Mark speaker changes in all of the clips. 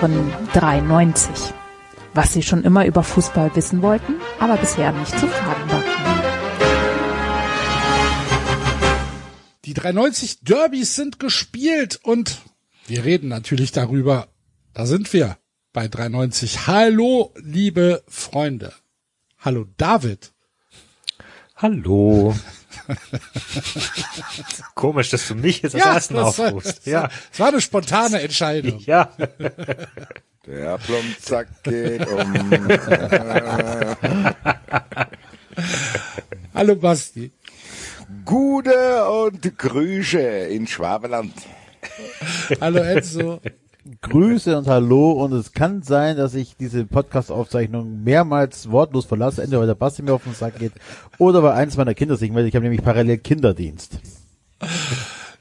Speaker 1: Hören 93. Was Sie schon immer über Fußball wissen wollten, aber bisher nicht zu fragen war.
Speaker 2: Die 390 Derbys sind gespielt und wir reden natürlich darüber. Da sind wir bei 390. Hallo, liebe Freunde. Hallo, David.
Speaker 3: Hallo. Komisch, dass du mich jetzt als
Speaker 2: Ja,
Speaker 3: ersten
Speaker 2: das war-
Speaker 3: aufrufst. Ja.
Speaker 2: Es war eine spontane Entscheidung.
Speaker 3: Ja.
Speaker 4: Der Plumpsack geht um.
Speaker 2: Hallo, Basti.
Speaker 4: Gute und Grüße in Schwabeland.
Speaker 2: Hallo, Enzo.
Speaker 5: Grüße und Hallo und es kann sein, dass ich diese Podcast-Aufzeichnung mehrmals wortlos verlasse, entweder weil der Basti mir auf den Sack geht oder weil eins meiner Kinder sich meldet. Ich habe nämlich parallel Kinderdienst.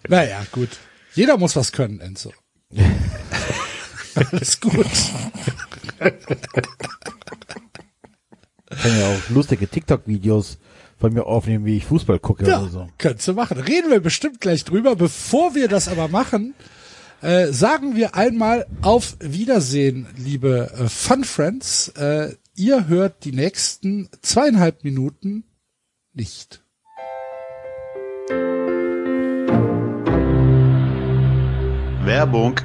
Speaker 2: Naja, gut. Jeder muss was können, Enzo. Alles gut.
Speaker 5: Ich kann ja auch lustige TikTok-Videos von mir aufnehmen, wie ich Fußball gucke
Speaker 2: Ja,
Speaker 5: oder so.
Speaker 2: könntest du machen. Reden wir bestimmt gleich drüber. Bevor wir das aber machen, äh, sagen wir einmal auf Wiedersehen, liebe äh, Fun Friends. Äh, ihr hört die nächsten zweieinhalb Minuten nicht.
Speaker 6: Werbung.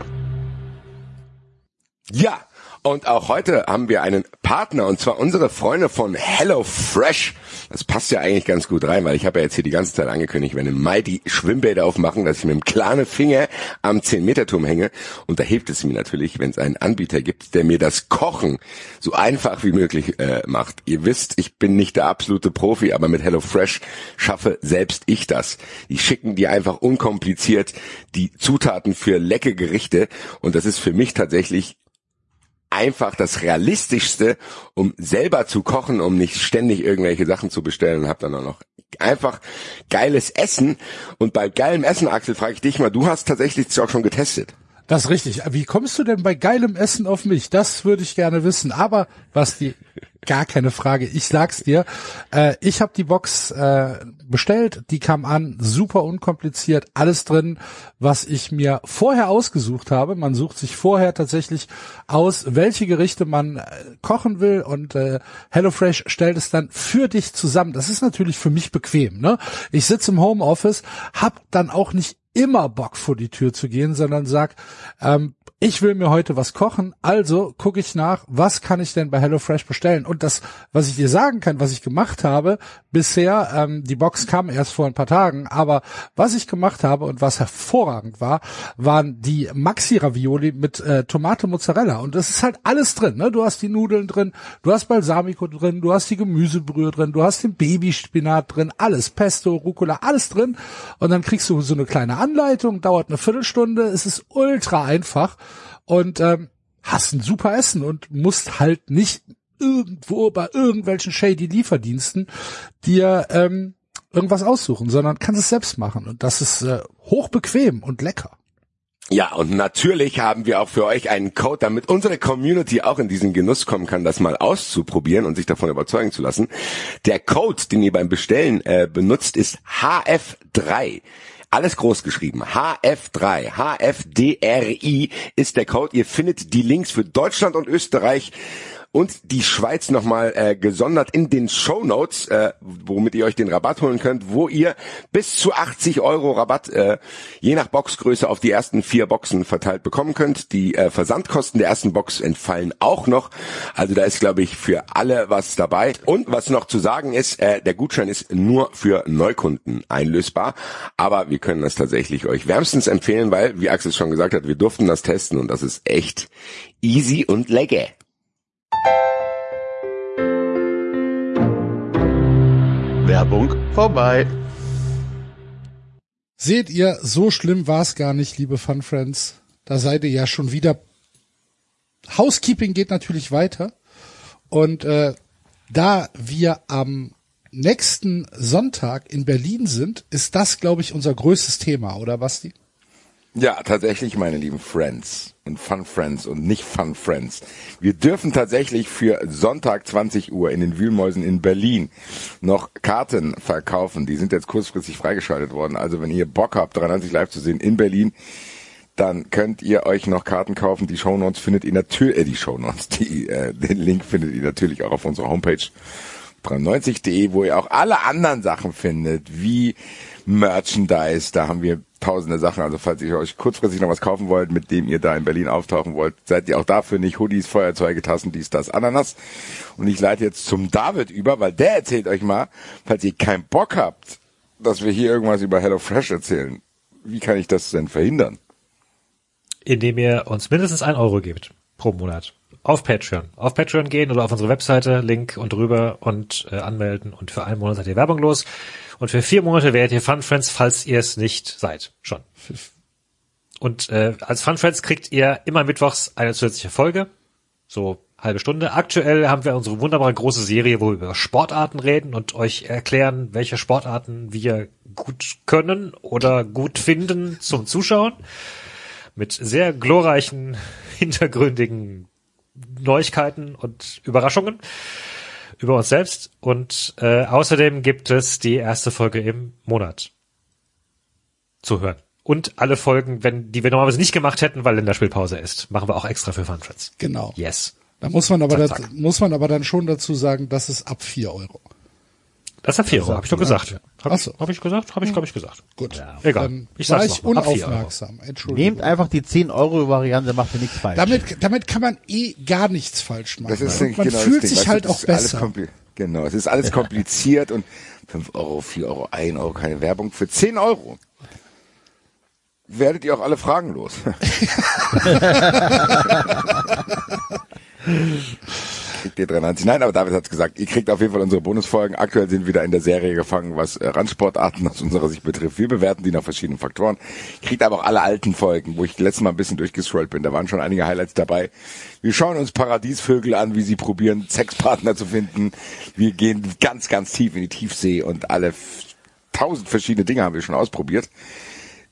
Speaker 4: Ja, und auch heute haben wir einen Partner und zwar unsere Freunde von HelloFresh. Das passt ja eigentlich ganz gut rein, weil ich habe ja jetzt hier die ganze Zeit angekündigt, wenn im Mai die Schwimmbäder aufmachen, dass ich mit dem kleinen Finger am 10-Meter-Turm hänge. Und da hilft es mir natürlich, wenn es einen Anbieter gibt, der mir das Kochen so einfach wie möglich äh, macht. Ihr wisst, ich bin nicht der absolute Profi, aber mit HelloFresh schaffe selbst ich das. Die schicken dir einfach unkompliziert die Zutaten für leckere Gerichte und das ist für mich tatsächlich einfach das Realistischste, um selber zu kochen, um nicht ständig irgendwelche Sachen zu bestellen und hab dann auch noch einfach geiles Essen. Und bei geilem Essen, Axel, frage ich dich mal, du hast tatsächlich auch schon getestet.
Speaker 2: Das ist richtig. Wie kommst du denn bei geilem Essen auf mich? Das würde ich gerne wissen. Aber Basti, gar keine Frage. Ich sag's dir. Äh, ich habe die Box äh, bestellt. Die kam an, super unkompliziert, alles drin, was ich mir vorher ausgesucht habe. Man sucht sich vorher tatsächlich aus, welche Gerichte man äh, kochen will und äh, HelloFresh stellt es dann für dich zusammen. Das ist natürlich für mich bequem. Ne? Ich sitze im Homeoffice, hab dann auch nicht immer Bock vor die Tür zu gehen, sondern sag, ähm, ich will mir heute was kochen, also gucke ich nach, was kann ich denn bei HelloFresh bestellen? Und das, was ich dir sagen kann, was ich gemacht habe, bisher, ähm, die Box kam erst vor ein paar Tagen, aber was ich gemacht habe und was hervorragend war, waren die Maxi-Ravioli mit äh, Tomate Mozzarella. Und das ist halt alles drin. Ne? Du hast die Nudeln drin, du hast Balsamico drin, du hast die Gemüsebrühe drin, du hast den Babyspinat drin, alles, Pesto, Rucola, alles drin. Und dann kriegst du so eine kleine Anleitung, dauert eine Viertelstunde, es ist ultra einfach und ähm, hast ein super Essen und musst halt nicht irgendwo bei irgendwelchen shady Lieferdiensten dir ähm, irgendwas aussuchen, sondern kannst es selbst machen und das ist äh, hochbequem und lecker.
Speaker 4: Ja, und natürlich haben wir auch für euch einen Code, damit unsere Community auch in diesen Genuss kommen kann, das mal auszuprobieren und sich davon überzeugen zu lassen. Der Code, den ihr beim Bestellen äh, benutzt, ist HF3. Alles groß geschrieben. HF3. HFDRI ist der Code. Ihr findet die Links für Deutschland und Österreich und die Schweiz nochmal äh, gesondert in den Show Notes, äh, womit ihr euch den Rabatt holen könnt, wo ihr bis zu 80 Euro Rabatt äh, je nach Boxgröße auf die ersten vier Boxen verteilt bekommen könnt. Die äh, Versandkosten der ersten Box entfallen auch noch. Also da ist, glaube ich, für alle was dabei. Und was noch zu sagen ist, äh, der Gutschein ist nur für Neukunden einlösbar. Aber wir können das tatsächlich euch wärmstens empfehlen, weil, wie Axel schon gesagt hat, wir durften das testen und das ist echt easy und lecker.
Speaker 6: Werbung vorbei.
Speaker 2: Seht ihr, so schlimm war es gar nicht, liebe Fun Friends. Da seid ihr ja schon wieder. Housekeeping geht natürlich weiter. Und äh, da wir am nächsten Sonntag in Berlin sind, ist das, glaube ich, unser größtes Thema, oder Basti?
Speaker 4: Ja, tatsächlich, meine lieben Friends und Fun Friends und nicht Fun Friends. Wir dürfen tatsächlich für Sonntag 20 Uhr in den Wühlmäusen in Berlin noch Karten verkaufen. Die sind jetzt kurzfristig freigeschaltet worden. Also wenn ihr Bock habt, 93 live zu sehen in Berlin, dann könnt ihr euch noch Karten kaufen. Die Shownotes findet ihr natürlich, äh, die Shownotes, die, äh, den Link findet ihr natürlich auch auf unserer Homepage 93.de, wo ihr auch alle anderen Sachen findet, wie Merchandise. Da haben wir tausende Sachen. Also falls ihr euch kurzfristig noch was kaufen wollt, mit dem ihr da in Berlin auftauchen wollt, seid ihr auch dafür nicht Hoodies, Feuerzeuge, Tassen, dies, das, Ananas. Und ich leite jetzt zum David über, weil der erzählt euch mal, falls ihr keinen Bock habt, dass wir hier irgendwas über HelloFresh erzählen. Wie kann ich das denn verhindern?
Speaker 3: Indem ihr uns mindestens ein Euro gebt pro Monat. Auf Patreon. Auf Patreon gehen oder auf unsere Webseite, Link und drüber und äh, anmelden. Und für einen Monat seid ihr Werbung los. Und für vier Monate werdet ihr Fun Friends, falls ihr es nicht seid. Schon. Und äh, als Fun Friends kriegt ihr immer mittwochs eine zusätzliche Folge. So halbe Stunde. Aktuell haben wir unsere wunderbare große Serie, wo wir über Sportarten reden und euch erklären, welche Sportarten wir gut können oder gut finden zum Zuschauen. Mit sehr glorreichen, hintergründigen Neuigkeiten und Überraschungen über uns selbst. Und äh, außerdem gibt es die erste Folge im Monat zu hören. Und alle Folgen, wenn die wir normalerweise nicht gemacht hätten, weil Länderspielpause ist, machen wir auch extra für Fun Friends.
Speaker 2: Genau.
Speaker 3: Yes.
Speaker 2: Da muss man aber,
Speaker 3: Zack,
Speaker 2: das,
Speaker 3: zack.
Speaker 2: muss man aber dann schon dazu sagen, das ist ab vier Euro.
Speaker 3: Das hat 4 Euro, habe ich doch gesagt.
Speaker 2: Ja.
Speaker 3: Habe
Speaker 2: so.
Speaker 3: hab ich gesagt? Habe ich, glaube ich, gesagt.
Speaker 2: Gut.
Speaker 3: Egal.
Speaker 2: Dann
Speaker 3: Ich
Speaker 2: war ich unaufmerksam. Entschuldigung.
Speaker 5: Nehmt einfach die 10 Euro Variante, macht ihr nichts falsch.
Speaker 2: damit, damit kann man eh gar nichts falsch machen.
Speaker 4: Das ist
Speaker 2: Und man
Speaker 4: genau das
Speaker 2: fühlt sich halt
Speaker 4: das
Speaker 2: auch
Speaker 4: ist alles
Speaker 2: besser.
Speaker 4: Genau, es ist alles kompliziert und 5 Euro, 4 Euro, 1 Euro, keine Werbung. Für 10 Euro werdet ihr auch alle Fragen los. kriegt ihr 93. Nein, aber David hat's gesagt, ihr kriegt auf jeden Fall unsere Bonusfolgen. Aktuell sind wir wieder in der Serie gefangen, was äh, Randsportarten aus unserer Sicht betrifft. Wir bewerten die nach verschiedenen Faktoren. Kriegt aber auch alle alten Folgen, wo ich letztes Mal ein bisschen durchgescrollt bin. Da waren schon einige Highlights dabei. Wir schauen uns Paradiesvögel an, wie sie probieren, Sexpartner zu finden. Wir gehen ganz, ganz tief in die Tiefsee und alle tausend verschiedene Dinge haben wir schon ausprobiert.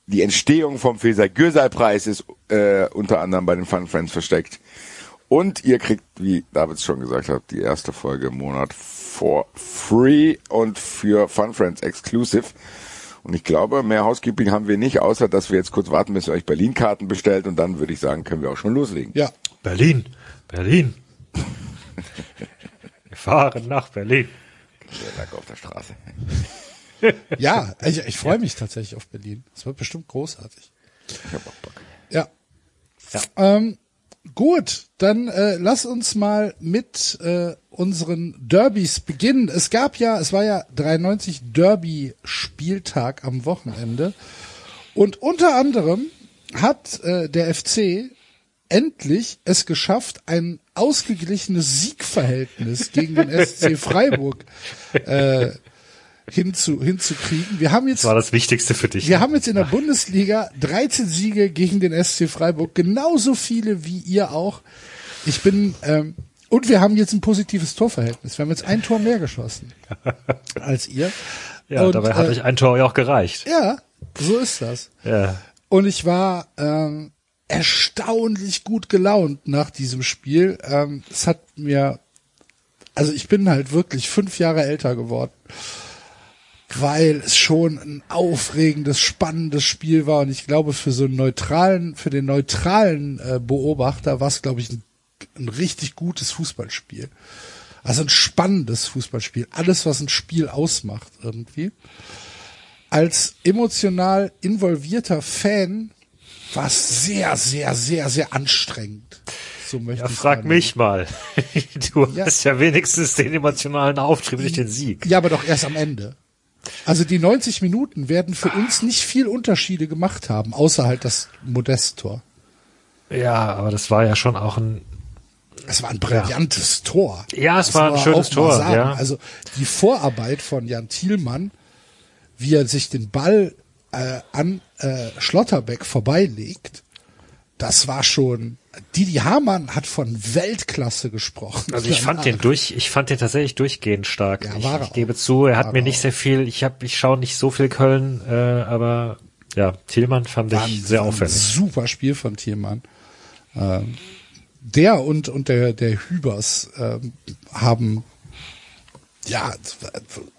Speaker 4: Die Entstehung vom Feser Gürsal Preis ist äh, unter anderem bei den Fun Friends versteckt. Und ihr kriegt, wie David schon gesagt hat, die erste Folge im Monat for free und für Fun Friends exclusive. Und ich glaube, mehr Housekeeping haben wir nicht, außer dass wir jetzt kurz warten, bis ihr euch Berlin-Karten bestellt und dann würde ich sagen, können wir auch schon loslegen.
Speaker 2: Ja.
Speaker 3: Berlin, Berlin. wir fahren nach Berlin.
Speaker 4: Lag auf der Straße.
Speaker 2: Ja, ich, ich freue mich tatsächlich auf Berlin. Das wird bestimmt großartig.
Speaker 4: Ich hab auch Bock.
Speaker 2: Ja. Ähm, gut, dann äh, lass uns mal mit äh, unseren Derbys beginnen. Es gab ja, es war ja 93 Derby-Spieltag am Wochenende. Und unter anderem hat äh, der FC endlich es geschafft, ein ausgeglichenes Siegverhältnis gegen den SC Freiburg äh, hinzu, hinzukriegen. Wir haben jetzt
Speaker 3: Das war das Wichtigste für dich.
Speaker 2: wir haben jetzt in der Bundesliga 13 Siege gegen den SC Freiburg, genauso viele wie ihr auch. Ich bin ähm, und wir haben jetzt ein positives Torverhältnis. Wir haben jetzt ein Tor mehr geschossen als ihr.
Speaker 3: ja,
Speaker 2: und,
Speaker 3: dabei hat
Speaker 2: äh,
Speaker 3: euch ein Tor ja auch gereicht.
Speaker 2: ja, so ist das.
Speaker 3: Ja.
Speaker 2: Und ich war ähm, erstaunlich gut gelaunt nach diesem Spiel. Ähm, es hat mir, also ich bin halt wirklich fünf Jahre älter geworden, weil es schon ein aufregendes, spannendes Spiel war. Und ich glaube, für so einen neutralen, für den neutralen äh, Beobachter war es, glaube ich, ein, ein richtig gutes Fußballspiel. Also ein spannendes Fußballspiel. Alles, was ein Spiel ausmacht irgendwie als emotional involvierter Fan war es sehr, sehr, sehr, sehr anstrengend. So möchte
Speaker 3: Ja, frag
Speaker 2: sagen.
Speaker 3: mich mal. Du
Speaker 2: Ja.
Speaker 3: hast ja wenigstens den emotionalen Auftrieb durch den Sieg.
Speaker 2: Ja, aber doch erst am Ende. Also die 90 Minuten werden für uns nicht viel Unterschiede gemacht haben, außer halt das Modest-Tor.
Speaker 3: Ja, aber das war ja schon auch ein,
Speaker 2: Es war ein brillantes Tor.
Speaker 3: Ja, es
Speaker 2: Das
Speaker 3: war ein schönes Tor, ja.
Speaker 2: Also die Vorarbeit von Jan Thielmann, wie er sich den Ball äh, an äh, Schlotterbeck vorbeilegt, das war schon. Didi Hamann hat von Weltklasse gesprochen.
Speaker 3: also ich fand den durch, ich fand den tatsächlich durchgehend stark.
Speaker 2: Ja,
Speaker 3: ich,
Speaker 2: war
Speaker 3: ich
Speaker 2: auch.
Speaker 3: gebe zu, er hat
Speaker 2: War
Speaker 3: mir nicht
Speaker 2: auch.
Speaker 3: sehr viel, ich hab, ich schaue nicht so viel Köln, äh, aber ja, Thielmann fand
Speaker 2: war
Speaker 3: ich sehr auffällig.
Speaker 2: Super Spiel von Thielmann. Ähm, der und und der der Hübers ähm, haben ja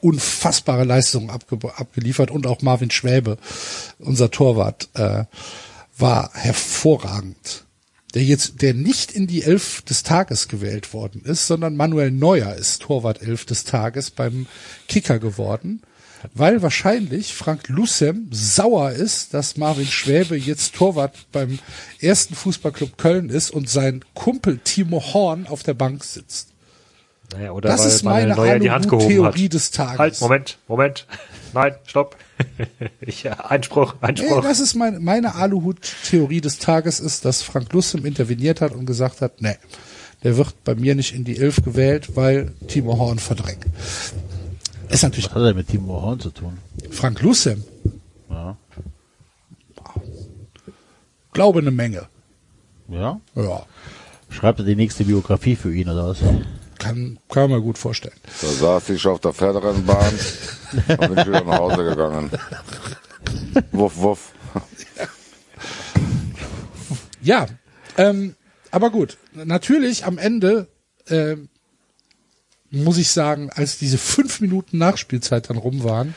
Speaker 2: unfassbare Leistungen abge abgeliefert und auch Marvin Schwäbe, unser Torwart, äh, war hervorragend. Der jetzt, der nicht in die Elf des Tages gewählt worden ist, sondern Manuel Neuer ist Torwart Elf des Tages beim Kicker geworden, weil wahrscheinlich Frank Lucem sauer ist, dass Marvin Schwäbe jetzt Torwart beim ersten Fußballclub Köln ist und sein Kumpel Timo Horn auf der Bank sitzt.
Speaker 3: Naja, oder
Speaker 2: Das
Speaker 3: weil
Speaker 2: ist meine
Speaker 3: Neuer die Hand gehoben
Speaker 2: Theorie
Speaker 3: hat.
Speaker 2: des Tages.
Speaker 3: Halt, Moment, Moment. Nein, stopp. ich, ja, Einspruch,
Speaker 2: Nee,
Speaker 3: Einspruch.
Speaker 2: das ist meine, meine Aluhut-Theorie des Tages ist, dass Frank Lussem interveniert hat und gesagt hat, nee, der wird bei mir nicht in die Elf gewählt, weil Timo Horn verdrängt. Ist natürlich
Speaker 5: Was hat er mit Timo Horn zu tun?
Speaker 2: Frank Lussem,
Speaker 5: Ja.
Speaker 2: glaube eine Menge.
Speaker 5: Ja?
Speaker 2: Ja,
Speaker 5: Schreibt er die nächste Biografie für ihn oder was?
Speaker 2: Kann, kann man gut vorstellen.
Speaker 7: Da saß ich auf der Pferderennbahn und bin wieder nach Hause gegangen. Wuff, wuff.
Speaker 2: Ja, ähm, aber gut. Natürlich am Ende ähm, muss ich sagen, als diese fünf Minuten Nachspielzeit dann rum waren,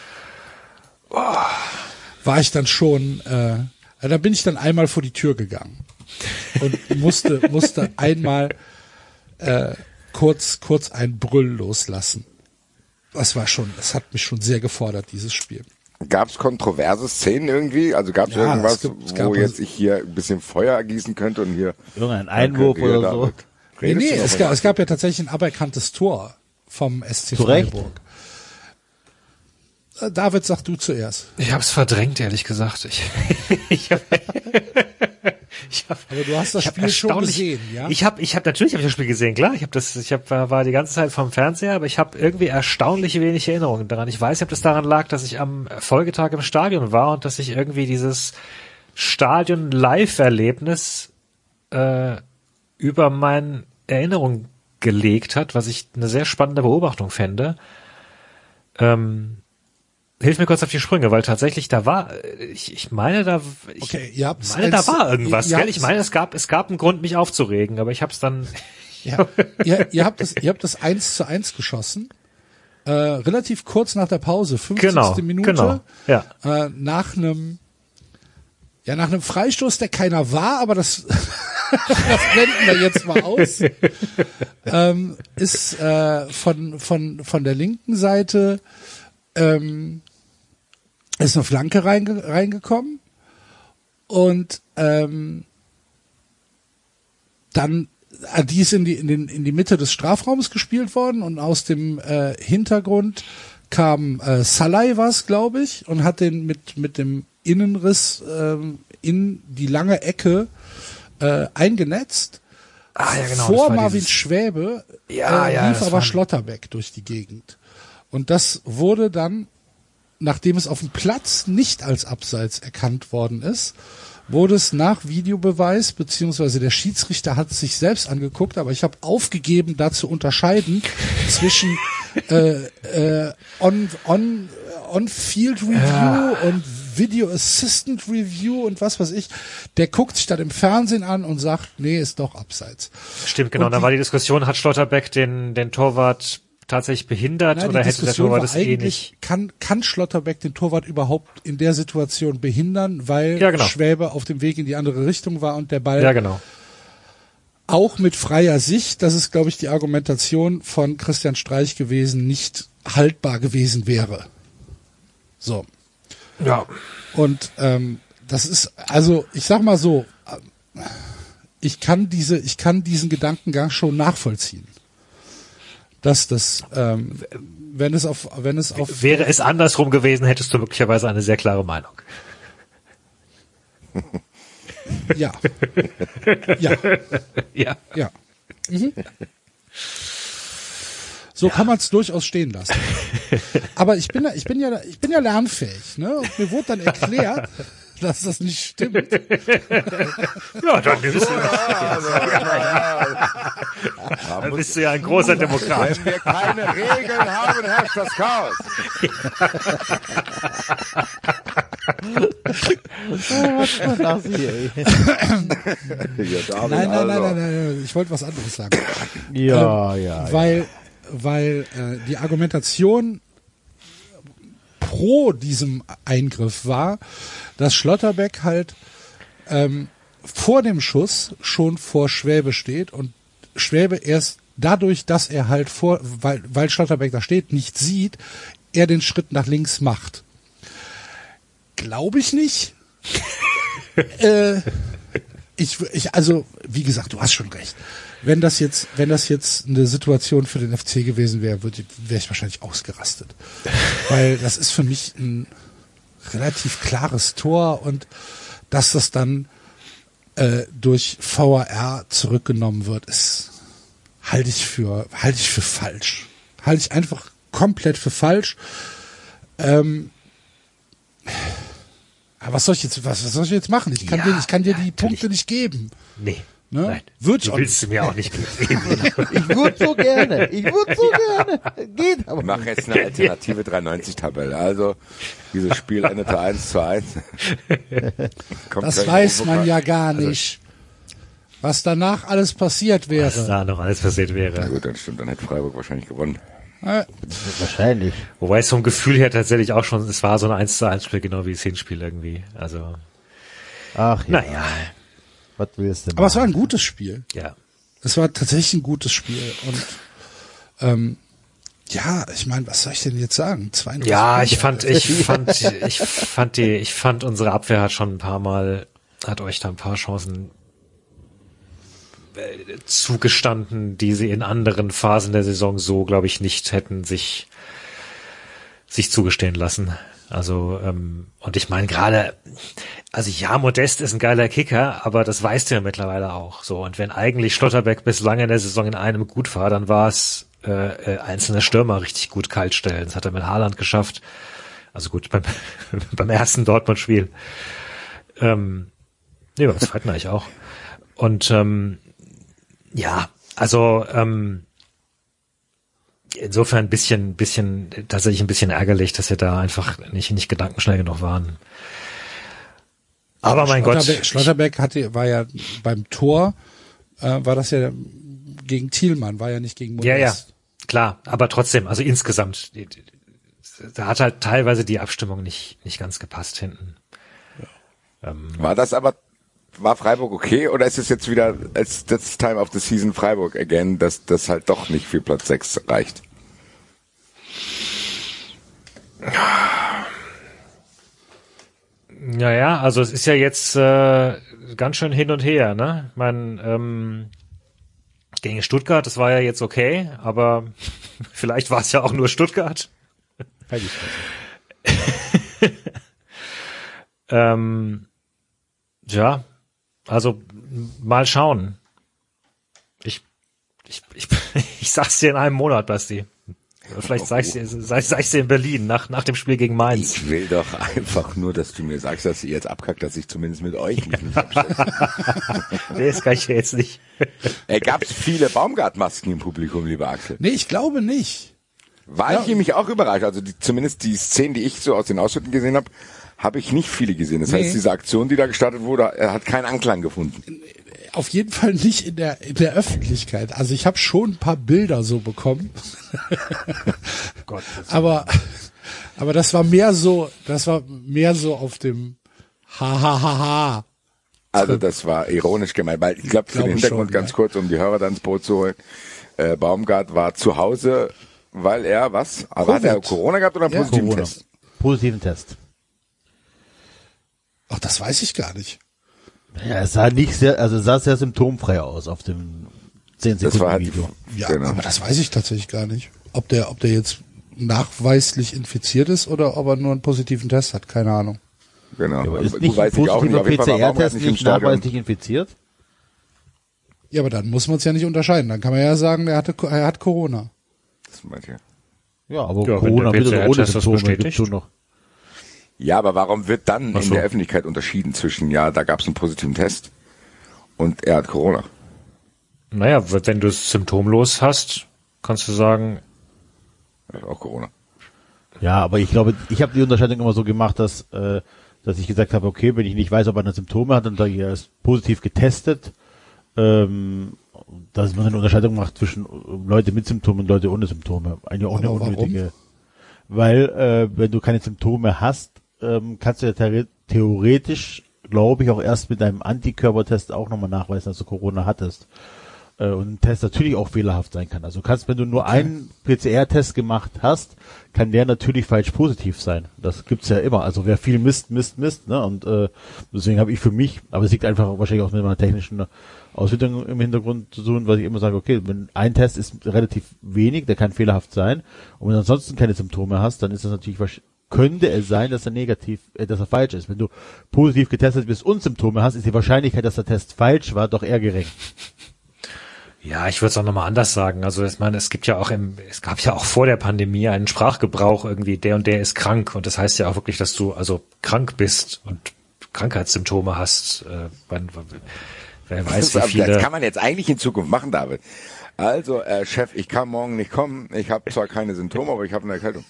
Speaker 2: war ich dann schon, äh, da bin ich dann einmal vor die Tür gegangen und musste musste einmal äh, kurz kurz ein Brüll loslassen. Das war schon, das hat mich schon sehr gefordert dieses Spiel.
Speaker 7: Gab es kontroverse Szenen irgendwie? Also gab es
Speaker 2: Ja,
Speaker 7: irgendwas,
Speaker 2: es gibt- es gab
Speaker 7: wo
Speaker 2: also-
Speaker 7: jetzt ich hier ein bisschen Feuer ergießen könnte und hier
Speaker 5: Irgendein Einwurf oder so?
Speaker 2: Nee, nee, es gab, es gab ja tatsächlich ein aberkanntes Tor vom SC
Speaker 5: Zu Recht?
Speaker 2: Freiburg. Äh, David, sag du zuerst.
Speaker 3: Ich hab's verdrängt, ehrlich gesagt. Ich, ich hab, ich hab,
Speaker 2: Aber du hast das Spiel schon gesehen, ja?
Speaker 3: Ich habe, ich habe natürlich habe ich das Spiel gesehen, klar. Ich habe das, ich hab, war die ganze Zeit vom Fernseher, aber ich habe irgendwie erstaunlich wenig Erinnerungen daran. Ich weiß nicht, ob das daran lag, dass ich am Folgetag im Stadion war und dass ich irgendwie dieses Stadion-Live-Erlebnis äh, über meine Erinnerung gelegt hat, was ich eine sehr spannende Beobachtung fände. Ähm, hilf mir kurz auf die Sprünge, weil tatsächlich da war, äh, ich, ich meine, da, ich
Speaker 2: Okay, ihr habt's
Speaker 3: meine, da
Speaker 2: eins-
Speaker 3: war irgendwas,
Speaker 2: ihr
Speaker 3: gell? Ich meine, es gab, es gab einen Grund, mich aufzuregen, aber ich habe es dann,
Speaker 2: Ja, ihr, ihr habt das, ihr habt das 1 zu 1 geschossen. Äh, relativ kurz nach der Pause, 50.
Speaker 3: Genau,
Speaker 2: Minute.
Speaker 3: genau, ja.
Speaker 2: Äh, nach einem, ja, nach einem Freistoß, der keiner war, aber das, das blenden wir jetzt mal aus. ähm, ist äh, von, von, von der linken Seite ähm, ist eine Flanke reinge reingekommen und ähm, dann äh, die ist in die in, den, in die Mitte des Strafraums gespielt worden und aus dem äh, Hintergrund kam äh, Salai was, glaube ich, und hat den mit mit dem Innenriss ähm, in die lange Ecke äh, eingenetzt.
Speaker 3: Ah, ja, genau,
Speaker 2: Vor Marvin
Speaker 3: dieses-
Speaker 2: Schwäbe
Speaker 3: Ja,
Speaker 2: äh,
Speaker 3: ja,
Speaker 2: lief
Speaker 3: das
Speaker 2: aber Schlotterbeck durch die Gegend. Und das wurde dann, nachdem es auf dem Platz nicht als Abseits erkannt worden ist, wurde es nach Videobeweis, beziehungsweise der Schiedsrichter hat es sich selbst angeguckt, aber ich habe aufgegeben, da zu unterscheiden zwischen äh, äh, on, on, on Field Review und Video Assistant Review und was weiß ich. Der guckt sich dann im Fernsehen an und sagt, nee, ist doch abseits.
Speaker 3: stimmt, genau,
Speaker 2: Und
Speaker 3: da war die Diskussion, hat Schlotterbeck den, den Torwart tatsächlich behindert
Speaker 2: Nein,
Speaker 3: oder hätte der Torwart
Speaker 2: war
Speaker 3: es eh
Speaker 2: eigentlich,
Speaker 3: nicht?
Speaker 2: kann, kann Schlotterbeck den Torwart überhaupt in der Situation behindern, weil
Speaker 3: Ja, genau.
Speaker 2: Schwäbe auf dem Weg in die andere Richtung war und der Ball
Speaker 3: Ja, genau.
Speaker 2: auch mit freier Sicht, das ist, glaube ich, die Argumentation von Christian Streich gewesen, nicht haltbar gewesen wäre. So.
Speaker 3: Ja.
Speaker 2: Und ähm, das ist, also ich sag mal so, ich kann diese, ich kann diesen Gedankengang schon nachvollziehen. Dass das, ähm, wenn es auf, wenn es auf
Speaker 3: Wäre es andersrum gewesen, hättest du möglicherweise eine sehr klare Meinung.
Speaker 2: ja, ja,
Speaker 3: Ja.
Speaker 2: ja. Mhm. So kann man es durchaus stehen lassen. Aber ich bin, ja- ich bin ja, ich bin ja lernfähig, ne? Und mir wurde dann erklärt, dass das nicht stimmt.
Speaker 3: Ja, dann bist, du, dann bist du ja ein großer Demokrat.
Speaker 7: Wenn wir keine Regeln haben, herrscht das Chaos.
Speaker 5: Sie, ey.
Speaker 7: Ja, David,
Speaker 2: Nein, nein, nein,
Speaker 7: also.
Speaker 2: nein, nein, nein, ich wollte was anderes sagen.
Speaker 5: Ja, ja.
Speaker 2: weil, weil äh, die Argumentation pro diesem Eingriff war, dass Schlotterbeck halt ähm, vor dem Schuss schon vor Schwäbe steht und Schwäbe erst dadurch, dass er halt vor, weil, weil Schlotterbeck da steht, nicht sieht, er den Schritt nach links macht. Glaube ich nicht. äh, ich, ich, also, wie gesagt, du hast schon recht. Wenn das jetzt, wenn das jetzt eine Situation für den FC gewesen wäre, würde wäre ich wahrscheinlich ausgerastet. Weil das ist für mich ein relativ klares Tor und dass das dann äh, durch VAR zurückgenommen wird, ist halte ich für halte ich für falsch. Halte ich einfach komplett für falsch. Ähm, aber was soll ich jetzt was, was soll ich jetzt machen? Ich kann
Speaker 3: Ja,
Speaker 2: dir ich kann dir die. Punkte nicht geben.
Speaker 3: Nee.
Speaker 2: Ne?
Speaker 3: Nein. Du
Speaker 2: auch
Speaker 3: willst du mir auch nicht geben.
Speaker 5: Ich würde so gerne. Ich würde so gerne. Geht aber.
Speaker 4: Ich mache jetzt eine alternative 390-Tabelle. Also, dieses Spiel endete 1 zu 1. Kommt
Speaker 2: Das weiß man ja gar nicht. Was danach alles passiert
Speaker 3: Was
Speaker 2: wäre.
Speaker 3: da noch alles passiert
Speaker 4: Na
Speaker 3: wäre.
Speaker 4: gut, dann stimmt, dann hätte Freiburg wahrscheinlich gewonnen.
Speaker 2: Äh,
Speaker 5: Wahrscheinlich.
Speaker 3: Wobei es vom Gefühl her tatsächlich auch schon, es war so ein 1 zu 1 Spiel, genau wie das Hinspiel irgendwie. Also,
Speaker 5: Ach ja.
Speaker 3: naja,
Speaker 5: Was willst du
Speaker 2: Aber es war
Speaker 5: machen?
Speaker 2: ein gutes Spiel.
Speaker 3: ja.
Speaker 2: Es war tatsächlich ein gutes Spiel. Und ähm, ja, ich meine, was soll ich denn jetzt sagen? 32
Speaker 3: Ja, ich fand, ich fand, ich fand die, ich fand unsere Abwehr hat schon ein paar Mal, hat euch da ein paar Chancen äh, zugestanden, die sie in anderen Phasen der Saison so, glaube ich, nicht hätten sich sich zugestehen lassen. Also ähm, und ich meine gerade, also ja, Modest ist ein geiler Kicker, aber das weißt du ja mittlerweile auch. So und wenn eigentlich Schlotterbeck bislang in der Saison in einem gut war, dann war es äh, äh, einzelne Stürmer richtig gut kaltstellen. Das hat er mit Haaland geschafft. Also gut beim beim ersten Dortmund-Spiel. Ähm, nee, beim zweiten eigentlich auch. Und ähm, ja, also ähm, insofern ein bisschen, bisschen, tatsächlich ein bisschen ärgerlich, dass wir da einfach nicht, nicht gedankenschnell genug waren. Aber mein Gott,
Speaker 2: Schlotterbeck, Schlotterbeck hatte, war ja beim Tor, äh, war das ja gegen Thielmann, war ja nicht gegen Modest.
Speaker 3: ja, ja, klar, aber trotzdem, also insgesamt, da hat halt teilweise die Abstimmung nicht, nicht ganz gepasst hinten.
Speaker 4: War das aber, war Freiburg okay oder ist es jetzt wieder, als das Time of the Season Freiburg again, dass das halt doch nicht für Platz 6 reicht?
Speaker 3: Naja, also es ist ja jetzt äh, ganz schön hin und her, ne? Ich mein, ähm, gegen Stuttgart, das war ja jetzt okay, aber vielleicht war es ja auch nur Stuttgart. Ähm, ja, also mal schauen. Ich, ich, ich, ich sag's dir in einem Monat, Basti. Vielleicht sag ich's dir, sag, sag ich's dir in Berlin, nach, nach dem Spiel gegen Mainz.
Speaker 4: Ich will doch einfach nur, dass du mir sagst, dass ihr jetzt abkackt, dass ich zumindest mit euch mich nicht.
Speaker 3: Nee, das kann ich jetzt nicht.
Speaker 4: Äh, Gab es viele Baumgartmasken im Publikum, lieber Axel?
Speaker 2: Nee, ich glaube nicht.
Speaker 4: War ich nämlich auch überrascht. Also die, zumindest die Szenen, die ich so aus den Ausschnitten gesehen habe, habe ich nicht viele gesehen. Das
Speaker 2: Nee.
Speaker 4: heißt, diese Aktion, die da gestartet wurde, er hat keinen Anklang gefunden.
Speaker 2: Auf jeden Fall nicht in der, in der Öffentlichkeit. Also ich habe schon ein paar Bilder so bekommen.
Speaker 3: Gott,
Speaker 2: aber, aber das war mehr so, das war mehr so auf dem Ha ha ha ha.
Speaker 4: Also das war ironisch gemeint, weil ich glaube, für den Hintergrund
Speaker 2: schon,
Speaker 4: ganz
Speaker 2: ja.
Speaker 4: kurz, um die Hörer dann ins Boot zu holen. Äh, Baumgart war zu Hause, weil er was? Aber hat er. Corona gehabt oder einen
Speaker 2: Ja,
Speaker 4: positiven
Speaker 5: Corona.
Speaker 4: Test?
Speaker 5: Positiven Test.
Speaker 2: Ach, das weiß ich gar nicht.
Speaker 5: Ja, es sah nicht sehr, also sah sehr symptomfrei aus auf dem 10
Speaker 4: Das
Speaker 5: Sekunden
Speaker 4: halt
Speaker 5: Video.
Speaker 2: Ja,
Speaker 4: genau.
Speaker 2: aber das weiß ich tatsächlich gar nicht. Ob der, ob der jetzt nachweislich infiziert ist oder ob er nur einen positiven Test hat, keine Ahnung.
Speaker 4: genau.
Speaker 5: Aber ist
Speaker 4: Du
Speaker 5: nicht ein positiver PCR-Test
Speaker 4: nicht im
Speaker 5: nicht nachweislich infiziert?
Speaker 2: Ja, aber dann muss man es ja nicht unterscheiden. Dann kann man ja sagen, er hatte, er hat Corona.
Speaker 4: Das meint ihr.
Speaker 5: Ja, aber
Speaker 3: Ja, wenn
Speaker 5: Corona mit oder ohne Symptome gibt's schon noch.
Speaker 4: Ja, aber warum wird dann
Speaker 3: Ach
Speaker 4: in
Speaker 3: so.
Speaker 4: der Öffentlichkeit unterschieden zwischen, ja, da gab es einen positiven Test und er hat Corona?
Speaker 3: Naja, wenn du es symptomlos hast, kannst du sagen,
Speaker 4: Er hat auch Corona.
Speaker 5: Ja, aber ich glaube, ich habe die Unterscheidung immer so gemacht, dass, äh, dass ich gesagt habe, okay, wenn ich nicht weiß, ob er eine Symptome hat, dann sage ich, er ist positiv getestet. Ähm, dass man eine Unterscheidung macht zwischen äh, Leute mit Symptomen und Leute ohne Symptome. Eigentlich auch eine
Speaker 2: Aber warum?
Speaker 5: unnötige. Weil, äh, wenn du keine Symptome hast, ähm, kannst du ja theore- theoretisch glaube ich, auch erst mit deinem Antikörpertest auch nochmal nachweisen, dass du Corona hattest. Äh, und ein Test natürlich auch fehlerhaft sein kann. Also kannst, wenn du nur einen PCR-Test gemacht hast, kann der natürlich falsch positiv sein. Das gibt's ja immer. Also wer viel misst, misst, misst. Ne? Und äh, deswegen habe ich für mich, aber es liegt einfach wahrscheinlich auch mit meiner technischen Auswertung im Hintergrund zu tun, weil ich immer sage, okay, wenn ein Test ist relativ wenig, der kann fehlerhaft sein. Und wenn du ansonsten keine Symptome hast, dann ist das natürlich wahrscheinlich könnte es sein, dass er negativ, äh, dass er falsch ist. Wenn du positiv getestet bist und Symptome hast, ist die Wahrscheinlichkeit, dass der Test falsch war, doch eher gering.
Speaker 3: Ja, ich würde es auch nochmal anders sagen. Also ich meine, es gibt ja auch im, es gab ja auch vor der Pandemie einen Sprachgebrauch irgendwie, der und der ist krank. Und das heißt ja auch wirklich, dass du also krank bist und Krankheitssymptome hast. Äh, wann, wer weiß, wie
Speaker 4: Das
Speaker 3: viele.
Speaker 4: kann man jetzt eigentlich in Zukunft machen, David. Also, äh, Chef, ich kann morgen nicht kommen. Ich habe zwar keine Symptome, aber ich habe eine Erkältung.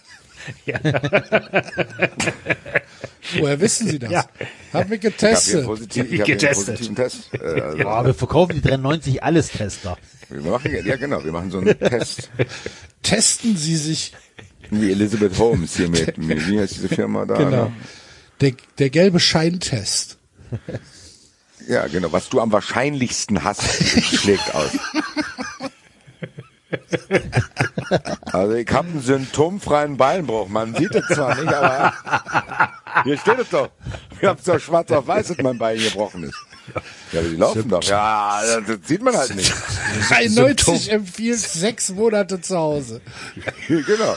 Speaker 2: Woher wissen Sie das?
Speaker 3: Ja.
Speaker 2: Haben wir
Speaker 4: Ich habe hier
Speaker 2: getestet.
Speaker 4: positiv, ich hab hier einen
Speaker 3: Getestet.
Speaker 4: positiven Test. Äh, also,
Speaker 5: Ja, wir verkaufen die 93 alles Tester.
Speaker 4: wir machen, ja genau, wir machen so einen Test.
Speaker 2: Testen Sie sich,
Speaker 4: Wie Elizabeth Holmes hier mit, mit wie heißt diese Firma da?
Speaker 2: genau.
Speaker 4: Ne?
Speaker 2: Der, der gelbe Scheintest.
Speaker 4: Ja, genau. Was du am wahrscheinlichsten hast, schlägt aus. Also ich habe einen symptomfreien Beinbruch. Man sieht es zwar nicht, aber hier steht es doch. Ich habe doch schwarz auf weiß, dass mein Bein gebrochen ist. Ja, aber die laufen doch. Ja, das sieht man halt nicht.
Speaker 2: 93 empfiehlt sechs Monate zu Hause.
Speaker 4: genau.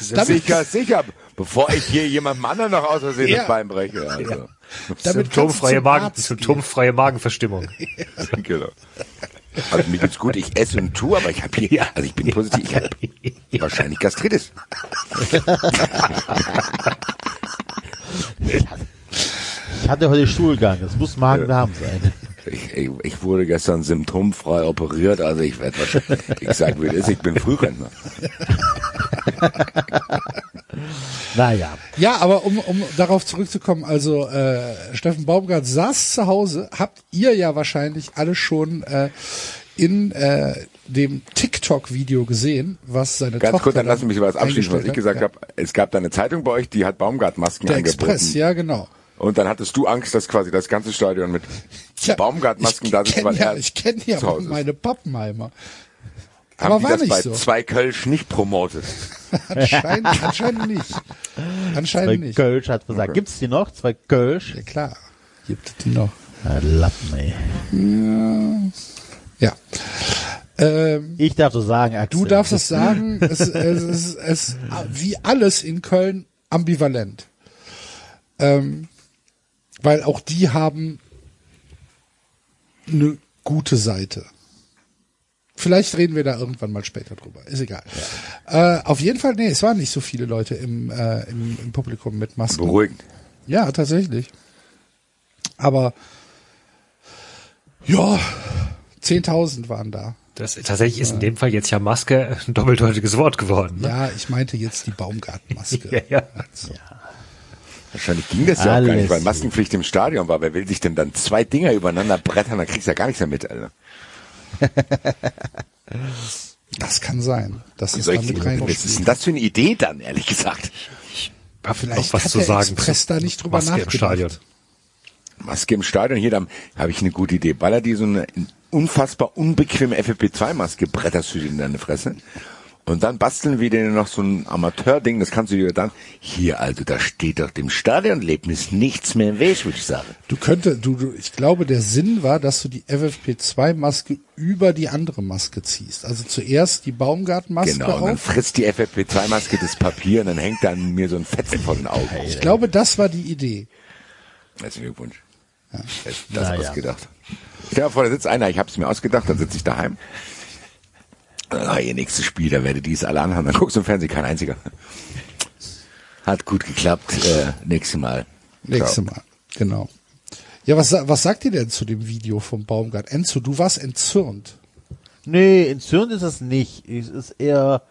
Speaker 4: Sicher, sicher. Bevor ich hier jemandem anderen noch aus Versehen
Speaker 2: Ja.
Speaker 4: das Bein breche. Also.
Speaker 2: Du
Speaker 3: Symptomfreie Magen, symptomfreie Magenverstimmung.
Speaker 4: genau. Also mir geht's gut, ich esse und tue, aber ich habe hier, also ich bin positiv, ich habe wahrscheinlich Gastritis.
Speaker 5: Ich hatte heute Stuhlgang, das muss Magen-Darm sein.
Speaker 4: Ich, ich, ich wurde gestern symptomfrei operiert, also ich werde wahrscheinlich, ich sag wie es ist, ich bin Frührentner.
Speaker 5: Naja.
Speaker 2: Ja, aber um, um darauf zurückzukommen, also äh, Steffen Baumgart saß zu Hause, habt ihr ja wahrscheinlich alle schon äh, in äh, dem TikTok-Video gesehen, was seine
Speaker 4: Ganz
Speaker 2: Tochter
Speaker 4: kurz, dann lassen Sie mich was abschließen, was ich gesagt
Speaker 2: hat.
Speaker 4: habe. Es gab da eine Zeitung bei euch, die hat Baumgartmasken
Speaker 2: Der
Speaker 4: angeboten.
Speaker 2: Express, ja genau.
Speaker 4: Und dann hattest du Angst, dass quasi das ganze Stadion mit
Speaker 2: Tja,
Speaker 4: Baumgartmasken da sitzt, weil
Speaker 2: ja,
Speaker 4: er
Speaker 2: ich kenne ja
Speaker 4: zu Hause ist.
Speaker 2: meine Pappenheimer.
Speaker 4: Haben
Speaker 2: aber
Speaker 4: die
Speaker 2: war
Speaker 4: das
Speaker 2: nicht
Speaker 4: bei
Speaker 2: so.
Speaker 4: zwei Kölsch nicht promotet?
Speaker 2: Anscheinend, anscheinend nicht.
Speaker 5: Zwei
Speaker 2: Anscheinend nicht.
Speaker 5: Kölsch hat gesagt. Gibt's die noch? Zwei Kölsch?
Speaker 2: Ja klar, gibt es die noch.
Speaker 5: Ah, Lappen, ey.
Speaker 2: Ja. Ähm,
Speaker 5: Ich darf so sagen, Axel.
Speaker 2: Du darfst es sagen, es, es, es, es wie alles in Köln ambivalent. Ähm, weil auch die haben eine gute Seite. Vielleicht reden wir da irgendwann mal später drüber. Ist egal. Äh, auf jeden Fall, nee, es waren nicht so viele Leute im, äh, im, im Publikum mit Masken.
Speaker 4: Beruhigend.
Speaker 2: Ja, tatsächlich. Aber ja, 10.000 waren da.
Speaker 3: Das, tatsächlich ist in dem Fall jetzt ja Maske ein doppeldeutiges Wort geworden. Ne?
Speaker 2: Ja, ich meinte jetzt die Baumgartenmaske.
Speaker 3: Ja, ja.
Speaker 4: Wahrscheinlich ging das ja auch gar
Speaker 5: Alles
Speaker 4: nicht, weil. Maskenpflicht im Stadion war. Wer will sich denn dann zwei Dinger übereinander brettern, dann kriegst du ja gar nichts mehr mit, Alter.
Speaker 2: Das kann sein. Das ist damit
Speaker 4: ich, was ist denn das für eine Idee dann, ehrlich gesagt?
Speaker 3: Hab
Speaker 2: Vielleicht
Speaker 3: noch was
Speaker 2: hat
Speaker 3: zu
Speaker 2: der
Speaker 3: sagen.
Speaker 2: Express da nicht drüber
Speaker 3: Maske im
Speaker 2: nachgedacht.
Speaker 3: Stadion.
Speaker 4: Maske im Stadion, hier, da habe ich eine gute Idee. Baller die so eine unfassbar unbequeme FFP2-Maske, bretterst du in deine Fresse. Und dann basteln wir dir noch so ein Amateur-Ding, das kannst du dir dann, hier, also, da steht doch dem Stadionlebnis nichts mehr im Weg, würde ich sagen.
Speaker 2: Du könnte, du, du, ich glaube, der Sinn war, dass du die FFP2-Maske über die andere Maske ziehst. Also zuerst die Baumgartenmaske
Speaker 4: Genau, und dann
Speaker 2: auf.
Speaker 4: frisst die FFP2-Maske das Papier und dann hängt dann mir so ein Fetzen vor den Augen.
Speaker 2: Ich glaube, das war die Idee.
Speaker 4: Herzlichen Glückwunsch. Ja. Das,
Speaker 5: Naja.
Speaker 4: ausgedacht. Stell dir vor, da sitzt einer, ich habe es mir ausgedacht, dann sitze ich daheim. Ah, ihr nächstes Spiel, da werde die es alle anhaben. Dann guckst du im Fernsehen, kein einziger. Hat gut geklappt. Äh, nächstes Mal.
Speaker 2: Nächstes
Speaker 4: Ciao.
Speaker 2: Mal. Genau. Ja, was, was sagt ihr denn zu dem Video vom Baumgart? Enzo, du warst entzürnt.
Speaker 5: Nee, entzürnt ist es nicht. Es ist eher.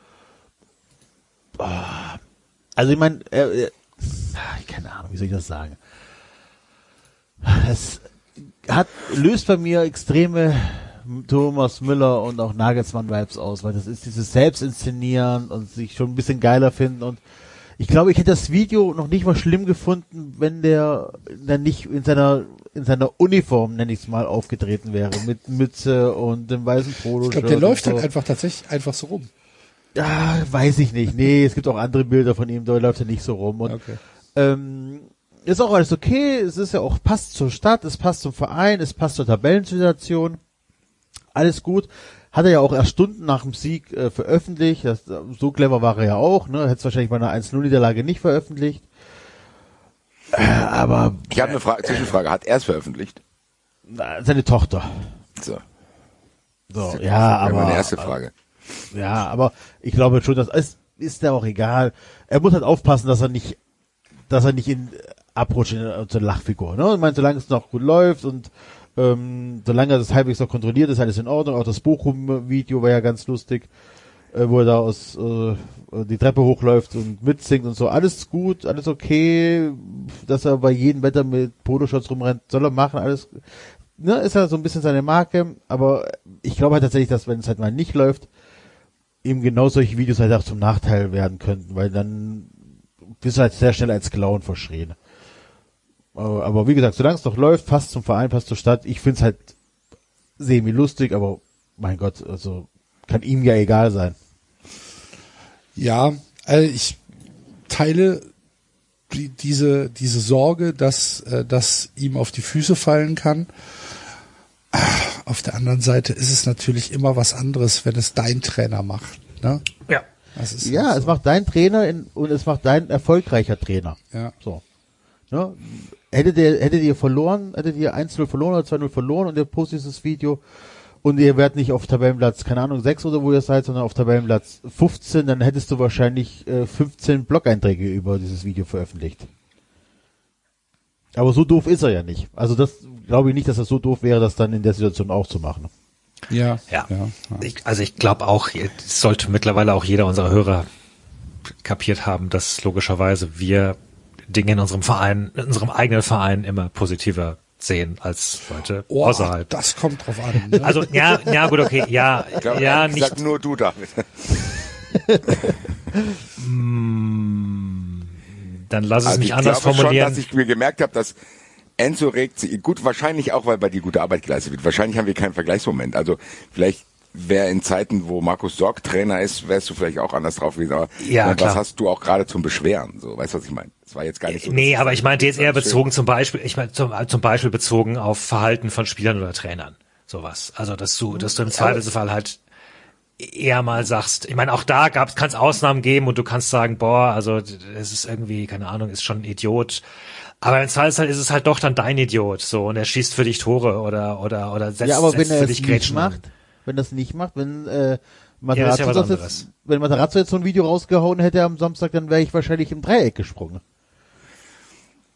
Speaker 5: Ah, Also ich meine, ah, keine Ahnung, wie soll ich das sagen? Es hat löst bei mir extreme Thomas Müller und auch Nagelsmann Vibes aus, weil das ist dieses Selbstinszenieren und sich schon ein bisschen geiler finden und Ich glaube, ich hätte das Video noch nicht mal schlimm gefunden, wenn der dann nicht in seiner in seiner Uniform, nenne ich es mal, aufgetreten wäre, mit Mütze und dem weißen Polo.
Speaker 2: Ich glaube, der läuft halt einfach tatsächlich einfach so rum.
Speaker 5: Ja, weiß ich nicht. Nee, es gibt auch andere Bilder von ihm, da läuft er nicht so rum. Und
Speaker 2: Okay.
Speaker 5: ähm, ist auch alles okay, es ist ja auch, passt zur Stadt, es passt zum Verein, es passt zur Tabellensituation. Alles gut. Hat er ja auch erst Stunden nach dem Sieg äh, veröffentlicht. Das, so clever war er ja auch, ne? Hätte es wahrscheinlich bei einer 1-0-Niederlage nicht veröffentlicht. Äh, aber
Speaker 4: Ich habe eine Frage, Zwischenfrage. Hat er es veröffentlicht?
Speaker 5: seine Tochter.
Speaker 4: So.
Speaker 5: So,
Speaker 4: Das
Speaker 5: ja,
Speaker 4: wäre
Speaker 5: aber
Speaker 4: meine erste Frage.
Speaker 5: Ja, aber ich glaube schon, dass es ist ja auch egal. Er muss halt aufpassen, dass er nicht, dass er nicht in abrutscht in eine Lachfigur. Ne? Ich meine, solange es noch gut läuft und ähm, solange das halbwegs noch kontrolliert, ist alles in Ordnung. Auch das Bochum-Video war ja ganz lustig, äh, wo er da aus äh, die Treppe hochläuft und mitsingt und so. Alles gut, alles okay. Dass er bei jedem Wetter mit Poloshirts rumrennt, soll er machen. Alles ne, ist ja so ein bisschen seine Marke. Aber ich glaube halt tatsächlich, dass wenn es halt mal nicht läuft, eben genau solche Videos halt auch zum Nachteil werden könnten, weil dann bist du halt sehr schnell als Clown verschrien. Aber, aber wie gesagt, solange es noch läuft, passt zum Verein, passt zur Stadt. Ich find's halt semi lustig, aber mein Gott, also kann ihm ja egal sein.
Speaker 2: Ja, also ich teile die, diese, diese Sorge, dass äh, das ihm auf die Füße fallen kann. Auf der anderen Seite ist es natürlich immer was anderes, wenn es dein Trainer macht. Ne?
Speaker 3: Ja.
Speaker 2: Das ist
Speaker 5: Ja,
Speaker 2: halt
Speaker 5: es
Speaker 2: so.
Speaker 5: macht dein Trainer in, und es macht dein erfolgreicher Trainer.
Speaker 2: Ja.
Speaker 5: So. Ne? Hättet ihr, hättet ihr verloren, hättet ihr 1-0 verloren oder 2-0 verloren und ihr postet dieses Video und ihr wärt nicht auf Tabellenplatz, keine Ahnung, 6 oder wo ihr seid, sondern auf Tabellenplatz 15, dann hättest du wahrscheinlich äh, 15 Blog-Einträge über dieses Video veröffentlicht. Aber so doof ist er ja nicht. Also das glaube ich nicht, dass das so doof wäre, das dann in der Situation auch zu machen.
Speaker 2: Ja,
Speaker 3: Ja.
Speaker 2: ja, ja.
Speaker 3: Ich, also ich glaube auch, es sollte mittlerweile auch jeder unserer Hörer kapiert haben, dass logischerweise wir Dinge in unserem Verein, in unserem eigenen Verein immer positiver sehen als Leute
Speaker 2: Oh,
Speaker 3: außerhalb.
Speaker 2: das kommt drauf an. Ne?
Speaker 3: Also ja, ja gut, okay, ja,
Speaker 4: Ich glaube,
Speaker 3: ja, nicht.
Speaker 4: nur du, David.
Speaker 3: Dann lass es
Speaker 4: Also
Speaker 3: mich
Speaker 4: ich
Speaker 3: anders
Speaker 4: glaube
Speaker 3: formulieren.
Speaker 4: schon, dass ich mir gemerkt habe, dass Enzo regt sich, gut, wahrscheinlich auch, weil bei dir gute Arbeit geleistet wird. Wahrscheinlich haben wir keinen Vergleichsmoment. Also vielleicht wäre in Zeiten, wo Markus Sorg Trainer ist, wärst du vielleicht auch anders drauf gewesen. Aber
Speaker 3: Ja,
Speaker 4: was
Speaker 3: klar.
Speaker 4: hast du auch gerade zum Beschweren? So, weißt du, was ich meine? Das war jetzt gar nicht so.
Speaker 3: Nee, aber ich meinte jetzt eher
Speaker 4: Schön.
Speaker 3: bezogen zum Beispiel, ich meine zum, zum Beispiel bezogen auf Verhalten von Spielern oder Trainern. Sowas. Also dass du, dass du im Zweifelsfall halt eher mal sagst, ich meine, auch da gab's, kann es Ausnahmen geben und du kannst sagen, boah, also es ist irgendwie, keine Ahnung, ist schon ein Idiot. Aber im Zweifelsfall ist es halt doch dann dein Idiot, so, und er schießt für dich Tore oder, oder, oder setzt,
Speaker 5: ja, aber
Speaker 3: setzt
Speaker 5: wenn er
Speaker 3: für dich Grätschen an.
Speaker 5: Wenn das nicht macht, wenn äh,
Speaker 3: Ja,
Speaker 5: Matarazzo
Speaker 3: ja
Speaker 5: das jetzt, wenn Matarazzo jetzt so ein Video rausgehauen hätte am Samstag, dann wäre ich wahrscheinlich im Dreieck gesprungen.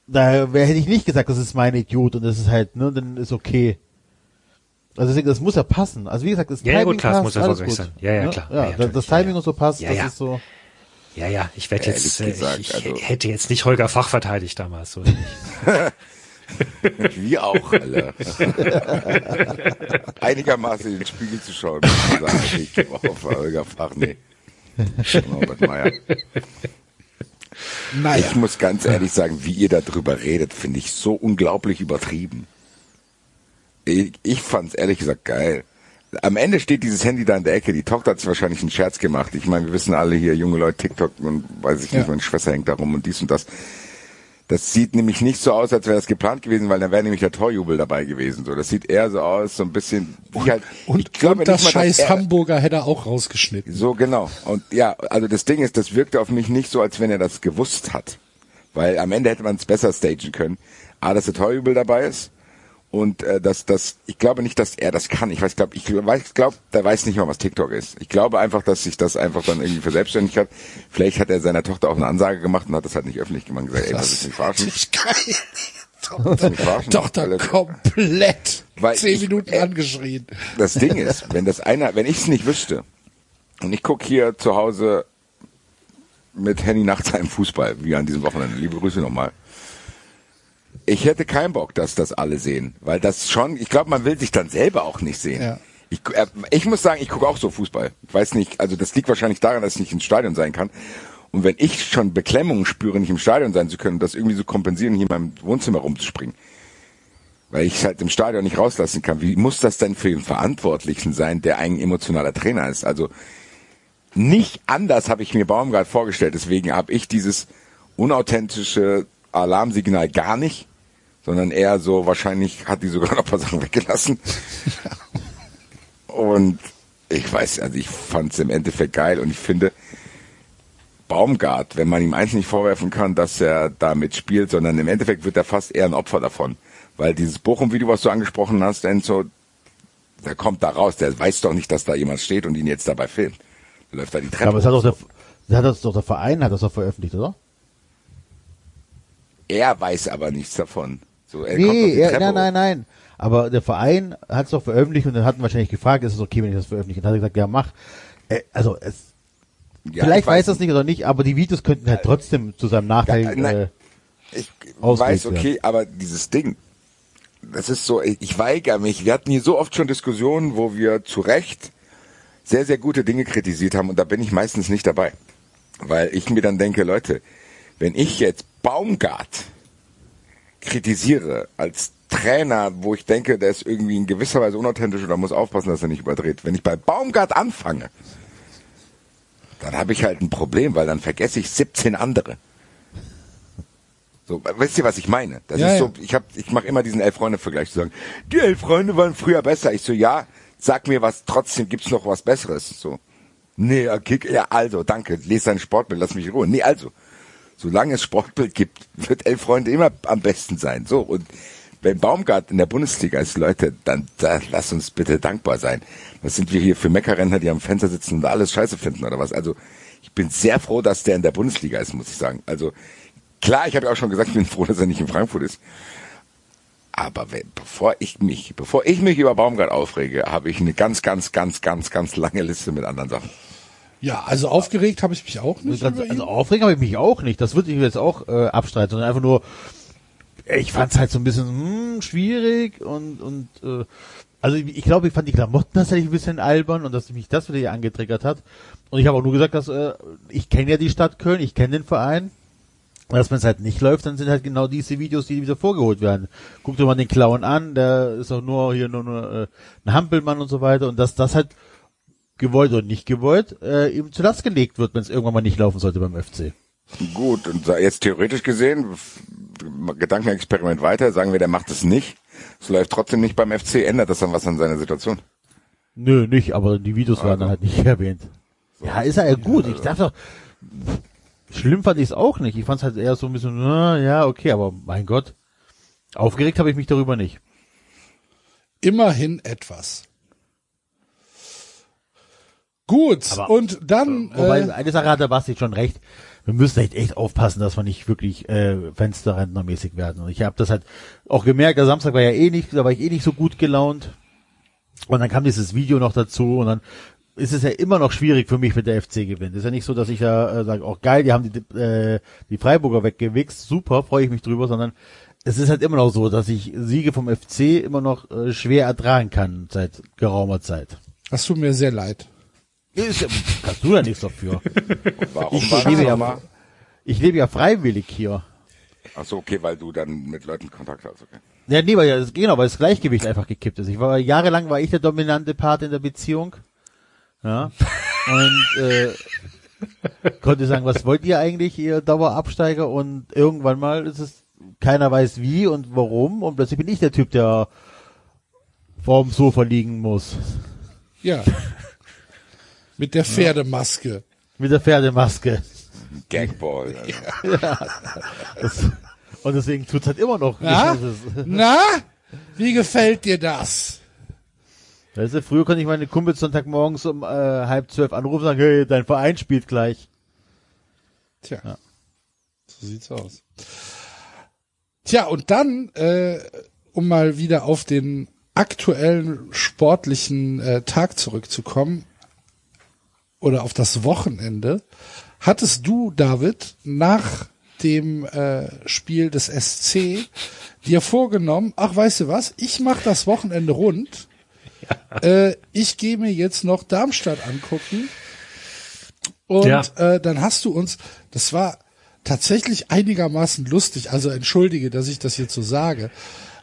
Speaker 5: Da wär, hätte ich nicht gesagt, das ist mein Idiot und das ist halt, ne, dann ist okay. Also deswegen, das muss ja passen. Also wie gesagt, das
Speaker 3: Ja, ja,
Speaker 5: Timing
Speaker 3: gut, klar,
Speaker 5: passt,
Speaker 3: muss
Speaker 5: alles
Speaker 3: erfolgreich
Speaker 5: gut.
Speaker 3: sein. Ja, ja,
Speaker 5: Ne?
Speaker 3: klar.
Speaker 5: Ja,
Speaker 3: Ja, ja,
Speaker 5: das, Timing
Speaker 3: ja, ja.
Speaker 5: und so passt,
Speaker 3: Ja,
Speaker 5: das
Speaker 3: ja.
Speaker 5: ist so.
Speaker 3: Ja, ja, ich werde jetzt, äh,
Speaker 4: gesagt,
Speaker 3: ich, ich
Speaker 4: also-
Speaker 3: hätte jetzt nicht Holger Fach verteidigt damals, so nicht.
Speaker 4: Wie auch, Alter. Einigermaßen in den Spiegel zu schauen, sagen. Ich gebe auch auf Holger Fach, nee. Norbert Meyer.
Speaker 2: naja.
Speaker 4: Ich muss ganz ehrlich sagen, wie ihr darüber redet, finde ich so unglaublich übertrieben. Ich, ich fand's ehrlich gesagt geil. Am Ende steht dieses Handy da in der Ecke. Die Tochter hat sich wahrscheinlich einen Scherz gemacht. Ich meine, wir wissen alle hier, junge Leute, TikTok und weiß ich
Speaker 2: Ja.
Speaker 4: nicht, meine Schwester hängt da rum und dies und das. Das sieht nämlich nicht so aus, als wäre das geplant gewesen, weil dann wäre nämlich der Torjubel dabei gewesen. So, das sieht eher so aus, so ein bisschen wie halt.
Speaker 2: Und,
Speaker 4: ich glaube
Speaker 2: und das
Speaker 4: mal,
Speaker 2: scheiß
Speaker 4: er-
Speaker 2: Hamburger hätte er auch rausgeschnitten.
Speaker 4: so, genau. Und ja, also das Ding ist, das wirkte auf mich nicht so, als wenn er das gewusst hat. Weil am Ende hätte man es besser stagen können. A, dass der Torjubel dabei ist. Und äh, dass das, ich glaube nicht, dass er das kann. Ich weiß, glaube, ich weiß, glaube, der weiß nicht mal, was TikTok ist. Ich glaube einfach, dass sich das einfach dann irgendwie verselbstständigt hat. Vielleicht hat er seiner Tochter auch eine Ansage gemacht und hat das halt nicht öffentlich gemacht und gesagt, ey, das ist nicht verarschen.
Speaker 2: ist geil.
Speaker 4: Das ist nicht verarschen.
Speaker 2: Tochter
Speaker 4: Weil er-
Speaker 2: komplett
Speaker 4: Weil
Speaker 2: zehn
Speaker 4: ich-
Speaker 2: Minuten
Speaker 4: äh,
Speaker 2: angeschrien.
Speaker 4: das Ding ist, wenn das einer, wenn ich es nicht wüsste und ich gucke hier zu Hause mit Henny nachts im Fußball, wie an diesem Wochenende, liebe Grüße nochmal. Ich hätte keinen Bock, dass das alle sehen, weil das schon, ich glaube, man will sich dann selber auch nicht sehen.
Speaker 2: Ja.
Speaker 4: Ich, äh, ich muss sagen, ich gucke auch so Fußball. Ich weiß nicht, also das liegt wahrscheinlich daran, dass ich nicht ins Stadion sein kann. Und wenn ich schon Beklemmungen spüre, nicht im Stadion sein zu können, das irgendwie so kompensieren, hier in meinem Wohnzimmer rumzuspringen, weil ich es halt im Stadion nicht rauslassen kann, wie muss das denn für den Verantwortlichen sein, der ein emotionaler Trainer ist? Also nicht anders habe ich mir Baumgart vorgestellt. Deswegen habe ich dieses unauthentische Alarmsignal gar nicht, sondern eher so, wahrscheinlich hat die sogar noch ein paar Sachen weggelassen. Und ich weiß, also ich fand es im Endeffekt geil und ich finde, Baumgart, wenn man ihm eins nicht vorwerfen kann, dass er da mitspielt, sondern im Endeffekt wird er fast eher ein Opfer davon. Weil dieses Bochum-Video, was du angesprochen hast, Enzo, der kommt da raus, der weiß doch nicht, dass da jemand steht und ihn jetzt dabei filmt. Da läuft da die Treppe.
Speaker 5: Aber es hat doch der, das hat das doch der Verein hat das doch veröffentlicht, oder?
Speaker 4: er weiß aber nichts davon. So, auf
Speaker 5: Nee, er, nein, nein, nein. Aber der Verein hat es doch veröffentlicht und dann hatten wahrscheinlich gefragt, ist es okay, wenn ich das veröffentliche? Und dann hat er gesagt, ja, mach. Äh, also es,
Speaker 4: Ja,
Speaker 5: vielleicht
Speaker 4: ich
Speaker 5: weiß das nicht oder nicht, aber die Videos könnten halt trotzdem zu seinem Nachteil.
Speaker 4: Ja, nein.
Speaker 5: äh,
Speaker 4: Ich weiß, okay, aber dieses Ding, das ist so, ich, ich weigere mich. Wir hatten hier so oft schon Diskussionen, wo wir zu Recht sehr, sehr gute Dinge kritisiert haben und da bin ich meistens nicht dabei. Weil ich mir dann denke, Leute, wenn ich jetzt Baumgart kritisiere als Trainer, wo ich denke, der ist irgendwie in gewisser Weise unauthentisch oder muss aufpassen, dass er nicht überdreht. Wenn ich bei Baumgart anfange, dann habe ich halt ein Problem, weil dann vergesse ich 17 andere. So, wisst ihr, was ich meine? Das
Speaker 2: Ja,
Speaker 4: ist so, ich hab, ich mache immer diesen Elf-Freunde-Vergleich zu sagen, die Elf-Freunde waren früher besser. Ich so, ja, sag mir was, trotzdem gibt's noch was Besseres. So, nee, ja, kick, ja, also, danke, lese dein Sportbild, lass mich in Ruhe. Nee, also, solange es Sportbild gibt, wird Elf-Freunde immer am besten sein. So, und wenn Baumgart in der Bundesliga ist, Leute, dann da, lasst uns bitte dankbar sein. Was sind wir hier für Meckerrentner, die am Fenster sitzen und alles scheiße finden oder was? Also, ich bin sehr froh, dass der in der Bundesliga ist, muss ich sagen. Also, klar, ich habe ja auch schon gesagt, ich bin froh, dass er nicht in Frankfurt ist. Aber wenn, bevor ich mich, bevor ich mich über Baumgart aufrege, habe ich eine ganz, ganz, ganz, ganz, ganz lange Liste mit anderen Sachen.
Speaker 2: Ja, also aufgeregt habe ich mich auch nicht
Speaker 5: ganz,
Speaker 2: über ihn.
Speaker 5: also aufregen habe ich mich auch nicht. Das würde ich jetzt auch äh, abstreiten, sondern einfach nur, ich fand es halt so ein bisschen hm, schwierig und und äh, also ich, ich glaube, ich fand die Klamotten tatsächlich ein bisschen albern und dass mich das wieder hier angetriggert hat. Und ich habe auch nur gesagt, dass äh, ich kenne ja die Stadt Köln, ich kenne den Verein. Und dass wenn es halt nicht läuft, dann sind halt genau diese Videos, die wieder vorgeholt werden. Guck dir mal den Clown an, der ist auch nur hier nur, nur äh, ein Hampelmann und so weiter. Und dass das halt gewollt oder nicht gewollt äh, ihm zu Last gelegt wird, wenn es irgendwann mal nicht laufen sollte beim FC.
Speaker 4: Gut, und jetzt theoretisch gesehen, Gedankenexperiment weiter, sagen wir, der macht es nicht. Es läuft trotzdem nicht beim FC, ändert das dann was an seiner Situation?
Speaker 5: Nö, nicht, aber die Videos waren dann halt nicht erwähnt. Ja, ist ja gut. Ich dachte doch, schlimm fand ich es auch nicht. Ich fand es halt eher so ein bisschen, na, ja, okay, aber mein Gott. Aufgeregt habe ich mich darüber nicht.
Speaker 2: Immerhin etwas. Gut,
Speaker 5: Aber-
Speaker 2: und dann
Speaker 5: Wobei,
Speaker 2: äh,
Speaker 5: eine Sache hat der Basti schon recht. Wir müssen echt, echt aufpassen, dass wir nicht wirklich äh, Fensterrentnermäßig werden. Und ich habe das halt auch gemerkt, der Samstag war ja eh nicht, da war ich eh nicht so gut gelaunt. Und dann kam dieses Video noch dazu und dann ist es ja immer noch schwierig für mich, wenn der FC gewinnt. Ist ja nicht so, dass ich da äh, sage, auch geil, die haben die, äh, die Freiburger weggewichst, super, freue ich mich drüber, sondern es ist halt immer noch so, dass ich Siege vom FC immer noch äh, schwer ertragen kann seit geraumer Zeit.
Speaker 2: das tut mir sehr leid.
Speaker 5: Ist, ja- kannst du ja nichts dafür.
Speaker 4: Warum
Speaker 5: Ich lebe ja? Ich lebe ja freiwillig hier.
Speaker 4: Ach so, okay, weil du dann mit Leuten Kontakt hast, okay.
Speaker 5: Ja, nee, weil ja, das- genau, weil das Gleichgewicht einfach gekippt ist. Ich war jahrelang war ich der dominante Part in der Beziehung. Ja. Und äh, konnte sagen, was wollt ihr eigentlich, ihr Dauerabsteiger? Und irgendwann mal ist es, keiner weiß wie und warum. Und plötzlich bin ich der Typ, der vorm Sofa liegen muss.
Speaker 2: Ja. Mit der Pferdemaske.
Speaker 5: Mit der Pferdemaske.
Speaker 4: Gagball. Also.
Speaker 5: Das, und deswegen tut's halt immer noch.
Speaker 2: Ja?
Speaker 5: Ist-
Speaker 2: Na? Wie gefällt dir das?
Speaker 5: Weißt du, früher konnte ich meine Kumpels Sonntagmorgens um äh, halb zwölf anrufen und sagen, hey, dein Verein spielt gleich.
Speaker 2: Tja. So sieht's aus. Tja, und dann, äh, um mal wieder auf den aktuellen sportlichen äh, Tag zurückzukommen oder auf das Wochenende, hattest du, David, nach dem äh, Spiel des SC dir vorgenommen, ach weißt du was, ich mach das Wochenende rund, äh, ich gehe mir jetzt noch Darmstadt angucken Und
Speaker 3: Ja.
Speaker 2: äh, dann hast du uns, das war tatsächlich einigermaßen lustig, also entschuldige, dass ich das jetzt so sage,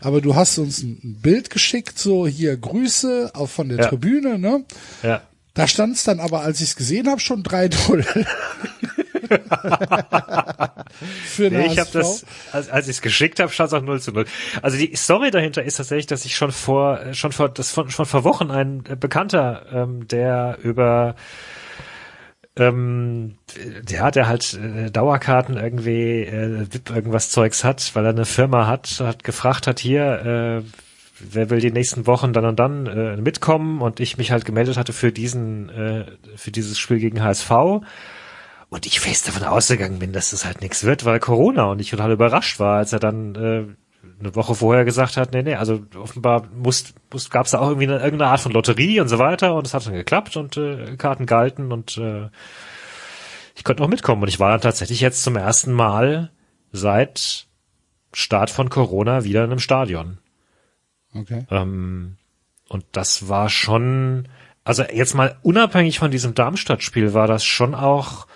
Speaker 2: aber du hast uns ein ein Bild geschickt, so hier Grüße auch von der
Speaker 3: Ja.
Speaker 2: Tribüne, ne?
Speaker 3: Ja.
Speaker 2: Da stand es dann aber, als ich es gesehen habe, schon 3-0. Für
Speaker 3: Nee, ich habe das, als, als ich es geschickt habe, stand es auch 0 zu 0. Also die Story dahinter ist tatsächlich, dass ich schon vor, äh, schon vor, das von, schon vor Wochen ein äh, Bekannter, ähm, der über ähm, der hat, der halt äh, Dauerkarten irgendwie, äh, VIP irgendwas Zeugs hat, weil er eine Firma hat, hat gefragt hat, hier, äh, wer will die nächsten Wochen dann und dann äh, mitkommen und ich mich halt gemeldet hatte für diesen, äh, für dieses Spiel gegen HSV. Und ich fest davon ausgegangen bin, dass das halt nichts wird, weil Corona und ich total überrascht war, als er dann äh, eine Woche vorher gesagt hat, nee, nee, also offenbar muss, muss gab es da auch irgendwie eine, irgendeine Art von Lotterie und so weiter und es hat dann geklappt und äh, Karten galten und äh, ich konnte noch mitkommen und ich war dann tatsächlich jetzt zum ersten Mal seit Start von Corona wieder in einem Stadion.
Speaker 2: Okay.
Speaker 3: Ähm, und das war schon, also jetzt mal unabhängig von diesem Darmstadt-Spiel war das schon auch,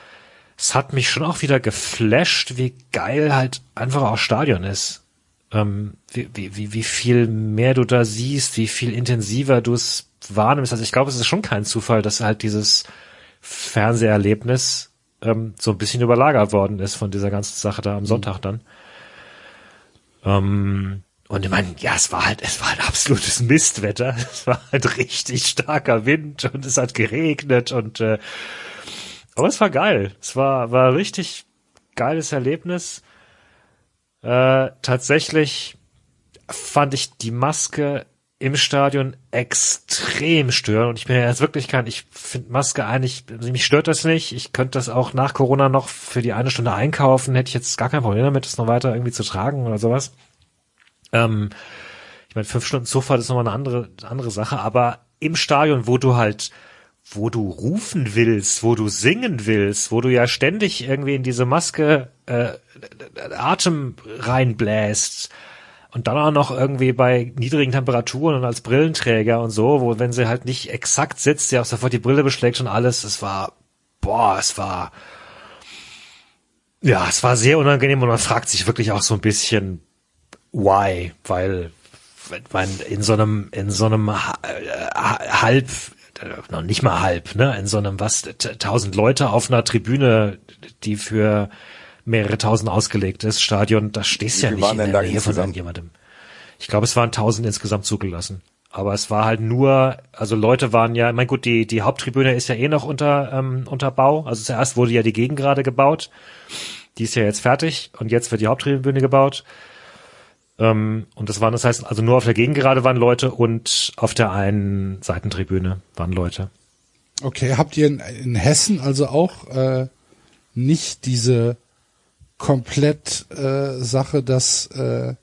Speaker 3: es hat mich schon auch wieder geflasht, wie geil halt einfach auch Stadion ist. Ähm, wie, wie, wie, viel mehr du da siehst, wie viel intensiver du es wahrnimmst. Also ich glaube, es ist schon kein Zufall, dass halt dieses Fernseherlebnis ähm, so ein bisschen überlagert worden ist von dieser ganzen Sache da am Sonntag dann. Ähm, und ich meine, ja, es war halt, es war halt absolutes Mistwetter. Es war halt richtig starker Wind und es hat geregnet und äh, aber es war geil. Es war war richtig geiles Erlebnis. Äh, tatsächlich fand ich die Maske im Stadion extrem störend und ich bin ja jetzt wirklich kein, ich finde Maske eigentlich, also mich stört das nicht. Ich könnte das auch nach Corona noch für die eine Stunde einkaufen, hätte ich jetzt gar kein Problem damit, das noch weiter irgendwie zu tragen oder sowas. Ähm, ich meine, fünf Stunden Zufahrt ist nochmal eine andere, andere Sache, aber im Stadion, wo du halt, wo du rufen willst, wo du singen willst, wo du ja ständig irgendwie in diese Maske äh, Atem reinbläst und dann auch noch irgendwie bei niedrigen Temperaturen und als Brillenträger und so, wo wenn sie halt nicht exakt sitzt, sie auch sofort die Brille beschlägt und alles, es war, boah, es war, ja, es war sehr unangenehm und man fragt sich wirklich auch so ein bisschen, why, weil man in so einem in so einem äh, halb äh, noch nicht mal halb, ne, in so einem was tausend Leute auf einer Tribüne, die für mehrere tausend ausgelegt ist, Stadion, da stehst du ja nicht in der Nähe von irgendjemandem. Ich glaube, es waren tausend insgesamt zugelassen. Aber es war halt nur, also Leute waren ja, mein gut, die, die Haupttribüne ist ja eh noch unter, ähm, unter Bau. Also zuerst wurde ja die Gegend gerade gebaut. Die ist ja jetzt fertig und jetzt wird die Haupttribüne gebaut. Ähm, und das waren, das heißt, also nur auf der Gegengerade waren Leute und auf der einen Seitentribüne waren Leute.
Speaker 2: Okay, habt ihr in, in Hessen also auch äh, nicht diese komplett äh, Sache, dass äh,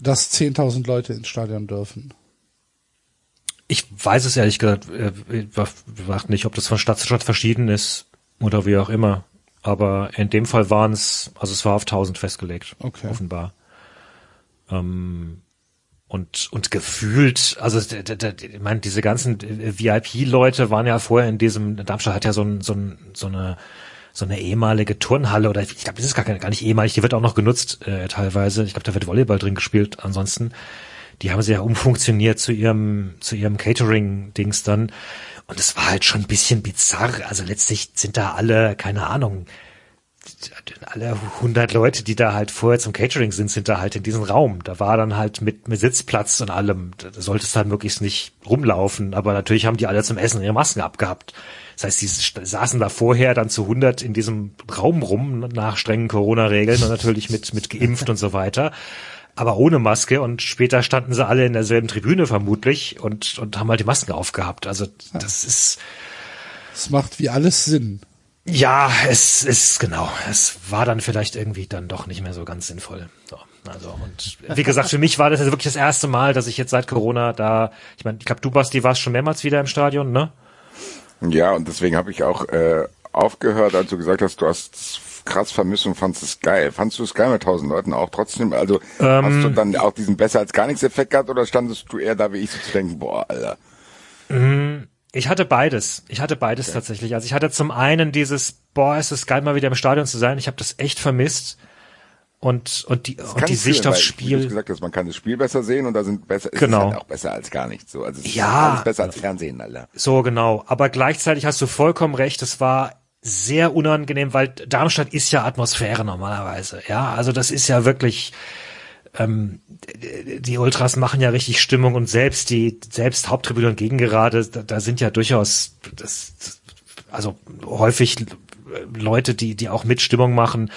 Speaker 2: dass 10.000 Leute ins Stadion dürfen?
Speaker 3: Ich weiß es ehrlich gesagt, äh, weiß nicht, ob das von Stadt zu Stadt verschieden ist oder wie auch immer. Aber in dem Fall waren es, also es war auf 1000 festgelegt,
Speaker 2: Okay.
Speaker 3: offenbar. Ähm, und und gefühlt, also ich meine, diese ganzen VIP-Leute waren ja vorher in diesem, Darmstadt hat ja so, ein, so, ein, so eine so eine ehemalige Turnhalle oder ich glaube, das ist gar, gar nicht ehemalig, die wird auch noch genutzt äh, teilweise. Ich glaube, da wird Volleyball drin gespielt. Ansonsten, die haben sie ja umfunktioniert zu ihrem zu ihrem Catering-Dings dann. Und es war halt schon ein bisschen bizarr. Also letztlich sind da alle, keine Ahnung, alle 100 Leute, die da halt vorher zum Catering sind, sind da halt in diesem Raum. Da war dann halt mit, mit Sitzplatz und allem. Da solltest halt möglichst nicht rumlaufen. Aber natürlich haben die alle zum Essen ihre Masken abgehabt. Das heißt, die saßen da vorher dann zu 100 in diesem Raum rum nach strengen Corona-Regeln und natürlich mit, mit geimpft und so weiter. Aber ohne Maske und später standen sie alle in derselben Tribüne vermutlich und, und haben halt die Masken aufgehabt. Also das ist,
Speaker 2: Es macht wie alles Sinn.
Speaker 3: ja, es ist genau. Es war dann vielleicht irgendwie dann doch nicht mehr so ganz sinnvoll. So, also und wie gesagt, für mich war das jetzt wirklich das erste Mal, dass ich jetzt seit Corona da, ich meine, ich glaube, du Basti warst schon mehrmals wieder im Stadion, ne?
Speaker 7: Ja, und deswegen habe ich auch äh, aufgehört, als du gesagt hast, du hast krass vermisst und fandst es geil. Fandst du es geil mit tausend Leuten auch trotzdem? Also hast du dann auch diesen besser als gar nichts Effekt gehabt oder standest du eher da wie ich so zu denken, boah, Alter.
Speaker 3: Ich hatte beides. Ich hatte beides tatsächlich. Also ich hatte zum einen dieses, boah, es ist geil, mal wieder im Stadion zu sein. Ich habe das echt vermisst. Und, und die, und die Sicht
Speaker 7: fühlen,
Speaker 3: aufs
Speaker 7: weil, Wie du
Speaker 3: Spiel.
Speaker 7: gesagt hast, man kann das Spiel besser sehen und da sind besser, es
Speaker 3: Genau.
Speaker 7: ist halt auch besser als gar nichts. So, also es
Speaker 3: Ja.
Speaker 7: ist alles besser als Fernsehen, Alter.
Speaker 3: So genau. Aber gleichzeitig hast du vollkommen recht. Es war sehr unangenehm, weil Darmstadt ist ja Atmosphäre normalerweise. Ja, also das ist ja wirklich, ähm, die Ultras machen ja richtig Stimmung und selbst die, selbst Haupttribüne und Gegengerade, da, da sind ja durchaus, das, also häufig Leute, die, die auch mit Stimmung machen.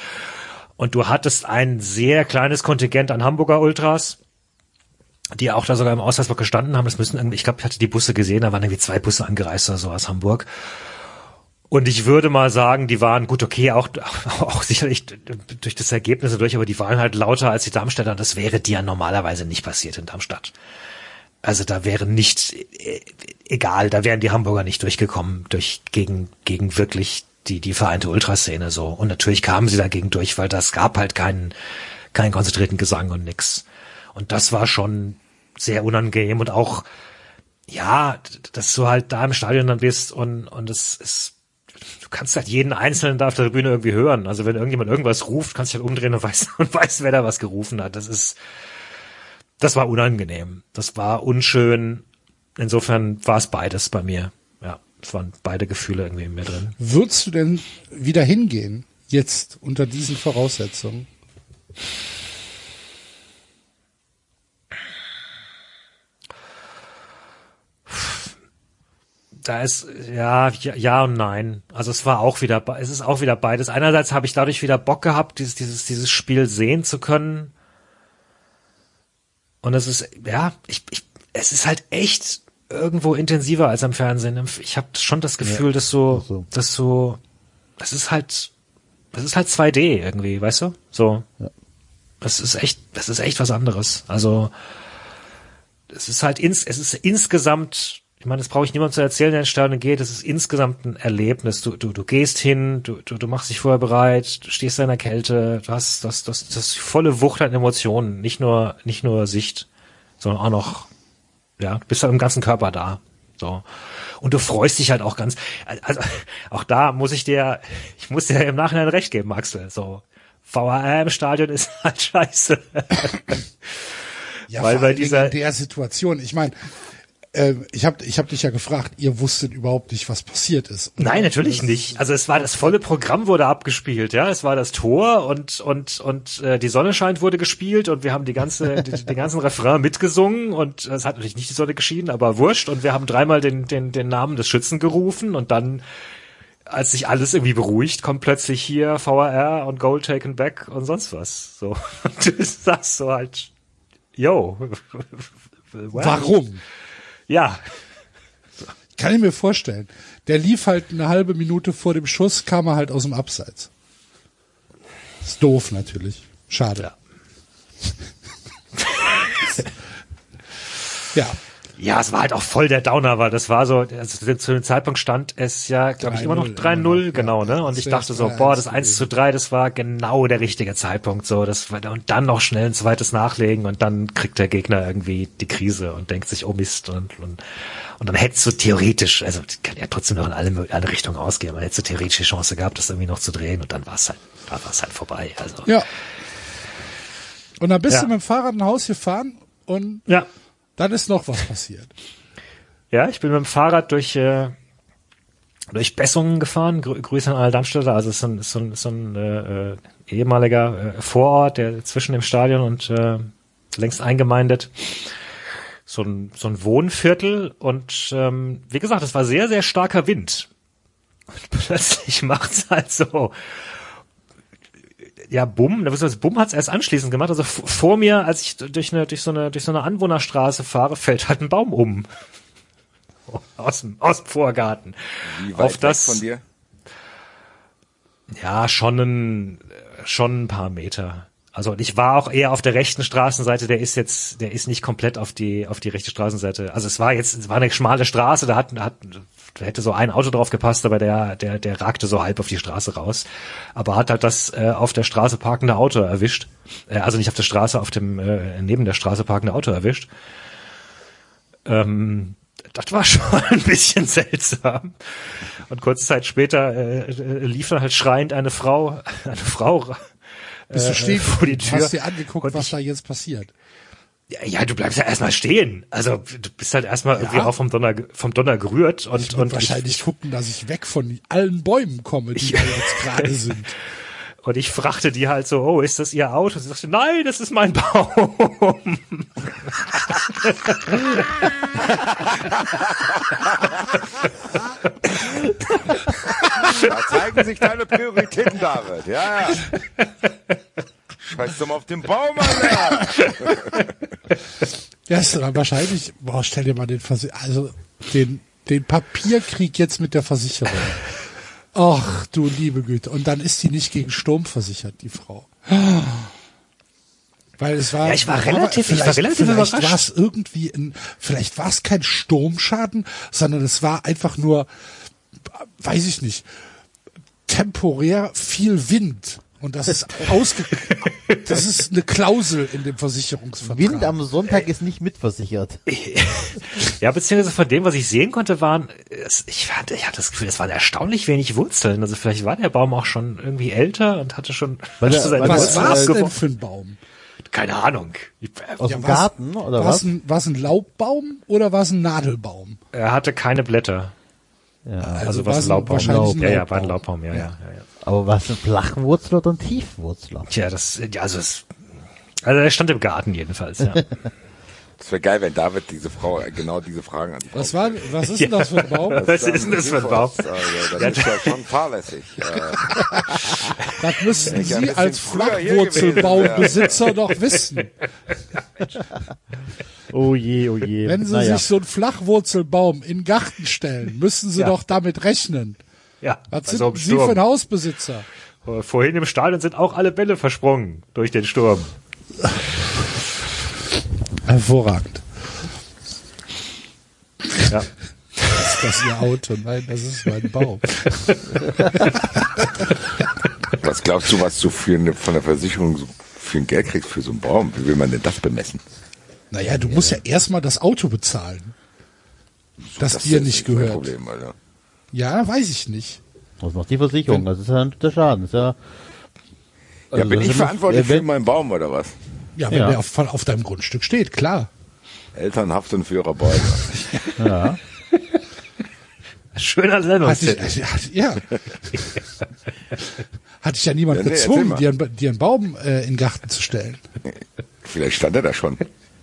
Speaker 3: Und du hattest ein sehr kleines Kontingent an Hamburger Ultras, die auch da sogar im Auswärtsblock gestanden haben. Das müssen irgendwie, ich glaube, ich hatte die Busse gesehen, da waren irgendwie zwei Busse angereist oder so aus Hamburg. Und ich würde mal sagen, die waren gut, okay, auch, auch sicherlich durch das Ergebnis durch, aber die waren halt lauter als die Darmstädter und das wäre dir normalerweise nicht passiert in Darmstadt. Also da wäre nicht, äh, egal, da wären die Hamburger nicht durchgekommen durch, gegen, gegen wirklich die, die vereinte Ultraszene so. Und natürlich kamen sie dagegen durch, weil das gab halt keinen, keinen konzentrierten Gesang und nix. Und das war schon sehr unangenehm und auch, ja, dass du halt da im Stadion dann bist und, und es ist, du kannst halt jeden Einzelnen da auf der Bühne irgendwie hören. Also wenn irgendjemand irgendwas ruft, kannst du halt umdrehen und weißt, und weißt, wer da was gerufen hat. Das ist, das war unangenehm. Das war unschön. Insofern war es beides bei mir. Ja, es waren beide Gefühle irgendwie in mir drin.
Speaker 2: Würdest du denn wieder hingehen, jetzt unter diesen Voraussetzungen?
Speaker 3: Da ist ja, ja ja und nein. Also es war auch wieder es ist auch wieder beides. Einerseits habe ich dadurch wieder Bock gehabt, dieses dieses dieses Spiel sehen zu können. Und es ist ja, ich, ich es ist halt echt irgendwo intensiver als am Fernsehen. Ich habe schon das Gefühl, dass so
Speaker 5: so.
Speaker 3: dass so das ist halt das ist halt 2D irgendwie, weißt du? So.
Speaker 5: Ja.
Speaker 3: Das ist echt das ist echt was anderes. Also es ist halt ins, es ist insgesamt, ich meine, das brauche ich niemandem zu erzählen, der in Sterne geht, es ist insgesamt ein Erlebnis. Du, du, du gehst hin, du, du, du machst dich vorher bereit, du stehst in der Kälte, du hast das, das, das volle Wucht an Emotionen, nicht nur, nicht nur Sicht, sondern auch noch, ja, du bist halt im ganzen Körper da. So. Und du freust dich halt auch ganz, also auch da muss ich dir, ich muss dir im Nachhinein recht geben, Axel. So, VAR im Stadion ist halt scheiße.
Speaker 2: Ja,
Speaker 3: Weil bei dieser-
Speaker 2: in der Situation, ich meine, äh, ich habe ich hab dich ja gefragt, ihr wusstet überhaupt nicht, was passiert ist. Und
Speaker 3: Nein, natürlich
Speaker 2: das-
Speaker 3: nicht. Also es war das volle Programm wurde abgespielt, ja. Es war das Tor und und und äh, die Sonne scheint wurde gespielt und wir haben die ganze die, den ganzen Refrain mitgesungen und es hat natürlich nicht die Sonne geschienen, aber wurscht und wir haben dreimal den den den Namen des Schützen gerufen und dann als sich alles irgendwie beruhigt, kommt plötzlich hier VAR und Goal taken back und sonst was. So. Und du sagst so halt, yo. wow.
Speaker 2: Warum?
Speaker 3: Ja.
Speaker 2: Kann ich mir vorstellen. Der lief halt eine halbe Minute vor dem Schuss, kam er halt aus dem Abseits. Ist doof natürlich. Schade.
Speaker 3: Ja.
Speaker 2: Ja.
Speaker 3: Ja, es war halt auch voll der Downer, weil das war so, also zu dem Zeitpunkt stand es ja, glaube ich, immer noch
Speaker 2: 3-0,
Speaker 3: 3-0,
Speaker 2: immer noch,
Speaker 3: genau, ne? Und ich dachte so,
Speaker 2: 3-1
Speaker 3: boah, das 1
Speaker 2: gewesen.
Speaker 3: zu 3, das war genau der richtige Zeitpunkt, so, das war, und dann noch schnell ein zweites nachlegen und dann kriegt der Gegner irgendwie die Krise und denkt sich, oh Mist, und, und, und dann hättest du theoretisch, also, kann ja trotzdem noch in alle, alle Richtungen ausgehen, man hätte theoretisch die Chance gehabt, das irgendwie noch zu drehen und dann war es halt, dann war es halt vorbei, also.
Speaker 2: Ja. Und dann bist
Speaker 3: Ja.
Speaker 2: du mit dem Fahrrad ein Haus gefahren und
Speaker 3: ja.
Speaker 2: Dann ist noch was passiert.
Speaker 3: Ja, ich bin mit dem Fahrrad durch, äh, durch Bessungen gefahren. Grü Grüße an alle Darmstädter. Also es ist so ein, so ein, so ein äh, äh, ehemaliger äh, Vorort, der zwischen dem Stadion und äh, längst eingemeindet. So ein, so ein Wohnviertel. Und ähm, wie gesagt, es war sehr, sehr starker Wind. Und plötzlich macht's halt so. Ja, Bumm, Bumm hat's erst anschließend gemacht. Also vor mir, als ich durch eine, durch so eine, durch so eine Anwohnerstraße fahre, fällt halt ein Baum um aus dem, aus dem Vorgarten.
Speaker 7: Wie weit
Speaker 3: Auf das,
Speaker 7: von dir?
Speaker 3: ja, schon ein, schon ein paar Meter. Also und ich war auch eher auf der rechten Straßenseite, der ist jetzt, der ist nicht komplett auf die, auf die rechte Straßenseite. Also es war jetzt, es war eine schmale Straße, da hat, hat, da hätte so ein Auto drauf gepasst, aber der, der, der ragte so halb auf die Straße raus. Aber hat halt das äh, auf der Straße parkende Auto erwischt. Äh, also nicht auf der Straße, auf dem, äh, neben der Straße parkende Auto erwischt. Ähm, das war schon ein bisschen seltsam. Und kurze Zeit später äh, äh, lief dann halt schreiend eine Frau, eine Frau
Speaker 2: Bist du
Speaker 3: äh,
Speaker 2: stehen
Speaker 3: vor die
Speaker 2: Du
Speaker 3: Tür.
Speaker 2: hast dir angeguckt,
Speaker 3: Und
Speaker 2: was
Speaker 3: ich-
Speaker 2: da jetzt passiert.
Speaker 3: Ja, ja, du bleibst ja erstmal stehen. Also du bist halt erstmal irgendwie
Speaker 2: Ja.
Speaker 3: auch vom Donner, vom Donner gerührt und,
Speaker 2: Ich
Speaker 3: und
Speaker 2: wahrscheinlich gucken, dass ich weg von allen Bäumen komme, die da jetzt gerade sind.
Speaker 3: Und ich fragte die halt so, oh, ist das ihr Auto? Sie sagte, nein, das ist mein Baum.
Speaker 4: Da zeigen sich deine Prioritäten, David. Ja, ja. Scheiß doch mal auf den Baum, Alter.
Speaker 2: Ja, ist dann wahrscheinlich, boah, stell dir mal den Versi also den, den Papierkrieg jetzt mit der Versicherung. Ach, du liebe Güte. Und dann ist die nicht gegen Sturm versichert, die Frau. Weil es war,
Speaker 3: Ja, ich war relativ- ich war
Speaker 2: vielleicht-
Speaker 3: relativ
Speaker 2: vielleicht
Speaker 3: überrascht.
Speaker 2: war es irgendwie ein, vielleicht war es kein Sturmschaden, sondern es war einfach nur, weiß ich nicht, temporär viel Wind. Und das ist ausge, das ist eine Klausel in dem Versicherungsvertrag.
Speaker 5: Wind am Sonntag ist nicht mitversichert.
Speaker 3: Ja, beziehungsweise von dem, was ich sehen konnte, waren, ich fand, ich hatte das Gefühl, es waren erstaunlich wenig Wurzeln. Also vielleicht war der Baum auch schon irgendwie älter und hatte schon
Speaker 5: Weil
Speaker 3: hatte
Speaker 5: weil
Speaker 2: Was war es denn für ein Baum?
Speaker 3: Keine Ahnung. Ich-
Speaker 5: Aus
Speaker 2: Ja,
Speaker 5: dem Garten, oder
Speaker 2: War
Speaker 5: was?
Speaker 2: es ein, war's ein Laubbaum oder war es ein Nadelbaum?
Speaker 3: Er hatte keine Blätter.
Speaker 5: Ja.
Speaker 3: Also,
Speaker 2: war's
Speaker 3: was ein Laubbaum.
Speaker 2: ein
Speaker 3: ja, ja, war ein
Speaker 2: Laubbaum.
Speaker 3: Laubbaum, ja, ja, ja. ja.
Speaker 5: Aber was ein Flachwurzler oder ein Tiefwurzler?
Speaker 3: Tja, das, ja, also es, also er stand im Garten jedenfalls, ja.
Speaker 4: Das wäre geil, wenn David diese Frau äh, genau diese Fragen an die Frau
Speaker 2: Was war, was ist denn das für ein Baum?
Speaker 3: Was ist denn das für ein Baum?
Speaker 4: Also, das ist ja schon fahrlässig. Äh,
Speaker 2: Das müssten Sie als Flachwurzelbaumbesitzer doch wissen.
Speaker 5: Oh je, oh je.
Speaker 2: Wenn Sie
Speaker 5: naja.
Speaker 2: sich so einen Flachwurzelbaum in den Garten stellen, müssen Sie
Speaker 3: Ja.
Speaker 2: doch damit rechnen.
Speaker 3: Ja,
Speaker 2: Was sind Sie für ein. Hausbesitzer?
Speaker 3: Vorhin im Stadion sind auch alle Bälle versprungen durch den Sturm.
Speaker 2: Hervorragend.
Speaker 3: Ja.
Speaker 2: Ist das Ihr Auto? Nein, das ist mein Baum.
Speaker 4: was glaubst du, was du für eine, von der Versicherung so für ein Geld kriegst für so einen Baum? Wie will man denn das bemessen?
Speaker 2: Naja, du musst ja erstmal das Auto bezahlen. Das, dir
Speaker 4: ist
Speaker 2: nicht gehört.
Speaker 4: Problem, Alter.
Speaker 2: Ja, weiß ich nicht.
Speaker 5: Was macht die Versicherung? Das ist ja der Schaden. Das ist ja,
Speaker 4: Ja,
Speaker 5: Also
Speaker 4: bin
Speaker 5: das
Speaker 4: ich verantwortlich für meinen Baum oder was?
Speaker 2: Ja, wenn
Speaker 5: Ja.
Speaker 2: der auf, auf deinem Grundstück steht, klar.
Speaker 4: Eltern haften für ihre Bäume.
Speaker 5: ja.
Speaker 3: Schöner Sendungstitel.
Speaker 2: ja. Hatte ich ja niemand
Speaker 4: Ja, nee,
Speaker 2: gezwungen, dir, einen- dir einen Baum äh, in den Garten zu stellen.
Speaker 4: Vielleicht stand er da schon.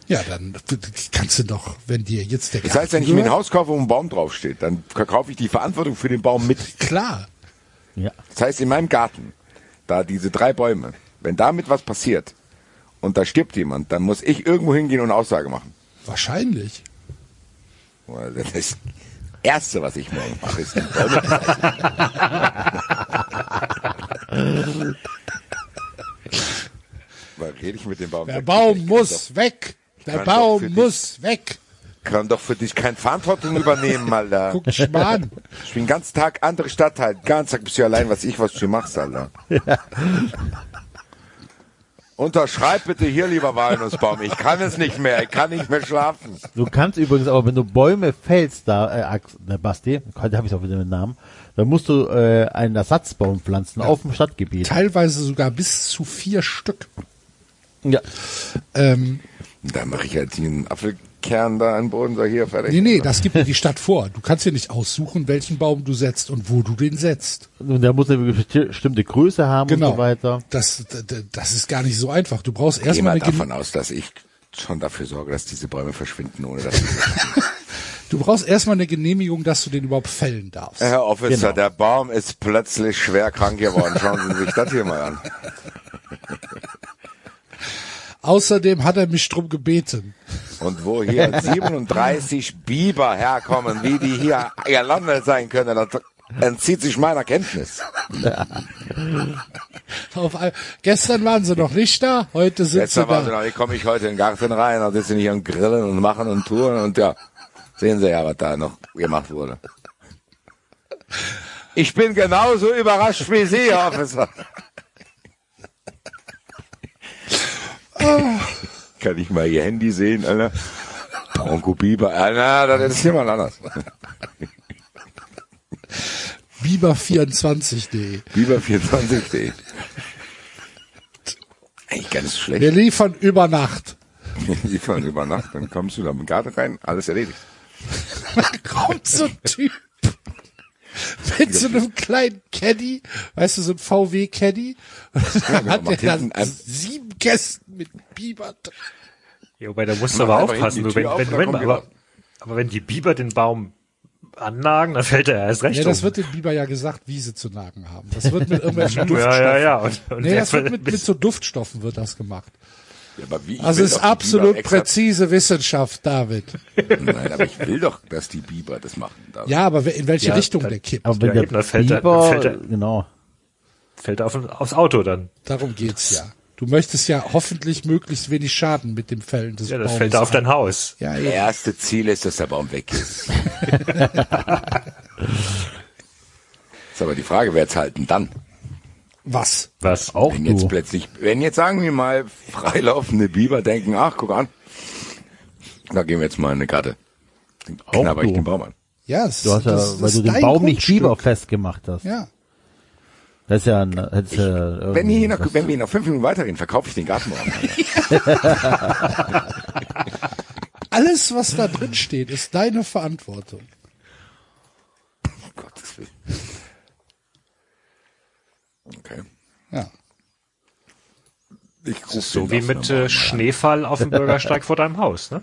Speaker 2: Ja, dann kannst du doch, wenn dir jetzt der
Speaker 4: Das heißt, wenn ich mir ein Haus kaufe, wo ein Baum draufsteht, dann kaufe ich die Verantwortung für den Baum mit.
Speaker 2: Klar.
Speaker 5: ja.
Speaker 4: Das heißt, in meinem Garten, da diese drei Bäume, wenn damit was passiert und da stirbt jemand, dann muss ich irgendwo hingehen und Aussage machen.
Speaker 2: Wahrscheinlich.
Speaker 4: Das ist das Erste, was ich morgen mache, ist die Weil rede ich mit dem Baum.
Speaker 2: Der
Speaker 4: Sag,
Speaker 2: Baum muss weg. Der
Speaker 4: doch
Speaker 2: Baum
Speaker 4: für dich-
Speaker 2: muss weg.
Speaker 4: Kann doch für dich keine Verantwortung übernehmen, Alter.
Speaker 2: Guck dich mal an.
Speaker 4: Ich bin den ganzen Tag andere Stadtteil. Ganzen Tag bist du allein, was ich, was du machst, Alter. Unterschreib bitte hier, lieber Walnussbaum. Ich kann es nicht mehr. Ich kann nicht mehr schlafen.
Speaker 5: Du kannst übrigens aber, wenn du Bäume fällst, da, äh, Ax- ne, Basti, heute habe ich auch wieder den Namen, dann musst du äh, einen Ersatzbaum pflanzen auf dem Stadtgebiet.
Speaker 2: Teilweise sogar bis zu vier Stück.
Speaker 5: Ja.
Speaker 2: Ähm,
Speaker 4: Da mache ich halt einen Apfelkern da an den Boden, so hier, fertig.
Speaker 2: nee, nee, das gibt dir die Stadt vor. Du kannst dir nicht aussuchen, welchen Baum du setzt und wo du den setzt.
Speaker 5: Und der muss eine bestimmte Größe haben
Speaker 2: Genau.
Speaker 5: und so weiter.
Speaker 2: Das, das, das ist gar nicht so einfach. Du brauchst
Speaker 4: Geh
Speaker 2: erstmal
Speaker 4: mal
Speaker 2: eine,
Speaker 4: davon
Speaker 2: Gen-
Speaker 4: aus, dass ich schon dafür sorge, dass diese Bäume verschwinden, ohne dass
Speaker 2: du brauchst erstmal eine Genehmigung, dass du den überhaupt fällen darfst.
Speaker 4: Herr Officer,
Speaker 5: Genau.
Speaker 4: der Baum ist plötzlich schwer krank geworden. Schauen Sie sich das hier mal an.
Speaker 2: Außerdem hat er mich drum gebeten.
Speaker 4: Und wo hier 37 Biber herkommen, wie die hier gelandet sein können, das entzieht sich meiner Kenntnis.
Speaker 2: Auf, gestern waren sie noch nicht da, heute sind
Speaker 4: Letzter
Speaker 2: sie
Speaker 4: war sie
Speaker 2: da.
Speaker 4: noch, wie komme ich heute in den Garten rein, da sitzen hier und grillen und machen und tun und ja, sehen Sie ja, was da noch gemacht wurde. Ich bin genauso überrascht wie Sie, Herr Officer. Kann ich mal Ihr Handy sehen, Alter?
Speaker 7: Biber. Ja, na, das ist jemand anders.
Speaker 2: Biber24.de.
Speaker 7: Biber24.de. Eigentlich so schlecht.
Speaker 2: Wir liefern über Nacht.
Speaker 7: Liefern über Nacht, dann kommst du da im Garten rein, alles erledigt.
Speaker 2: Da kommt so ein Typ mit so einem kleinen Caddy, weißt du, so ein VW Caddy. Und dann
Speaker 7: genau,
Speaker 2: hat er dann
Speaker 7: ein-
Speaker 2: sieben Kästen mit Biber. drin.
Speaker 3: Ja, wobei, da musst du aber aufpassen. Du, wenn,
Speaker 7: auf
Speaker 3: wenn,
Speaker 7: die
Speaker 3: aber, aber wenn die Biber den Baum annagen, dann fällt er erst recht
Speaker 2: Ja, das
Speaker 3: um.
Speaker 2: wird dem Biber ja gesagt, wie sie zu nagen haben. Das wird mit irgendwelchen Duftstoffen.
Speaker 3: ja, ja, ja. Und, und
Speaker 2: Nee, das wird
Speaker 3: wird
Speaker 2: mit, mit so Duftstoffen wird das gemacht.
Speaker 7: Ja, aber wie, ich
Speaker 2: Also
Speaker 7: will
Speaker 2: ist absolut
Speaker 7: Biber extra-
Speaker 2: präzise Wissenschaft, David.
Speaker 7: Nein, aber ich will doch, dass die Biber das machen. Da-
Speaker 2: Ja, aber in welche
Speaker 3: Ja,
Speaker 2: Richtung
Speaker 3: dann-
Speaker 2: der kippt?
Speaker 5: Aber wenn
Speaker 3: Ja,
Speaker 5: der
Speaker 3: da fällt er-
Speaker 5: Biber,
Speaker 3: fällt er-
Speaker 5: genau.
Speaker 3: fällt er auf, aufs Auto dann.
Speaker 2: Darum geht's ja. Du möchtest ja hoffentlich möglichst wenig Schaden mit dem Fällen des
Speaker 3: Ja, das
Speaker 2: Baumes
Speaker 3: fällt er auf dein. Haus.
Speaker 2: Ja,
Speaker 7: Das
Speaker 2: eben.
Speaker 7: erste Ziel ist, dass der Baum weg ist. ist aber die Frage, wer zahlt denn dann?
Speaker 2: Was?
Speaker 3: Was?
Speaker 5: Auch
Speaker 7: Wenn jetzt
Speaker 5: du.
Speaker 7: plötzlich, wenn jetzt sagen wir mal freilaufende Biber denken, ach, guck an, da gehen wir jetzt mal in eine. Dann
Speaker 5: Auch
Speaker 7: knabber ich
Speaker 5: du.
Speaker 7: den Baum an.
Speaker 2: Ja, das,
Speaker 5: Du hast ja,
Speaker 2: das, das
Speaker 5: weil
Speaker 2: ist
Speaker 5: du den Baum nicht
Speaker 2: Grundstück.
Speaker 5: Biber festgemacht hast.
Speaker 2: Ja.
Speaker 5: Das ist ja ein, das ist ja
Speaker 7: Wenn, wir hier noch, wenn wir noch fünf Minuten weiterreden, verkaufe ich den Gartenbaum.
Speaker 2: Alles, was da drin steht, ist deine Verantwortung.
Speaker 7: Um Gottes Willen. Okay.
Speaker 2: Ja.
Speaker 7: Ich ruf
Speaker 3: So wie
Speaker 7: das
Speaker 3: mit äh. Schneefall auf dem Bürgersteig vor deinem Haus, ne?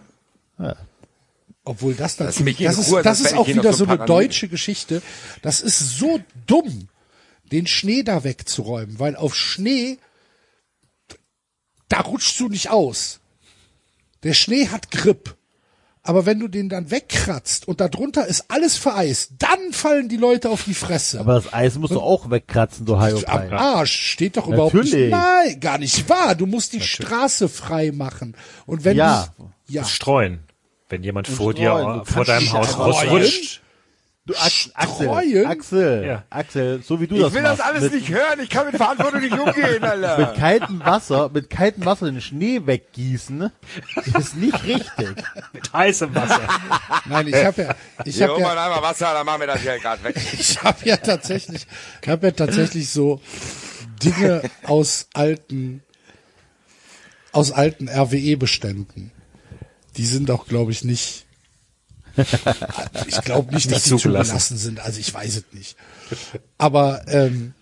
Speaker 2: Obwohl das natürlich,
Speaker 7: in
Speaker 2: das ist,
Speaker 7: Ruhe,
Speaker 2: das
Speaker 7: sonst
Speaker 2: ist auch wieder
Speaker 7: so
Speaker 2: so eine
Speaker 7: paranoid.
Speaker 2: deutsche Geschichte. Das ist so dumm, den Schnee da wegzuräumen, weil auf Schnee, da rutschst du nicht aus. Der Schnee hat Grip. Aber wenn du den dann wegkratzt und darunter ist alles vereist, dann fallen die Leute auf die Fresse.
Speaker 5: Aber das Eis musst du auch wegkratzen, du
Speaker 2: Am
Speaker 5: Hyopai.
Speaker 2: Arsch steht doch überhaupt nicht.
Speaker 5: Natürlich.
Speaker 2: Nein, gar nicht wahr. Du musst die Straße frei machen. Und wenn
Speaker 5: Ja.
Speaker 2: du, ja,
Speaker 3: Streuen. Wenn jemand vor
Speaker 5: streuen.
Speaker 3: dir vor deinem Haus
Speaker 2: streuen.
Speaker 5: Du, Ax Axel,
Speaker 2: Streuen?
Speaker 5: Axel,
Speaker 3: Ja.
Speaker 5: Axel, so wie du
Speaker 7: Ich
Speaker 5: das
Speaker 7: will
Speaker 5: machst.
Speaker 7: das alles
Speaker 5: mit,
Speaker 7: nicht hören, ich kann mit Verantwortung nicht umgehen, Alter.
Speaker 5: Mit kaltem Wasser, mit kaltem Wasser den Schnee weggießen, ist nicht richtig.
Speaker 3: Mit heißem Wasser.
Speaker 2: nein, ich habe ja, ich habe
Speaker 7: hol
Speaker 2: ja,
Speaker 7: mal einmal Wasser, dann machen wir das hier gerade weg.
Speaker 2: ich habe ja tatsächlich, ich habe ja tatsächlich so Dinge aus alten, aus alten RWE-Beständen. Die sind auch, glaube ich, nicht. Ich glaube nicht, dass sie
Speaker 3: zugelassen.
Speaker 2: sind. Also ich weiß es nicht. Aber ähm,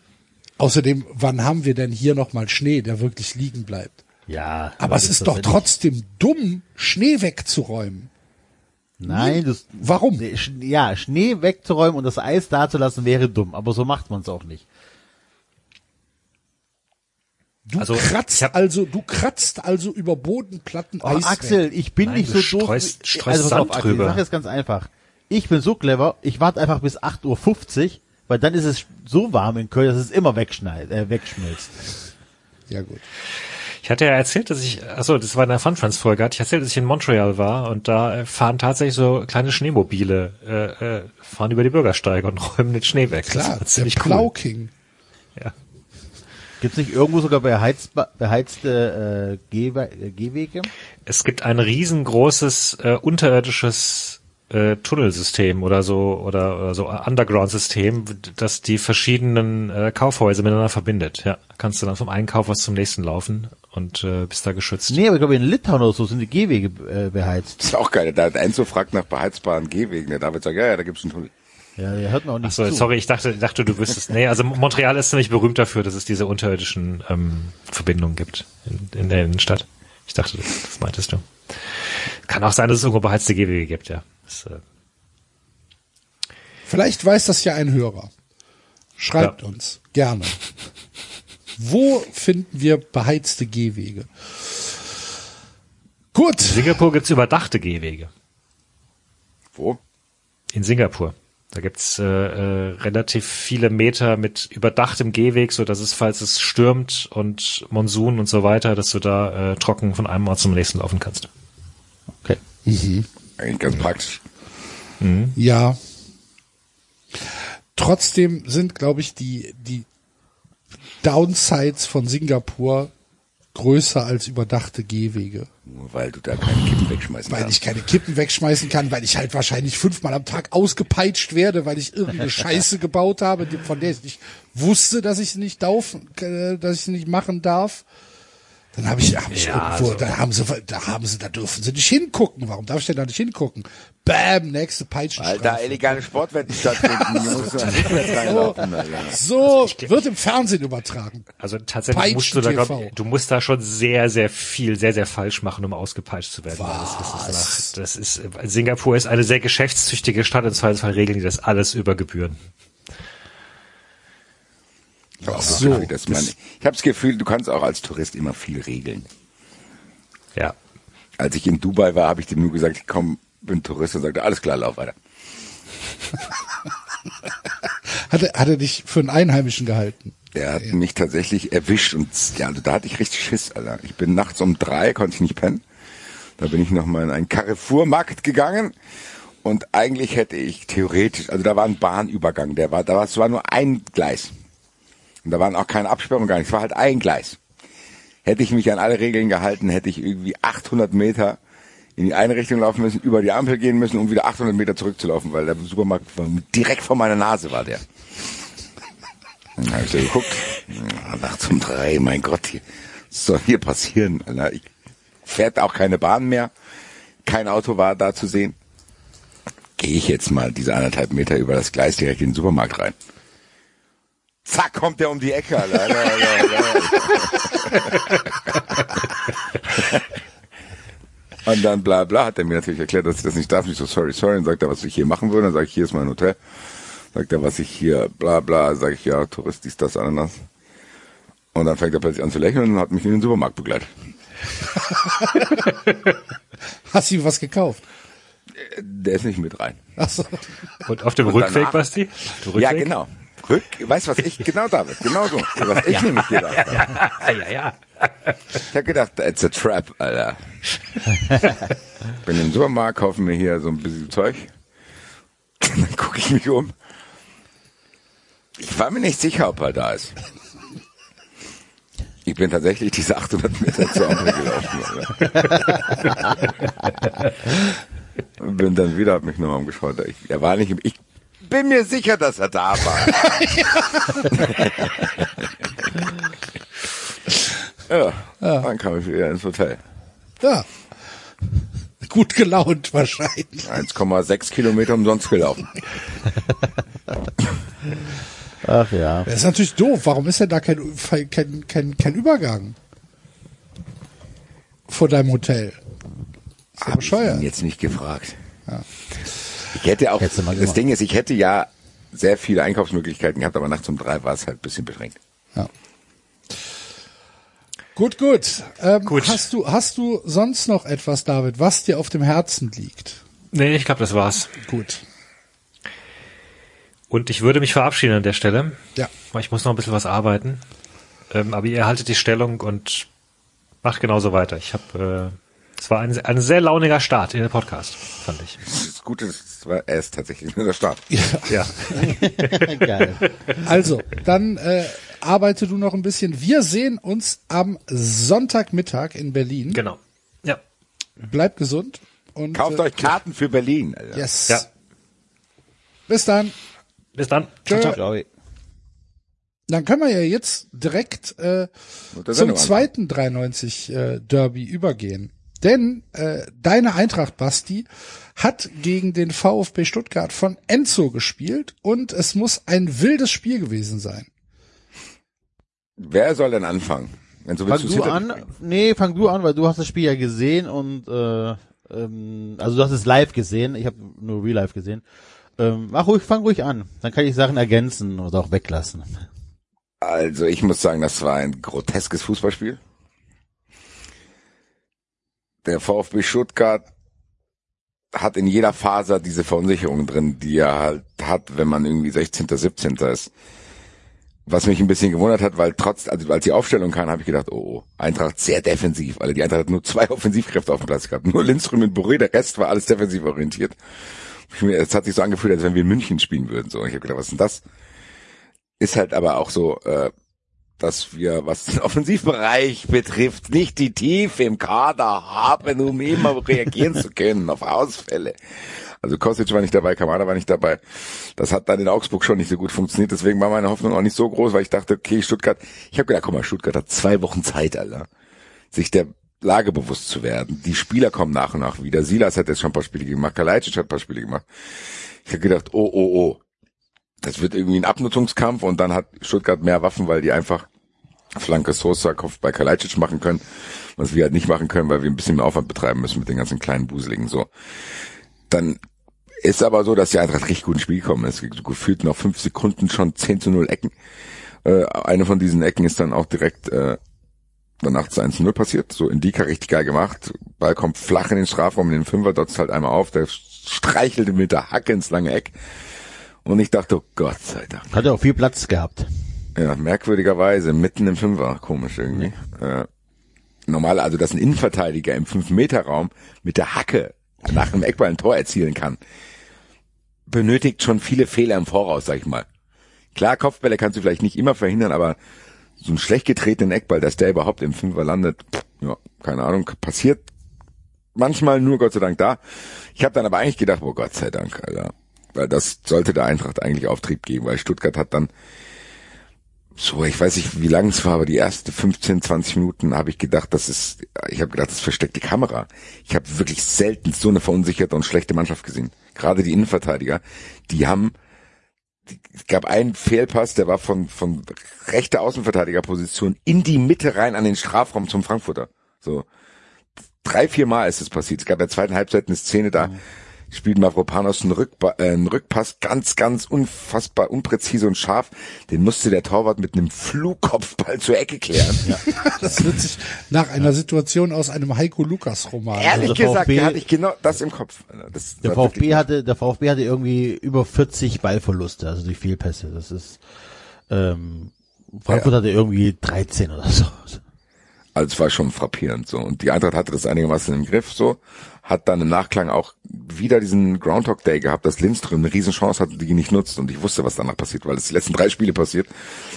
Speaker 2: außerdem, wann haben wir denn hier noch mal Schnee, der wirklich liegen bleibt?
Speaker 5: Ja.
Speaker 2: Aber es ist doch trotzdem dumm, Schnee wegzuräumen.
Speaker 5: Nein, das,
Speaker 2: Warum?
Speaker 5: Ja, Schnee wegzuräumen und das Eis dazulassen wäre dumm, aber so macht man es auch nicht.
Speaker 2: Du
Speaker 3: Also,
Speaker 2: kratzt
Speaker 3: ich hab-
Speaker 2: also, du kratzt also über Bodenplatten
Speaker 5: Oh,
Speaker 2: Eis.
Speaker 5: Axel, ich bin
Speaker 3: Nein,
Speaker 5: nicht
Speaker 3: du
Speaker 5: so doof.
Speaker 3: streust- streust
Speaker 5: also
Speaker 3: Sand
Speaker 5: auf, Axel, ich
Speaker 3: drüber.
Speaker 5: sag jetzt ganz einfach. Ich bin so clever, ich warte einfach bis 8.50 Uhr, weil dann ist es so warm in Köln, dass es immer wegschneit, äh, wegschmilzt.
Speaker 2: Ja gut.
Speaker 3: Ich hatte ja erzählt, dass ich, achso, das war in der Fun Friends Folge, hatte ich erzählt, dass ich in Montreal war und da äh, fahren tatsächlich so kleine Schneemobile, äh, äh, fahren über die Bürgersteige und räumen den Schnee weg.
Speaker 2: Klar,
Speaker 3: das
Speaker 2: der
Speaker 3: war ziemlich cool.
Speaker 2: Plauking.
Speaker 3: Ja.
Speaker 5: Gibt's nicht irgendwo sogar beheizba- beheizte äh, äh, Gehwege?
Speaker 3: Es gibt ein riesengroßes äh, unterirdisches äh, Tunnelsystem oder so oder, oder so Underground-System, das die verschiedenen äh, Kaufhäuser miteinander verbindet. Ja, kannst du dann vom einen Kaufhaus zum nächsten laufen und äh, bist da geschützt.
Speaker 5: Nee, aber ich glaube in Litauen oder so sind die Gehwege äh, beheizt.
Speaker 7: Das ist auch geil. Da hat Enzo fragt nach beheizbaren Gehwegen. Der David sagt, ja, ja, da gibt's einen Tunnel.
Speaker 5: Ja, der hört man auch nicht
Speaker 3: Achso,
Speaker 5: zu.
Speaker 3: sorry, ich dachte, ich dachte, du wüsstest. Nee, also Montreal ist ziemlich berühmt dafür, dass es diese unterirdischen ähm, Verbindungen gibt in, in der Innenstadt. Ich dachte, das, das meintest du. Kann auch sein, dass es irgendwo beheizte Gehwege gibt, ja. Das, äh,
Speaker 2: Vielleicht weiß das ja ein Hörer. Schreibt
Speaker 3: Ja.
Speaker 2: uns gerne. Wo finden wir beheizte Gehwege? Gut.
Speaker 3: in Singapur gibt's überdachte Gehwege.
Speaker 7: Wo?
Speaker 3: In Singapur. Da gibt's äh, äh, relativ viele Meter mit überdachtem Gehweg, so dass es, falls es stürmt und Monsun und so weiter, dass du da äh, trocken von einem Ort zum nächsten laufen kannst.
Speaker 5: Okay.
Speaker 7: Eigentlich ganz praktisch.
Speaker 2: Ja. Trotzdem sind, glaube ich, die, die Downsides von Singapur größer als überdachte Gehwege.
Speaker 4: Nur weil du da keine Kippen wegschmeißen
Speaker 2: Weil
Speaker 4: kannst.
Speaker 2: ich keine Kippen wegschmeißen kann, weil ich halt wahrscheinlich fünfmal am Tag ausgepeitscht werde, weil ich irgendeine Scheiße gebaut habe, von der ich nicht wusste, dass ich sie nicht darf, äh, dass ich sie nicht machen darf. Dann habe ich, hab ich
Speaker 3: Ja,
Speaker 2: irgendwo,
Speaker 3: also-
Speaker 2: da haben sie, da haben sie, da dürfen sie nicht hingucken. Warum darf ich denn da nicht hingucken? Bam, nächste
Speaker 4: Weil da
Speaker 2: Peitschenstrafe.
Speaker 4: illegale Sportwetten stattfinden, die musst du dann rückwärts reinlaufen, Alter.
Speaker 2: So wird im Fernsehen übertragen.
Speaker 3: Also tatsächlich musst du da, glaub, du musst da schon sehr, sehr viel, sehr, sehr falsch machen, um ausgepeitscht zu werden. Das, ist, das, ist, das ist, Singapur ist eine sehr geschäftstüchtige Stadt, im Zweifelsfall regeln die das alles über Gebühren.
Speaker 4: Aber auch
Speaker 2: So,
Speaker 4: das man, ich habe das Gefühl, du kannst auch als Tourist immer viel regeln.
Speaker 3: Ja.
Speaker 4: Als ich in Dubai war, habe ich dem nur gesagt, ich komm, bin Tourist und sagte, alles klar, lauf weiter.
Speaker 2: Hat er, hat er dich für einen Einheimischen gehalten?
Speaker 4: Der hat mich tatsächlich erwischt und ja, also da hatte ich richtig Schiss, Alter. Ich bin nachts um drei, konnte ich nicht pennen. Da bin ich nochmal in einen Carrefour-Markt gegangen und eigentlich hätte ich theoretisch, also da war ein Bahnübergang, der war, da war, es war nur ein Gleis. Und da waren auch keine Absperrungen, gar nichts, es war halt ein Gleis. Hätte ich mich an alle Regeln gehalten, hätte ich irgendwie 800 Meter in die eine Richtung laufen müssen, über die Ampel gehen müssen, um wieder 800 Meter zurückzulaufen, weil der Supermarkt direkt vor meiner Nase war der. Dann habe ich da geguckt, ja, nachts um drei, mein Gott, hier, was soll hier passieren? Alter? Ich, fährt auch keine Bahn mehr, kein Auto war da zu sehen. Gehe ich jetzt mal diese anderthalb Meter über das Gleis direkt in den Supermarkt rein. Zack, kommt der um die Ecke. Alter, Alter, Alter, Alter. Und dann bla bla hat er mir natürlich erklärt, dass ich das nicht darf. Ich so, sorry, sorry. Und sagt er, was ich hier machen würde. Dann sage ich, hier ist mein Hotel. Sagt er, was ich hier, bla bla. Sage ich, ja, Tourist, dies, das, Ananas. Und dann fängt er plötzlich an zu lächeln und hat mich in den Supermarkt begleitet.
Speaker 2: Hast du ihm was gekauft?
Speaker 4: Der ist nicht mit rein.
Speaker 2: Achso.
Speaker 3: Und auf dem
Speaker 4: Und
Speaker 3: Rückweg,
Speaker 4: danach-
Speaker 3: Basti? Dem
Speaker 4: Ja,
Speaker 3: Rückweg?
Speaker 4: genau. Weißt du, was ich, genau David, genau so. Was ich nämlich gedacht habe.
Speaker 3: Ja, ja, ja.
Speaker 4: Ich habe gedacht, it's a trap, Alter. Bin im Supermarkt, kaufe mir hier so ein bisschen Zeug. Dann gucke ich mich um. Ich war mir nicht sicher, ob er da ist. Ich bin tatsächlich diese 800 Meter zur Ampel gelaufen. Alter. Bin dann wieder, hab mich nochmal umgeschaut. Ich, er war nicht, im- ich bin mir sicher, dass er da war. ja, dann kam ich wieder ins Hotel.
Speaker 2: Ja. Gut gelaunt wahrscheinlich.
Speaker 4: 1,6 Kilometer umsonst gelaufen.
Speaker 5: Ach ja.
Speaker 2: Das ist natürlich doof. Warum ist denn da kein, kein, kein, kein Übergang? Vor deinem Hotel. Ist ja
Speaker 4: Hab ich ihn
Speaker 2: bescheuert.
Speaker 4: jetzt nicht gefragt. Ich hätte auch, das
Speaker 5: gemacht.
Speaker 4: Ding ist, ich hätte ja sehr viele Einkaufsmöglichkeiten gehabt, aber nachts um drei war es halt ein bisschen beschränkt.
Speaker 2: Ja. Gut, gut. Ähm,
Speaker 3: Gut.
Speaker 2: Hast du, hast du sonst noch etwas, David, was dir auf dem Herzen liegt?
Speaker 3: Nee, ich glaube, das war's.
Speaker 2: Gut.
Speaker 3: Und ich würde mich verabschieden an der Stelle.
Speaker 2: Ja.
Speaker 3: Weil ich muss noch ein bisschen was arbeiten. Ähm, aber ihr haltet die Stellung und macht genauso weiter. Ich habe, äh, es war ein, ein sehr launiger Start in den Podcast, fand ich.
Speaker 4: Das Gute ist, es war- er ist tatsächlich nur der Start.
Speaker 3: Ja.
Speaker 5: Geil.
Speaker 2: Also, dann äh, arbeite du noch ein bisschen. Wir sehen uns am Sonntagmittag in Berlin.
Speaker 3: genau. Ja.
Speaker 2: Bleibt gesund und
Speaker 4: Kauft
Speaker 2: äh,
Speaker 4: euch Karten für Berlin. Alter.
Speaker 2: Yes.
Speaker 3: Ja.
Speaker 2: Bis dann.
Speaker 3: Bis dann.
Speaker 2: Tschö.
Speaker 5: Ciao.
Speaker 2: Dann können wir ja jetzt direkt äh, zum zweiten 93 äh, Derby übergehen. Denn äh, deine Eintracht, Basti, hat gegen den VfB Stuttgart von Enzo gespielt und es muss ein wildes Spiel gewesen sein.
Speaker 4: Wer soll denn anfangen? Wenn so
Speaker 5: Fang
Speaker 4: willst
Speaker 5: du
Speaker 4: hinter-
Speaker 5: an? Nee, fang du an, weil du hast das Spiel ja gesehen und äh, ähm, also du hast es live gesehen. Ich habe nur Real Life gesehen. Ähm, mach ruhig, fang ruhig an. Dann kann ich Sachen ergänzen oder auch weglassen.
Speaker 4: Also ich muss sagen, das war ein groteskes Fußballspiel. Der VfB Stuttgart hat in jeder Faser diese Verunsicherung drin, die er halt hat, wenn man irgendwie 16., 17. ist. Was mich ein bisschen gewundert hat, weil trotz, also als die Aufstellung kam, habe ich gedacht, oh, oh, Eintracht sehr defensiv. Also die Eintracht hat nur zwei Offensivkräfte auf dem Platz gehabt. Nur Lindström und Boré, der Rest war alles defensiv orientiert. Es hat sich so angefühlt, als wenn wir in München spielen würden. So, und ich habe gedacht, was ist denn das? Ist halt aber auch so, äh, dass wir, was den Offensivbereich betrifft, nicht die Tiefe im Kader haben, um immer reagieren zu können auf Ausfälle. Also Kostic war nicht dabei, Kamada war nicht dabei. Das hat dann in Augsburg schon nicht so gut funktioniert. Deswegen war meine Hoffnung auch nicht so groß, weil ich dachte, okay, Stuttgart, ich habe gedacht, guck mal, Stuttgart hat zwei Wochen Zeit, Alter, sich der Lage bewusst zu werden. Die Spieler kommen nach und nach wieder. Silas hat jetzt schon ein paar Spiele gemacht, Kalajdzic hat ein paar Spiele gemacht. Ich habe gedacht, oh, oh, oh, das wird irgendwie ein Abnutzungskampf und dann hat Stuttgart mehr Waffen, weil die einfach Flanke Sosa Kopf bei Kalajdzic machen können, was wir halt nicht machen können, weil wir ein bisschen mehr Aufwand betreiben müssen mit den ganzen kleinen Buseligen so. Dann ist aber so, dass die Eintracht richtig gut ins Spiel gekommen ist. Gefühlt noch fünf Sekunden schon 10 zu 0 Ecken. Äh, eine von diesen Ecken ist dann auch direkt äh, danach zu 1 zu 0 passiert. So Indika richtig geil gemacht. Ball kommt flach in den Strafraum, in den Fünfer dotzt halt einmal auf. Der streichelte mit der Hacke ins lange Eck. Und ich dachte, oh Gott sei Dank.
Speaker 5: Hat er auch viel Platz gehabt.
Speaker 4: Ja, merkwürdigerweise, mitten im Fünfer, komisch irgendwie. Äh, normal, also dass ein Innenverteidiger im 5-Meter-Raum mit der Hacke nach einem Eckball ein Tor erzielen kann, benötigt schon viele Fehler im Voraus, sag ich mal. Klar, Kopfbälle kannst du vielleicht nicht immer verhindern, aber so ein schlecht getretenen Eckball, dass der überhaupt im Fünfer landet, ja, keine Ahnung, passiert manchmal nur Gott sei Dank da. Ich habe dann aber eigentlich gedacht, oh Gott sei Dank, Alter. Weil das sollte der Eintracht eigentlich Auftrieb geben, weil Stuttgart hat dann so, ich weiß nicht, wie lang es war, aber die ersten 15, 20 Minuten habe ich gedacht, das ist, ich habe gedacht, das ist versteckte Kamera. Ich habe wirklich selten so eine verunsicherte und schlechte Mannschaft gesehen. Gerade die Innenverteidiger, die haben, es gab einen Fehlpass, der war von, von rechter Außenverteidigerposition in die Mitte rein an den Strafraum zum Frankfurter. So. Drei, vier Mal ist es passiert. Es gab in der zweiten Halbzeit eine Szene da,
Speaker 5: Mhm.
Speaker 4: Spielt Mavropanos einen, Rückba äh, einen Rückpass ganz, ganz unfassbar unpräzise und scharf. Den musste der Torwart mit einem Flugkopfball zur Ecke klären.
Speaker 2: Das hört sich nach einer Situation aus einem Heiko Lukas Roman.
Speaker 4: Ehrlich
Speaker 5: Also der
Speaker 4: gesagt,
Speaker 5: VfB
Speaker 4: hatte ich genau das im Kopf. Das
Speaker 5: Der VfB hatte, der VfB hatte irgendwie über 40 Ballverluste, also durch Fehlpässe. Das ist, ähm, Frankfurt hatte irgendwie 13 oder so.
Speaker 4: Also es war schon frappierend so. Und die Eintracht hatte das einigermaßen im Griff so, hat dann im Nachklang auch wieder diesen Groundhog Day gehabt, dass Lindström eine Riesenchance hatte, die nicht nutzt. Und ich wusste, was danach passiert, weil es die letzten drei Spiele passiert,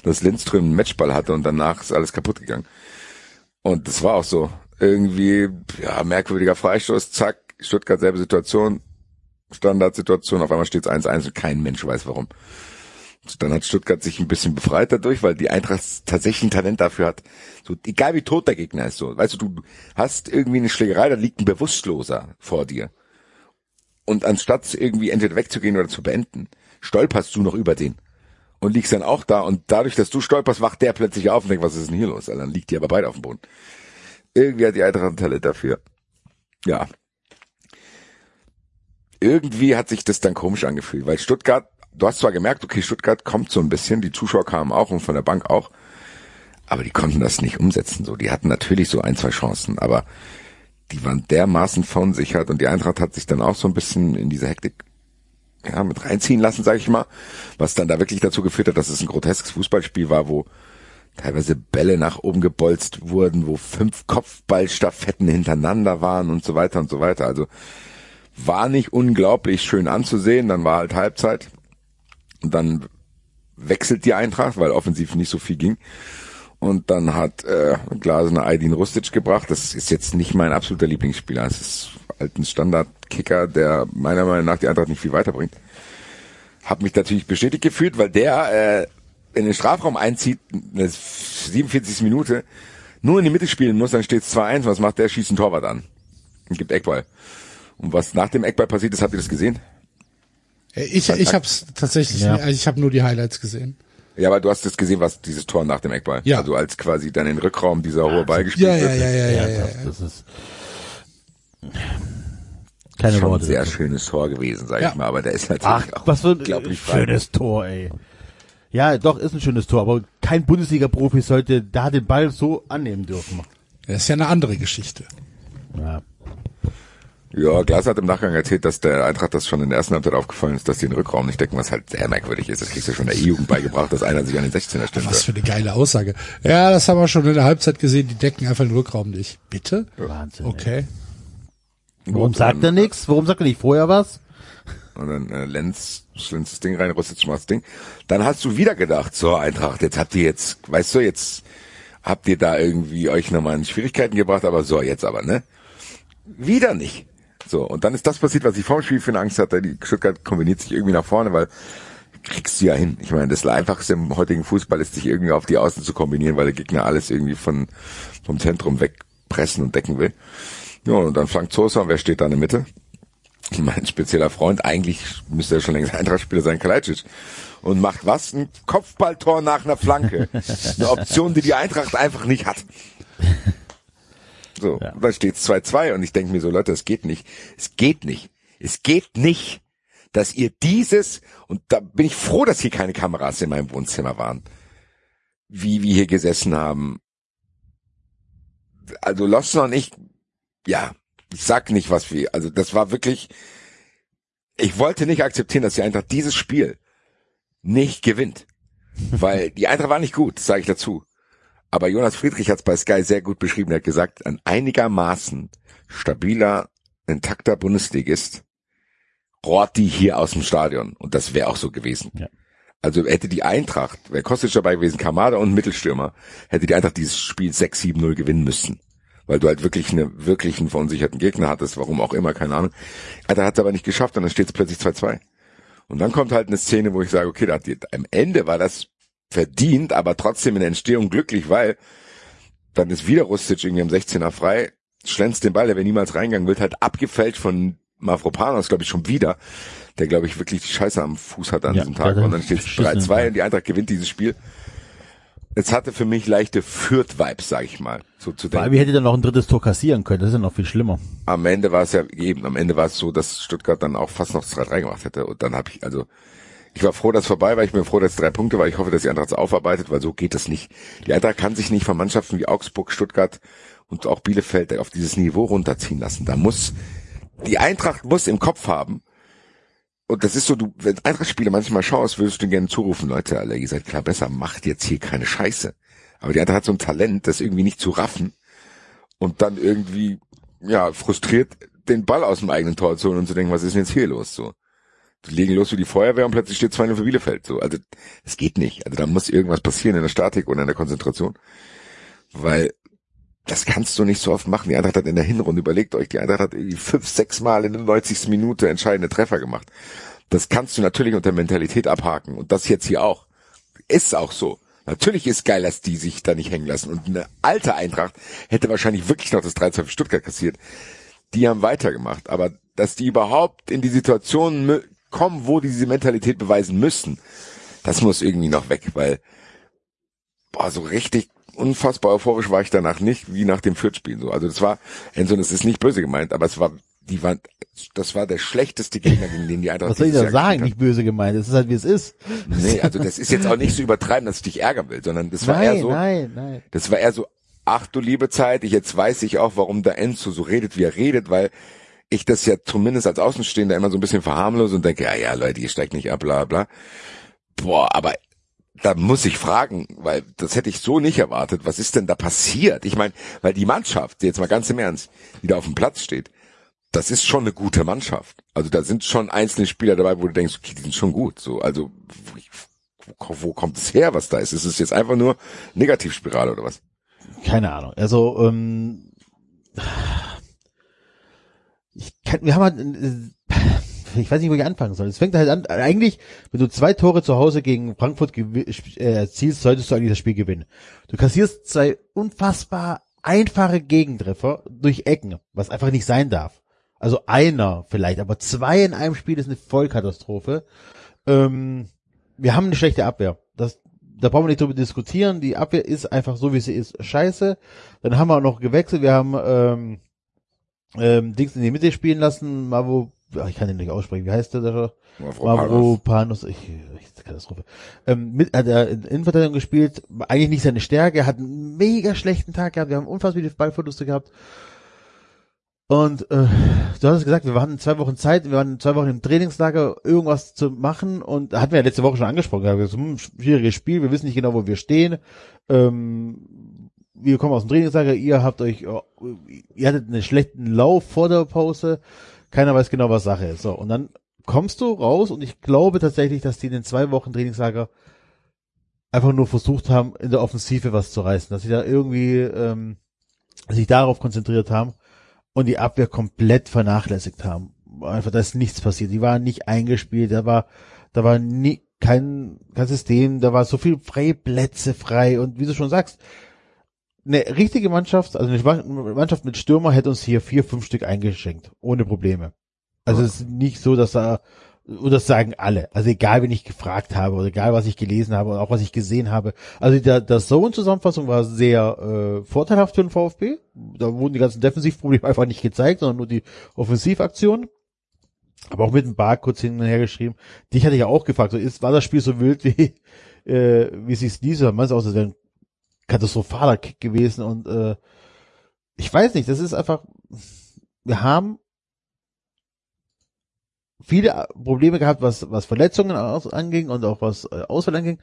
Speaker 4: dass Lindström einen Matchball hatte und danach ist alles kaputt gegangen. Und das war auch so. Irgendwie, ja, merkwürdiger Freistoß, zack, Stuttgart selbe Situation, Standardsituation, auf einmal steht es 1-1 und kein Mensch weiß warum. Dann hat Stuttgart sich ein bisschen befreit dadurch, weil die Eintracht tatsächlich ein Talent dafür hat. So, egal wie tot der Gegner ist, so. Weißt du, du hast irgendwie eine Schlägerei, da liegt ein Bewusstloser vor dir. Und anstatt irgendwie entweder wegzugehen oder zu beenden, stolperst du noch über den. Und liegst dann auch da und dadurch, dass du stolperst, wacht der plötzlich auf und denkt, was ist denn hier los? Also dann liegt die aber beide auf dem Boden. Irgendwie hat die Eintracht ein Talent dafür. Ja. Irgendwie hat sich das dann komisch angefühlt, weil Stuttgart du hast zwar gemerkt, okay, Stuttgart kommt so ein bisschen, die Zuschauer kamen auch und von der Bank auch, aber die konnten das nicht umsetzen. So, die hatten natürlich so ein, zwei Chancen, aber die waren dermaßen verunsichert und die Eintracht hat sich dann auch so ein bisschen in diese Hektik ja, mit reinziehen lassen, sage ich mal, was dann da wirklich dazu geführt hat, dass es ein groteskes Fußballspiel war, wo teilweise Bälle nach oben gebolzt wurden, wo fünf Kopfballstaffetten hintereinander waren und so weiter und so weiter. Also war nicht unglaublich schön anzusehen, dann war halt Halbzeit. Und dann wechselt die Eintracht, weil offensiv nicht so viel ging. Und dann hat äh, Glasner Aydin Rustic gebracht. Das ist jetzt nicht mein absoluter Lieblingsspieler. Es ist halt ein Standardkicker, der meiner Meinung nach die Eintracht nicht viel weiterbringt. Hab mich natürlich bestätigt gefühlt, weil der äh, in den Strafraum einzieht, eine 47. Minute, nur in die Mitte spielen muss, dann steht es 2-1. Was macht der? Schießt einen Torwart an. Und gibt Eckball. Und was nach dem Eckball passiert ist, habt ihr das gesehen?
Speaker 2: Ich, ich habe es tatsächlich,
Speaker 5: Ja.
Speaker 2: also ich habe nur die Highlights gesehen.
Speaker 4: Ja, aber du hast das gesehen, was dieses Tor nach dem Eckball.
Speaker 2: Ja.
Speaker 4: Also als quasi dann in den Rückraum dieser hohe Ball gespielt
Speaker 2: Ja, ja,
Speaker 4: wird.
Speaker 2: ja, ja, ja, ja.
Speaker 5: Ernsthaft, Das ist keine
Speaker 4: Schon ein
Speaker 5: Worte.
Speaker 4: sehr
Speaker 5: dazu.
Speaker 4: schönes Tor gewesen, sag
Speaker 2: Ja.
Speaker 4: ich mal, aber der ist natürlich
Speaker 5: Ach,
Speaker 4: auch
Speaker 5: was für ein
Speaker 4: frei.
Speaker 5: schönes Tor, ey. Ja, doch, ist ein schönes Tor, aber kein Bundesliga-Profi sollte da den Ball so annehmen dürfen.
Speaker 2: Das ist ja eine andere Geschichte.
Speaker 5: Ja.
Speaker 4: Ja, Glas hat im Nachgang erzählt, dass der Eintracht das schon in der ersten Halbzeit aufgefallen ist, dass die den Rückraum nicht decken, was halt sehr merkwürdig ist. Das kriegst du schon in der E-Jugend beigebracht, dass einer sich an den 16er stellen
Speaker 2: Was für eine geile Aussage. Ja, das haben wir schon in der Halbzeit gesehen. Die decken einfach den Rückraum nicht. Bitte?
Speaker 5: Wahnsinn.
Speaker 2: Okay.
Speaker 5: Warum
Speaker 4: Gut,
Speaker 5: sagt er nichts? Warum sagt er nicht vorher was?
Speaker 4: Und dann äh, Lenz schlänzt das Ding rein, macht das Ding. Dann hast du wieder gedacht, so Eintracht, jetzt habt ihr jetzt, weißt du, jetzt habt ihr da irgendwie euch nochmal in Schwierigkeiten gebracht, aber so, jetzt aber, ne? Wieder nicht. So, und dann ist das passiert, was ich vor dem Spiel für eine Angst hatte. Die Stuttgart kombiniert sich irgendwie nach vorne, weil kriegst du ja hin. Ich meine, das Einfachste im heutigen Fußball ist, sich irgendwie auf die Außen zu kombinieren, weil der Gegner alles irgendwie von, vom Zentrum wegpressen und decken will. Ja, und dann flankt Sosa und wer steht da in der Mitte? Mein spezieller Freund, eigentlich müsste er schon längst Eintrachtspieler sein, Kalajdzic. Und macht was? Ein Kopfballtor nach einer Flanke. Eine Option, die die Eintracht einfach nicht hat. So,
Speaker 5: Ja.
Speaker 4: und dann steht's 2-2 und ich denke mir so, Leute, es geht nicht. Es geht nicht. Es geht nicht, dass ihr dieses, und da bin ich froh, dass hier keine Kameras in meinem Wohnzimmer waren, wie wir hier gesessen haben. Also Lossner und ich, ja, ich sag nicht, was wir, also das war wirklich, ich wollte nicht akzeptieren, dass die Eintracht dieses Spiel nicht gewinnt. Weil die Eintracht war nicht gut, sage ich dazu. Aber Jonas Friedrich hat es bei Sky sehr gut beschrieben. Er hat gesagt, ein einigermaßen stabiler, intakter Bundesligist rohrt die hier aus dem Stadion. Und das wäre auch so gewesen.
Speaker 5: Ja.
Speaker 4: Also hätte die Eintracht, wäre Kostic dabei gewesen, Kamada und Mittelstürmer, hätte die Eintracht dieses Spiel 6-7-0 gewinnen müssen. Weil du halt wirklich eine, wirklich einen verunsicherten Gegner hattest, warum auch immer, keine Ahnung. Eintracht hat es aber nicht geschafft und dann steht es plötzlich 2-2. Und dann kommt halt eine Szene, wo ich sage, okay, da hat die, am Ende war das verdient, aber trotzdem in der Entstehung glücklich, weil dann ist wieder Rustic irgendwie am 16er frei, schlänzt den Ball, der wäre niemals reingegangen, wird halt abgefälscht von Mavropanos, glaube ich, schon wieder, der, glaube ich, wirklich die Scheiße am Fuß hat an
Speaker 5: Ja,
Speaker 4: diesem Tag. Und dann steht es
Speaker 5: verschissenen
Speaker 4: 3-2
Speaker 5: Tag.
Speaker 4: und die Eintracht gewinnt dieses Spiel. Es hatte für mich leichte Fürth-Vibes, sag ich mal, so zu denken.
Speaker 5: wie hätte dann noch ein drittes Tor kassieren können? Das ist ja noch viel schlimmer.
Speaker 4: Am Ende war es ja eben, am Ende war es so, dass Stuttgart dann auch fast noch das 3-3 gemacht hätte. Und dann habe ich, also, ich war froh, dass es vorbei war. Ich bin froh, dass es drei Punkte war. Ich hoffe, dass die Eintracht es aufarbeitet, weil so geht es nicht. Die Eintracht kann sich nicht von Mannschaften wie Augsburg, Stuttgart und auch Bielefeld auf dieses Niveau runterziehen lassen. Da muss, die Eintracht muss im Kopf haben, und das ist so, du, wenn Eintracht-Spiele manchmal schaust, würdest du gerne zurufen, Leute, alle, ihr seid klar besser, macht jetzt hier keine Scheiße. Aber die Eintracht hat so ein Talent, das irgendwie nicht zu raffen und dann irgendwie, ja, frustriert den Ball aus dem eigenen Tor zu holen und zu denken, was ist denn jetzt hier los, so. Legen los wie die Feuerwehr und plötzlich steht 2-0 für Bielefeld, so. Also, es geht nicht. Also, da muss irgendwas passieren in der Statik oder in der Konzentration. Weil, das kannst du nicht so oft machen. Die Eintracht hat in der Hinrunde, überlegt euch, die Eintracht hat irgendwie fünf, sechs Mal in der 90. Minute entscheidende Treffer gemacht. Das kannst du natürlich unter Mentalität abhaken. Und das jetzt hier auch. Ist auch so. Natürlich ist geil, dass die sich da nicht hängen lassen. Und eine alte Eintracht hätte wahrscheinlich wirklich noch das 3-2 für Stuttgart kassiert. Die haben weitergemacht. Aber dass die überhaupt in die Situation kommen, wo die diese Mentalität beweisen müssen, das muss irgendwie noch weg, weil, boah, so richtig unfassbar euphorisch war ich danach nicht, wie nach dem Fürth-Spiel, so. Also das war, Enzo, das ist nicht böse gemeint, aber es war, die waren, das war der schlechteste Gegner, gegen den die Eintracht
Speaker 5: Was soll ich da
Speaker 4: Jahr
Speaker 5: sagen? Nicht böse gemeint. Es ist halt, wie es ist.
Speaker 4: Nee, also das ist jetzt auch nicht so übertreiben, dass ich dich ärgern will, sondern das war eher
Speaker 5: Nein,
Speaker 4: so,
Speaker 5: nein, nein.
Speaker 4: das war eher so, ach du liebe Zeit, ich jetzt weiß ich auch, warum der Enzo so redet, wie er redet, weil ich das ja zumindest als Außenstehender immer so ein bisschen verharmlose und denke, ja, ja, Leute, ihr steigt nicht ab, bla, bla. Boah, aber da muss ich fragen, weil das hätte ich so nicht erwartet. Was ist denn da passiert? Ich meine, weil die Mannschaft, jetzt mal ganz im Ernst, die da auf dem Platz steht, das ist schon eine gute Mannschaft. Also da sind schon einzelne Spieler dabei, wo du denkst, okay, die sind schon gut. So, also wo, wo kommt es her, was da ist? Ist es jetzt einfach nur Negativspirale oder was?
Speaker 5: Keine Ahnung. Also, ähm, ich kann, wir haben halt, äh, ich weiß nicht, wo ich anfangen soll. Es fängt halt an, eigentlich, wenn du zwei Tore zu Hause gegen Frankfurt äh, erzielst, solltest du eigentlich das Spiel gewinnen. Du kassierst zwei unfassbar einfache Gegentreffer durch Ecken, was einfach nicht sein darf. Also einer vielleicht, aber zwei in einem Spiel ist eine Vollkatastrophe. Ähm, wir haben eine schlechte Abwehr. Das, da brauchen wir nicht drüber diskutieren. Die Abwehr ist einfach so, wie sie ist, scheiße. Dann haben wir auch noch gewechselt. Wir haben ähm, ähm, Dings in die Mitte spielen lassen. Mavo, ach, ich kann den nicht aussprechen. Wie heißt der? da? Mavropanos. Ich, ich, Katastrophe. Ähm, mit, hat er in Innenverteidigung gespielt. Eigentlich nicht seine Stärke. Hat einen mega schlechten Tag gehabt. Wir haben unfassbar viele Ballverluste gehabt. Und äh, du hast es gesagt, wir hatten zwei Wochen Zeit, wir waren zwei Wochen im Trainingslager, irgendwas zu machen und da hatten wir ja letzte Woche schon angesprochen, wir haben gesagt, hm, schwieriges Spiel, wir wissen nicht genau, wo wir stehen. Ähm, wir kommen aus dem Trainingslager, ihr habt euch, oh, ihr hattet einen schlechten Lauf vor der Pause, keiner weiß genau, was Sache ist. So, und dann kommst du raus und ich glaube tatsächlich, dass die in den zwei Wochen Trainingslager einfach nur versucht haben, in der Offensive was zu reißen, dass sie da irgendwie ähm, sich darauf konzentriert haben und die Abwehr komplett vernachlässigt haben. Einfach, da ist nichts passiert. Die waren nicht eingespielt, da war, da war nie, kein, kein System, da war so viel freie Plätze frei und wie du schon sagst, eine richtige Mannschaft, also eine Mannschaft mit Stürmer hätte uns hier vier, fünf Stück eingeschenkt, ohne Probleme. Also es ist nicht so, dass da, und das sagen alle, also egal, wen ich gefragt habe oder egal, was ich gelesen habe und auch was ich gesehen habe. Also der, der Zone-Zusammenfassung war sehr äh, vorteilhaft für den VfB. Da wurden die ganzen Defensivprobleme einfach nicht gezeigt, sondern nur die Offensivaktionen. Aber auch mit dem Bar kurz hin und her geschrieben. Dich hatte ich ja auch gefragt, so ist, war das Spiel so wild wie, äh, wie es meinst du auch, das wäre ein katastrophaler Kick gewesen und äh, ich weiß nicht, das ist einfach, wir haben viele Probleme gehabt, was, was Verletzungen anging und auch was äh, Ausfall anging.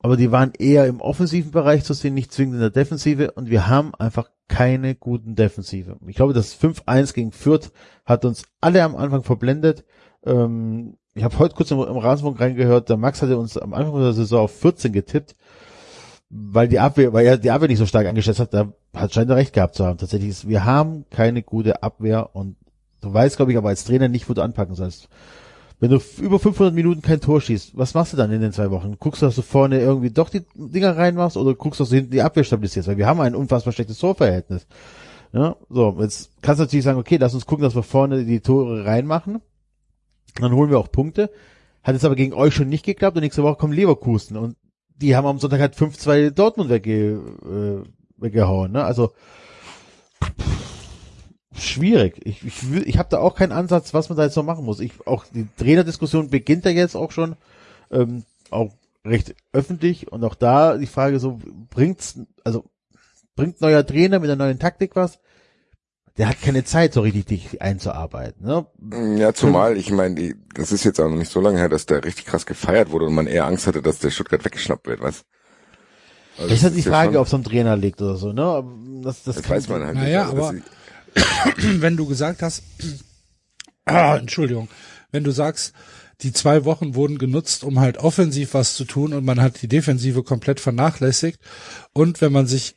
Speaker 5: Aber die waren eher im offensiven Bereich zu sehen, nicht zwingend in der Defensive. Und wir haben einfach keine guten Defensive. Ich glaube, das 5-1 gegen Fürth hat uns alle am Anfang verblendet. Ähm, ich habe heute kurz im, im Rasenfunk reingehört, der Max hatte uns am Anfang der Saison auf 14 getippt, weil die Abwehr, weil er die Abwehr nicht so stark angeschätzt hat, da hat scheint er recht gehabt zu haben. Tatsächlich ist, wir haben keine gute Abwehr und Du weißt, glaube ich, aber als Trainer nicht, wo du anpacken sollst. Wenn du über 500 Minuten kein Tor schießt, was machst du dann in den zwei Wochen? Guckst du, dass du vorne irgendwie doch die Dinger reinmachst oder guckst, dass du hinten die Abwehr stabilisierst? Weil wir haben ein unfassbar schlechtes Torverhältnis. Ja, so, jetzt kannst du natürlich sagen, okay, lass uns gucken, dass wir vorne die Tore reinmachen. Dann holen wir auch Punkte. Hat es aber gegen euch schon nicht geklappt und nächste Woche kommt Leverkusen und die haben am Sonntag halt 5-2 Dortmund wegge, äh, weggehauen. Ne? Also schwierig. Ich, ich, ich habe da auch keinen Ansatz, was man da jetzt noch machen muss. Ich, auch die Trainerdiskussion beginnt ja jetzt auch schon, ähm, auch recht öffentlich und auch da die Frage so, bringt's, also bringt neuer Trainer mit einer neuen Taktik was? Der hat keine Zeit, so richtig dich einzuarbeiten. Ne?
Speaker 4: Ja, zumal, ich meine, das ist jetzt auch noch nicht so lange her, dass der richtig krass gefeiert wurde und man eher Angst hatte, dass der Stuttgart weggeschnappt wird, was?
Speaker 5: Also das ist halt die Frage, ja ob so ein Trainer liegt oder so, ne?
Speaker 4: Das, das, das weiß man halt
Speaker 2: naja, nicht. Also, aber wenn du gesagt hast, ah, Entschuldigung, wenn du sagst, die zwei Wochen wurden genutzt, um halt offensiv was zu tun und man hat die Defensive komplett vernachlässigt. Und wenn man sich,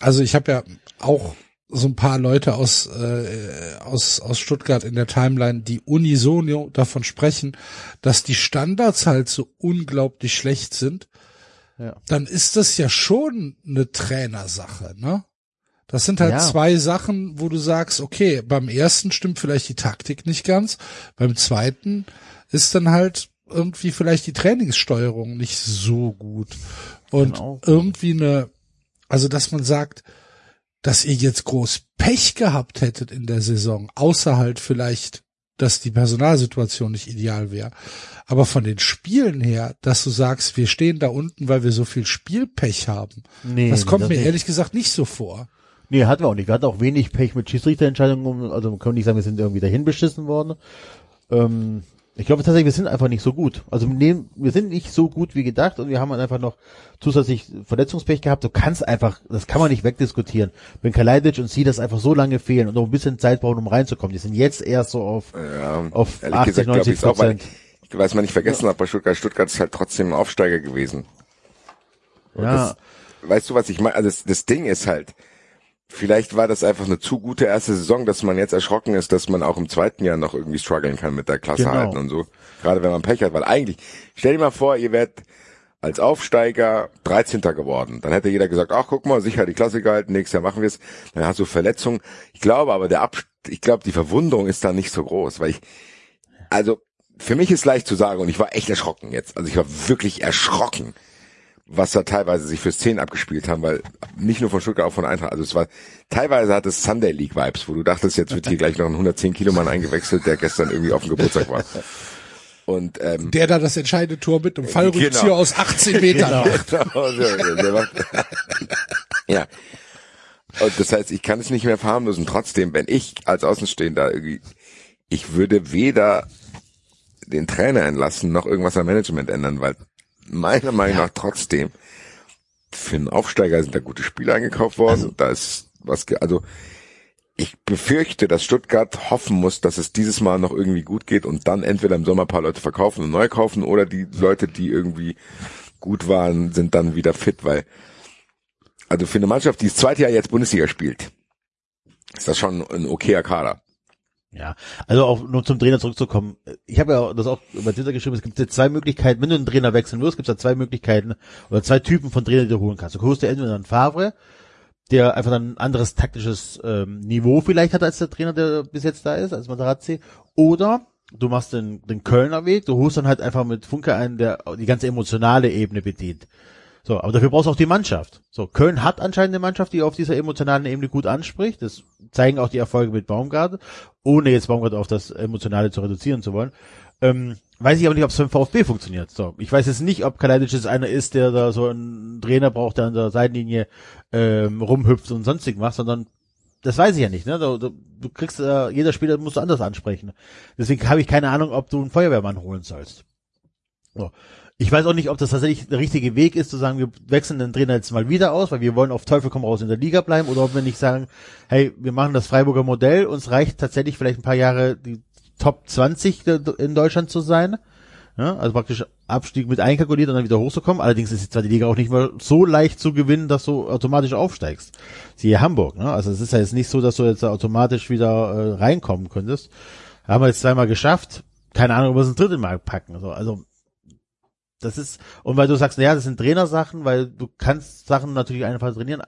Speaker 2: also ich habe ja auch so ein paar Leute aus, äh, aus, aus Stuttgart in der Timeline, die unisono davon sprechen, dass die Standards halt so unglaublich schlecht sind, ja. dann ist das ja schon eine Trainersache, ne? Das sind halt ja. zwei Sachen, wo du sagst, okay, beim ersten stimmt vielleicht die Taktik nicht ganz, beim zweiten ist dann halt irgendwie vielleicht die Trainingssteuerung nicht so gut und genau. irgendwie eine, also dass man sagt, dass ihr jetzt groß Pech gehabt hättet in der Saison, außer halt vielleicht, dass die Personalsituation nicht ideal wäre. Aber von den Spielen her, dass du sagst, wir stehen da unten, weil wir so viel Spielpech haben, nee, das kommt das mir nicht. ehrlich gesagt nicht so vor.
Speaker 5: Nee, hatten wir auch nicht. Wir hatten auch wenig Pech mit Schiedsrichterentscheidungen, also man kann nicht sagen, wir sind irgendwie dahin beschissen worden. Ähm, ich glaube tatsächlich, wir sind einfach nicht so gut. Also wir, sind nicht so gut wie gedacht und wir haben einfach noch zusätzlich Verletzungspech gehabt. Du kannst einfach, das kann man nicht wegdiskutieren. Wenn Kalajdzic und sie das einfach so lange fehlen und noch ein bisschen Zeit brauchen, um reinzukommen. Die sind jetzt erst so auf, ja, auf 80, gesagt, 90 Prozent.
Speaker 4: Ich, weiß mal nicht vergessen, aber bei Stuttgart, Stuttgart ist halt trotzdem ein Aufsteiger gewesen. Und ja. Das, weißt du, was ich meine? Also das, das Ding ist halt, Vielleicht war das einfach eine zu gute erste Saison, dass man jetzt erschrocken ist, dass man auch im zweiten Jahr noch irgendwie strugglen kann mit der Klasse genau. halten und so. Gerade wenn man Pech hat, weil eigentlich, stell dir mal vor, ihr werdet als Aufsteiger 13. geworden. Dann hätte jeder gesagt, ach guck mal, sicher die Klasse gehalten, nächstes Jahr machen wir es. Dann hast du Verletzungen. Ich glaube aber, der Ab ich glaube, die Verwunderung ist da nicht so groß, weil ich, also für mich ist leicht zu sagen und ich war echt erschrocken jetzt. Also ich war wirklich erschrocken was da teilweise sich für Szenen abgespielt haben, weil nicht nur von Stuttgart, auch von Eintracht. Also es war, teilweise hat es Sunday League Vibes, wo du dachtest, jetzt wird hier gleich noch ein 110 Kilo Mann eingewechselt, der gestern irgendwie auf dem Geburtstag war. Und, ähm,
Speaker 2: der da das entscheidende Tor mit dem Fallrückzieher genau. aus 18 Metern
Speaker 4: genau. macht. ja. Und das heißt, ich kann es nicht mehr verharmlosen. Trotzdem, wenn ich als Außenstehender irgendwie, ich würde weder den Trainer entlassen, noch irgendwas am Management ändern, weil meiner Meinung nach trotzdem für einen Aufsteiger sind da gute Spiele eingekauft worden. Also, da ist was, also ich befürchte, dass Stuttgart hoffen muss, dass es dieses Mal noch irgendwie gut geht und dann entweder im Sommer ein paar Leute verkaufen und neu kaufen oder die Leute, die irgendwie gut waren, sind dann wieder fit, weil also für eine Mannschaft, die das zweite Jahr jetzt Bundesliga spielt, ist das schon ein okayer Kader.
Speaker 5: Ja, also auch nur zum Trainer zurückzukommen. Ich habe ja das auch über Twitter geschrieben, es gibt ja zwei Möglichkeiten, wenn du einen Trainer wechseln wirst, gibt es ja zwei Möglichkeiten oder zwei Typen von Trainer, die du holen kannst. Du holst dir entweder einen Favre, der einfach ein anderes taktisches ähm, Niveau vielleicht hat als der Trainer, der bis jetzt da ist, als Materazzi, oder du machst den, den Kölner Weg, du holst dann halt einfach mit Funke einen, der die ganze emotionale Ebene bedient. So, aber dafür brauchst du auch die Mannschaft. So, Köln hat anscheinend eine Mannschaft, die auf dieser emotionalen Ebene gut anspricht. Das zeigen auch die Erfolge mit Baumgart, ohne jetzt Baumgart auf das Emotionale zu reduzieren zu wollen. Ähm, weiß ich aber nicht, ob es beim VfB funktioniert. So, ich weiß jetzt nicht, ob Kalajdzic jetzt einer ist, der da so einen Trainer braucht, der an der Seitenlinie ähm, rumhüpft und sonstig macht, sondern das weiß ich ja nicht. Ne? Du, du, du kriegst, äh, jeder Spieler musst du anders ansprechen. Deswegen habe ich keine Ahnung, ob du einen Feuerwehrmann holen sollst. So. Ich weiß auch nicht, ob das tatsächlich der richtige Weg ist, zu sagen, wir wechseln den Trainer jetzt mal wieder aus, weil wir wollen auf Teufel komm raus in der Liga bleiben, oder ob wir nicht sagen, hey, wir machen das Freiburger Modell, uns reicht tatsächlich vielleicht ein paar Jahre die Top 20 in Deutschland zu sein. Ja, also praktisch Abstieg mit einkalkuliert und dann wieder hochzukommen. Allerdings ist jetzt zwar die Liga auch nicht mehr so leicht zu gewinnen, dass du automatisch aufsteigst. Siehe Hamburg. Ne? Also es ist ja jetzt nicht so, dass du jetzt automatisch wieder äh, reinkommen könntest. Haben wir jetzt zweimal geschafft. Keine Ahnung, ob wir es ein drittes Mal packen. So, also das ist, und weil du sagst, naja, das sind Trainersachen, weil du kannst Sachen natürlich einfach trainieren.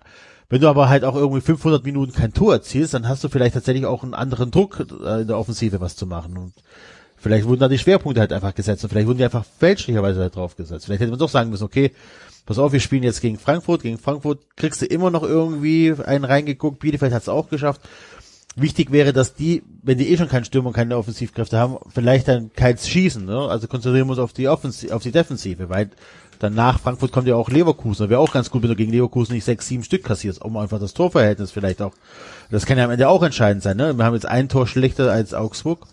Speaker 5: Wenn du aber halt auch irgendwie 500 Minuten kein Tor erzielst, dann hast du vielleicht tatsächlich auch einen anderen Druck äh, in der Offensive was zu machen. Und vielleicht wurden da die Schwerpunkte halt einfach gesetzt und vielleicht wurden die einfach fälschlicherweise halt drauf gesetzt. Vielleicht hätte man doch sagen müssen, okay, pass auf, wir spielen jetzt gegen Frankfurt, gegen Frankfurt kriegst du immer noch irgendwie einen reingeguckt, Bielefeld hat es auch geschafft wichtig wäre, dass die, wenn die eh schon keinen Stürmer und keine Offensivkräfte haben, vielleicht dann keins schießen. Ne? Also konzentrieren wir uns auf die Offensive, auf die Defensive, weil danach Frankfurt kommt ja auch Leverkusen. Wäre auch ganz gut, wenn du gegen Leverkusen nicht sechs, sieben Stück kassierst, um einfach das Torverhältnis vielleicht auch. Das kann ja am Ende auch entscheidend sein. Ne? Wir haben jetzt ein Tor schlechter als Augsburg.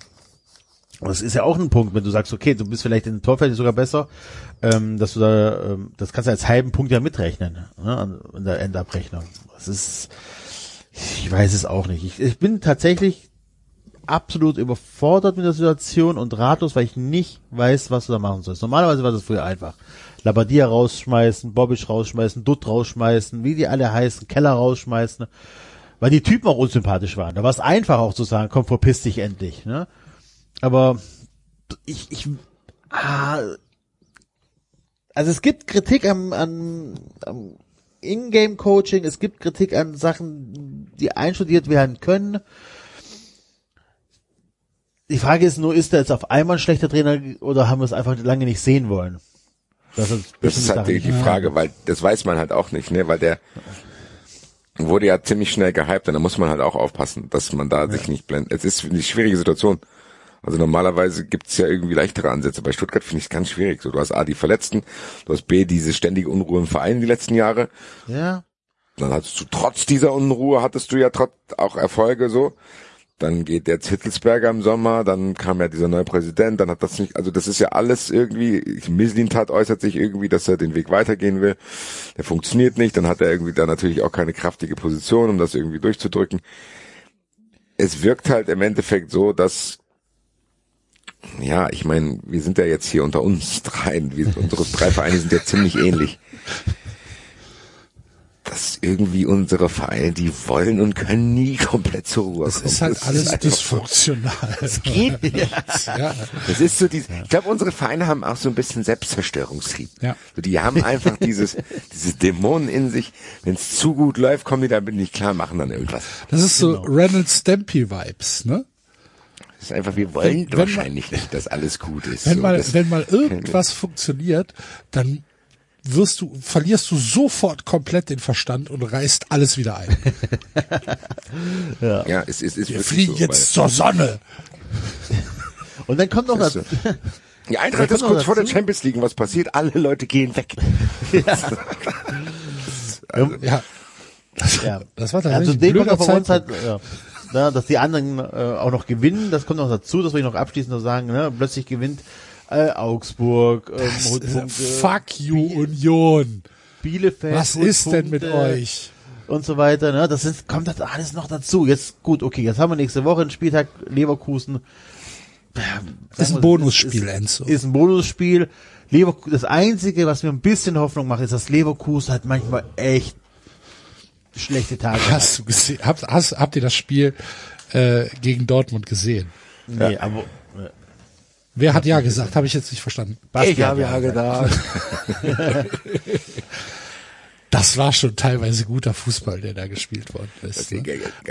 Speaker 5: Das ist ja auch ein Punkt, wenn du sagst, okay, du bist vielleicht in Torverhältnis sogar besser, ähm, dass du da, ähm, das kannst du als halben Punkt ja mitrechnen, ne, in der Endabrechnung. Das ist, ich weiß es auch nicht. Ich, ich bin tatsächlich absolut überfordert mit der Situation und ratlos, weil ich nicht weiß, was du da machen sollst. Normalerweise war das früher einfach. Labadia rausschmeißen, Bobisch rausschmeißen, Dutt rausschmeißen, wie die alle heißen, Keller rausschmeißen, weil die Typen auch unsympathisch waren. Da war es einfach auch zu sagen, komm, verpiss dich endlich. Ne? Aber ich, ich, ah, also es gibt Kritik am, am, am Ingame-Coaching, es gibt Kritik an Sachen, die einstudiert werden können. Die Frage ist nur, ist er jetzt auf einmal ein schlechter Trainer oder haben wir es einfach lange nicht sehen wollen?
Speaker 4: Das ist, das ist halt die, die Frage, weil das weiß man halt auch nicht, ne, weil der wurde ja ziemlich schnell gehypt und da muss man halt auch aufpassen, dass man da ja. sich nicht blendet. Es ist eine schwierige Situation. Also normalerweise gibt's ja irgendwie leichtere Ansätze. Bei Stuttgart finde ich es ganz schwierig. So, du hast A, die Verletzten, du hast B, diese ständige Unruhe im Verein die letzten Jahre.
Speaker 5: Ja.
Speaker 4: Dann hattest du trotz dieser Unruhe, hattest du ja trotz auch Erfolge so. Dann geht der Zittelsberger im Sommer, dann kam ja dieser neue Präsident, dann hat das nicht, also das ist ja alles irgendwie, Mislintat äußert sich irgendwie, dass er den Weg weitergehen will. Der funktioniert nicht, dann hat er irgendwie da natürlich auch keine kraftige Position, um das irgendwie durchzudrücken. Es wirkt halt im Endeffekt so, dass ja, ich meine, wir sind ja jetzt hier unter uns dreien. Wir, unsere drei Vereine sind ja ziemlich ähnlich. Dass irgendwie unsere Vereine, die wollen und können nie komplett zur Ruhe kommen.
Speaker 2: Das ist halt das alles ist dysfunktional.
Speaker 4: Das geht nicht. ja. Das ist so dieses, ich glaube, unsere Vereine haben auch so ein bisschen Selbstzerstörungstrieb.
Speaker 2: Ja.
Speaker 4: So, die haben einfach dieses, dieses Dämonen in sich. Wenn es zu gut läuft, kommen die damit nicht klar, machen dann irgendwas.
Speaker 2: Das ist so genau. Reynolds Stampy Vibes, ne?
Speaker 4: Das ist einfach, wir wollen wenn wahrscheinlich mal, nicht, dass alles gut ist.
Speaker 2: Wenn
Speaker 4: so,
Speaker 2: mal, wenn mal irgendwas funktioniert, dann wirst du, verlierst du sofort komplett den Verstand und reißt alles wieder ein.
Speaker 4: ja. ja, es ist, es ist
Speaker 2: Wir fliegen so, jetzt zur Sonne.
Speaker 5: Und dann kommt noch das.
Speaker 4: So. Die Eintracht ist kurz vor der Champions League. Was passiert? Alle Leute gehen weg.
Speaker 2: Ja. also, ja. Das,
Speaker 5: ja.
Speaker 2: das war
Speaker 5: tatsächlich also ein blöder Zeitpunkt. Halt, ja ne, dass die anderen äh, auch noch gewinnen, das kommt noch dazu, das will ich noch abschließend noch sagen, ne, plötzlich gewinnt äh, Augsburg, ähm,
Speaker 2: das, äh, Fuck you Union.
Speaker 5: Bielefeld.
Speaker 2: Was ist denn mit euch?
Speaker 5: und so weiter. Ne? Das ist, kommt das alles noch dazu. Jetzt gut, okay, jetzt haben wir nächste Woche einen Spieltag Leverkusen.
Speaker 2: Ist ein Bonusspiel, Enzo.
Speaker 5: Ist, ist ein Bonusspiel. Leverkusen, das Einzige, was mir ein bisschen Hoffnung macht, ist, dass Leverkusen halt manchmal echt schlechte Tage hat.
Speaker 2: Hast du gesehen? Habt, hast, habt ihr das Spiel äh, gegen Dortmund gesehen?
Speaker 5: Nee, aber
Speaker 2: Wer hat ja gesagt? Habe ich jetzt nicht verstanden.
Speaker 5: Basti
Speaker 7: ich habe ja gedacht.
Speaker 2: Das war schon teilweise guter Fußball, der da gespielt worden ist. Ne?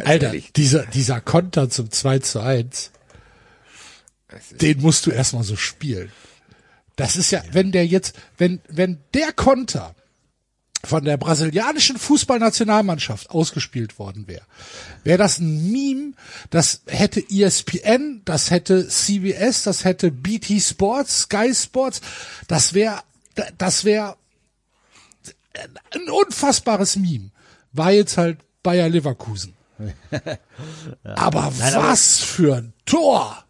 Speaker 2: Alter,
Speaker 7: ehrlich.
Speaker 2: dieser, dieser Konter zum 2 zu 1, den musst du erstmal so spielen. Das ist ja, wenn der jetzt, wenn, wenn der Konter von der brasilianischen Fußballnationalmannschaft ausgespielt worden wäre, wäre das ein Meme, das hätte ESPN, das hätte CBS, das hätte BT Sports, Sky Sports, das wäre, das wäre ein unfassbares Meme. War jetzt halt Bayer Leverkusen. Aber was für ein Tor!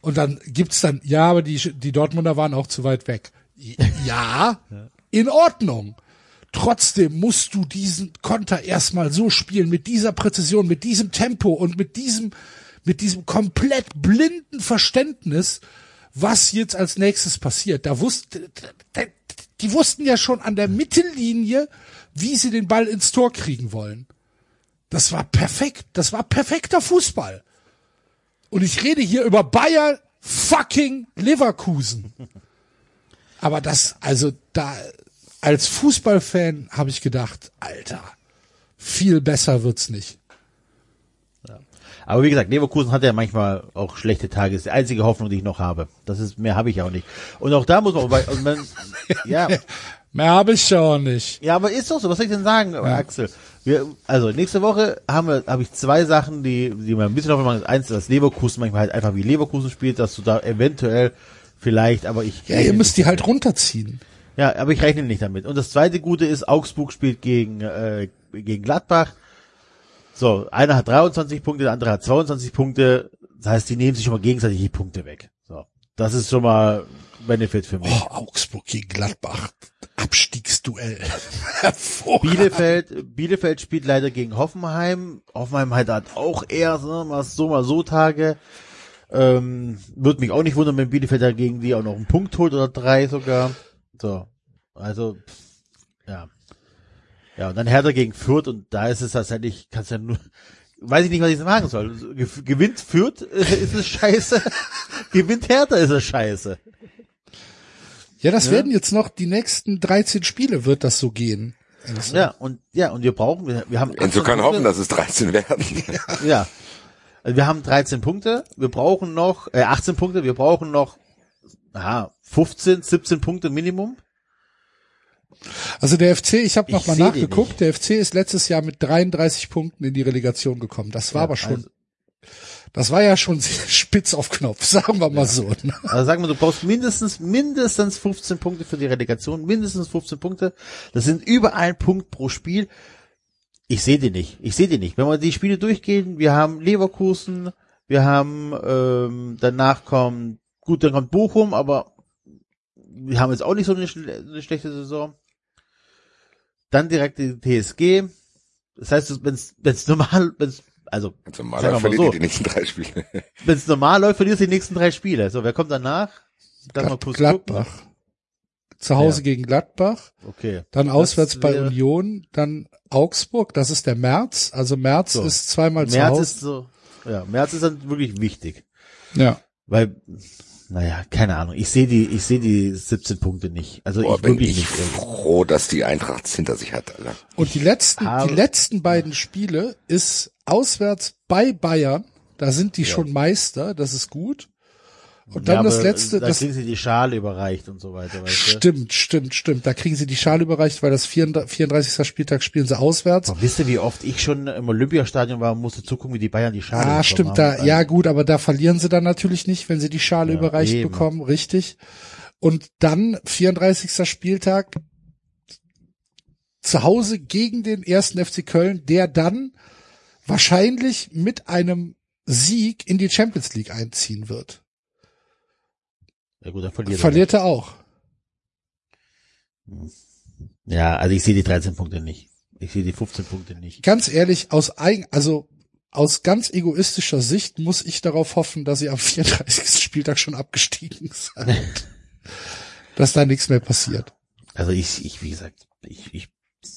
Speaker 2: Und dann gibt's dann, ja, aber die, die Dortmunder waren auch zu weit weg. Ja, in Ordnung. Trotzdem musst du diesen Konter erstmal so spielen, mit dieser Präzision, mit diesem Tempo und mit diesem, mit diesem komplett blinden Verständnis, was jetzt als nächstes passiert. Da wusste, die wussten ja schon an der Mittellinie, wie sie den Ball ins Tor kriegen wollen. Das war perfekt. Das war perfekter Fußball. Und ich rede hier über Bayer fucking Leverkusen. Aber das, also da, als Fußballfan habe ich gedacht, Alter, viel besser wird's nicht.
Speaker 5: Aber wie gesagt, Leverkusen hat ja manchmal auch schlechte Tage. Das ist die einzige Hoffnung, die ich noch habe. Das ist, mehr habe ich auch nicht. Und auch da muss man, und man, ja,
Speaker 2: Mehr habe ich schon nicht.
Speaker 5: ja, aber ist doch so. Was soll ich denn sagen, Axel? Wir, also nächste Woche haben wir, habe ich zwei Sachen, die, die mir ein bisschen Hoffnung machen. Eins, dass Leverkusen manchmal halt einfach wie Leverkusen spielt, dass du da eventuell vielleicht, aber ich,
Speaker 2: Ja, ihr müsst die halt runterziehen.
Speaker 5: Ja, aber ich rechne nicht damit. Und das zweite Gute ist, Augsburg spielt gegen, äh, gegen Gladbach. So, einer hat 23 Punkte, der andere hat 22 Punkte. Das heißt, die nehmen sich schon mal gegenseitig die Punkte weg. So, das ist schon mal Benefit für mich.
Speaker 2: Oh, Augsburg gegen Gladbach. Abstiegsduell. Hervorragend.
Speaker 5: Bielefeld, Bielefeld spielt leider gegen Hoffenheim. Hoffenheim hat halt auch eher so, mal so, mal so Tage. Ähm, Würde mich auch nicht wundern, wenn Bielefeld dagegen die auch noch einen Punkt holt oder drei sogar. So, also, pff, ja. Ja, und dann Hertha gegen Fürth und da ist es tatsächlich, kannst ja nur, weiß ich nicht, was ich sagen soll. Ge gewinnt Fürth, ist es scheiße. gewinnt Hertha, ist es scheiße.
Speaker 2: Ja, das werden jetzt noch die nächsten 13 Spiele wird das so gehen. Enzo.
Speaker 5: Ja, und, ja, und wir brauchen, wir, wir haben.
Speaker 4: Enzo kann
Speaker 5: 18
Speaker 4: hoffen, dass es 13 werden.
Speaker 5: Ja. Also wir haben 13 Punkte, wir brauchen noch, äh, 18 Punkte, wir brauchen noch, aha, 15, 17 Punkte Minimum.
Speaker 2: Also der FC, ich habe
Speaker 5: Ich
Speaker 2: noch mal
Speaker 5: seh die
Speaker 2: nachgeguckt, der FC ist letztes Jahr mit 33 Punkten in die Relegation gekommen. Das war
Speaker 5: Ja,
Speaker 2: aber schon,
Speaker 5: also-
Speaker 2: das war ja schon spitz auf Knopf, sagen wir mal so. ne?
Speaker 5: Also sagen wir, du brauchst mindestens, mindestens 15 Punkte für die Relegation, mindestens 15 Punkte. Das sind über ein Punkt pro Spiel. Ich sehe die nicht. Ich sehe die nicht. Wenn wir die Spiele durchgehen, wir haben Leverkusen, wir haben, ähm, danach kommt, gut, dann kommt Bochum, aber wir haben jetzt auch nicht so eine, schle eine schlechte Saison. Dann direkt die TSG. Das heißt, wenn es normal, wenn's, also
Speaker 4: Also
Speaker 5: Sagen wir
Speaker 4: Maler
Speaker 5: mal
Speaker 4: verliert
Speaker 5: so.
Speaker 4: die nächsten drei Spiele.
Speaker 5: wenn es normal läuft, verlierst du die nächsten drei Spiele. So, wer kommt danach? Lass mal kurz
Speaker 2: Gladbach. Zu Hause gegen Gladbach,
Speaker 5: gucken. Okay.
Speaker 2: dann auswärts bei
Speaker 5: wäre-
Speaker 2: Union, dann Augsburg, das ist der März. Also März
Speaker 5: So.
Speaker 2: ist zweimal zu
Speaker 5: März
Speaker 2: Hause.
Speaker 5: ist so, ja, März ist dann wirklich wichtig.
Speaker 2: ja.
Speaker 5: Weil, naja, keine Ahnung. Ich sehe die, ich sehe die 17 Punkte nicht. Also
Speaker 4: Boah,
Speaker 5: ich
Speaker 4: bin
Speaker 5: wirklich
Speaker 4: ich
Speaker 5: nicht.
Speaker 4: froh, dass die Eintracht hinter sich hat, Alter.
Speaker 2: Und die letzten,
Speaker 5: Aber-
Speaker 2: die letzten beiden Spiele ist auswärts bei Bayern. Da sind die schon Meister, das ist gut. Und dann
Speaker 5: Ja,
Speaker 2: das letzte,
Speaker 5: da
Speaker 2: das
Speaker 5: kriegen sie die Schale überreicht und so weiter, weißt du?
Speaker 2: stimmt, stimmt, stimmt. Da kriegen sie die Schale überreicht, weil das 34. 34. Spieltag spielen sie auswärts.
Speaker 5: Boah, wisst ihr, wie oft ich schon im Olympiastadion war und musste zugucken, wie die Bayern die Schale
Speaker 2: Ah, stimmt,
Speaker 5: haben?
Speaker 2: da, ja gut, aber da verlieren sie dann natürlich nicht, wenn sie die Schale
Speaker 5: Ja,
Speaker 2: überreicht
Speaker 5: eben.
Speaker 2: bekommen, richtig. Und dann 34. Spieltag zu Hause gegen den ersten FC Köln, der dann wahrscheinlich mit einem Sieg in die Champions League einziehen wird.
Speaker 5: Ja gut, dann verliert er.
Speaker 2: Verliert er auch.
Speaker 5: Ja, also ich sehe die 13 Punkte nicht. Ich sehe die 15 Punkte nicht.
Speaker 2: Ganz ehrlich, aus eigen, also aus ganz egoistischer Sicht muss ich darauf hoffen, dass ihr am 34. Spieltag schon abgestiegen seid. dass da nichts mehr passiert.
Speaker 5: Also ich, ich, wie gesagt, ich, ich,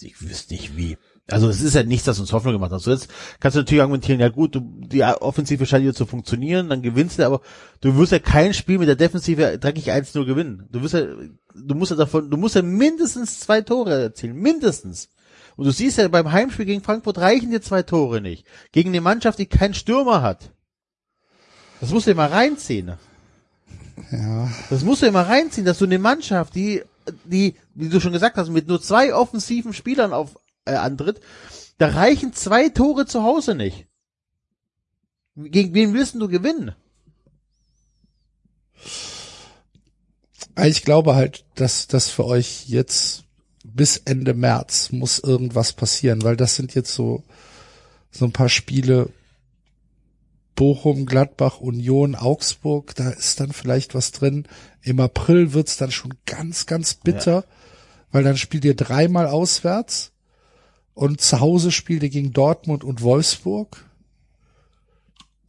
Speaker 5: ich wüsste nicht wie. Also es ist ja nichts, das uns Hoffnung gemacht hat. So jetzt kannst du natürlich argumentieren, ja gut, du, die Offensive scheint wieder zu funktionieren, dann gewinnst du, aber du wirst ja kein Spiel mit der Defensive dreckig 1-0 gewinnen. Du wirst ja, du musst ja davon, du musst ja mindestens zwei Tore erzielen, mindestens. Und du siehst ja beim Heimspiel gegen Frankfurt reichen dir zwei Tore nicht. Gegen eine Mannschaft, die keinen Stürmer hat. Das musst du dir mal reinziehen.
Speaker 2: Ja.
Speaker 5: Das musst du immer reinziehen, dass du eine Mannschaft, die, die, wie du schon gesagt hast, mit nur zwei offensiven Spielern auf äh, antritt, da reichen zwei Tore zu Hause nicht. Gegen wen willst du gewinnen?
Speaker 2: Ich glaube halt, dass das für euch jetzt bis Ende März muss irgendwas passieren, weil das sind jetzt so, so ein paar Spiele, Bochum, Gladbach, Union, Augsburg, da ist dann vielleicht was drin. Im April wird's dann schon ganz, ganz bitter, weil dann spielt ihr dreimal auswärts und zu Hause spielt ihr gegen Dortmund und Wolfsburg.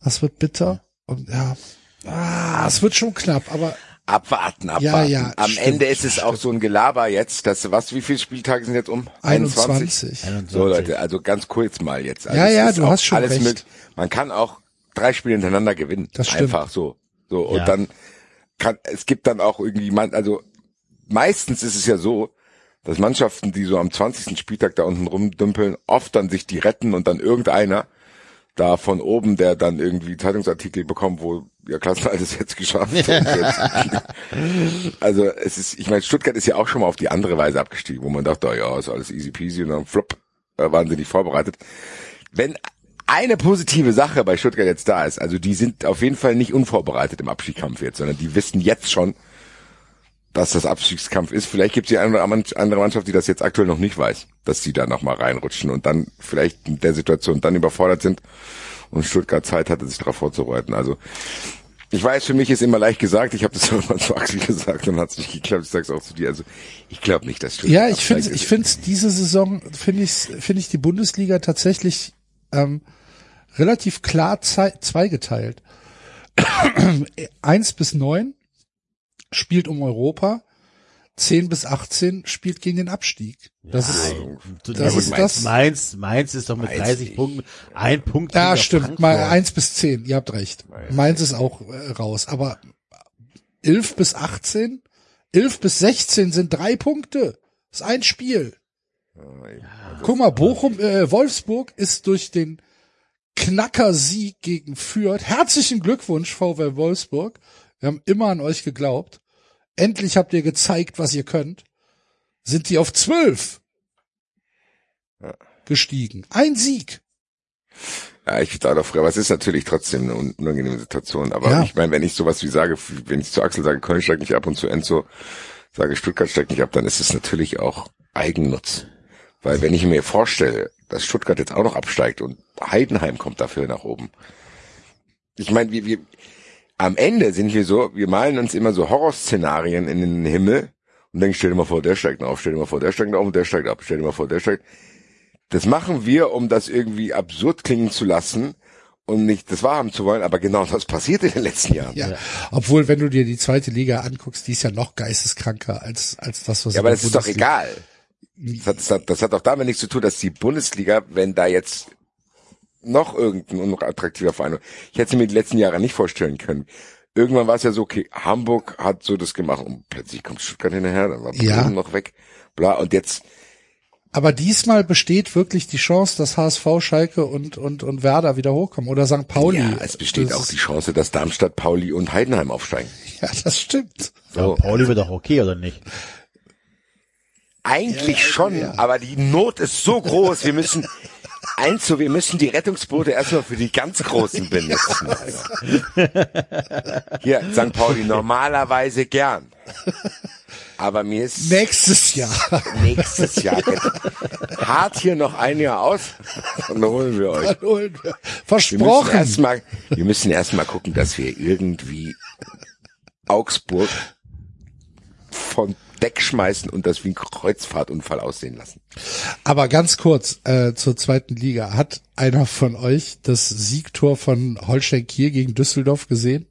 Speaker 2: Das wird bitter und ja, ah, es wird schon knapp, aber
Speaker 4: Abwarten, abwarten.
Speaker 2: Ja, ja,
Speaker 4: Am
Speaker 2: stimmt,
Speaker 4: Ende ist es auch
Speaker 2: stimmt.
Speaker 4: so ein Gelaber jetzt, dass was, wie viele Spieltage sind jetzt um?
Speaker 2: 21.
Speaker 4: So Leute, also ganz kurz mal jetzt. Also
Speaker 2: Ja, ja, du
Speaker 4: auch
Speaker 2: hast schon
Speaker 4: alles
Speaker 2: recht.
Speaker 4: möglich. Man kann auch drei Spiele hintereinander gewinnen.
Speaker 2: Das stimmt.
Speaker 4: Einfach so. So und
Speaker 5: Ja.
Speaker 4: dann kann es gibt dann auch irgendwie man, also meistens ist es ja so, dass Mannschaften, die so am 20. Spieltag da unten rumdümpeln, oft dann sich die retten und dann irgendeiner da von oben, der dann irgendwie Zeitungsartikel bekommt, wo ja Klassenhalt ist jetzt geschafft. Jetzt, also es ist, ich meine, Stuttgart ist ja auch schon mal auf die andere Weise abgestiegen, wo man dachte, oh ja, ist alles easy peasy und dann flop, äh, waren sie nicht vorbereitet. Wenn eine positive Sache bei Stuttgart jetzt da ist, also die sind auf jeden Fall nicht unvorbereitet im Abstiegskampf jetzt, sondern die wissen jetzt schon, dass das Abstiegskampf ist. Vielleicht gibt es die eine oder andere Mannschaft, die das jetzt aktuell noch nicht weiß, dass sie da nochmal reinrutschen und dann vielleicht in der Situation dann überfordert sind und Stuttgart Zeit hatte, sich darauf vorzubereiten. Also ich weiß, für mich ist immer leicht gesagt, ich habe das irgendwann zu Axel gesagt und hat es nicht geklappt, ich sag's auch zu dir. Also ich glaube nicht, dass Stuttgart
Speaker 2: Ja, ich finde, ich finde diese Saison finde ich, finde ich die Bundesliga tatsächlich ähm, relativ klar zweigeteilt. Eins bis neun spielt um Europa, zehn bis 18 spielt gegen den Abstieg. Das ist
Speaker 5: Das
Speaker 2: Das
Speaker 5: ist
Speaker 2: das-
Speaker 5: Mainz, Mainz ist doch mit
Speaker 4: Mainz
Speaker 5: 30
Speaker 4: nicht.
Speaker 5: Punkten, ein Punkt.
Speaker 2: ja stimmt. Mal
Speaker 5: Frankfurt.
Speaker 2: eins bis zehn. Ihr habt recht. Mainz ist auch äh, raus. Aber elf bis 18, elf bis 16 sind drei Punkte. Das ist ein Spiel. Guck mal, Bochum, äh, Wolfsburg ist durch den Knacker-Sieg gegen Fürth. Herzlichen Glückwunsch, VW Wolfsburg. Wir haben immer an euch geglaubt. Endlich habt ihr gezeigt, was ihr könnt. Sind die auf zwölf gestiegen. Ein Sieg.
Speaker 4: Ja, ich da doch früher, aber es ist natürlich trotzdem eine un- unangenehme Situation. Aber
Speaker 2: Ja.
Speaker 4: ich meine, wenn ich sowas wie sage, wenn ich zu Axel sage, Köln steigt nicht ab und zu Enzo sage, Stuttgart steigt nicht ab, dann ist es natürlich auch Eigennutz. Weil wenn ich mir vorstelle, dass Stuttgart jetzt auch noch absteigt und Heidenheim kommt dafür nach oben. Ich meine, wir, wir, am Ende sind wir so, wir malen uns immer so Horrorszenarien in den Himmel und denken, stell dir mal vor, der steigt auf, stell dir mal vor, der steigt auf und der steigt ab, stell dir mal vor, der steigt. Das machen wir, um das irgendwie absurd klingen zu lassen und nicht das wahrhaben zu wollen, aber genau das passiert in den letzten Jahren.
Speaker 2: Ja. Obwohl, wenn du dir die zweite Liga anguckst, die ist ja noch geisteskranker als, als das, was
Speaker 4: Ja, aber das ist doch egal. Das hat, das, hat, das hat doch damit nichts zu tun, dass die Bundesliga, wenn da jetzt noch irgendein unattraktiver Verein, ich hätte es mir die letzten Jahre nicht vorstellen können. Irgendwann war es ja so, okay, Hamburg hat so das gemacht und plötzlich kommt Stuttgart hinterher, dann war Bremen
Speaker 2: Ja.
Speaker 4: noch weg, bla, und jetzt,
Speaker 2: Aber diesmal besteht wirklich die Chance, dass HSV, Schalke und, und, und Werder wieder hochkommen. Oder St. Pauli.
Speaker 4: ja, es besteht
Speaker 2: das
Speaker 4: auch die Chance, dass Darmstadt, Pauli und Heidenheim aufsteigen.
Speaker 2: Ja, das stimmt.
Speaker 5: Ja, Pauli wird doch okay, oder nicht?
Speaker 4: Eigentlich schon, aber die Not ist so groß, wir müssen, eins so, wir müssen die Rettungsboote erstmal für die ganz Großen benutzen. Hier, St. Pauli, normalerweise gern. Aber mir ist
Speaker 2: Nächstes Jahr.
Speaker 4: nächstes Jahr hart hier noch ein Jahr aus, dann holen wir euch.
Speaker 2: Holen wir.
Speaker 4: Wir müssen
Speaker 2: Versprochen.
Speaker 4: erstmal, wir müssen erstmal gucken, dass wir irgendwie Augsburg von Versteck schmeißen und das wie ein Kreuzfahrtunfall aussehen lassen.
Speaker 2: Aber ganz kurz äh, zur zweiten Liga. Hat einer von euch das Siegtor von Holstein Kiel gegen Düsseldorf gesehen?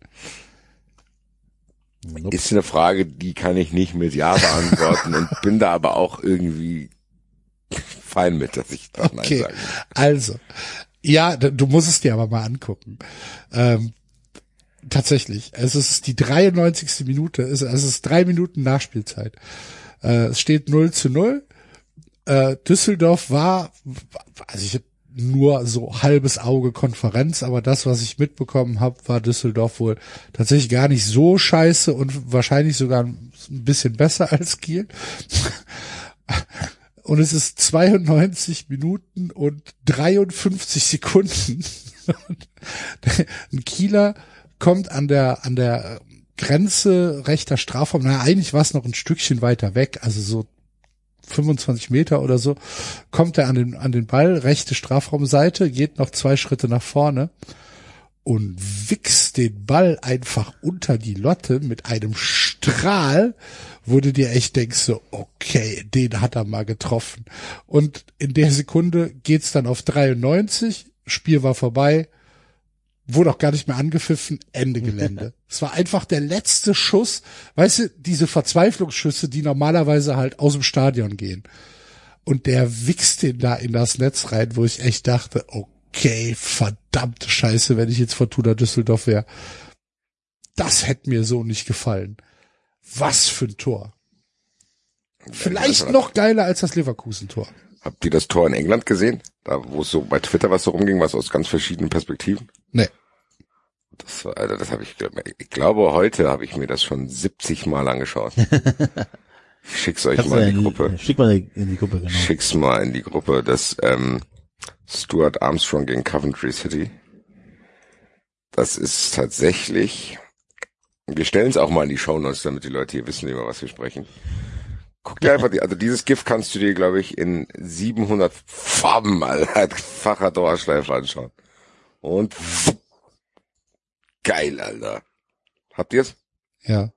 Speaker 4: Ist eine Frage, die kann ich nicht mit Ja beantworten und bin da aber auch irgendwie fein mit, dass ich das Nein
Speaker 2: Okay,
Speaker 4: sage.
Speaker 2: also ja, du musst es dir aber mal angucken. Ähm, tatsächlich, es ist die 93. Minute, es ist drei Minuten Nachspielzeit. Äh, es steht 0 zu 0. Äh, Düsseldorf war, also ich hab nur so halbes Auge Konferenz, aber das, was ich mitbekommen habe, war Düsseldorf wohl tatsächlich gar nicht so scheiße und wahrscheinlich sogar ein bisschen besser als Kiel. Und es ist 92 Minuten und 53 Sekunden. Und Ein Kieler kommt an der, an der Grenze rechter Strafraum, na, eigentlich war es noch ein Stückchen weiter weg, also so 25 Meter oder so, kommt er an den, an den Ball, rechte Strafraumseite, geht noch zwei Schritte nach vorne und wichst den Ball einfach unter die Lotte mit einem Strahl, wo du dir echt denkst so, okay, den hat er mal getroffen. Und in der Sekunde geht's dann auf 93, Spiel war vorbei, wurde auch gar nicht mehr angepfiffen, Ende Gelände. es war einfach der letzte Schuss, weißt du, diese Verzweiflungsschüsse, die normalerweise halt aus dem Stadion gehen. Und der wichst den da in das Netz rein, wo ich echt dachte, okay, verdammte Scheiße, wenn ich jetzt Fortuna Düsseldorf wäre. Das hätte mir so nicht gefallen. Was für ein Tor. Vielleicht noch geiler als das Leverkusen-Tor.
Speaker 4: Habt ihr das Tor in England gesehen? Da, wo es so bei Twitter was so rumging, was aus ganz verschiedenen Perspektiven?
Speaker 2: Nee.
Speaker 4: Das war, Alter, das habe ich, ich glaube, heute habe ich mir das schon 70 Mal angeschaut. Ich schick's euch
Speaker 5: Kannst
Speaker 4: mal in die
Speaker 5: in
Speaker 4: Gruppe.
Speaker 5: Schick mal in die Gruppe, genau.
Speaker 4: Schick's mal in die Gruppe. Das ähm, Stuart Armstrong gegen Coventry City. Das ist tatsächlich. Wir stellen es auch mal in die Shownotes, damit die Leute hier wissen, über was wir sprechen. Guck dir einfach die, also dieses GIF kannst du dir, glaube ich, in 700 Farben facher Dauerschleife anschauen. Und geil, Alter. Habt ihr's?
Speaker 2: Ja.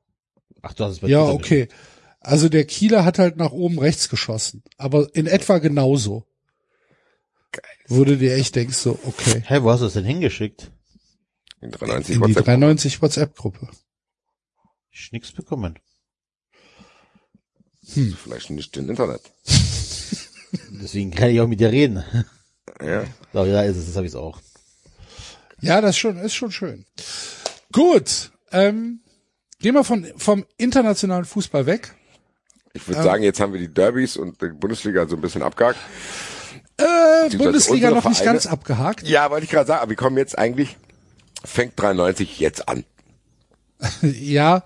Speaker 5: Ach, du hast es bei
Speaker 2: Ja, okay. Also der Kieler hat halt nach oben rechts geschossen. Aber in etwa genauso.
Speaker 4: Geil.
Speaker 2: Wo du dir echt denkst so, okay.
Speaker 5: Hä, wo hast du es denn hingeschickt?
Speaker 4: In 93
Speaker 2: In die
Speaker 4: WhatsApp.
Speaker 2: 93 WhatsApp-Gruppe.
Speaker 5: Ich nix bekommen.
Speaker 4: Vielleicht nicht im Internet.
Speaker 5: Deswegen kann ich auch mit dir reden.
Speaker 4: Ja.
Speaker 5: So, ja, ist es, das habe ich auch.
Speaker 2: Ja, das ist schon, ist schon schön. Gut. Ähm, gehen wir von, vom internationalen Fußball weg.
Speaker 4: Ich würde sagen, jetzt haben wir die Derbys und die Bundesliga so ein bisschen abgehakt.
Speaker 2: Äh, Bundesliga noch nicht
Speaker 4: Vereine.
Speaker 2: ganz abgehakt.
Speaker 4: Ja, wollte ich gerade sagen, aber wir kommen jetzt eigentlich, fängt 93 jetzt an.
Speaker 2: Ja.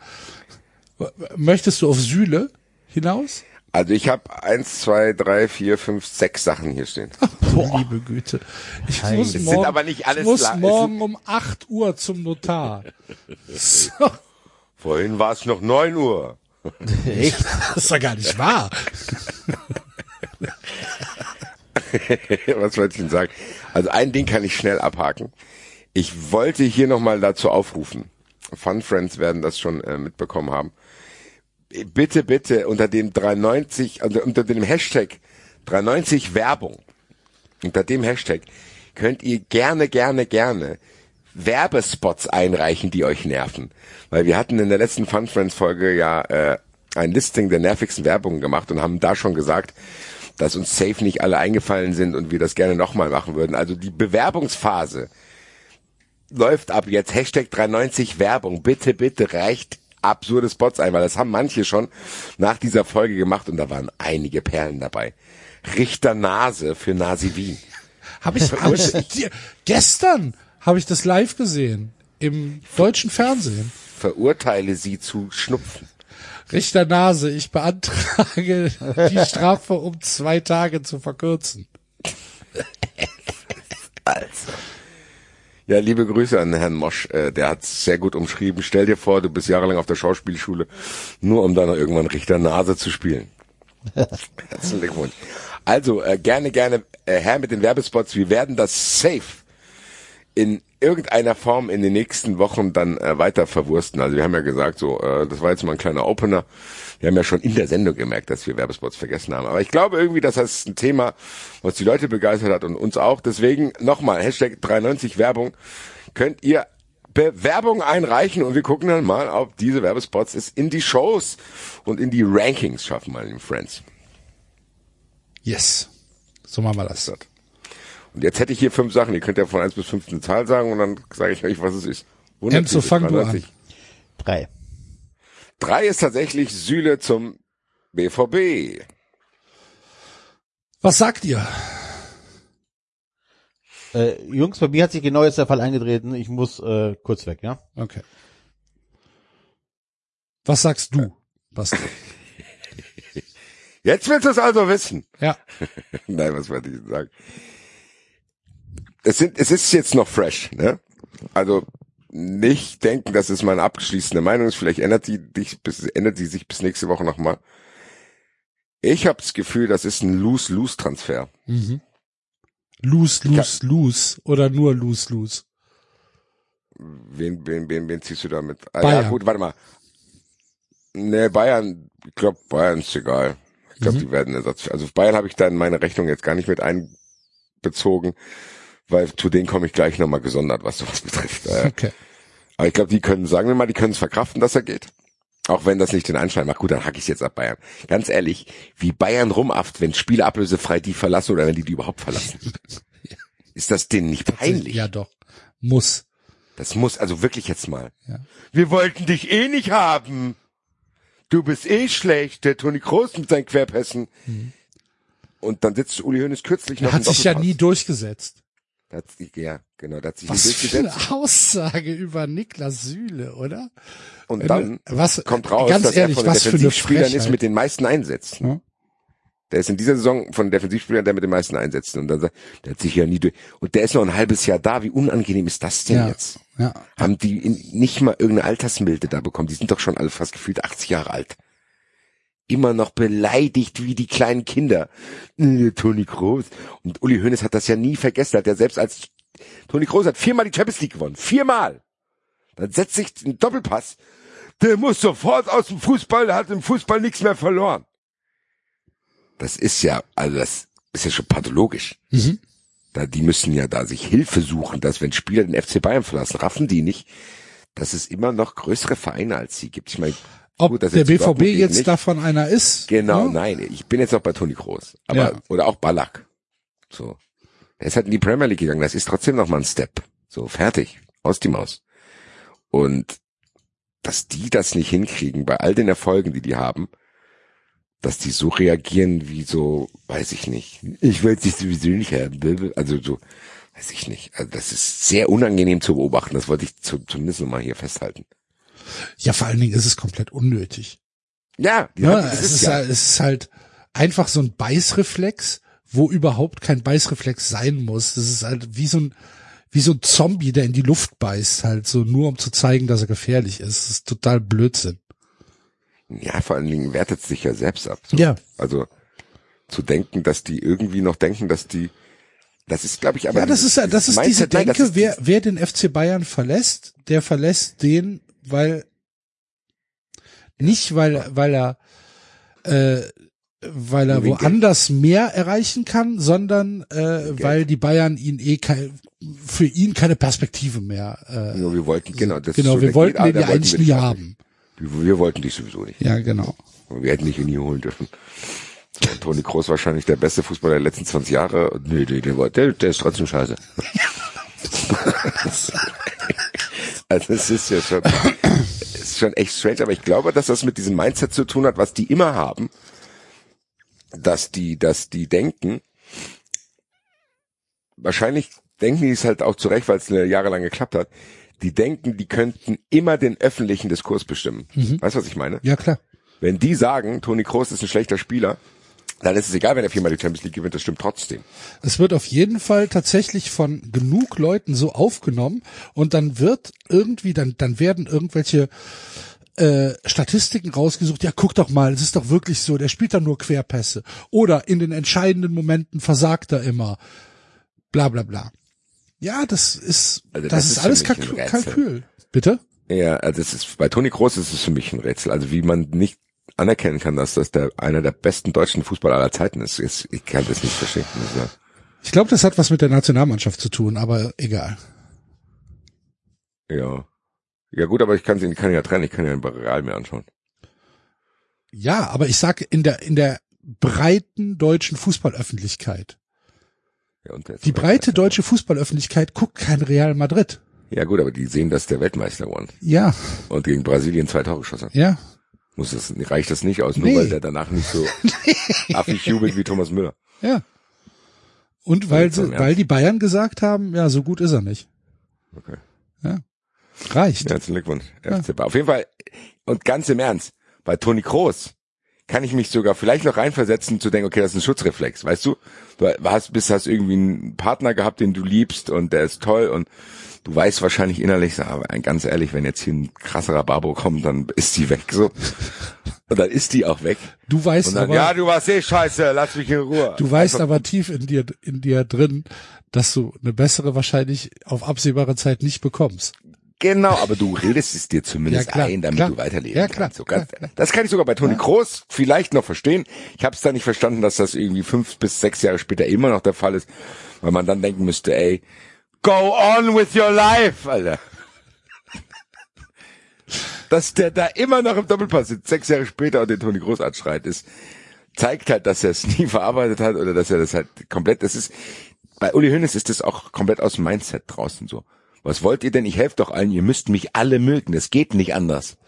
Speaker 2: Möchtest du auf Süle hinaus?
Speaker 4: Also ich habe eins, zwei, drei, vier, fünf, sechs Sachen hier stehen.
Speaker 2: Liebe Güte. Ich
Speaker 5: Nein.
Speaker 2: muss
Speaker 5: Es
Speaker 4: sind
Speaker 2: morgen,
Speaker 4: aber nicht alles
Speaker 2: ich muss morgen um 8 Uhr zum Notar. So,
Speaker 4: Vorhin war es noch neun Uhr.
Speaker 5: Echt?
Speaker 2: das ist doch gar nicht wahr.
Speaker 4: Was wollte ich denn sagen? Also ein Ding kann ich schnell abhaken. Ich wollte hier nochmal dazu aufrufen. Fun Friends werden das schon äh, mitbekommen haben. Bitte, bitte unter dem 390, also unter dem Hashtag 390 Werbung, unter dem Hashtag könnt ihr gerne, gerne, gerne Werbespots einreichen, die euch nerven. Weil wir hatten in der letzten Fun Friends Folge ja äh, ein Listing der nervigsten Werbungen gemacht und haben da schon gesagt, dass uns safe nicht alle eingefallen sind und wir das gerne nochmal machen würden. Also die Bewerbungsphase läuft ab jetzt. Hashtag 390 Werbung. Bitte, bitte reicht absurde Spots ein, weil das haben manche schon nach dieser Folge gemacht und da waren einige Perlen dabei. Richter Nase für Nasi Wien.
Speaker 2: Habe ich, hab ich dir, gestern habe ich das live gesehen im deutschen Fernsehen.
Speaker 4: Verurteile sie zu Schnupfen.
Speaker 2: Richter Nase, ich beantrage die Strafe um zwei Tage zu verkürzen.
Speaker 4: Ja, liebe Grüße an Herrn Mosch, äh, der hat sehr gut umschrieben. Stell dir vor, du bist jahrelang auf der Schauspielschule, nur um dann irgendwann Richter Nase zu spielen. Herzlichen Glückwunsch. Also, äh, gerne, gerne äh, her mit den Werbespots. Wir werden das safe in irgendeiner Form in den nächsten Wochen dann äh, weiter verwursten. Also wir haben ja gesagt, so, äh, das war jetzt mal ein kleiner Opener. Wir haben ja schon in der Sendung gemerkt, dass wir Werbespots vergessen haben. Aber ich glaube irgendwie, dass das ein Thema, was die Leute begeistert hat und uns auch. Deswegen nochmal, Hashtag 93 Werbung, könnt ihr Bewerbung einreichen und wir gucken dann mal, ob diese Werbespots es in die Shows und in die Rankings schaffen, meine lieben Friends.
Speaker 2: Yes. So machen wir das.
Speaker 4: Und jetzt hätte ich hier fünf Sachen. Ihr könnt ja von eins bis fünf eine Zahl sagen und dann sage ich euch, was es ist.
Speaker 2: Enzo, fang du
Speaker 4: 93.
Speaker 5: Drei.
Speaker 4: Drei ist tatsächlich Süle zum BVB.
Speaker 2: Was sagt ihr?
Speaker 5: Äh, Jungs, bei mir hat sich genau jetzt der Fall eingetreten. Ich muss äh, kurz weg, ja?
Speaker 2: Okay. Was sagst du, Basti?
Speaker 4: Jetzt willst du es also wissen.
Speaker 2: Ja.
Speaker 4: Nein, was wollte ich denn sagen? Es, sind, es ist jetzt noch fresh, ne? Also nicht denken, dass es meine abgeschließende Meinung ist. Vielleicht ändert die, dich bis, ändert die sich bis nächste Woche nochmal. Ich habe das Gefühl, das ist ein Lose-Lose-Transfer.
Speaker 2: Mhm. Lose, lose, lose oder nur lose, lose.
Speaker 4: Wen, wen, wen, wen ziehst du damit? Ah,
Speaker 2: Bayern.
Speaker 4: Ja, gut, warte mal. Nee, Bayern, ich glaube, Bayern ist egal. Ich glaube,
Speaker 2: Mhm.
Speaker 4: die werden Ersatz. Also Bayern habe ich da in meine Rechnung jetzt gar nicht mit einbezogen, weil zu denen komme ich gleich nochmal gesondert, was sowas betrifft.
Speaker 2: Okay.
Speaker 4: aber ich glaube, die können, sagen wir mal, die können es verkraften, dass er geht. Auch wenn das nicht den Anschein macht. Gut, dann hack ich jetzt ab Bayern. Ganz ehrlich, wie Bayern rumafft, wenn Spieler ablösefrei die verlassen oder wenn die die überhaupt verlassen. Ist das denen nicht peinlich?
Speaker 2: Ja, doch. Muss.
Speaker 4: Das muss also wirklich jetzt mal.
Speaker 2: Ja.
Speaker 4: Wir wollten dich eh nicht haben. Du bist eh schlecht, der Toni Kroos mit seinen Querpässen. Und dann sitzt Uli Hoeneß kürzlich noch
Speaker 2: Er hat sich ja nie durchgesetzt.
Speaker 4: Da hat sich, ja, genau, da hat sich
Speaker 2: Was für eine Aussage über Niklas Süle, oder?
Speaker 4: Und
Speaker 2: Wenn
Speaker 4: dann
Speaker 2: was-
Speaker 4: kommt raus, dass
Speaker 2: ehrlich,
Speaker 4: er von den Defensivspielern ist mit den meisten Einsätzen.
Speaker 2: Ja.
Speaker 4: Der ist in dieser Saison von den Defensivspielern der mit den meisten Einsätzen. Und dann sagt, der hat sich ja nie durch. Und der ist noch ein halbes Jahr da. Wie unangenehm ist das denn
Speaker 2: Ja.
Speaker 4: jetzt?
Speaker 2: Ja.
Speaker 4: Haben die in, nicht mal irgendeine Altersmilde da bekommen? Die sind doch schon alle fast gefühlt 80 Jahre alt. Immer noch beleidigt wie die kleinen Kinder. Toni Kroos. Und Uli Hoeneß hat das ja nie vergessen. Hat ja selbst als Toni Kroos hat viermal die Champions League gewonnen. Viermal. Dann setzt sich ein Doppelpass. Der muss sofort aus dem Fußball, der hat im Fußball nichts mehr verloren. Das ist ja, also das ist ja schon pathologisch.
Speaker 2: Mhm.
Speaker 4: Da, die müssen ja da sich Hilfe suchen, dass wenn Spieler den FC Bayern verlassen, raffen die nicht, dass es immer noch größere Vereine als sie gibt. Ich meine,
Speaker 2: Ob
Speaker 4: gut,
Speaker 2: der BVB jetzt
Speaker 4: nicht.
Speaker 2: davon einer ist?
Speaker 4: Genau,
Speaker 2: ne?
Speaker 4: nein, ich bin jetzt auch bei Toni Kroos. Aber,
Speaker 2: Ja.
Speaker 4: oder auch Ballack. So. Er ist halt in die Premier League gegangen. Das ist trotzdem noch mal ein Step. So, fertig. Aus die Maus. Und, dass die das nicht hinkriegen, bei all den Erfolgen, die die haben, dass die so reagieren wie so, weiß ich nicht. Ich will dich sowieso nicht haben. Also so, weiß ich nicht. Also das ist sehr unangenehm zu beobachten. Das wollte ich zu, zumindest nochmal hier festhalten.
Speaker 2: Ja, vor allen Dingen ist es komplett unnötig.
Speaker 4: Ja,
Speaker 2: Ja,
Speaker 4: haben- das
Speaker 2: es, ist, halt, es ist halt einfach so ein Beißreflex, wo überhaupt kein Beißreflex sein muss. Das ist halt wie so ein, wie so ein Zombie, der in die Luft beißt, halt so nur um zu zeigen, dass er gefährlich ist. Das ist total Blödsinn.
Speaker 4: Ja, vor allen Dingen wertet sich ja selbst ab. So.
Speaker 2: Ja.
Speaker 4: Also zu denken, dass die irgendwie noch denken, dass die, das ist, glaube ich, aber
Speaker 2: ja, das ist ja, das ist diese
Speaker 4: nein, das
Speaker 2: Denke,
Speaker 4: ist
Speaker 2: wer, wer den FC Bayern verlässt, der verlässt den, weil nicht, weil, weil er, äh, weil er woanders mehr erreichen kann, sondern äh, weil die Bayern ihn eh kein, für ihn keine Perspektive mehr. Äh,
Speaker 4: Nur wir wollten, genau, das
Speaker 2: genau,
Speaker 4: so
Speaker 2: wir wollten den ja eigentlich nie haben.
Speaker 4: Wir, wir wollten dich sowieso nicht.
Speaker 2: Ja, genau.
Speaker 4: Wir hätten dich nie holen dürfen. Toni Kroos wahrscheinlich der beste Fußballer der letzten 20 Jahre. Nee, nee, der, der, der ist trotzdem scheiße. also es ist ja schon, ist schon echt strange, aber ich glaube, dass das mit diesem Mindset zu tun hat, was die immer haben, dass die, dass die denken, wahrscheinlich denken die es halt auch zurecht, weil es jahrelang geklappt hat, die denken, die könnten immer den öffentlichen Diskurs bestimmen. Weißt du, was ich meine?
Speaker 2: Ja, klar.
Speaker 4: Wenn die sagen, Toni Kroos ist ein schlechter Spieler, dann ist es egal, wenn er viermal die Champions League gewinnt, das stimmt trotzdem.
Speaker 2: Es wird auf jeden Fall tatsächlich von genug Leuten so aufgenommen und dann wird irgendwie, dann, dann werden irgendwelche äh, Statistiken rausgesucht, ja guck doch mal, es ist doch wirklich so, der spielt dann nur Querpässe. Oder in den entscheidenden Momenten versagt er immer. Bla bla bla. Ja, das ist,
Speaker 4: Also
Speaker 2: das,
Speaker 4: das
Speaker 2: ist
Speaker 4: ist
Speaker 2: alles Kalkül. Bitte?
Speaker 4: Ja, also es ist bei Toni Kroos ist es für mich ein Rätsel. Also wie man nicht anerkennen kann, dass das der einer der besten deutschen Fußballer aller Zeiten ist. ich kann das nicht verstehen. muss ich
Speaker 2: glaube, das hat was mit der Nationalmannschaft zu tun, aber egal.
Speaker 4: Ja. Ja gut, aber ich kann sie kann ja trennen, ich kann ja den Real mir anschauen.
Speaker 2: Ja, aber ich sag in der in der breiten deutschen Fußballöffentlichkeit.
Speaker 4: Ja, und
Speaker 2: Die breite deutsche Fußballöffentlichkeit guckt kein Real Madrid.
Speaker 4: Ja gut, aber die sehen, dass der Weltmeister won
Speaker 2: Ja,
Speaker 4: und gegen Brasilien zwei Tore geschossen hat.
Speaker 2: ja.
Speaker 4: Muss das, reicht das nicht aus, nur
Speaker 2: Nee.
Speaker 4: weil der danach nicht so affig jubelt wie Thomas Müller.
Speaker 2: Ja. Und weil sie, weil die Bayern gesagt haben, ja, so gut ist er nicht.
Speaker 4: Okay.
Speaker 2: Reicht.
Speaker 4: Herzlichen Glückwunsch. FC Bayern. Auf jeden Fall, und ganz im Ernst, bei Toni Kroos kann ich mich sogar vielleicht noch reinversetzen zu denken, okay, das ist ein Schutzreflex, weißt du? Du hast, bist, hast irgendwie einen Partner gehabt, den du liebst und der ist toll und du weißt wahrscheinlich innerlich, aber ganz ehrlich, wenn jetzt hier ein krasserer Babo kommt, dann ist die weg, so. Und dann ist die auch weg.
Speaker 2: Du weißt
Speaker 4: Und dann,
Speaker 2: aber,
Speaker 4: ja, du warst eh scheiße, lass mich in Ruhe.
Speaker 2: du weißt aber tief in dir, in dir drin, dass du eine bessere wahrscheinlich auf absehbare Zeit nicht bekommst.
Speaker 4: Genau, aber du redest es dir zumindest
Speaker 2: Ja, klar,
Speaker 4: ein, damit
Speaker 2: klar.
Speaker 4: du weiterleben
Speaker 2: Ja, klar,
Speaker 4: kannst. So ganz,
Speaker 2: klar, klar.
Speaker 4: Das kann ich sogar bei Toni Kroos vielleicht noch verstehen. Ich habe es da nicht verstanden, dass das irgendwie fünf bis sechs Jahre später immer noch der Fall ist, weil man dann denken müsste, ey, go on with your life, Alter. Dass der da immer noch im Doppelpass sitzt, sechs Jahre später und den Toni Kroos anschreit, ist, zeigt halt, dass er es nie verarbeitet hat oder dass er das halt komplett, das ist, bei Uli Hoeneß ist das auch komplett aus dem Mindset draußen so. Was wollt ihr denn? Ich helfe doch allen, ihr müsst mich alle mögen, das geht nicht anders.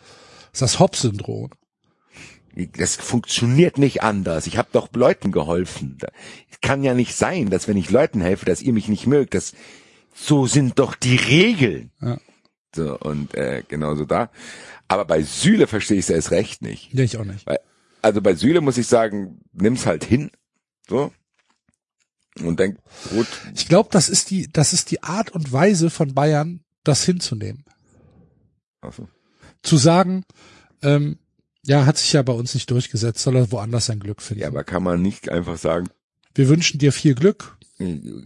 Speaker 2: Das ist das Hopp-Syndrom.
Speaker 4: Das funktioniert nicht anders. Ich habe doch Leuten geholfen. Es kann ja nicht sein, dass wenn ich Leuten helfe, dass ihr mich nicht mögt. Das so sind doch die Regeln.
Speaker 2: Ja.
Speaker 4: So und äh, genauso da. Aber bei Süle verstehe ich es erst recht nicht.
Speaker 2: Ja, ich auch nicht.
Speaker 4: Weil, also bei Süle muss ich sagen, nimm's halt hin. So. Und denk, gut,
Speaker 2: Ich glaube, das ist die, das ist die Art und Weise von Bayern, das hinzunehmen.
Speaker 4: Achso.
Speaker 2: Zu sagen, ähm, ja, hat sich ja bei uns nicht durchgesetzt, soll er woanders sein Glück finden.
Speaker 4: ja, aber kann man nicht einfach sagen,
Speaker 2: Wir wünschen dir viel Glück.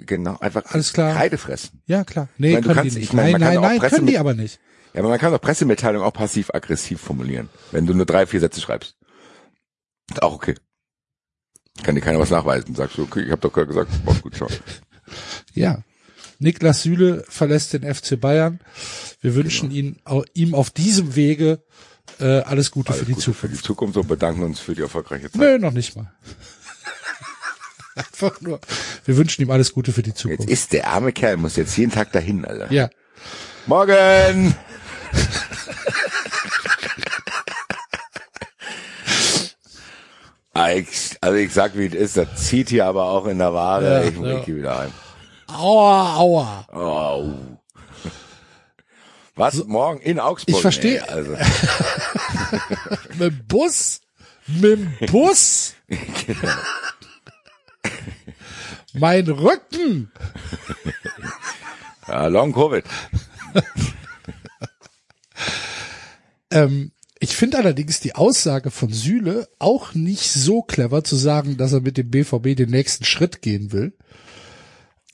Speaker 4: Genau, einfach
Speaker 2: Alles klar.
Speaker 4: Kreide fressen.
Speaker 2: Ja, klar. Nee,
Speaker 4: Ich meine, du
Speaker 2: können
Speaker 4: kannst-
Speaker 2: die nicht.
Speaker 4: ich meine,
Speaker 2: nein, nein, nein,
Speaker 4: Presse
Speaker 2: können die aber nicht.
Speaker 4: Ja, aber man kann doch Pressemitteilung auch passiv-aggressiv formulieren, wenn du nur drei, vier Sätze schreibst. Ist auch okay. Kann dir keiner was nachweisen. Sagst du, okay, ich habe doch gerade gesagt, mach's gut, ciao.
Speaker 2: Ja. Niklas Süle verlässt den FC Bayern. Wir wünschen
Speaker 4: Genau.
Speaker 2: ihn, ihm auf diesem Wege äh, alles Gute
Speaker 4: Alles
Speaker 2: für die
Speaker 4: Gute für die
Speaker 2: Zukunft.
Speaker 4: Zukunft und bedanken uns für die erfolgreiche Zeit.
Speaker 2: Nö, noch nicht mal. Einfach nur. Wir wünschen ihm alles Gute für die
Speaker 4: Jetzt
Speaker 2: Zukunft.
Speaker 4: ist der arme Kerl, muss jetzt jeden Tag dahin, Alter.
Speaker 2: Ja.
Speaker 4: Morgen! Also ich sag, wie es ist, das zieht hier aber auch in der Ware.
Speaker 2: Ja,
Speaker 4: ich,
Speaker 2: ja.
Speaker 4: gehe wieder heim.
Speaker 2: Aua, aua.
Speaker 4: Oh. Was? Morgen in Augsburg?
Speaker 2: Ich verstehe.
Speaker 4: Nee, also,
Speaker 2: Mit dem Bus? Mit dem Bus? Mein Rücken.
Speaker 4: ja, Long Covid.
Speaker 2: Ähm, ich finde allerdings die Aussage von Süle auch nicht so clever zu sagen, dass er mit dem BVB den nächsten Schritt gehen will.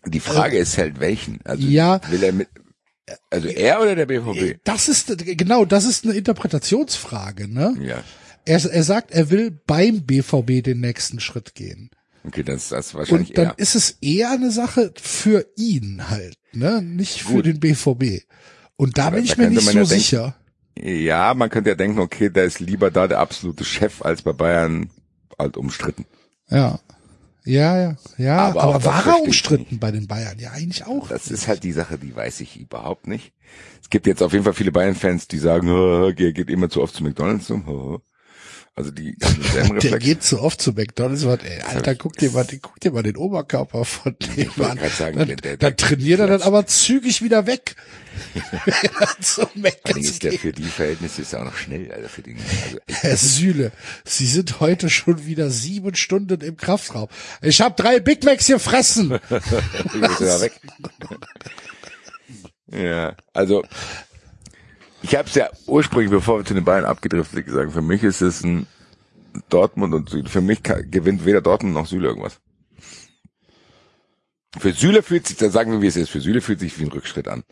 Speaker 4: Die Frage ist halt welchen. Also
Speaker 2: Ja.
Speaker 4: will er mit, also er oder der BVB?
Speaker 2: Das ist genau, das ist eine Interpretationsfrage. Ne?
Speaker 4: Ja.
Speaker 2: Er, er sagt, er will beim BVB den nächsten Schritt gehen.
Speaker 4: Okay, das, das ist wahrscheinlich
Speaker 2: Und dann
Speaker 4: er.
Speaker 2: ist es eher eine Sache für ihn halt, ne? Nicht für
Speaker 4: Gut.
Speaker 2: den BVB. Und da
Speaker 4: Aber
Speaker 2: bin ich
Speaker 4: da
Speaker 2: mir
Speaker 4: könnte
Speaker 2: nicht so
Speaker 4: ja denken-
Speaker 2: sicher.
Speaker 4: Ja, man könnte ja denken, okay, der ist lieber da der absolute Chef als bei Bayern halt umstritten.
Speaker 2: Ja. Ja, ja, ja.
Speaker 4: Aber
Speaker 2: Aber, war er
Speaker 4: ich
Speaker 2: umstritten bei den Bayern? Ja, eigentlich auch.
Speaker 4: Das ist halt die Sache, die weiß ich überhaupt nicht. Es gibt jetzt auf jeden Fall viele Bayern-Fans, die sagen, "Hö, geht immer zu oft zu McDonalds. So. hö, hö." Also die denselben
Speaker 2: Der geht zu oft zu McDonalds. Warte, ey, Alter, guck dir mal, guck dir mal den Oberkörper von dem an.
Speaker 4: sagen,
Speaker 2: dann,
Speaker 4: der- der-
Speaker 2: dann trainiert er dann aber zügig wieder weg.
Speaker 4: Dingen
Speaker 2: Meckern
Speaker 4: ist der für die Verhältnisse ist er auch noch schnell, also für den, also
Speaker 2: Herr Süle, Sie sind heute schon wieder sieben Stunden im Kraftraum. Ich habe drei Big Macs gefressen.
Speaker 4: ich muss weg. ja, also ich habe es ja ursprünglich, bevor wir zu den Bayern abgedriftet sind, gesagt, für mich ist es ein Dortmund und Süle. Für mich kann, gewinnt weder Dortmund noch Süle irgendwas. Für Süle fühlt sich, da sagen wir, wie es ist, für Süle fühlt sich wie ein Rückschritt an.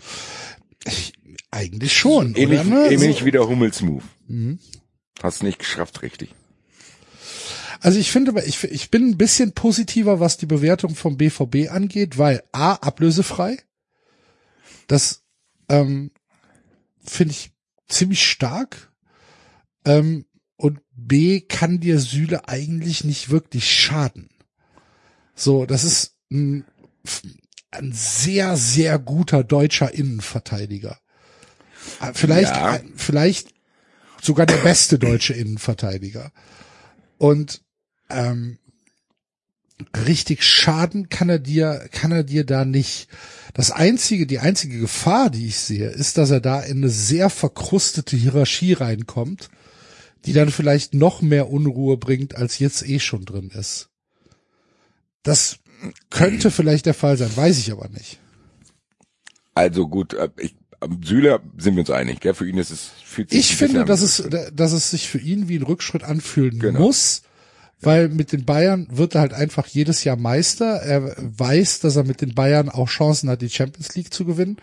Speaker 2: Ich, eigentlich schon,
Speaker 4: Ähnlich,
Speaker 2: oder? Ne?
Speaker 4: ähnlich
Speaker 2: So-
Speaker 4: wie der Hummels Move. Hast nicht geschafft, richtig.
Speaker 2: Also ich finde, ich, ich bin ein bisschen positiver, was die Bewertung vom BVB angeht, weil A, ablösefrei. Das ähm, finde ich ziemlich stark. Ähm, und B, kann dir Süle eigentlich nicht wirklich schaden. So, das ist ein, ein sehr, sehr guter deutscher Innenverteidiger. Äh, Vielleicht,
Speaker 4: Ja.
Speaker 2: vielleicht sogar der beste deutsche Innenverteidiger. Und ähm, richtig schaden kann er dir, kann er dir da nicht. Das einzige, die einzige Gefahr, die ich sehe, ist, dass er da in eine sehr verkrustete Hierarchie reinkommt, die dann vielleicht noch mehr Unruhe bringt, als jetzt eh schon drin ist. Das könnte vielleicht der Fall sein, weiß ich aber nicht.
Speaker 4: Also gut, äh, ich, am Süle sind wir uns einig, gell? Für ihn ist es, fühlt sich
Speaker 2: Ich finde, dass es, dass es sich für ihn wie ein Rückschritt anfühlen
Speaker 4: Genau.
Speaker 2: muss, weil mit den Bayern wird er halt einfach jedes Jahr Meister. Er weiß, dass er mit den Bayern auch Chancen hat, die Champions League zu gewinnen.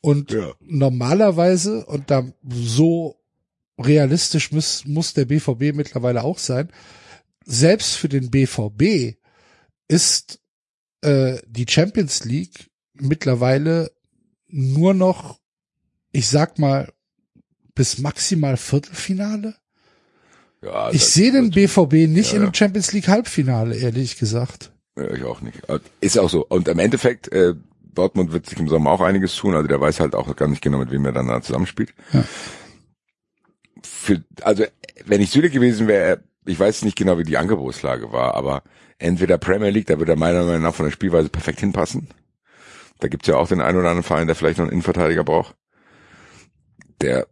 Speaker 2: Und
Speaker 4: Ja.
Speaker 2: normalerweise, und da so realistisch muss, muss der BVB mittlerweile auch sein, selbst für den BVB ist äh, die Champions League mittlerweile nur noch, ich sag mal, bis maximal Viertelfinale.
Speaker 4: Ja,
Speaker 2: Ich sehe den BVB nicht
Speaker 4: Ja,
Speaker 2: in einem Champions League Halbfinale, ehrlich gesagt.
Speaker 4: Ja, ich auch nicht. Ist auch so. Und im Endeffekt, äh, Dortmund wird sich im Sommer auch einiges tun. Also der weiß halt auch gar nicht genau, mit wem er dann da zusammenspielt.
Speaker 2: Ja.
Speaker 4: Für, also wenn ich Süle gewesen wäre, ich weiß nicht genau, wie die Angebotslage war, aber entweder Premier League, da würde er meiner Meinung nach von der Spielweise perfekt hinpassen. Da gibt's ja auch den einen oder anderen Verein, der vielleicht noch einen Innenverteidiger braucht. Der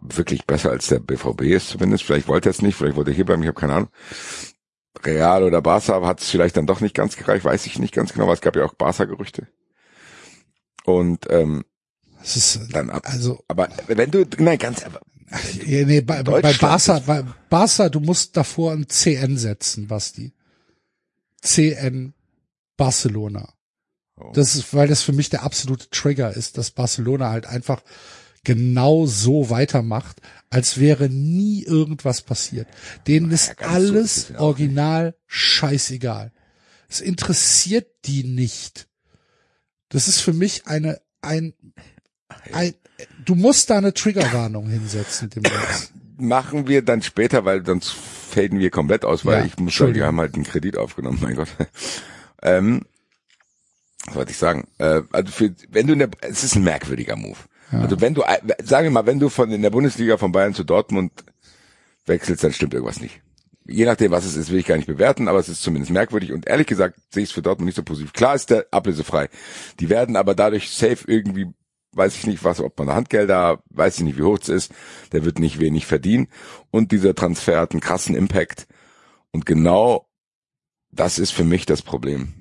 Speaker 4: wirklich besser als der BVB ist zumindest. Vielleicht wollte er es nicht, vielleicht wollte er hier bleiben, ich habe keine Ahnung. Real oder Barca hat es vielleicht dann doch nicht ganz gereicht, weiß ich nicht ganz genau, weil es gab ja auch Barca-Gerüchte. Und ähm,
Speaker 2: Das ist,
Speaker 4: dann ab.
Speaker 2: also,
Speaker 4: Aber wenn du, nein, ganz, aber
Speaker 2: ja, nee, bei, bei Barca, bei Barca, du musst davor ein CN setzen, Basti. CN Barcelona.
Speaker 4: Oh.
Speaker 2: Das ist, weil das für mich der absolute Trigger ist, dass Barcelona halt einfach genau so weitermacht, als wäre nie irgendwas passiert. Denen
Speaker 4: so ist
Speaker 2: alles
Speaker 4: es ja auch
Speaker 2: original scheißegal. Es interessiert die nicht. Das ist für mich eine, ein, ein, du musst da eine Triggerwarnung hinsetzen, demnächst.
Speaker 4: machen wir dann später, weil sonst faden wir komplett aus, weil
Speaker 2: Ja,
Speaker 4: ich muss sagen, wir haben halt einen Kredit aufgenommen, mein Gott. ähm, was wollte ich sagen? Äh, also für, wenn du in der, es ist ein merkwürdiger Move. Also wenn du, sagen wir mal, wenn du von in der Bundesliga von Bayern zu Dortmund wechselst, dann stimmt irgendwas nicht. Je nachdem, was es ist, will ich gar nicht bewerten, aber es ist zumindest merkwürdig und ehrlich gesagt sehe ich es für Dortmund nicht so positiv. Klar ist der ablösefrei. Die werden aber dadurch safe irgendwie, weiß ich nicht was, ob man Handgelder, weiß ich nicht, wie hoch es ist, der wird nicht wenig verdienen und dieser Transfer hat einen krassen Impact und genau das ist für mich das Problem.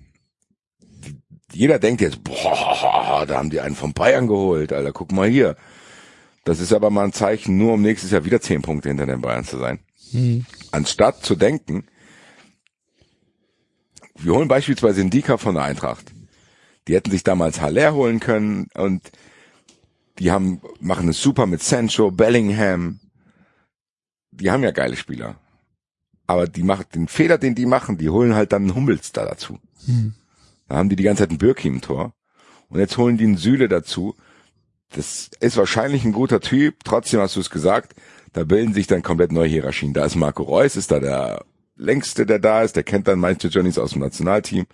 Speaker 4: Jeder denkt jetzt, boah, da haben die einen von Bayern geholt, Alter, guck mal hier. Das ist aber mal ein Zeichen, nur um nächstes Jahr wieder zehn Punkte hinter den Bayern zu sein. Anstatt zu denken, wir holen beispielsweise Indika von der Eintracht. Die hätten sich damals Haller holen können und die haben, machen es super mit Sancho, Bellingham. Die haben ja geile Spieler. Aber die machen, den Fehler, den die machen, die holen halt dann Hummels da dazu. Da haben die die ganze Zeit einen Birki im Tor. Und jetzt holen die einen Süle dazu. Das ist wahrscheinlich ein guter Typ. Trotzdem hast du es gesagt. Da bilden sich dann komplett neue Hierarchien. Da ist Marco Reus, ist da der längste, der da ist. Der kennt dann manche Johnnies aus dem Nationalteam.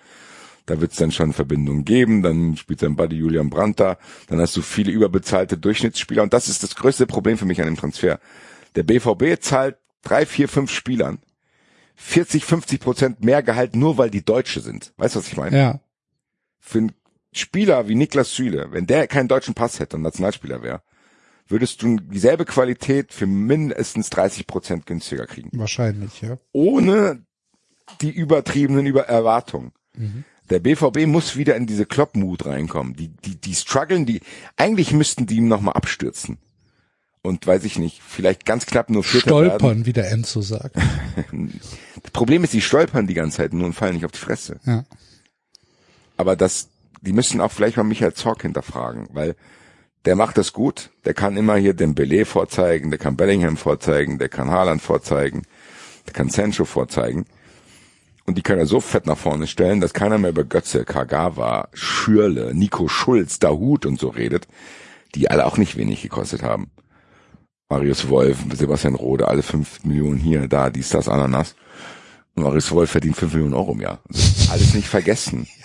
Speaker 4: Da wird es dann schon Verbindungen geben. Dann spielt sein Buddy Julian Brandt da. Dann hast du viele überbezahlte Durchschnittsspieler. Und das ist das größte Problem für mich an dem Transfer. Der BVB zahlt drei, vier, fünf Spielern 40, 50 Prozent mehr Gehalt, nur weil die Deutsche sind. Weißt du, was ich meine?
Speaker 2: Ja.
Speaker 4: Für einen Spieler wie Niklas Süle, wenn der keinen deutschen Pass hätte und Nationalspieler wäre, würdest du dieselbe Qualität für mindestens 30 Prozent günstiger kriegen.
Speaker 2: Wahrscheinlich, ja.
Speaker 4: Ohne die übertriebenen Über Erwartungen. Der BVB muss wieder in diese Klopp-Mut reinkommen. Die, die, die strugglen, die, eigentlich müssten die ihm nochmal abstürzen. Und weiß ich nicht, vielleicht ganz knapp nur Vierter werden.
Speaker 2: Stolpern, wie der Enzo sagt.
Speaker 4: Das Problem ist, die stolpern die ganze Zeit nur und fallen nicht auf die Fresse.
Speaker 2: Ja.
Speaker 4: aber das, die müssen auch vielleicht mal Michael Zorc hinterfragen, weil der macht das gut, der kann immer hier den Belay vorzeigen, der kann Bellingham vorzeigen, der kann Haaland vorzeigen, der kann Sancho vorzeigen. Und die kann er so fett nach vorne stellen, dass keiner mehr über Götze, Kagawa, Schürle, Nico Schulz, Dahut und so redet, die alle auch nicht wenig gekostet haben. Marius Wolf, Sebastian Rode, alle fünf Millionen hier, da, dies, das, Ananas. Marius Wolf verdient fünf Millionen Euro im Jahr. Alles nicht vergessen.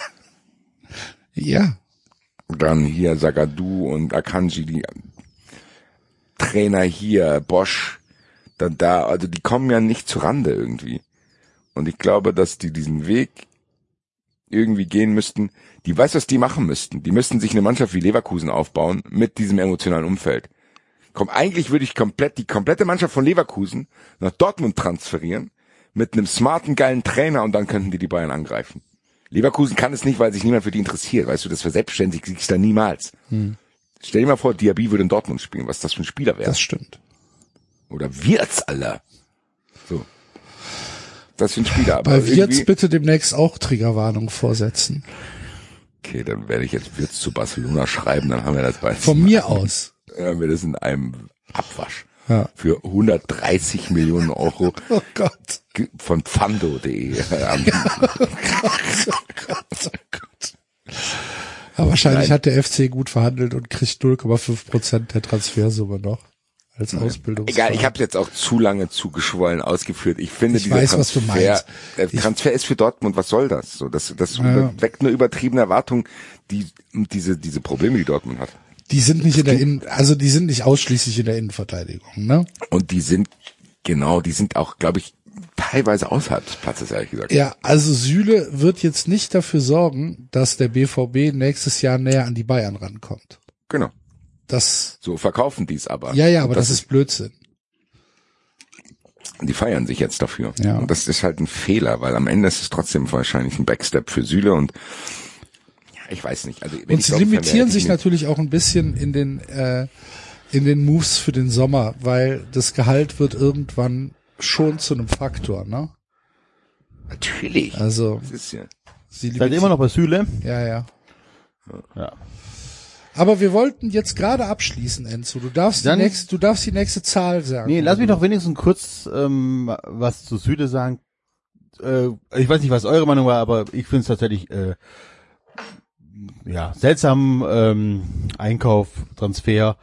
Speaker 2: Ja.
Speaker 4: Dann hier Sagadu und Akanji, die Trainer hier, Bosch, dann da, also die kommen ja nicht zu Rande irgendwie. Und ich glaube, dass die diesen Weg irgendwie gehen müssten. Die weiß, was die machen müssten. Die müssten sich eine Mannschaft wie Leverkusen aufbauen mit diesem emotionalen Umfeld. Komm, eigentlich würde ich komplett die komplette Mannschaft von Leverkusen nach Dortmund transferieren mit einem smarten, geilen Trainer und dann könnten die die Bayern angreifen. Leverkusen kann es nicht, weil sich niemand für die interessiert. Weißt du, das verselbstständigt sich da niemals. Stell dir mal vor, Diaby würde in Dortmund spielen, was das für ein Spieler wäre.
Speaker 2: Das stimmt.
Speaker 4: Oder Wirtz, Alter. So. Das für ein Spieler. Aber
Speaker 2: Bei Wirtz bitte demnächst auch Triggerwarnung vorsetzen.
Speaker 4: Okay, dann werde ich jetzt Wirtz zu Barcelona schreiben, dann haben wir das bald.
Speaker 2: Von mir aus.
Speaker 4: Dann haben wir das in einem Abwasch.
Speaker 2: Ja.
Speaker 4: Für 130 Millionen Euro
Speaker 2: Oh Gott.
Speaker 4: von Pfando.de. Ähm,
Speaker 2: Aber wahrscheinlich
Speaker 4: Nein.
Speaker 2: hat der FC gut verhandelt und kriegt 0,5 Prozent der Transfersumme noch als Ausbildung.
Speaker 4: Egal, ich habe jetzt auch zu lange zu geschwollen ausgeführt. Ich finde,
Speaker 2: Ich
Speaker 4: dieser
Speaker 2: weiß, was du
Speaker 4: Transfer,
Speaker 2: meinst.
Speaker 4: der
Speaker 2: Ich-
Speaker 4: Transfer ist für Dortmund, was soll das? So, das, das
Speaker 2: Ja.
Speaker 4: weckt eine übertriebene Erwartung, die, diese, diese Probleme, die Dortmund hat.
Speaker 2: Die sind nicht in der Innen, also die sind nicht ausschließlich in der Innenverteidigung, ne?
Speaker 4: Und die sind, genau, die sind auch, glaube ich, teilweise außerhalb des Platzes, ehrlich gesagt.
Speaker 2: Ja, also Süle wird jetzt nicht dafür sorgen, dass der BVB nächstes Jahr näher an die Bayern rankommt.
Speaker 4: Genau.
Speaker 2: Das,
Speaker 4: So verkaufen die es aber.
Speaker 2: ja, ja, aber das, ist Blödsinn.
Speaker 4: Die feiern sich jetzt dafür.
Speaker 2: Ja.
Speaker 4: Und das ist halt ein Fehler, weil am Ende ist es trotzdem wahrscheinlich ein Backstep für Süle und ich weiß nicht. Also, wenn
Speaker 2: Und
Speaker 4: ich
Speaker 2: sie limitieren sich natürlich auch ein bisschen in den, äh, in den Moves für den Sommer, weil das Gehalt wird irgendwann schon zu einem Faktor, ne?
Speaker 4: Natürlich.
Speaker 2: Also,
Speaker 4: Das ist ja.
Speaker 2: sie
Speaker 5: Seid immer noch bei Süle?
Speaker 2: Ja, ja.
Speaker 5: Ja.
Speaker 2: Aber wir wollten jetzt gerade abschließen, Enzo. Du darfst
Speaker 5: Dann-
Speaker 2: die nächste, du darfst die nächste Zahl sagen.
Speaker 5: Nee, lass mich doch wenigstens kurz ähm, was zu Süle sagen. Äh, ich weiß nicht, was eure Meinung war, aber ich finde es tatsächlich äh, ja seltsam ähm, Einkauf, Transfer.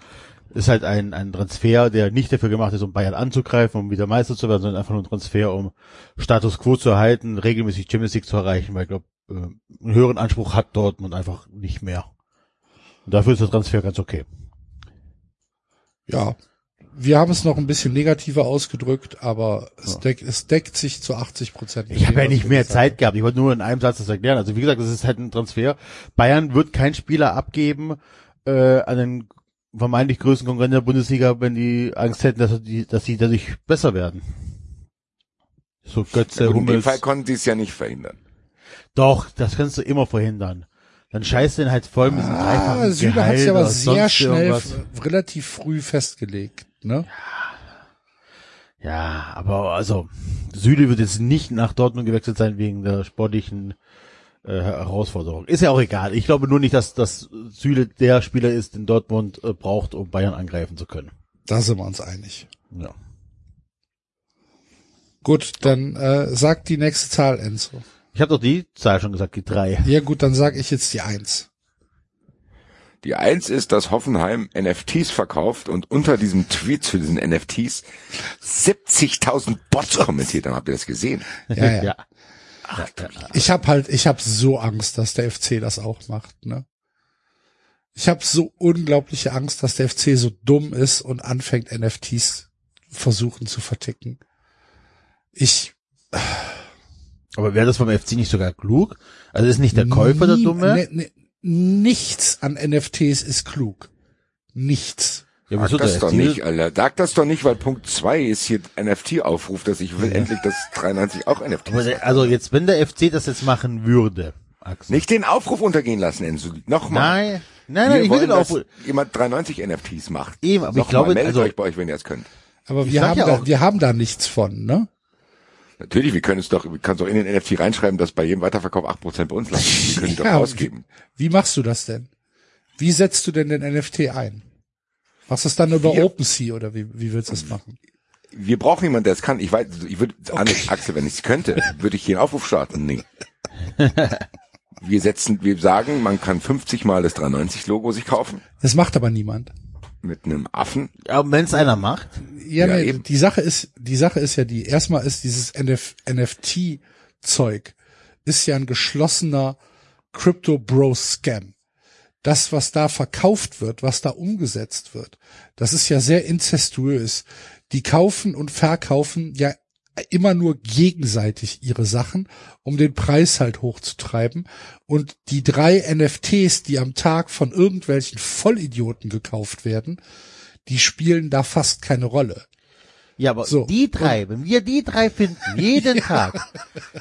Speaker 5: Ist halt ein, ein Transfer, der nicht dafür gemacht ist, um Bayern anzugreifen, um wieder Meister zu werden, sondern einfach nur ein Transfer, um Status Quo zu erhalten, regelmäßig Champions League zu erreichen, weil ich glaube, äh, einen höheren Anspruch hat Dortmund einfach nicht mehr. Und dafür ist der Transfer ganz okay.
Speaker 2: Ja. Wir haben es noch ein bisschen negativer ausgedrückt, aber es, deck, es deckt sich zu 80 Prozent.
Speaker 5: Ich habe ja nicht mehr Zeit gehabt. Ich wollte nur in einem Satz das erklären. Also wie gesagt, das ist halt ein Transfer. Bayern wird keinen Spieler abgeben äh, an den vermeintlich größten Konkurrenten der Bundesliga, wenn die Angst hätten, dass die, dass sie dadurch besser werden. So Götze,
Speaker 4: Gut, in dem. Fall konnten die es ja nicht verhindern.
Speaker 5: Doch, das kannst du immer verhindern. Dann scheiß den halt voll mit diesem
Speaker 2: Ah,
Speaker 5: dreifachen
Speaker 2: Süle hat sich aber sehr schnell, relativ früh festgelegt, ne?
Speaker 5: Ja, aber also Süle wird jetzt nicht nach Dortmund gewechselt sein wegen der sportlichen äh, Herausforderung. Ist ja auch egal. Ich glaube nur nicht, dass dass Süle der Spieler ist, den Dortmund äh, braucht, um Bayern angreifen zu können.
Speaker 2: Da sind wir uns einig.
Speaker 5: Ja.
Speaker 2: Gut, dann äh, sag die nächste Zahl, Enzo.
Speaker 5: Ich habe doch die Zahl schon gesagt, die drei.
Speaker 2: Ja gut, dann sag ich jetzt die Eins.
Speaker 4: Die eins ist, dass Hoffenheim NFTs verkauft und unter diesem Tweet zu diesen NFTs 70.000 Bots kommentiert haben. Habt ihr das gesehen?
Speaker 2: Ja, ja.
Speaker 5: ja.
Speaker 2: Ich habe halt, ich habe so Angst, dass der FC das auch macht, ne? Ich habe so unglaubliche Angst, dass der FC so dumm ist und anfängt NFTs versuchen zu verticken. Ich
Speaker 5: Aber wäre das vom FC nicht sogar klug? Also ist nicht der Käufer der Dumme?
Speaker 2: ne- ne- nichts an NFTs ist klug. Nichts.
Speaker 5: Ja,
Speaker 4: Sag
Speaker 5: wieso,
Speaker 4: das doch nicht, Alter. Sag das doch nicht, weil Punkt zwei ist hier NFT-Aufruf, dass ich will endlich, dass 93 auch
Speaker 5: der, also jetzt, wenn der FC das jetzt machen würde, Axel.
Speaker 4: Nicht den Aufruf untergehen lassen, Enzo. Nochmal.
Speaker 5: Nein, nein, nein,
Speaker 4: Wir
Speaker 5: ich will
Speaker 4: wollen,
Speaker 5: den
Speaker 4: dass
Speaker 5: auch.
Speaker 4: jemand 93 NFTs macht.
Speaker 5: Eben, aber ich
Speaker 4: Nochmal,
Speaker 5: glaube,
Speaker 4: meldet
Speaker 5: also-
Speaker 4: euch bei euch, wenn ihr es könnt.
Speaker 2: Aber
Speaker 5: Ich
Speaker 2: wir haben
Speaker 5: ja
Speaker 2: da,
Speaker 5: auch-
Speaker 2: wir haben da nichts von, ne?
Speaker 4: Natürlich, wir können es doch, wir können es doch in den NFT reinschreiben, dass bei jedem Weiterverkauf 8% bei uns landen. Wir können die doch
Speaker 2: Ja,
Speaker 4: ausgeben.
Speaker 2: Wie, wie machst du das denn? Wie setzt du denn den NFT ein? Machst du es dann über
Speaker 4: Wir-
Speaker 2: OpenSea oder wie, wie willst du das machen?
Speaker 4: Wir brauchen jemanden, der es kann. Ich weiß, ich würde, Axel, wenn ich es könnte, würde ich hier einen Aufruf starten. Nee. Wir setzen, wir sagen, man kann 50 mal das 390 Logo sich kaufen.
Speaker 2: Das macht aber niemand.
Speaker 4: Mit einem Affen.
Speaker 5: Aber wenn es einer macht,
Speaker 2: Ja,
Speaker 4: Ja,
Speaker 2: nee,
Speaker 4: eben.
Speaker 2: die Sache ist, die Sache ist ja die, erstmal ist dieses NF, NFT-Zeug, ist ja ein geschlossener Crypto-Bro-Scam. Das, was da verkauft wird, was da umgesetzt wird, das ist ja sehr inzestuös. Die kaufen und verkaufen ja immer nur gegenseitig ihre Sachen, um den Preis halt hochzutreiben. Und die drei NFTs, die am Tag von irgendwelchen Vollidioten gekauft werden, die spielen da fast keine Rolle.
Speaker 5: ja, aber
Speaker 2: So.
Speaker 5: die drei, wenn wir die drei finden, jeden Tag,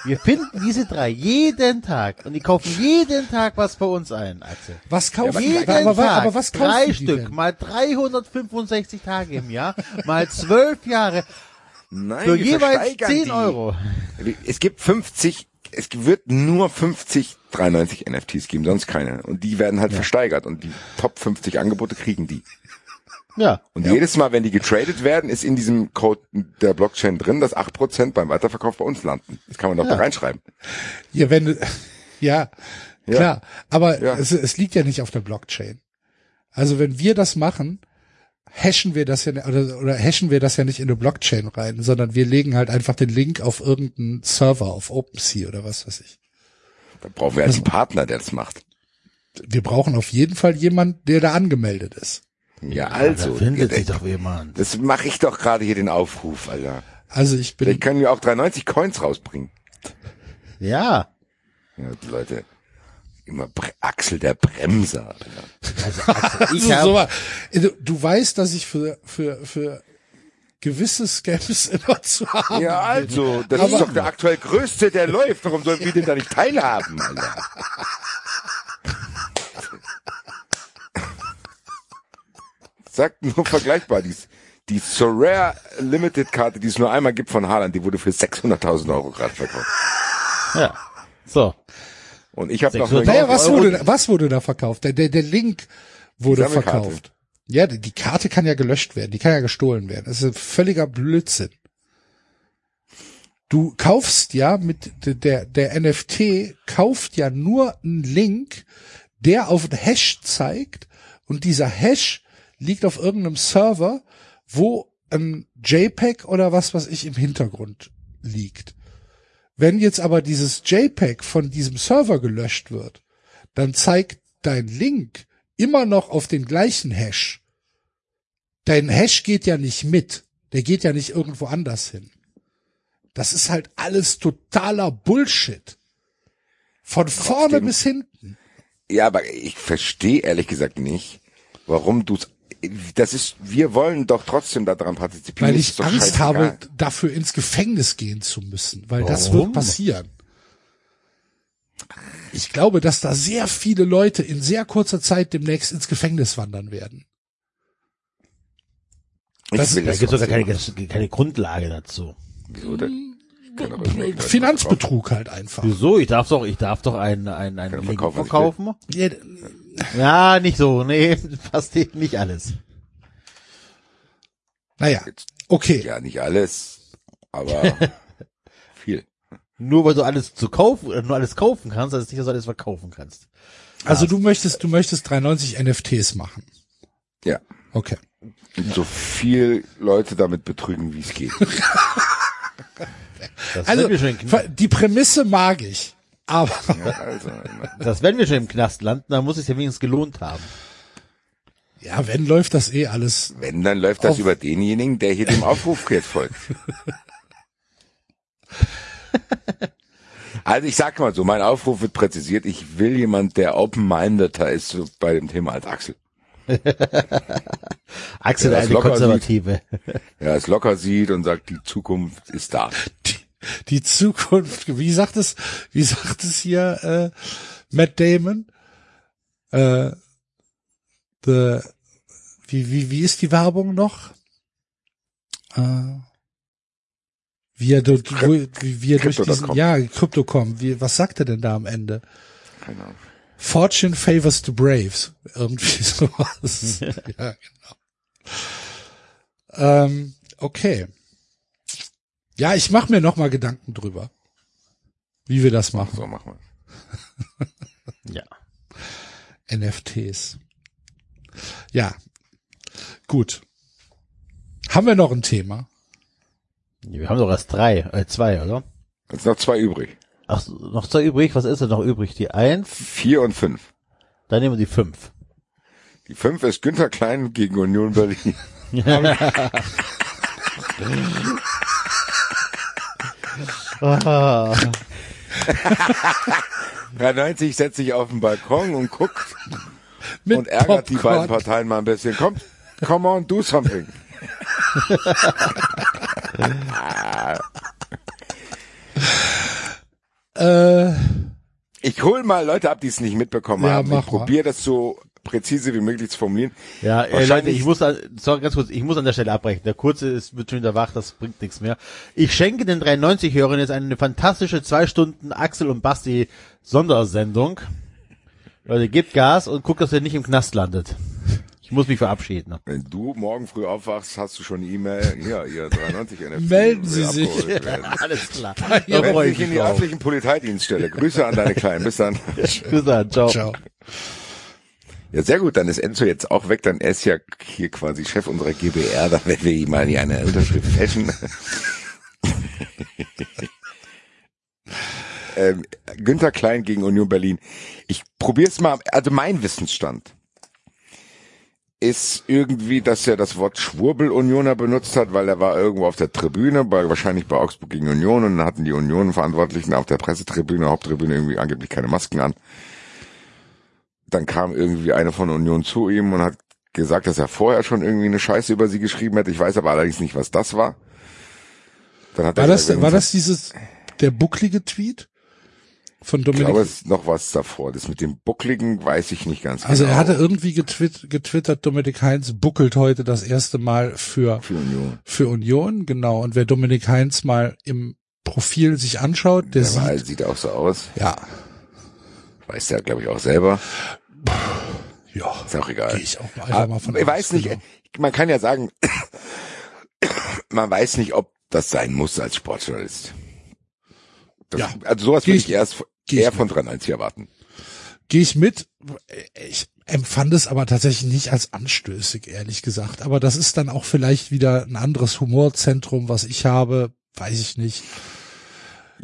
Speaker 5: wir finden diese drei jeden Tag und die kaufen jeden Tag was bei uns ein, Axel.
Speaker 2: Was kaufen die?
Speaker 5: Jeden
Speaker 2: Aber,
Speaker 5: Tag,
Speaker 2: aber was kaufen
Speaker 5: drei Stück, mal 365 Tage im Jahr, mal zwölf Jahre,
Speaker 4: Nein,
Speaker 5: für jeweils
Speaker 4: versteigern
Speaker 5: 10
Speaker 4: die.
Speaker 5: Euro.
Speaker 4: Es gibt 50, es wird nur 50 390 NFTs geben, sonst keine. Und die werden halt versteigert und die Top 50 Angebote kriegen die.
Speaker 5: Ja.
Speaker 4: Und jedes Mal, wenn die getradet werden, ist in diesem Code der Blockchain drin, dass 8% beim Weiterverkauf bei uns landen. Das kann man doch da reinschreiben.
Speaker 2: Ja, wenn ja,
Speaker 4: Ja.
Speaker 2: klar. Aber
Speaker 4: Ja.
Speaker 2: es, es liegt ja nicht auf der Blockchain. Also wenn wir das machen, hashen wir das ja nicht- oder, oder hashen wir das ja nicht in eine Blockchain rein, sondern wir legen halt einfach den Link auf irgendeinen Server, auf OpenSea oder was weiß ich.
Speaker 4: Da brauchen wir halt einen Partner, der das macht.
Speaker 2: Wir brauchen auf jeden Fall jemanden, der da angemeldet ist.
Speaker 4: Ja,
Speaker 5: Da
Speaker 4: also.
Speaker 5: findet
Speaker 4: ja,
Speaker 5: sich doch jemand.
Speaker 4: das mache ich doch gerade hier den Aufruf, Alter.
Speaker 2: Also ich bin,
Speaker 4: Vielleicht können wir auch 390 Coins rausbringen.
Speaker 5: Ja.
Speaker 4: Ja, Leute. Immer Bre Axel der Bremser.
Speaker 5: Also, Axel, ich
Speaker 2: Also, so du, du weißt, dass ich für, für, für gewisse Scams immer zu haben
Speaker 4: Ja,
Speaker 2: bin.
Speaker 4: also, das ist doch der aktuell größte, der läuft. Warum sollen wir denn da nicht teilhaben, Alter? Sagt nur vergleichbar, die, die Sorare Limited Karte, die es nur einmal gibt von Haaland, die wurde für 600.000 Euro gerade verkauft.
Speaker 5: ja. So.
Speaker 4: Und ich habe noch
Speaker 5: 600.000
Speaker 4: eine,
Speaker 2: Naja, was
Speaker 5: Euro.
Speaker 2: wurde, was wurde da verkauft? Der, der, der Link wurde verkauft. Ja, die, die Karte kann ja gelöscht werden, die kann ja gestohlen werden. Das ist ein völliger Blödsinn. Du kaufst ja mit der, der NFT kauft ja nur einen Link, der auf einen Hash zeigt und dieser Hash liegt auf irgendeinem Server, wo ein JPEG oder was was ich im Hintergrund liegt. Wenn jetzt aber dieses JPEG von diesem Server gelöscht wird, dann zeigt dein Link immer noch auf den gleichen Hash. Dein Hash geht ja nicht mit. Der geht ja nicht irgendwo anders hin. Das ist halt alles totaler Bullshit. Von vorne bis hinten.
Speaker 4: ja, aber ich verstehe ehrlich gesagt nicht, warum du's, das ist, wir wollen doch trotzdem daran partizipieren.
Speaker 2: Weil ich Angst
Speaker 4: scheißegal.
Speaker 2: habe, dafür ins Gefängnis gehen zu müssen. Weil das wird
Speaker 5: Warum?
Speaker 2: passieren. Ich glaube, dass da sehr viele Leute in sehr kurzer Zeit demnächst ins Gefängnis wandern werden. Das-
Speaker 4: will
Speaker 5: Da
Speaker 4: das
Speaker 5: gibt es sogar keine, keine Grundlage dazu.
Speaker 4: Wieso denn? Irgendwer-
Speaker 2: Finanzbetrug halt einfach.
Speaker 5: Wieso? Ich darf doch, ich darf doch einen, einen, einen
Speaker 4: verkaufen,
Speaker 5: verkaufen.
Speaker 2: Ja,
Speaker 5: Ja, nicht so. Nee, fast nicht alles.
Speaker 2: naja, okay.
Speaker 4: Ja, nicht alles, aber viel.
Speaker 5: Nur weil du alles zu kaufen, oder nur alles kaufen kannst, heißt es nicht, dass du alles verkaufen kannst.
Speaker 2: Also du möchtest, du möchtest 390 NFTs machen.
Speaker 4: Ja.
Speaker 2: Okay.
Speaker 4: Und so viel Leute damit betrügen, wie es geht.
Speaker 5: Das
Speaker 2: Also
Speaker 5: Knast,
Speaker 2: die Prämisse mag ich, aber
Speaker 4: Ja, also,
Speaker 5: das wenn wir schon im Knast landen, dann muss es ja wenigstens gelohnt haben.
Speaker 2: ja, wenn läuft das eh alles.
Speaker 4: wenn, dann läuft das über denjenigen, der hier dem Aufruf jetzt folgt. Also ich sag mal so, mein Aufruf wird präzisiert. Ich will jemand, der open-mindeder ist so bei dem Thema als Axel.
Speaker 5: Axel,
Speaker 4: das
Speaker 5: eine Konservative.
Speaker 4: Ja, es locker sieht und sagt, die Zukunft ist da.
Speaker 2: Die, die Zukunft, wie sagt es, wie sagt es hier äh, Matt Damon? Äh, the, wie, wie, wie ist die Werbung noch? Äh, Wie er, du- wo, wie, er durch diesen, ja, Crypto.com, wie, was sagt er denn da am Ende?
Speaker 4: Keine Ahnung.
Speaker 2: Fortune favors the Braves. Irgendwie sowas. ja, genau. Ähm, okay. Ja, ich mache mir noch mal Gedanken drüber, wie wir das machen.
Speaker 4: So machen wir.
Speaker 5: Ja.
Speaker 2: NFTs. Ja. Gut. Haben wir noch ein Thema?
Speaker 5: Wir haben doch erst drei, äh, zwei, oder?
Speaker 4: Jetzt noch zwei übrig.
Speaker 5: Ach, noch zwei übrig. Was ist denn noch übrig? Die eins?
Speaker 4: Vier und fünf.
Speaker 5: Dann nehmen wir die fünf.
Speaker 4: Die fünf ist Günther Klein gegen Union Berlin.
Speaker 5: Ah,
Speaker 4: 93 setzt sich auf den Balkon und guckt
Speaker 2: Mit
Speaker 4: und ärgert die
Speaker 2: Popcorn.
Speaker 4: beiden Parteien mal ein bisschen. Komm, come on, do something.
Speaker 2: Äh,
Speaker 4: Ich hol mal Leute ab, die es nicht mitbekommen
Speaker 2: Ja,
Speaker 4: haben. Ich probiere das so präzise wie möglich zu formulieren.
Speaker 5: Ja, äh, Leute,
Speaker 4: Wahrscheinlich-
Speaker 5: ich muss, an- sorry, ganz kurz, ich muss an der Stelle abbrechen. Der kurze ist, wird schon wieder wach, das bringt nichts mehr. Ich schenke den 93-Hörern jetzt eine fantastische zwei Stunden Axel und Basti Sondersendung. Leute, gebt Gas und guckt, dass ihr nicht im Knast landet. Ich muss mich verabschieden.
Speaker 4: Wenn du morgen früh aufwachst, hast du schon eine E-Mail. Hier, ihr 93 NFC.
Speaker 2: Melden Sie sich.
Speaker 4: abgeholt werden.
Speaker 5: Alles klar.
Speaker 2: Ja,
Speaker 5: Da freue ich
Speaker 4: in die
Speaker 5: mich
Speaker 4: örtlichen Polizeidienststelle. Grüße an deine Kleinen. Bis dann.
Speaker 5: Bis dann, ciao.
Speaker 2: ciao.
Speaker 4: Ja, sehr gut. Dann ist Enzo jetzt auch weg. Dann er ist ja hier quasi Chef unserer GBR. Dann werden wir ihm mal hier eine Unterschrift fälschen. ähm, Günther Klein gegen Union Berlin. Ich probier's mal. Also mein Wissensstand ist irgendwie, dass er das Wort Schwurbel-Unioner benutzt hat, weil er war irgendwo auf der Tribüne, bei, wahrscheinlich bei Augsburg gegen Union und dann hatten die Union-Verantwortlichen auf der Pressetribüne, Haupttribüne irgendwie angeblich keine Masken an. Dann kam irgendwie eine von Union zu ihm und hat gesagt, dass er vorher schon irgendwie eine Scheiße über sie geschrieben hätte. Ich weiß aber allerdings nicht, was das war. Dann hat
Speaker 2: War das, war das dieses, der bucklige Tweet von
Speaker 4: ich
Speaker 2: Dominik?
Speaker 4: glaube, es ist noch was davor. Das mit dem Buckligen weiß ich nicht ganz
Speaker 2: also
Speaker 4: genau.
Speaker 2: er hatte irgendwie getwitt, getwittert, Dominik Heinz buckelt heute das erste Mal für,
Speaker 4: für Union.
Speaker 2: für Union, genau. Und wer Dominik Heinz mal im Profil sich anschaut, der
Speaker 4: Der
Speaker 2: sieht,
Speaker 4: sieht auch so aus.
Speaker 2: ja,
Speaker 4: Weiß der, glaube ich, auch selber.
Speaker 2: ja,
Speaker 4: Ist auch egal.
Speaker 2: ich auch einfach mal von
Speaker 4: ich weiß nicht,
Speaker 2: genau.
Speaker 4: man kann ja sagen, man weiß nicht, ob das sein muss als Sportjournalist. Das,
Speaker 2: Ja.
Speaker 4: Also sowas würde
Speaker 2: ich-
Speaker 4: ich erst eher von 93 erwarten.
Speaker 2: Gehe ich mit. Ich empfand es aber tatsächlich nicht als anstößig, ehrlich gesagt. Aber das ist dann auch vielleicht wieder ein anderes Humorzentrum, was ich habe, weiß ich nicht.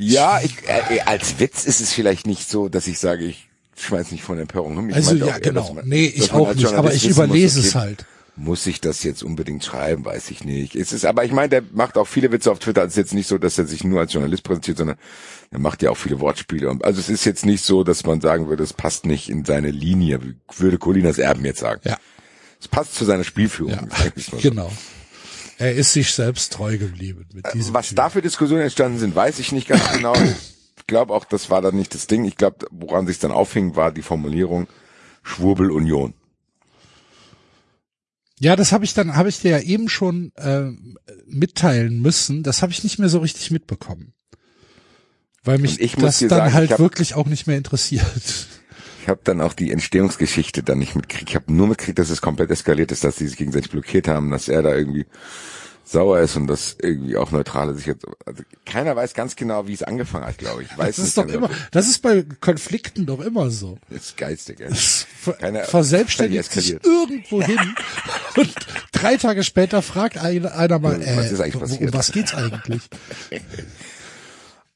Speaker 4: Ja, ich, äh, als Witz ist es vielleicht nicht so, dass ich sage, ich schmeiß nicht von Empörung um. Ich
Speaker 2: Also ja,
Speaker 4: eher,
Speaker 2: genau.
Speaker 4: man-
Speaker 2: nee, ich auch nicht, aber ich
Speaker 4: muss,
Speaker 2: überlese
Speaker 4: okay,
Speaker 2: es halt.
Speaker 4: Muss ich das jetzt unbedingt schreiben, weiß ich nicht. Es ist, aber ich meine, der macht auch viele Witze auf Twitter. Es ist jetzt nicht so, dass er sich nur als Journalist präsentiert, sondern er macht ja auch viele Wortspiele. Also es ist jetzt nicht so, dass man sagen würde, es passt nicht in seine Linie, würde Colinas Erben jetzt sagen.
Speaker 2: Ja.
Speaker 4: Es passt zu seiner Spielführung.
Speaker 2: Ja,
Speaker 4: mal so.
Speaker 2: Er ist sich selbst treu geblieben mit diesem
Speaker 4: Was
Speaker 2: Typ.
Speaker 4: da für Diskussionen entstanden sind, weiß ich nicht ganz genau. Ich glaube auch, das war dann nicht das Ding. Ich glaube, woran sich dann aufhing, war die Formulierung Schwurbelunion.
Speaker 2: Ja, das habe ich dann, habe ich dir ja eben schon äh, mitteilen müssen. Das habe ich nicht mehr so richtig mitbekommen. Weil mich das dann
Speaker 4: sagen,
Speaker 2: halt
Speaker 4: hab-
Speaker 2: wirklich auch nicht mehr interessiert.
Speaker 4: Ich habe dann auch die Entstehungsgeschichte dann nicht mitgekriegt. Ich habe nur mitgekriegt, dass es komplett eskaliert ist, dass sie sich gegenseitig blockiert haben, dass er da irgendwie sauer ist und dass irgendwie auch Neutrale sich jetzt. Also keiner weiß ganz genau, wie es angefangen hat, glaube ich. Weiß
Speaker 2: Das ist doch
Speaker 4: genau.
Speaker 2: immer, das ist bei Konflikten doch immer so.
Speaker 4: Das ist geistig, ey. Keiner-
Speaker 2: verselbstständigt sich irgendwo hin und drei Tage später fragt einer, einer mal, äh,
Speaker 4: Was ist eigentlich
Speaker 2: wo-
Speaker 4: passiert?
Speaker 2: um was geht's eigentlich?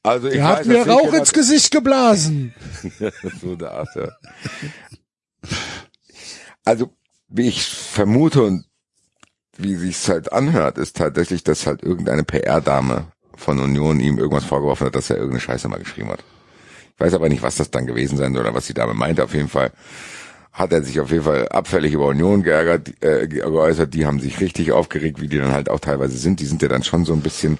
Speaker 4: Also ich
Speaker 2: Er
Speaker 4: weiß,
Speaker 2: hat mir Rauch ins Gesicht geblasen.
Speaker 4: so eine Art, ja. Also, wie ich vermute und wie sich's halt anhört, ist tatsächlich, dass halt irgendeine PR-Dame von Union ihm irgendwas vorgeworfen hat, dass er irgendeine Scheiße mal geschrieben hat. Ich weiß aber nicht, was das dann gewesen sein soll oder was die Dame meinte. Auf jeden Fall hat er sich auf jeden Fall abfällig über Union geärgert, äh, ge- geäußert. Die haben sich richtig aufgeregt, wie die dann halt auch teilweise sind. Die sind ja dann schon so ein bisschen,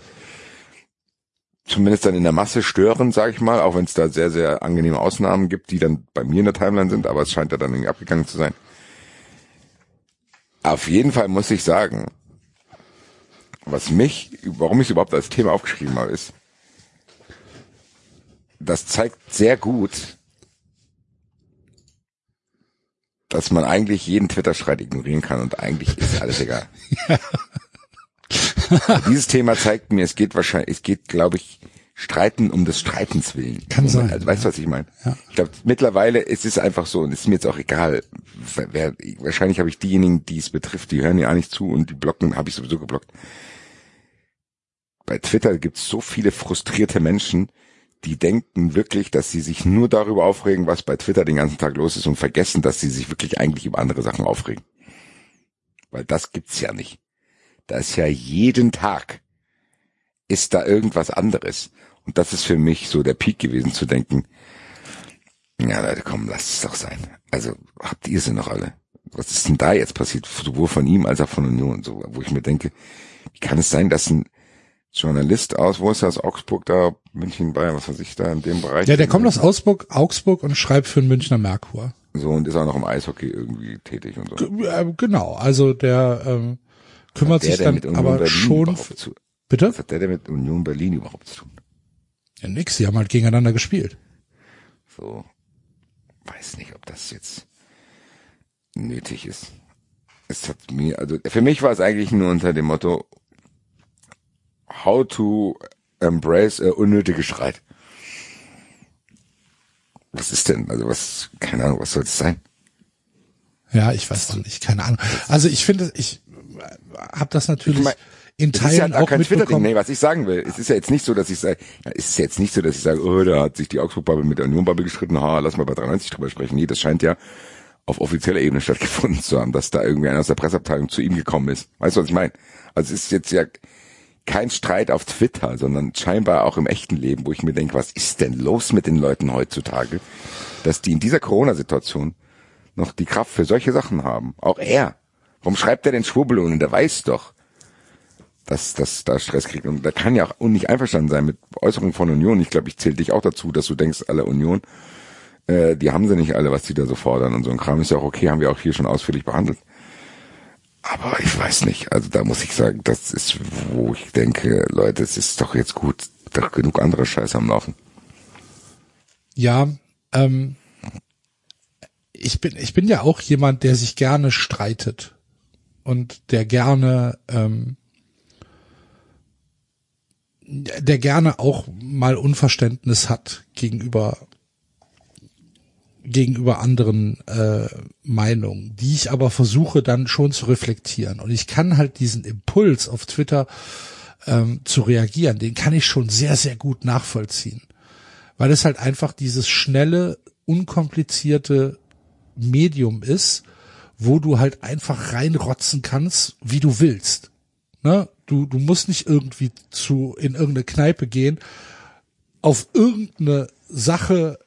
Speaker 4: zumindest dann in der Masse störend, sag ich mal, auch wenn es da sehr, sehr angenehme Ausnahmen gibt, die dann bei mir in der Timeline sind, aber es scheint ja dann irgendwie abgegangen zu sein. Auf jeden Fall muss ich sagen, was mich, warum ich es überhaupt als Thema aufgeschrieben habe, ist, das zeigt sehr gut, dass man eigentlich jeden Twitter-Streit ignorieren kann und eigentlich ist alles egal. Dieses Thema zeigt mir, es geht wahrscheinlich, es geht, glaube ich, Streiten um des Streitens willen.
Speaker 2: Kann sein,
Speaker 4: Also, weißt du, was ich meine?
Speaker 2: Ja.
Speaker 4: Ich glaube, mittlerweile ist es einfach so und es ist mir jetzt auch egal. Wer, wahrscheinlich habe ich diejenigen, die es betrifft, die hören ja auch nicht zu und die blocken, habe ich sowieso geblockt. Bei Twitter gibt es so viele frustrierte Menschen, die denken wirklich, dass sie sich nur darüber aufregen, was bei Twitter den ganzen Tag los ist und vergessen, dass sie sich wirklich eigentlich über andere Sachen aufregen. Weil das gibt's ja nicht. Da ist ja jeden Tag ist da irgendwas anderes. Und das ist für mich so der Peak gewesen zu denken, ja Leute, komm, lasst es doch sein. Also habt ihr sie noch alle? Was ist denn da jetzt passiert? Sowohl von ihm als auch von Union, so, wo ich mir denke, wie kann es sein, dass ein Journalist aus, wo ist er aus Augsburg da, München, Bayern, was weiß ich, da in dem Bereich.
Speaker 2: Ja, der kommt aus Augsburg, Augsburg und schreibt für den Münchner Merkur.
Speaker 4: So, und ist auch noch im Eishockey irgendwie tätig und so.
Speaker 2: G- äh, Genau, also der ähm, kümmert sich dann aber
Speaker 4: Berlin
Speaker 2: schon.
Speaker 4: zu,
Speaker 2: Bitte?
Speaker 4: was hat der denn mit Union Berlin überhaupt zu tun?
Speaker 2: Ja, nix, die haben halt gegeneinander gespielt.
Speaker 4: So, weiß nicht, ob das jetzt nötig ist. Es hat mir, also für mich war es eigentlich nur unter dem Motto, how to embrace a unnötige Streit. Was ist denn? Also was, keine Ahnung, was soll es sein?
Speaker 2: Ja, ich weiß auch nicht, keine Ahnung. Also ich finde, ich habe das natürlich
Speaker 4: Ich mein,
Speaker 2: in
Speaker 4: ja
Speaker 2: Teilen
Speaker 4: da
Speaker 2: auch
Speaker 4: kein
Speaker 2: mitbekommen.
Speaker 4: Nee, was ich sagen will, es ist ja jetzt nicht so, dass ich sage, ja, es ist jetzt nicht so, dass ich sage, oh, da hat sich die Augsburg-Bubble mit der Union-Bubble gestritten, ha, lass mal bei 93 drüber sprechen. Nee, das scheint ja auf offizieller Ebene stattgefunden zu haben, dass da irgendwie einer aus der Presseabteilung zu ihm gekommen ist. Weißt du, was ich meine? Also es ist jetzt ja kein Streit auf Twitter, sondern scheinbar auch im echten Leben, wo ich mir denke, was ist denn los mit den Leuten heutzutage, dass die in dieser Corona-Situation noch die Kraft für solche Sachen haben. Auch er. Warum schreibt er den Schwurbelungen? Der weiß doch, dass, dass da Stress kriegt. Und da kann ja auch nicht einverstanden sein mit Äußerungen von Union. Ich glaube, ich zähle dich auch dazu, dass du denkst, alle Union, äh, die haben sie nicht alle, was die da so fordern. Und so ein Kram ist ja auch okay, haben wir auch hier schon ausführlich behandelt. Aber ich weiß nicht. Also da muss ich sagen, das ist, wo ich denke, Leute, es ist doch jetzt gut. Doch genug andere Scheiße am Laufen.
Speaker 2: Ja, ähm, ich bin, ich bin ja auch jemand, der sich gerne streitet und der gerne, ähm, der gerne auch mal Unverständnis hat gegenüber gegenüber anderen äh, Meinungen, die ich aber versuche dann schon zu reflektieren. Und ich kann halt diesen Impuls auf Twitter ähm, zu reagieren, den kann ich schon sehr, sehr gut nachvollziehen. Weil es halt einfach dieses schnelle, unkomplizierte Medium ist, wo du halt einfach reinrotzen kannst, wie du willst. Ne? Du, du musst nicht irgendwie zu, in irgendeine Kneipe gehen, auf irgendeine Sache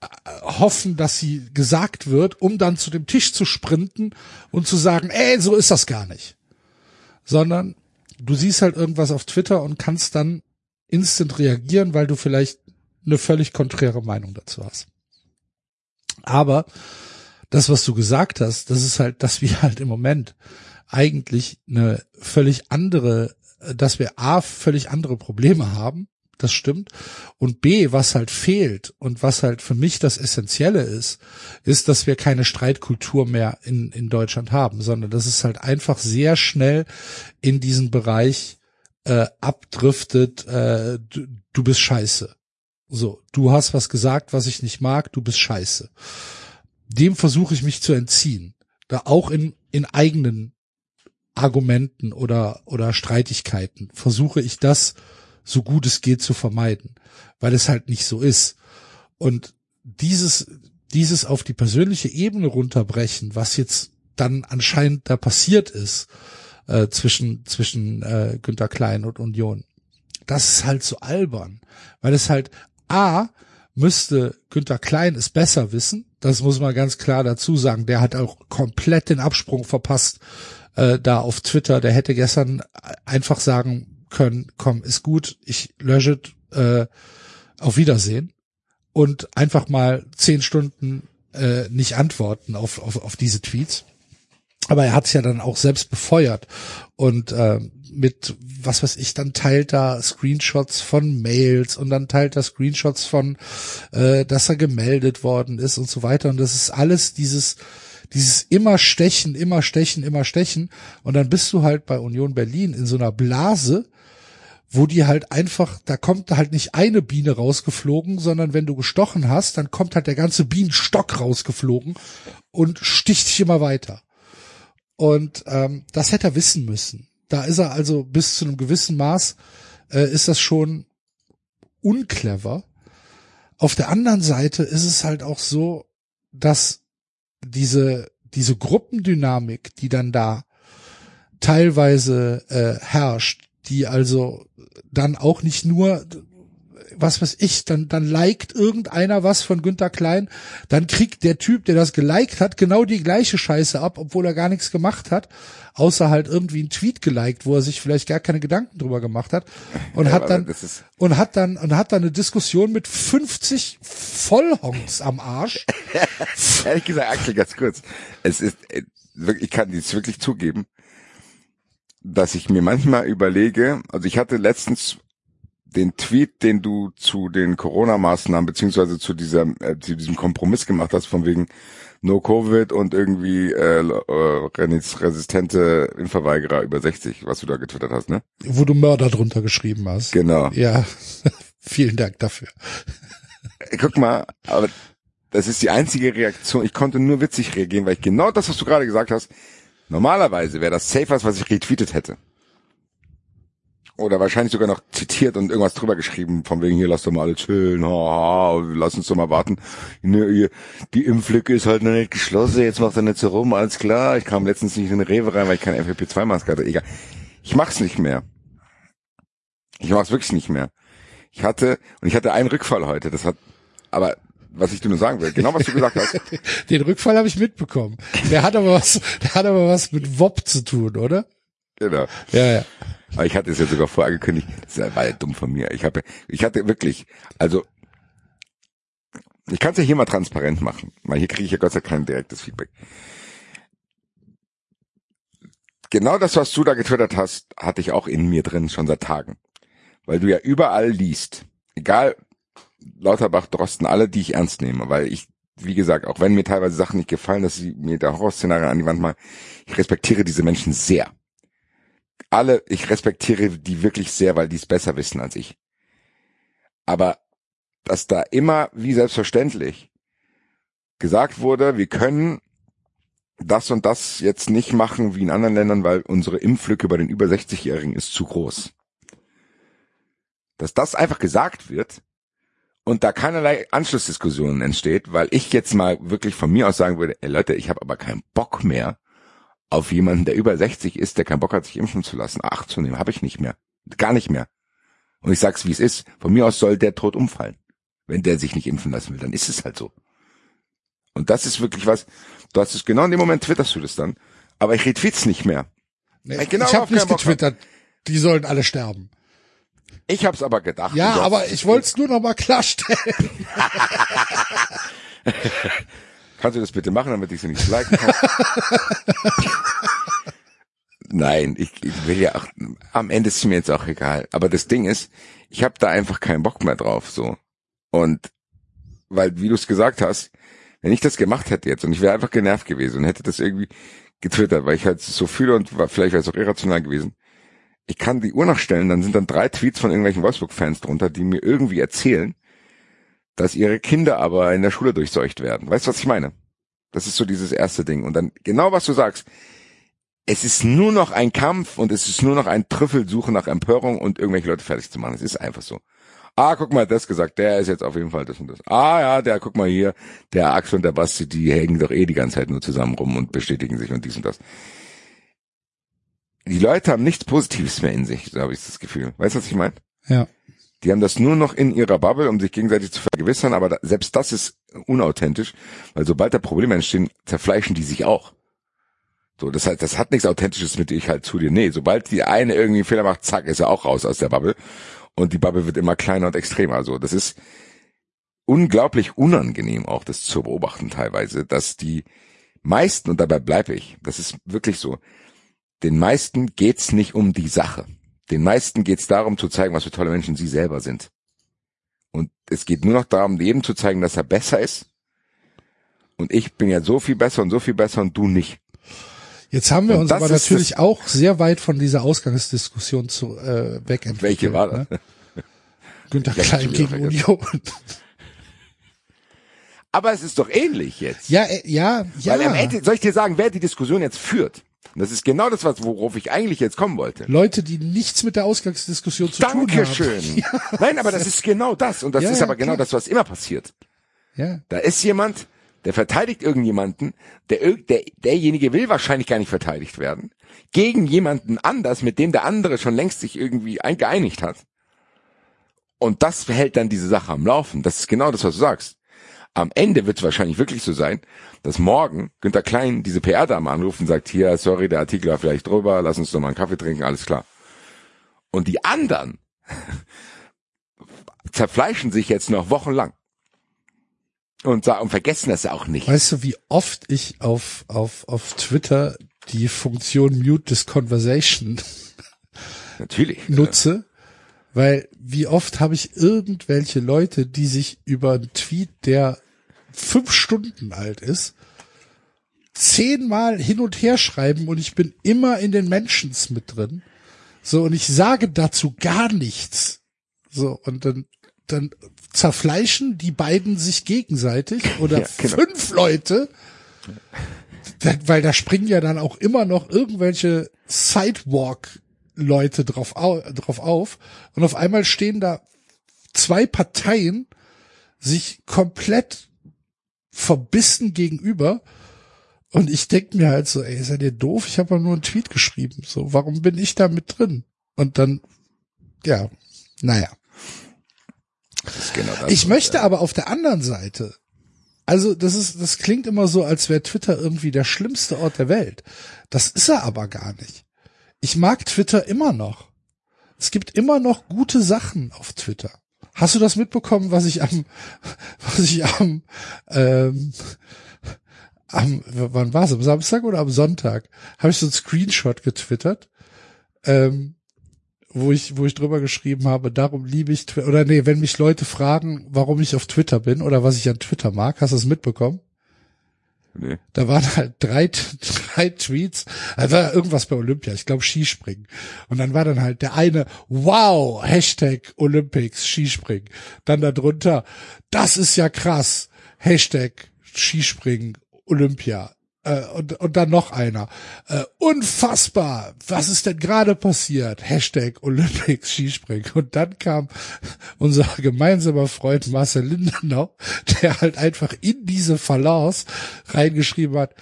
Speaker 2: äh, hoffen, dass sie gesagt wird, um dann zu dem Tisch zu sprinten und zu sagen, ey, so ist das gar nicht. Sondern du siehst halt irgendwas auf Twitter und kannst dann instant reagieren, weil du vielleicht eine völlig konträre Meinung dazu hast. Aber das, was du gesagt hast, das ist halt, dass wir halt im Moment eigentlich eine völlig andere, dass wir A, völlig andere Probleme haben, das stimmt, und B, was halt fehlt und was halt für mich das Essentielle ist, ist, dass wir keine Streitkultur mehr in, in Deutschland haben, sondern dass es halt einfach sehr schnell in diesen Bereich äh, abdriftet, äh, du, du bist scheiße. So, du hast was gesagt, was ich nicht mag, du bist scheiße. Dem versuche ich mich zu entziehen. Da auch in, in eigenen Argumenten oder, oder Streitigkeiten versuche ich das so gut es geht zu vermeiden, weil es halt nicht so ist. Und dieses, dieses auf die persönliche Ebene runterbrechen, was jetzt dann anscheinend da passiert ist, äh, zwischen, zwischen äh, Günter Klein und Union, das ist halt so albern, weil es halt A, müsste Günter Klein es besser wissen, das muss man ganz klar dazu sagen, der hat auch komplett den Absprung verpasst, äh, da auf Twitter, der hätte gestern einfach sagen können, komm, ist gut, ich lösche äh, auf Wiedersehen und einfach mal zehn Stunden äh, nicht antworten auf, auf, auf diese Tweets. Aber er hat es ja dann auch selbst befeuert. Und äh, mit was weiß ich, dann teilt er Screenshots von Mails und dann teilt er Screenshots von, äh, dass er gemeldet worden ist und so weiter. Und das ist alles dieses dieses immer stechen, immer stechen, immer stechen. Und dann bist du halt bei Union Berlin in so einer Blase, wo die halt einfach, da kommt halt nicht eine Biene rausgeflogen, sondern wenn du gestochen hast, dann kommt halt der ganze Bienenstock rausgeflogen und sticht dich immer weiter. Und ähm, das hätte er wissen müssen. Da ist er also bis zu einem gewissen Maß, äh, ist das schon unclever. Auf der anderen Seite ist es halt auch so, dass diese, diese Gruppendynamik, die dann da teilweise äh, herrscht, die also dann auch nicht nur was weiß ich, dann, dann liked irgendeiner was von Günter Klein, dann kriegt der Typ, der das geliked hat, genau die gleiche Scheiße ab, obwohl er gar nichts gemacht hat, außer halt irgendwie ein Tweet geliked, wo er sich vielleicht gar keine Gedanken drüber gemacht hat und
Speaker 4: Ja,
Speaker 2: hat dann, und hat dann, und hat dann eine Diskussion mit 50 Vollhongs am Arsch.
Speaker 4: Ehrlich gesagt, Axel, ganz kurz. Es ist, äh, ich kann dies wirklich zugeben, dass ich mir manchmal überlege, also ich hatte letztens den Tweet, den du zu den Corona-Maßnahmen beziehungsweise zu dieser äh, zu diesem Kompromiss gemacht hast, von wegen No Covid und irgendwie äh, äh, resistente Impfverweigerer über 60, was du da getwittert hast, ne?
Speaker 2: wo du Mörder drunter geschrieben hast.
Speaker 4: Genau.
Speaker 2: Ja, vielen Dank dafür.
Speaker 4: Äh, Guck mal, aber das ist die einzige Reaktion. Ich konnte nur witzig reagieren, weil ich genau das, was du gerade gesagt hast, normalerweise wäre das safe, was ich retweetet hätte. Oder wahrscheinlich sogar noch zitiert und irgendwas drüber geschrieben, von wegen hier, lass doch mal alle chillen, ha, ha, lass uns doch mal warten. Ne, Die Impflücke ist halt noch nicht geschlossen, jetzt macht er nicht so rum, alles klar. Ich kam letztens nicht in den Rewe rein, weil ich keine FFP2-Maske hatte. Egal. Ich mach's nicht mehr. Ich mach's wirklich nicht mehr. Ich hatte, und ich hatte einen Rückfall heute, das hat, aber was ich dir nur sagen will, genau was du gesagt hast,
Speaker 2: Den Rückfall habe ich mitbekommen. Der hat aber was, der hat aber was mit WOP zu tun, oder?
Speaker 4: genau.
Speaker 2: Ja, ja.
Speaker 4: Aber ich hatte es ja sogar vorangekündigt. Das war ja dumm von mir. Ich habe, ich hatte wirklich, also ich kann es ja hier mal transparent machen, weil hier kriege ich ja Gott sei Dank kein direktes Feedback. Genau das, was du da getwittert hast, hatte ich auch in mir drin schon seit Tagen, weil du ja überall liest, egal Lauterbach, Drosten, alle, die ich ernst nehme, weil ich, wie gesagt, auch wenn mir teilweise Sachen nicht gefallen, dass sie mir da Horrorszenarien an die Wand mal, ich respektiere diese Menschen sehr alle, ich respektiere die wirklich sehr, weil die es besser wissen als ich. Aber dass da immer, wie selbstverständlich, gesagt wurde, wir können das und das jetzt nicht machen wie in anderen Ländern, weil unsere Impflücke bei den über 60-Jährigen ist zu groß. Dass das einfach gesagt wird und da keinerlei Anschlussdiskussionen entsteht, weil ich jetzt mal wirklich von mir aus sagen würde, ey Leute, ich habe aber keinen Bock mehr, auf jemanden, der über 60 ist, der keinen Bock hat, sich impfen zu lassen, Acht zu nehmen, habe ich nicht mehr. Gar nicht mehr. Und ich sag's, wie es ist. Von mir aus soll der tot umfallen. Wenn der sich nicht impfen lassen will, dann ist es halt so. Und das ist wirklich was, du hast es genau in dem Moment twitterst du das dann, aber ich retweet's nicht mehr.
Speaker 2: Nee,
Speaker 4: Ey, genau,
Speaker 2: ich habe nicht
Speaker 4: keinen Bock
Speaker 2: getwittert. Die sollen alle sterben.
Speaker 4: Ich hab's aber gedacht.
Speaker 2: Ja, aber ich wollte es nur noch mal klarstellen.
Speaker 4: Kannst du das bitte machen, damit ich sie nicht liken kann? Nein, ich, ich will ja auch, am Ende ist es mir jetzt auch egal. Aber das Ding ist, ich habe da einfach keinen Bock mehr drauf, so. Und, weil, wie du es gesagt hast, wenn ich das gemacht hätte jetzt und ich wäre einfach genervt gewesen und hätte das irgendwie getwittert, weil ich halt so fühle und war, vielleicht wäre es auch irrational gewesen. Ich kann die Uhr nachstellen, dann sind dann drei Tweets von irgendwelchen Wolfsburg-Fans drunter, die mir irgendwie erzählen, dass ihre Kinder aber in der Schule durchseucht werden. Weißt du, was ich meine? Das ist so dieses erste Ding. Und dann genau was du sagst. Es ist nur noch ein Kampf und es ist nur noch ein Trüffelsuche nach Empörung und irgendwelche Leute fertig zu machen. Es ist einfach so. Ah, guck mal, das gesagt, der ist jetzt auf jeden Fall das und das. Ah ja, der, guck mal hier, der Axel und der Basti, die hängen doch eh die ganze Zeit nur zusammen rum und bestätigen sich und dies und das. Die Leute haben nichts Positives mehr in sich, so habe ich das Gefühl. Weißt du, was ich meine?
Speaker 2: Ja.
Speaker 4: Die haben das nur noch in ihrer Bubble, um sich gegenseitig zu vergewissern, aber da, selbst das ist unauthentisch, weil sobald da Probleme entstehen, zerfleischen die sich auch. So, das heißt, das hat nichts Authentisches mit ich halt zu dir. Nee, sobald die eine irgendwie einen Fehler macht, zack, ist er auch raus aus der Bubble. Und die Bubble wird immer kleiner und extremer. So, das ist unglaublich unangenehm auch, das zu beobachten teilweise, dass die meisten, und dabei bleibe ich, das ist wirklich so, den meisten geht's nicht um die Sache. Den meisten geht's darum zu zeigen, was für tolle Menschen sie selber sind. Und es geht nur noch darum, jedem zu zeigen, dass er besser ist. Und ich bin ja so viel besser und so viel besser und du nicht.
Speaker 2: Jetzt haben wir
Speaker 4: Und
Speaker 2: uns
Speaker 4: das
Speaker 2: aber natürlich
Speaker 4: das-
Speaker 2: auch sehr weit von dieser Ausgangsdiskussion zu äh, wegentwickelt.
Speaker 4: Welche war das?
Speaker 2: Ne? Günther
Speaker 4: Ich hab's
Speaker 2: Klein gegen. Union.
Speaker 4: Aber es ist doch ähnlich jetzt.
Speaker 2: Ja, äh, ja, ja.
Speaker 4: Weil am Ende, soll ich dir sagen, wer die Diskussion jetzt führt? Und das ist genau das, was, worauf ich eigentlich jetzt kommen wollte.
Speaker 2: Leute, die nichts mit der Ausgangsdiskussion zu tun haben.
Speaker 4: Dankeschön. Nein, aber das ist genau das. Und das
Speaker 2: Ja,
Speaker 4: ist
Speaker 2: ja,
Speaker 4: aber genau
Speaker 2: klar.
Speaker 4: das, was immer passiert.
Speaker 2: Ja.
Speaker 4: Da ist jemand, der verteidigt irgendjemanden, der, der, derjenige will wahrscheinlich gar nicht verteidigt werden, gegen jemanden anders, mit dem der andere schon längst sich irgendwie ein- geeinigt hat. Und das hält dann diese Sache am Laufen. Das ist genau das, was du sagst. Am Ende wird es wahrscheinlich wirklich so sein, dass morgen Günter Klein diese PR-Dame anruft und sagt, hier, sorry, der Artikel war vielleicht drüber, lass uns doch mal einen Kaffee trinken, alles klar. Und die anderen zerfleischen sich jetzt noch wochenlang. Und, und vergessen das auch nicht.
Speaker 2: Weißt du, wie oft ich auf, auf, auf Twitter die Funktion Mute this Conversation
Speaker 4: Natürlich.
Speaker 2: nutze? Weil wie oft habe ich irgendwelche Leute, die sich über einen Tweet, der fünf Stunden alt ist, zehnmal hin und her schreiben und ich bin immer in den Mentions mit drin. So, und ich sage dazu gar nichts. So, und dann, dann zerfleischen die beiden sich gegenseitig oder
Speaker 4: Ja, genau.
Speaker 2: fünf Leute, weil da springen ja dann auch immer noch irgendwelche Sidewalk-Leute drauf, au drauf auf und auf einmal stehen da zwei Parteien sich komplett verbissen gegenüber und ich denk mir halt so, ey, seid ihr doof? Ich habe ja nur einen Tweet geschrieben. So, warum bin ich da mit drin? Und dann, ja, naja.
Speaker 4: Genau das.
Speaker 2: Ich möchte
Speaker 4: äh,
Speaker 2: aber auf der anderen Seite, also das ist, das klingt immer so, als wäre Twitter irgendwie der schlimmste Ort der Welt. Das ist er aber gar nicht. Ich mag Twitter immer noch. Es gibt immer noch gute Sachen auf Twitter. Hast du das mitbekommen, was ich am, was ich am, ähm, am, wann war es? Am Samstag oder am Sonntag? Habe ich so einen Screenshot getwittert, ähm, wo ich, wo ich drüber geschrieben habe, darum liebe ich Twitter, oder nee, wenn mich Leute fragen, warum ich auf Twitter bin oder was ich an Twitter mag, hast du es mitbekommen?
Speaker 4: Nee.
Speaker 2: Da waren halt drei, drei Tweets, also irgendwas bei Olympia, ich glaube Skispringen. Und dann war dann halt der eine, wow, Hashtag Olympics, Skispringen. Dann darunter, das ist ja krass, Hashtag Skispringen, Olympia. Äh, und, und dann noch einer. Äh, unfassbar, was ist denn gerade passiert? Hashtag Olympics Skispringen. Und dann kam unser gemeinsamer Freund Marcel Lindenau, der halt einfach in diese Balance reingeschrieben hat,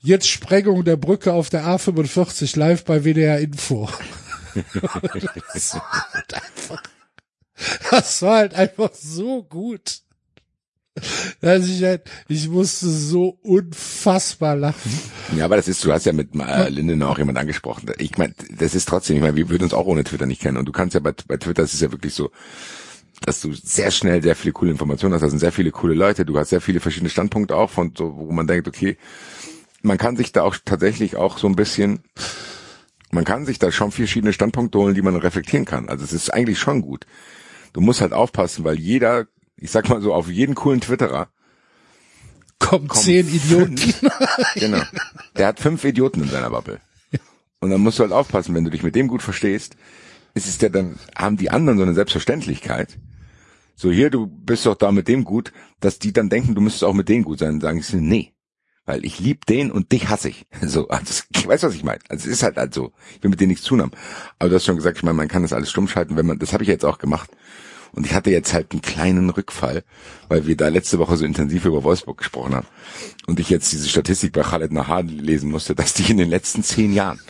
Speaker 2: jetzt Sprengung der Brücke auf der A45 live bei WDR Info. halt das war halt einfach so gut. Dass ich halt, ich musste so unfassbar lachen.
Speaker 4: Ja, aber das ist, du hast ja mit äh, Linden auch jemand angesprochen. Ich meine, das ist trotzdem, ich meine, wir würden uns auch ohne Twitter nicht kennen. Und du kannst ja bei, bei Twitter, es ist ja wirklich so, dass du sehr schnell sehr viele coole Informationen hast. Da sind sehr viele coole Leute. Du hast sehr viele verschiedene Standpunkte auch, von so, wo man denkt, okay, man kann sich da auch tatsächlich auch so ein bisschen, man kann sich da schon verschiedene Standpunkte holen, die man reflektieren kann. Also es ist eigentlich schon gut. Du musst halt aufpassen, weil jeder, ich sag mal so, auf jeden coolen Twitterer,
Speaker 2: Kommen
Speaker 4: Kommen
Speaker 2: zehn Idioten.
Speaker 4: genau, der hat fünf Idioten in seiner Bubble. Und dann musst du halt aufpassen, wenn du dich mit dem gut verstehst, ist es ja dann, haben die anderen so eine Selbstverständlichkeit. So hier, du bist doch da mit dem gut, dass die dann denken, du müsstest auch mit denen gut sein. Und sagen sie, nee. Weil ich lieb den und dich hasse ich. So, also, ich weiß, was ich meine. Also es ist halt halt so. Ich will mit denen nichts tun haben. Aber du hast schon gesagt, ich meine, man kann das alles stumm schalten, wenn man, das habe ich jetzt auch gemacht. Und ich hatte jetzt halt einen kleinen Rückfall, weil wir da letzte Woche so intensiv über Wolfsburg gesprochen haben. Und ich jetzt diese Statistik bei Khaled Nahar lesen musste, dass die in den letzten zehn Jahren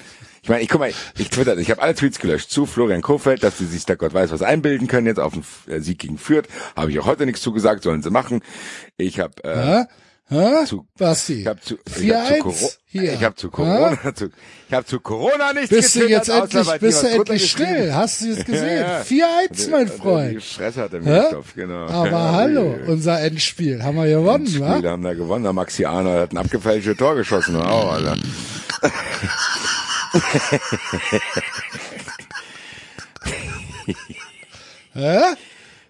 Speaker 4: ich meine, ich guck mal, ich twitter, ich habe alle Tweets gelöscht zu Florian Kofeld, dass sie sich da Gott weiß was einbilden können jetzt auf den äh, Sieg gegen Fürth. Habe ich auch heute nichts zugesagt, sollen sie machen. Ich habe äh,
Speaker 2: Hä? Hä?
Speaker 4: Zu-
Speaker 2: Basti.
Speaker 4: Ich habe zu, ich hab zu,
Speaker 2: 4-1
Speaker 4: Coro
Speaker 2: hier.
Speaker 4: ich hab zu Corona, zu, ich hab zu Corona nichts
Speaker 2: Bist du jetzt endlich, bist du endlich still? Hast du es gesehen?
Speaker 4: Ja, ja.
Speaker 2: 4-1, mein
Speaker 4: Die
Speaker 2: Freund.
Speaker 4: Fresse hat er mir genau.
Speaker 2: Aber
Speaker 4: Ja,
Speaker 2: hallo,
Speaker 4: die-
Speaker 2: unser Endspiel. Haben wir gewonnen,
Speaker 4: Die
Speaker 2: wa?
Speaker 4: Haben da gewonnen. Der Maxi Arnold hat ein abgefälschtes Tor geschossen. Oh, Alter.
Speaker 2: Hä?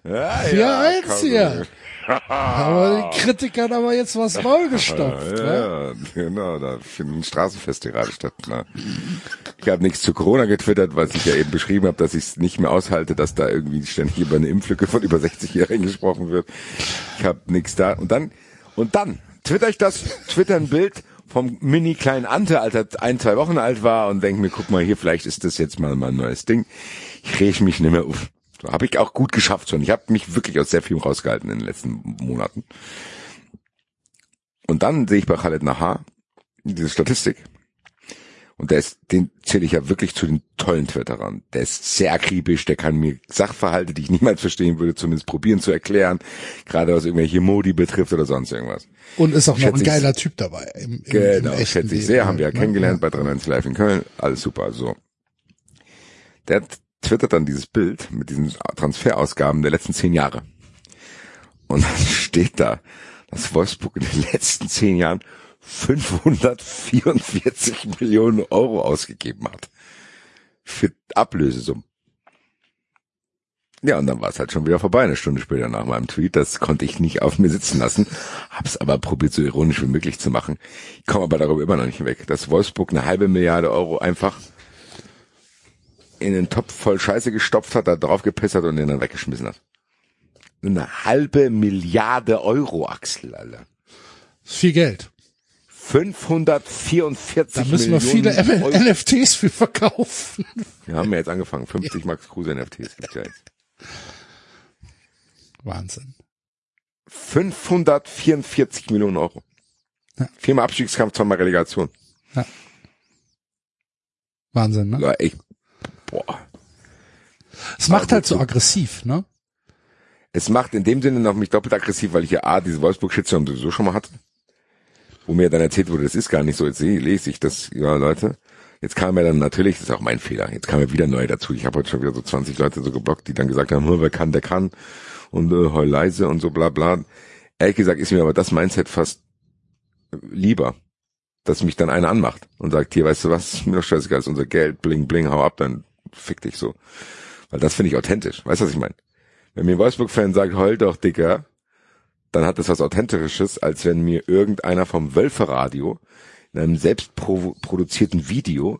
Speaker 4: Ja,
Speaker 2: 4-1
Speaker 4: komm,
Speaker 2: hier. Haben wir den Kritikern aber jetzt was Maul gestopft?
Speaker 4: Ja, ja, genau, da findet ein Straßenfest gerade statt. Na. Ich habe nichts zu Corona getwittert, weil ich ja eben beschrieben habe, dass ich es nicht mehr aushalte, dass da irgendwie ständig über eine Impflücke von über 60-Jährigen gesprochen wird. Ich habe nichts da. Und dann, und dann twitter ich das, twitter ein Bild vom mini kleinen Ante, als er ein, zwei Wochen alt war und denke mir, guck mal hier, vielleicht ist das jetzt mal mein neues Ding. Ich rege mich nicht mehr auf. So, habe ich auch gut geschafft schon. Ich habe mich wirklich aus sehr viel rausgehalten in den letzten Monaten. Und dann sehe ich bei Khaled Nahar diese Statistik. Und der ist, den zähle ich ja wirklich zu den tollen Twitterern. Der ist sehr akribisch, der kann mir Sachverhalte, die ich niemals verstehen würde, zumindest probieren zu erklären, gerade was irgendwelche Modi betrifft oder sonst irgendwas.
Speaker 2: Und ist auch noch
Speaker 4: Schätze
Speaker 2: ein
Speaker 4: ich-
Speaker 2: geiler Typ dabei. Im, im,
Speaker 4: Genau,
Speaker 2: im
Speaker 4: schätze ich
Speaker 2: Leben
Speaker 4: sehr, haben wir ja
Speaker 2: ne?
Speaker 4: kennengelernt bei 390 Live in Köln, alles super, so. Der twittert dann dieses Bild mit diesen Transferausgaben der letzten zehn Jahre. Und dann steht da, dass Wolfsburg in den letzten zehn Jahren 544 Millionen Euro ausgegeben hat. Für Ablösesummen. Ja, und dann war es halt schon wieder vorbei, eine Stunde später nach meinem Tweet. Das konnte ich nicht auf mir sitzen lassen, hab's aber probiert, so ironisch wie möglich zu machen. Ich komme aber darüber immer noch nicht weg, dass Wolfsburg eine halbe Milliarde Euro einfach in den Topf voll Scheiße gestopft hat, da drauf gepisst und den dann weggeschmissen hat. Eine halbe Milliarde Euro, Axel, Alter.
Speaker 2: Ist viel Geld.
Speaker 4: 544
Speaker 2: Da müssen wir
Speaker 4: Millionen
Speaker 2: viele M-
Speaker 4: Euro.
Speaker 2: NFTs für verkaufen.
Speaker 4: Wir haben ja jetzt angefangen. 50 Max Kruse NFTs gibt's ja jetzt.
Speaker 2: Wahnsinn.
Speaker 4: 544 Millionen Euro.
Speaker 2: Ja.
Speaker 4: Viermal Abstiegskampf, zweimal Relegation.
Speaker 2: Wahnsinn, ne?
Speaker 4: Ja, ich, boah.
Speaker 2: Es macht halt so aggressiv, ne?
Speaker 4: Es macht in dem Sinne noch mich doppelt aggressiv, weil ich ja A, diese Wolfsburg-Shitstorm sowieso schon mal hatte. Wo mir dann erzählt wurde, das ist gar nicht so, jetzt lese ich das, ja Leute. Jetzt kam ja dann natürlich, das ist auch mein Fehler, jetzt kam ja wieder neu dazu. Ich habe heute schon wieder so 20 Leute so geblockt, die dann gesagt haben, "Hm, wer kann, der kann. Und äh, heul leise und so bla bla. Ehrlich gesagt ist mir aber das Mindset fast lieber, dass mich dann einer anmacht und sagt, hier, weißt du was, mir doch scheißegal, ist unser Geld, bling, bling, hau ab, dann fick dich so. Weil das finde ich authentisch. Weißt du, was ich meine? Wenn mir ein Wolfsburg-Fan sagt, heul doch, Dicker, dann hat das was Authentisches, als wenn mir irgendeiner vom Wölferadio in einem selbst provo- produzierten Video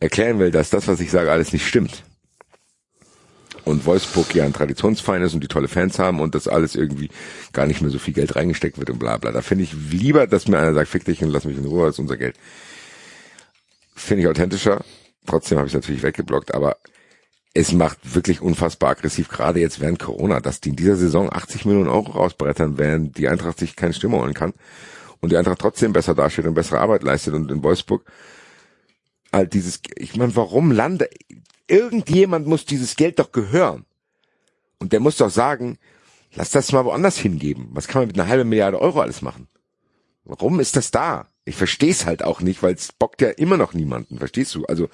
Speaker 4: erklären will, dass das, was ich sage, alles nicht stimmt. Und Wolfsburg ja ein Traditionsverein ist und die tolle Fans haben und das alles irgendwie gar nicht mehr so viel Geld reingesteckt wird und bla bla. Da finde ich lieber, dass mir einer sagt, fick dich und lass mich in Ruhe, als unser Geld. Finde ich authentischer. Trotzdem habe ich natürlich weggeblockt, aber es macht wirklich unfassbar aggressiv, gerade jetzt während Corona, dass die in dieser Saison 80 Millionen Euro rausbrettern, während die Eintracht sich keine Stimme holen kann und die Eintracht trotzdem besser dasteht und bessere Arbeit leistet und in Wolfsburg halt dieses, ich meine, warum lande, irgendjemand muss dieses Geld doch gehören und der muss doch sagen, lass das mal woanders hingeben. Was kann man mit einer halben Milliarde Euro alles machen? Warum ist das da? Ich verstehe es halt auch nicht, weil es bockt ja immer noch niemanden, verstehst du? Also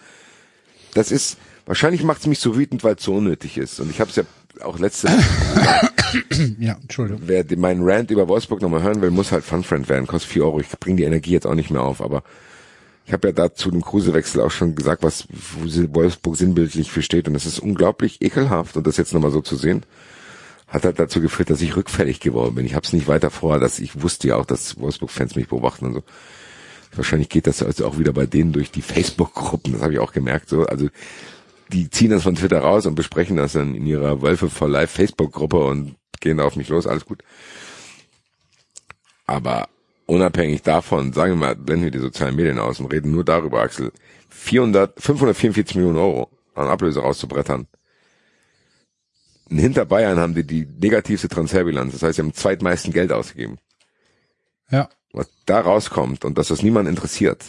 Speaker 4: das ist, wahrscheinlich macht es mich so wütend, weil es so unnötig ist. Und ich habe es ja auch letzte,
Speaker 2: Ja, Entschuldigung.
Speaker 4: wer meinen Rant über Wolfsburg nochmal hören will, muss halt Funfriend werden, kostet 4 Euro. Ich bringe die Energie jetzt auch nicht mehr auf, aber ich habe ja da zu dem Krusewechsel auch schon gesagt, was Wolfsburg sinnbildlich für steht. Und es ist unglaublich ekelhaft. Und das jetzt nochmal so zu sehen, hat halt dazu geführt, dass ich rückfällig geworden bin. Ich habe es nicht weiter vor, dass ich wusste ja auch, dass Wolfsburg-Fans mich beobachten und so. Wahrscheinlich geht das also auch wieder bei denen durch die Facebook-Gruppen. Das habe ich auch gemerkt. So, also die ziehen das von Twitter raus und besprechen das dann in ihrer Wölfe for Life Facebook-Gruppe und gehen da auf mich los. Alles gut. Aber unabhängig davon, sagen wir mal, blenden wir die sozialen Medien aus und reden nur darüber, Axel, 400, 544 Millionen Euro an Ablöse rauszubrettern. Und hinter Bayern haben die die negativste Transferbilanz. Das heißt, sie haben zweitmeisten Geld ausgegeben.
Speaker 2: Ja.
Speaker 4: Was da rauskommt und dass das niemand interessiert,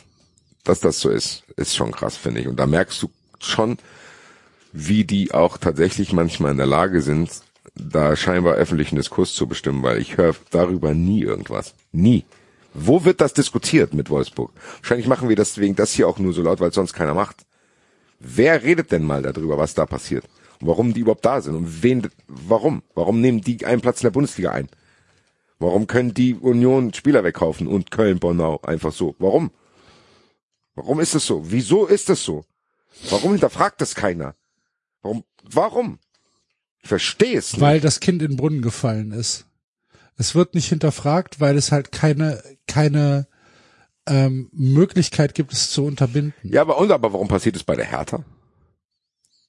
Speaker 4: dass das so ist, ist schon krass, finde ich. Und da merkst du schon, wie die auch tatsächlich manchmal in der Lage sind, da scheinbar öffentlichen Diskurs zu bestimmen, weil ich höre darüber nie irgendwas. Nie. Wo wird das diskutiert mit Wolfsburg? Wahrscheinlich machen wir deswegen das hier auch nur so laut, weil sonst keiner macht. Wer redet denn mal darüber, was da passiert? Warum die überhaupt da sind? Und wen, warum? Warum nehmen die einen Platz in der Bundesliga ein? Warum können die Union Spieler wegkaufen und Köln, Bonau einfach so? Warum? Warum ist es so? Wieso ist es so? Warum hinterfragt das keiner? Warum? Warum? Ich verstehe es nicht.
Speaker 2: Weil das Kind in den Brunnen gefallen ist. Es wird nicht hinterfragt, weil es halt keine, keine ähm, Möglichkeit gibt, es zu unterbinden.
Speaker 4: Ja, aber, und, aber warum passiert es bei der Hertha?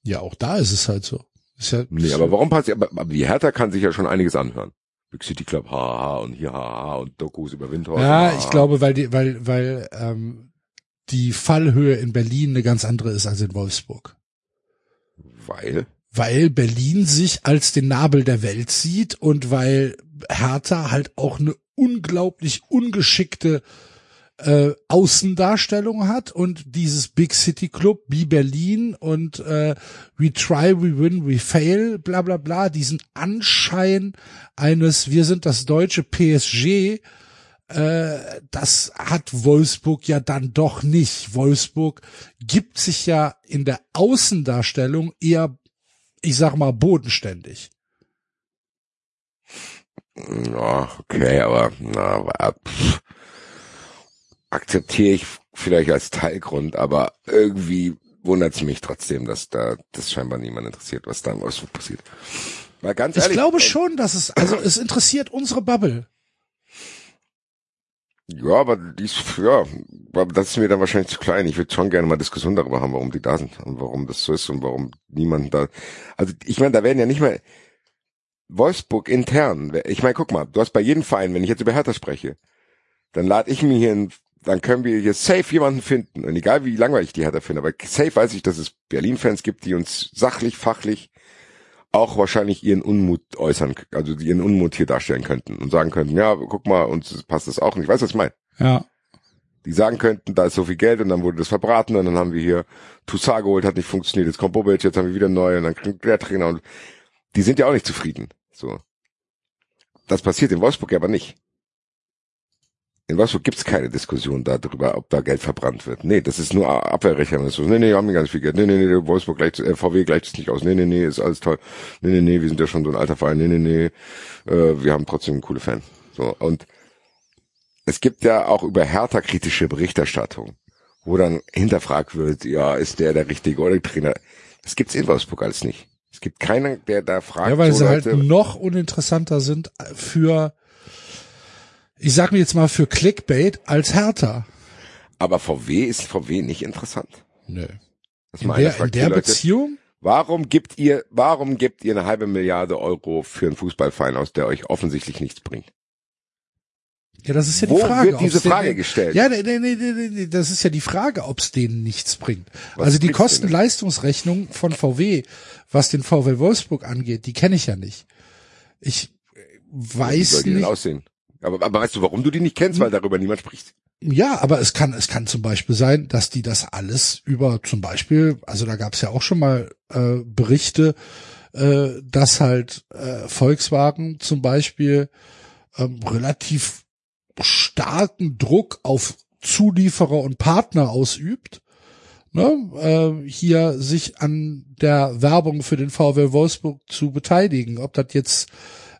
Speaker 2: Ja, auch da ist es halt so. Ist ja,
Speaker 4: Nee, aber warum passiert, aber, aber die Hertha kann sich ja schon einiges anhören. Big City Club, haha, und hier, haha, und Dokus über Windhorst.
Speaker 2: ja,
Speaker 4: haha.
Speaker 2: ich glaube, weil die, weil, weil ähm, die Fallhöhe in Berlin eine ganz andere ist als in Wolfsburg.
Speaker 4: Weil?
Speaker 2: Weil Berlin sich als den Nabel der Welt sieht und weil Hertha halt auch eine unglaublich ungeschickte äh, Außendarstellung hat und dieses Big City Club wie Berlin und äh, we try, we win, we fail, bla bla bla, diesen Anschein eines, wir sind das deutsche PSG, äh, das hat Wolfsburg ja dann doch nicht. Wolfsburg gibt sich ja in der Außendarstellung eher, ich sag mal, bodenständig.
Speaker 4: Ja, okay, aber na, aber, pff, akzeptiere ich vielleicht als Teilgrund, aber irgendwie wundert es mich trotzdem, dass da das scheinbar niemand interessiert, was da in Wolfsburg passiert. Weil ganz
Speaker 2: Ich
Speaker 4: ehrlich,
Speaker 2: glaube
Speaker 4: äh,
Speaker 2: schon, dass es, also es interessiert unsere Bubble.
Speaker 4: Ja, aber dies, ja, das ist mir dann wahrscheinlich zu klein. Ich würde schon gerne mal Diskussion darüber haben, warum die da sind und warum das so ist und warum niemand da. Also ich meine, da werden ja nicht mehr Wolfsburg intern. Ich meine, guck mal, du hast bei jedem Verein, wenn ich jetzt über Hertha spreche, dann lade ich mir hier, ein, dann können wir hier safe jemanden finden. Und egal wie langweilig die Hertha finde, aber safe weiß ich, dass es Berlin-Fans gibt, die uns sachlich, fachlich auch wahrscheinlich ihren Unmut äußern, also ihren Unmut hier darstellen könnten und sagen könnten, ja, guck mal, uns passt das auch nicht. Weißt du, was ich meine?
Speaker 2: Ja.
Speaker 4: die sagen könnten, da ist so viel Geld und dann wurde das verbraten und dann haben wir hier Toussaint geholt, hat nicht funktioniert, jetzt kommt Bobic, jetzt haben wir wieder neu und dann kriegt der Trainer und die sind ja auch nicht zufrieden. So. Das passiert in Wolfsburg aber nicht. In Wolfsburg gibt's keine Diskussion darüber, ob da Geld verbrannt wird. Nee, das ist nur Abwehrmechanismus. Nee, nee, wir haben ganz viel Geld. Nee, nee, nee, Wolfsburg gleicht, äh, VW gleicht es nicht aus. Nee, nee, nee, ist alles toll. Nee, nee, nee, wir sind ja schon so ein alter Verein. Nee, nee, nee, äh, wir haben trotzdem coole Fans. So, und es gibt ja auch über Hertha kritische Berichterstattung, wo dann hinterfragt wird, ja, ist der der richtige oder der Trainer? Das gibt's in Wolfsburg alles nicht. Es gibt keinen, der da fragt.
Speaker 2: Ja, weil
Speaker 4: so
Speaker 2: sie halt
Speaker 4: Leute,
Speaker 2: noch uninteressanter sind für, ich sag mir jetzt mal für Clickbait als Hertha.
Speaker 4: aber VW ist VW nicht interessant.
Speaker 2: Nö.
Speaker 4: Das
Speaker 2: In
Speaker 4: mal einer
Speaker 2: der, in der
Speaker 4: Leute,
Speaker 2: Beziehung?
Speaker 4: Warum gibt ihr, warum gebt ihr eine halbe Milliarde Euro für einen Fußballverein aus, der euch offensichtlich nichts bringt?
Speaker 2: Ja, das ist ja
Speaker 4: Wo
Speaker 2: die Frage.
Speaker 4: wird diese
Speaker 2: ob's den-
Speaker 4: Frage gestellt?
Speaker 2: Ja, nee, nee, nee, nee, nee, das ist ja die Frage, ob es denen nichts bringt.
Speaker 4: Was
Speaker 2: also die
Speaker 4: denn?
Speaker 2: Kosten-Leistungsrechnung von VW, was den VW Wolfsburg angeht, die kenne ich ja nicht. Ich äh,
Speaker 4: Wie
Speaker 2: weiß
Speaker 4: soll die denn
Speaker 2: nicht.
Speaker 4: aussehen? Aber, aber weißt du, warum du die nicht kennst? Weil darüber niemand spricht.
Speaker 2: Ja, aber es kann, es kann zum Beispiel sein, dass die das alles über zum Beispiel, also da gab es ja auch schon mal äh, Berichte, äh, dass halt äh, Volkswagen zum Beispiel ähm, relativ starken Druck auf Zulieferer und Partner ausübt, ne, äh, hier sich an der Werbung für den VW Wolfsburg zu beteiligen. Ob das jetzt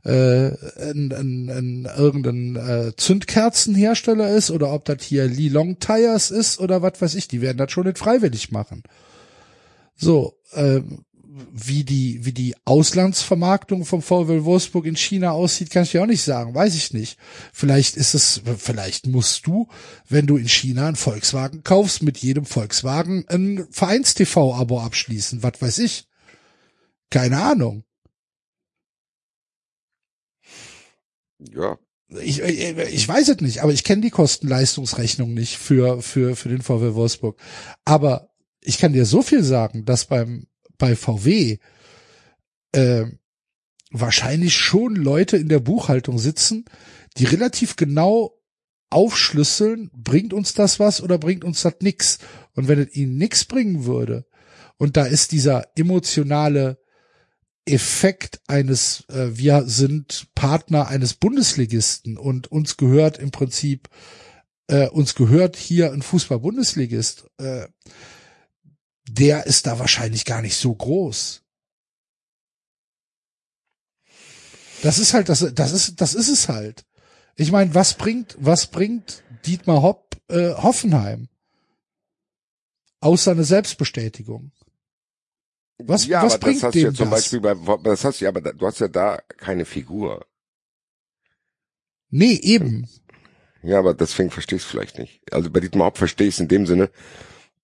Speaker 2: äh, ein, ein, ein irgendein äh, Zündkerzenhersteller ist oder ob das hier Li Long Tires ist oder was weiß ich, die werden das schon nicht freiwillig machen. So, ähm, wie die, wie die Auslandsvermarktung vom VW Wolfsburg in China aussieht, kann ich dir auch nicht sagen. Weiß ich nicht. Vielleicht ist es, vielleicht musst du, wenn du in China einen Volkswagen kaufst, mit jedem Volkswagen ein Vereins-TV-Abo abschließen. Was weiß ich. Keine Ahnung.
Speaker 4: Ja.
Speaker 2: Ich, ich, ich weiß es nicht, aber ich kenne die Kosten-Leistungsrechnung nicht für, für, für den VW Wolfsburg. Aber ich kann dir so viel sagen, dass beim, bei VW äh, wahrscheinlich schon Leute in der Buchhaltung sitzen, die relativ genau aufschlüsseln, bringt uns das was oder bringt uns das nix? Und wenn es ihnen nix bringen würde, und da ist dieser emotionale Effekt eines, äh, wir sind Partner eines Bundesligisten und uns gehört im Prinzip, äh, uns gehört hier ein Fußball-Bundesligist, äh, der ist da wahrscheinlich gar nicht so groß. Das ist halt, das, das ist, das ist es halt. Ich meine, was bringt, was bringt Dietmar Hopp äh, Hoffenheim? Außer eine Selbstbestätigung. Was,
Speaker 4: ja,
Speaker 2: was
Speaker 4: aber
Speaker 2: bringt
Speaker 4: das hast du ja zum
Speaker 2: das?
Speaker 4: Beispiel bei, das hast du ja, aber da- du hast ja da keine Figur.
Speaker 2: Nee, eben.
Speaker 4: Ja, aber deswegen verstehst du vielleicht nicht. Also bei Dietmar Hopp verstehe ich es in dem Sinne,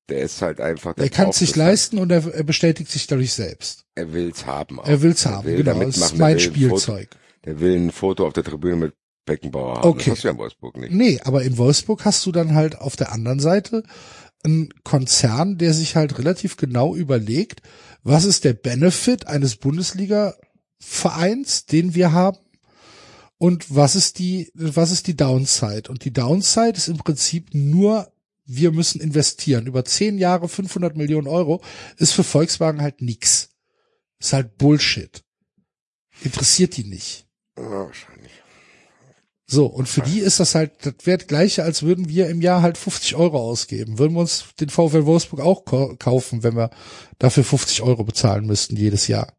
Speaker 4: der ist halt einfach, der
Speaker 2: Er kann es sich leisten und er, er bestätigt sich dadurch selbst.
Speaker 4: Er will's haben. Auch.
Speaker 2: Er will's haben,
Speaker 4: will
Speaker 2: genau.
Speaker 4: damit
Speaker 2: Das ist mein
Speaker 4: er will ein Foto-
Speaker 2: Spielzeug.
Speaker 4: Der will ein Foto auf der Tribüne mit Beckenbauer haben.
Speaker 2: Okay.
Speaker 4: Das hast du ja in Wolfsburg nicht.
Speaker 2: Nee, aber in Wolfsburg hast du dann halt auf der anderen Seite einen Konzern, der sich halt relativ genau überlegt, was ist der Benefit eines Bundesliga-Vereins, den wir haben, und was ist die, was ist die Downside? Und die Downside ist im Prinzip nur, wir müssen investieren. Über zehn Jahre 500 Millionen Euro ist für Volkswagen halt nix. Ist halt Bullshit. Interessiert die nicht.
Speaker 4: Wahrscheinlich.
Speaker 2: So, und für die ist das halt, das wäre gleiche, als würden wir im Jahr halt 50 Euro ausgeben. Würden wir uns den VfL Wolfsburg auch kaufen, wenn wir dafür 50 Euro bezahlen müssten jedes Jahr.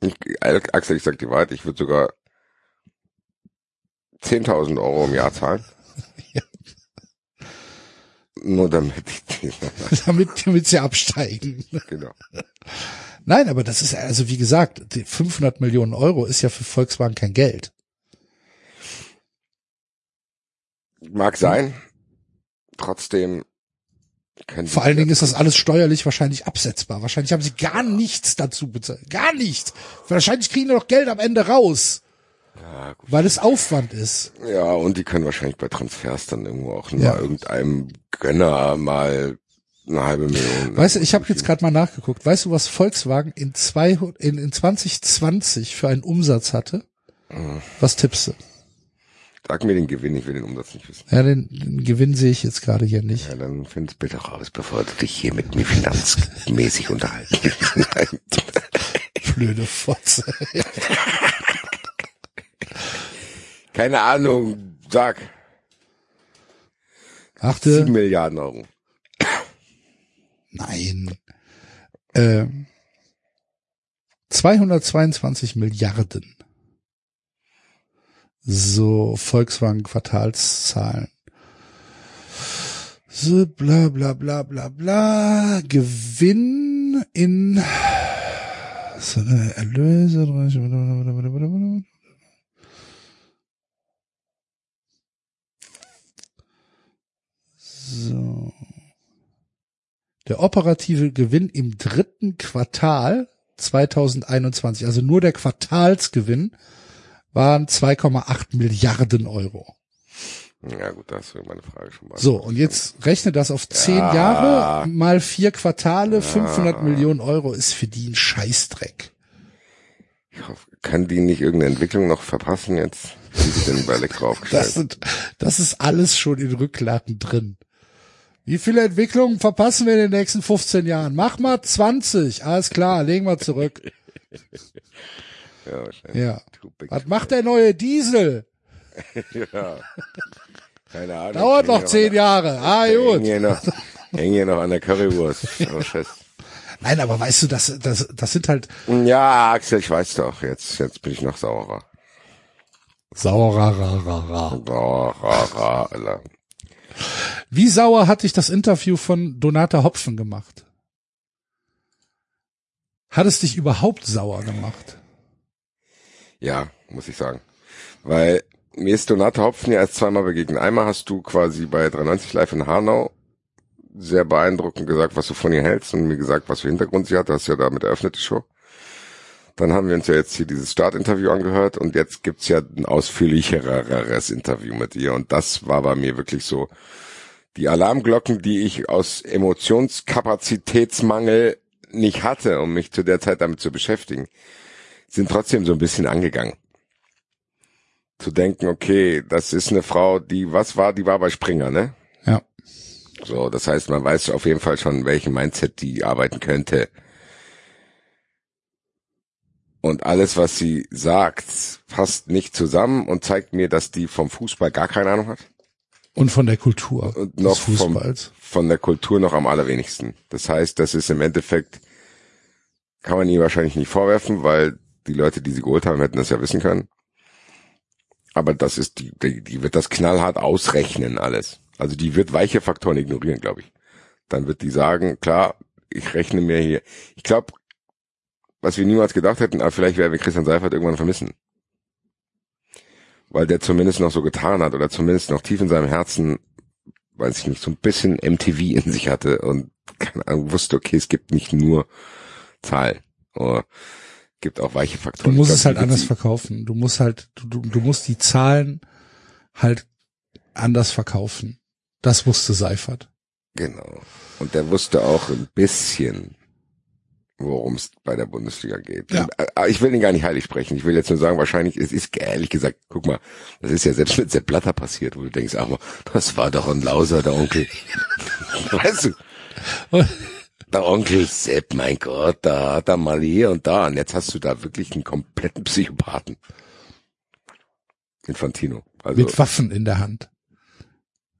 Speaker 4: Ich, Axel, ich sag die Wahrheit, ich würde sogar 10.000 Euro im Jahr zahlen.
Speaker 2: Ja.
Speaker 4: Nur damit die,
Speaker 2: damit, damit sie absteigen.
Speaker 4: genau.
Speaker 2: Nein, aber das ist, also wie gesagt, die 500 Millionen Euro ist ja für Volkswagen kein Geld.
Speaker 4: Mag sein. Trotzdem können
Speaker 2: Vor allen Dingen ist das alles steuerlich wahrscheinlich absetzbar. Wahrscheinlich haben sie gar nichts dazu bezahlt. Gar nichts. Wahrscheinlich kriegen die doch Geld am Ende raus.
Speaker 4: Ja.
Speaker 2: Weil es Aufwand ist.
Speaker 4: ja, und die können wahrscheinlich bei Transfers dann irgendwo auch nur
Speaker 2: Ja.
Speaker 4: irgendeinem Gönner mal eine halbe Million.
Speaker 2: Weißt du, ich habe jetzt gerade mal nachgeguckt. Weißt du, was Volkswagen in, 200, in, in 2020 für einen Umsatz hatte? Was tippst du?
Speaker 4: Sag mir den Gewinn, ich will den Umsatz nicht wissen.
Speaker 2: Ja, den, den Gewinn sehe ich jetzt gerade hier nicht.
Speaker 4: Ja, dann find's bitte raus, bevor du dich hier mit mir finanzmäßig unterhalten.
Speaker 2: Blöde Fotze.
Speaker 4: Keine Ahnung, sag. Sieben
Speaker 2: Achte.
Speaker 4: Milliarden Euro.
Speaker 2: Nein. Ähm, 222 Milliarden. So, Volkswagen Quartalszahlen. So, bla bla bla bla bla. Gewinn in so, äh, Erlöse. So. Der operative Gewinn im dritten Quartal 2021, also nur der Quartalsgewinn, waren 2,8 Milliarden Euro.
Speaker 4: Ja gut, da hast du meine Frage schon mal.
Speaker 2: So, und jetzt rechne das auf zehn
Speaker 4: Ja.
Speaker 2: Jahre mal vier Quartale, 500 Millionen Euro ist für die ein Scheißdreck.
Speaker 4: Ich hoffe, kann die nicht irgendeine Entwicklung noch verpassen jetzt? Wie die denn bei Elektro
Speaker 2: Das,
Speaker 4: aufgestellt?
Speaker 2: sind, das ist alles schon in Rücklagen drin. Wie viele Entwicklungen verpassen wir in den nächsten 15 Jahren? Mach mal 20. Alles klar, legen wir zurück.
Speaker 4: Ja,
Speaker 2: Was macht der neue Diesel?
Speaker 4: Ja. Keine Ahnung.
Speaker 2: Dauert noch zehn Jahre. Ah,
Speaker 4: Häng
Speaker 2: gut.
Speaker 4: hier noch, häng hier noch an der Currywurst. Oh, Scheiße.
Speaker 2: Nein, aber weißt du, das, das, das sind halt
Speaker 4: Ja, Axel, ich weiß doch. Jetzt, jetzt bin ich noch saurer.
Speaker 2: saurer.
Speaker 4: Saurer, Alter.
Speaker 2: Wie sauer hat dich das Interview von Donata Hopfen gemacht? Hat es dich überhaupt sauer gemacht?
Speaker 4: Ja, muss ich sagen. Weil mir ist Donate Hopfen ja erst zweimal begegnet. Einmal hast du quasi bei 93 Live in Hanau sehr beeindruckend gesagt, was du von ihr hältst und mir gesagt, was für Hintergrund sie hat. Du hast ja damit eröffnet die Show. Dann haben wir uns ja jetzt hier dieses Startinterview angehört und jetzt gibt's ja ein ausführlicheres Interview mit ihr und das war bei mir wirklich so die Alarmglocken, die ich aus Emotionskapazitätsmangel nicht hatte, um mich zu der Zeit damit zu beschäftigen, sind trotzdem so ein bisschen angegangen. Zu denken, okay, das ist eine Frau, die, was war, die war bei Springer, ne?
Speaker 2: Ja.
Speaker 4: So, das heißt, man weiß auf jeden Fall schon, welchen Mindset die arbeiten könnte. Und alles, was sie sagt, passt nicht zusammen und zeigt mir, dass die vom Fußball gar keine Ahnung hat.
Speaker 2: Und von der Kultur
Speaker 4: Und noch vom, von der Kultur noch am allerwenigsten. Das heißt, das ist im Endeffekt, kann man ihr wahrscheinlich nicht vorwerfen, weil die Leute, die sie geholt haben, hätten das ja wissen können. Aber das ist, die, die, die wird das knallhart ausrechnen alles. Also die wird weiche Faktoren ignorieren, glaube ich. Dann wird die sagen, klar, ich rechne mir hier. Ich glaube, was wir niemals gedacht hätten, aber vielleicht werden wir Christian Seifert irgendwann vermissen. Weil der zumindest noch so getan hat oder zumindest noch tief in seinem Herzen, weiß ich nicht, so ein bisschen MTV in sich hatte und keine Ahnung, wusste, okay, es gibt nicht nur Zahl. Oder gibt auch weiche
Speaker 2: Du
Speaker 4: Faktoren.
Speaker 2: musst
Speaker 4: Ich
Speaker 2: es
Speaker 4: glaub,
Speaker 2: halt anders verkaufen. Du musst halt, du, du, du musst die Zahlen halt anders verkaufen. Das wusste Seifert.
Speaker 4: Genau. Und der wusste auch ein bisschen, worum es bei der Bundesliga geht.
Speaker 2: Ja.
Speaker 4: Äh, Ich will ihn gar nicht heilig sprechen. Ich will jetzt nur sagen, wahrscheinlich, es ist ehrlich gesagt, guck mal, das ist ja selbst mit Sepp Blatter passiert, wo du denkst, ach mal, das war doch ein Lauser, der Onkel. weißt du? Der Onkel Sepp, mein Gott, da hat er mal hier und da. Und jetzt hast du da wirklich einen kompletten Psychopathen. Infantino. Also
Speaker 2: Mit Waffen in der Hand.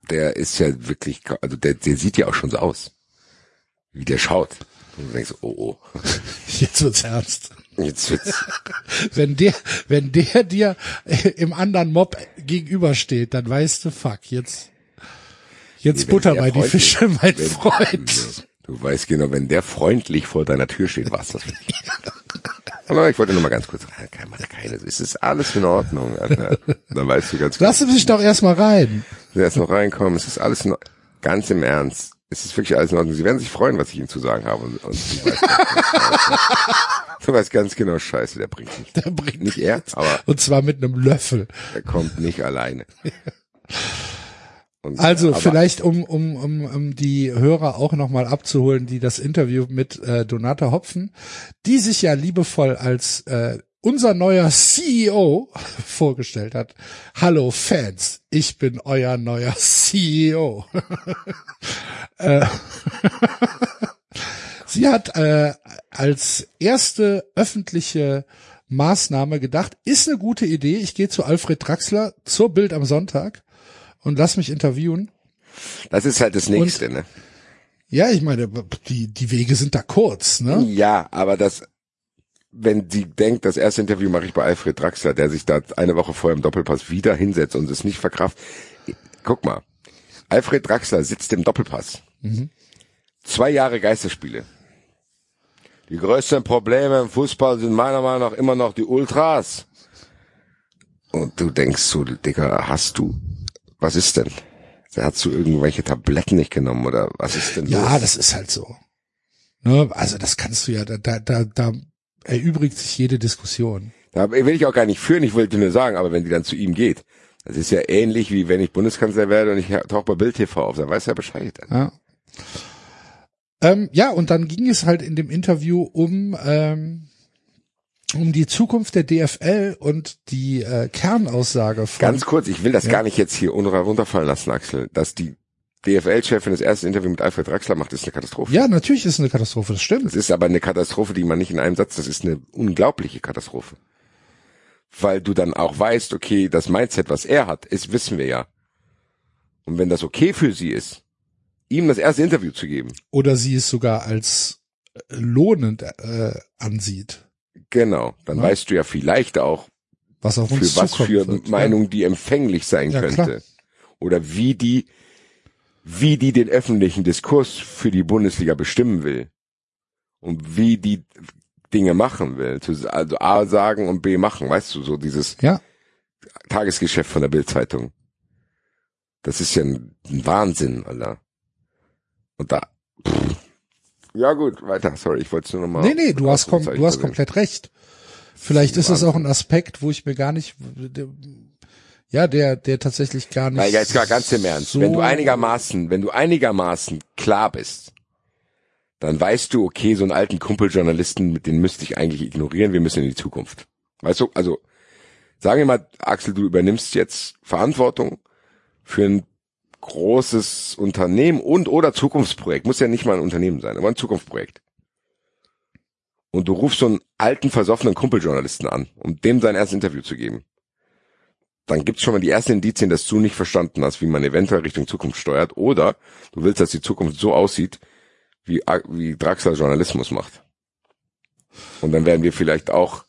Speaker 4: der ist ja wirklich, also der, der sieht ja auch schon so aus. Wie der schaut. Und du denkst, oh, oh,
Speaker 2: Jetzt wird's ernst.
Speaker 4: jetzt wird's,
Speaker 2: Wenn der, wenn der dir im anderen Mob gegenübersteht, dann weißt du, fuck, jetzt, jetzt
Speaker 4: wenn
Speaker 2: butter bei die Fische, mein Freund.
Speaker 4: Du weißt genau, wenn der freundlich vor deiner Tür steht, war's das für dich. Aber ich wollte nur mal ganz kurz rein. Keine, keine, es ist alles in Ordnung, Alter. Dann weißt du ganz genau.
Speaker 2: Lass mich doch erstmal rein.
Speaker 4: Erst noch reinkommen. Es ist alles in, ganz im Ernst. Es ist wirklich alles in Ordnung. Sie werden sich freuen, was ich Ihnen zu sagen habe. Und, und du, weißt ganz genau, du weißt ganz genau, Scheiße, der bringt nicht.
Speaker 2: Der bringt
Speaker 4: Nicht er, aber
Speaker 2: Und zwar mit einem Löffel.
Speaker 4: er kommt nicht alleine. Und,
Speaker 2: Also vielleicht, um, um, um, um die Hörer auch nochmal abzuholen, die das Interview mit äh, Donata Hopfen, die sich ja liebevoll als äh, unser neuer CEO vorgestellt hat. Hallo Fans, ich bin euer neuer CEO. äh, Sie hat äh, als erste öffentliche Maßnahme gedacht, ist eine gute Idee, ich gehe zu Alfred Draxler zur Bild am Sonntag und lass mich interviewen.
Speaker 4: Das ist halt das Nächste, ne?
Speaker 2: Ja, ich meine, die, die Wege sind da kurz, ne?
Speaker 4: Ja, aber das, wenn sie denkt, das erste Interview mache ich bei Alfred Draxler, der sich da eine Woche vorher im Doppelpass wieder hinsetzt und es nicht verkraft. Guck mal, Alfred Draxler sitzt im Doppelpass. Zwei Jahre Geisterspiele. Die größten Probleme im Fußball sind meiner Meinung nach immer noch die Ultras. Und du denkst so, Digga, hast du, was ist denn? Hast du irgendwelche Tabletten nicht genommen oder was ist denn
Speaker 2: Ja,
Speaker 4: los?
Speaker 2: das ist halt so. Ne? Also das kannst du ja, da, da, da, da erübrigt sich jede Diskussion.
Speaker 4: Da will ich auch gar nicht führen, ich wollte nur sagen, aber wenn die dann zu ihm geht, das ist ja ähnlich wie wenn ich Bundeskanzler werde und ich tauche bei Bild TV auf, dann weiß er Bescheid.
Speaker 2: Ja. Ähm, ja, und dann ging es halt in dem Interview um ähm, um die Zukunft der DFL und die äh, Kernaussage von
Speaker 4: Ganz kurz, ich will das
Speaker 2: Ja.
Speaker 4: gar nicht jetzt hier unter- runterfallen lassen, Axel, dass die DFL-Chefin das erste Interview mit Alfred Draxler macht, ist eine Katastrophe.
Speaker 2: Ja, natürlich ist es eine Katastrophe, das stimmt.
Speaker 4: Das ist aber eine Katastrophe, die man nicht in einem Satz, das ist eine unglaubliche Katastrophe. Weil du dann auch weißt, okay, das Mindset, was er hat, ist, wissen wir ja. Und wenn das okay für sie ist, ihm das erste Interview zu geben,
Speaker 2: Oder sie es sogar als lohnend äh, ansieht,
Speaker 4: genau, dann
Speaker 2: Ja.
Speaker 4: weißt du ja vielleicht auch,
Speaker 2: was auf
Speaker 4: für
Speaker 2: uns
Speaker 4: was
Speaker 2: zukommen
Speaker 4: für
Speaker 2: wird.
Speaker 4: Meinungen die empfänglich sein
Speaker 2: Ja,
Speaker 4: könnte.
Speaker 2: klar.
Speaker 4: Oder wie die, wie die den öffentlichen Diskurs für die Bundesliga bestimmen will. Und wie die Dinge machen will. Also A sagen und B machen, weißt du, so dieses
Speaker 2: Ja,
Speaker 4: Tagesgeschäft von der Bildzeitung. Das ist ja ein, ein Wahnsinn, Alter. Und da, pff. Ja gut, weiter, sorry, ich wollte es nur noch mal.
Speaker 2: nee, nee, du hast, kom du hast komplett recht. Vielleicht ist es auch ein Aspekt, wo ich mir gar nicht, ja, der, der tatsächlich gar nicht.
Speaker 4: Nein, jetzt gar ganz im Ernst.
Speaker 2: so-
Speaker 4: Wenn du einigermaßen, wenn du einigermaßen klar bist, dann weißt du, okay, so einen alten Kumpeljournalisten, mit den müsste ich eigentlich ignorieren, wir müssen in die Zukunft. Weißt du, also, sagen wir mal, Axel, du übernimmst jetzt Verantwortung für ein großes Unternehmen und oder Zukunftsprojekt. Muss ja nicht mal ein Unternehmen sein, aber ein Zukunftsprojekt. und du rufst so einen alten, versoffenen Kumpeljournalisten an, um dem sein erstes Interview zu geben, dann gibt's schon mal die ersten Indizien, dass du nicht verstanden hast, wie man eventuell Richtung Zukunft steuert, oder du willst, dass die Zukunft so aussieht, wie, wie Draxler Journalismus macht. Und dann werden wir vielleicht auch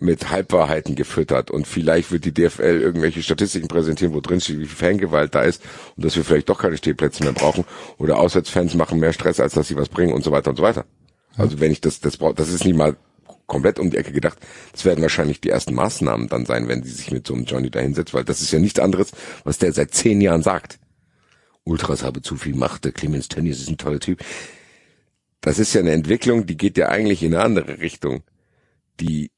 Speaker 4: mit Halbwahrheiten gefüttert und vielleicht wird die DFL irgendwelche Statistiken präsentieren, wo drin steht, wie viel Fangewalt da ist und dass wir vielleicht doch keine Stehplätze mehr brauchen oder Auswärtsfans machen mehr Stress, als dass sie was bringen und so weiter und so weiter. Also wenn ich das, das brauche, das ist nicht mal komplett um die Ecke gedacht. Das werden wahrscheinlich die ersten Maßnahmen dann sein, wenn sie sich mit so einem Johnny da hinsetzt, weil das ist ja nichts anderes, was der seit zehn Jahren sagt. Ultras habe zu viel Macht, der Clemens Tönnies ist ein toller Typ. Das ist ja eine Entwicklung, die geht ja eigentlich in eine andere Richtung, die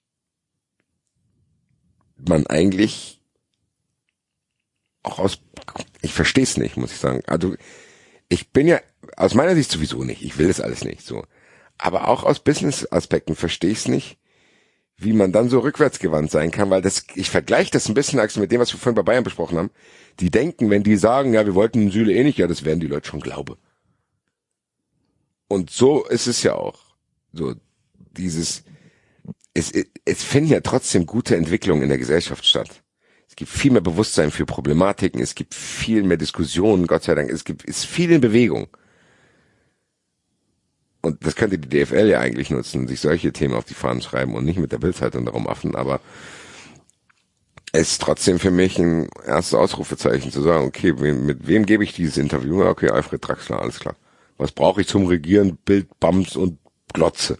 Speaker 4: man eigentlich auch aus, ich verstehe es nicht, muss ich sagen. Also ich bin ja aus meiner Sicht sowieso nicht. Ich will das alles nicht so. Aber auch aus Business-Aspekten verstehe ich es nicht, wie man dann so rückwärtsgewandt sein kann, weil das, ich vergleiche das ein bisschen mit dem, was wir vorhin bei Bayern besprochen haben. Die denken, wenn die sagen, ja, wir wollten Süle eh nicht, ja, das werden die Leute schon glauben. Und so ist es ja auch. So, dieses, es, es finden ja trotzdem gute Entwicklungen in der Gesellschaft statt. Es gibt viel mehr Bewusstsein für Problematiken, es gibt viel mehr Diskussionen, Gott sei Dank, es gibt, ist viel in Bewegung. Und das könnte die DFL ja eigentlich nutzen, sich solche Themen auf die Fahnen schreiben und nicht mit der Bildzeitung darum affen, aber es ist trotzdem für mich ein erstes Ausrufezeichen zu sagen, okay, mit wem gebe ich dieses Interview? Okay, Alfred Draxler, alles klar. Was brauche ich zum Regieren? Bild, Bums und Glotze.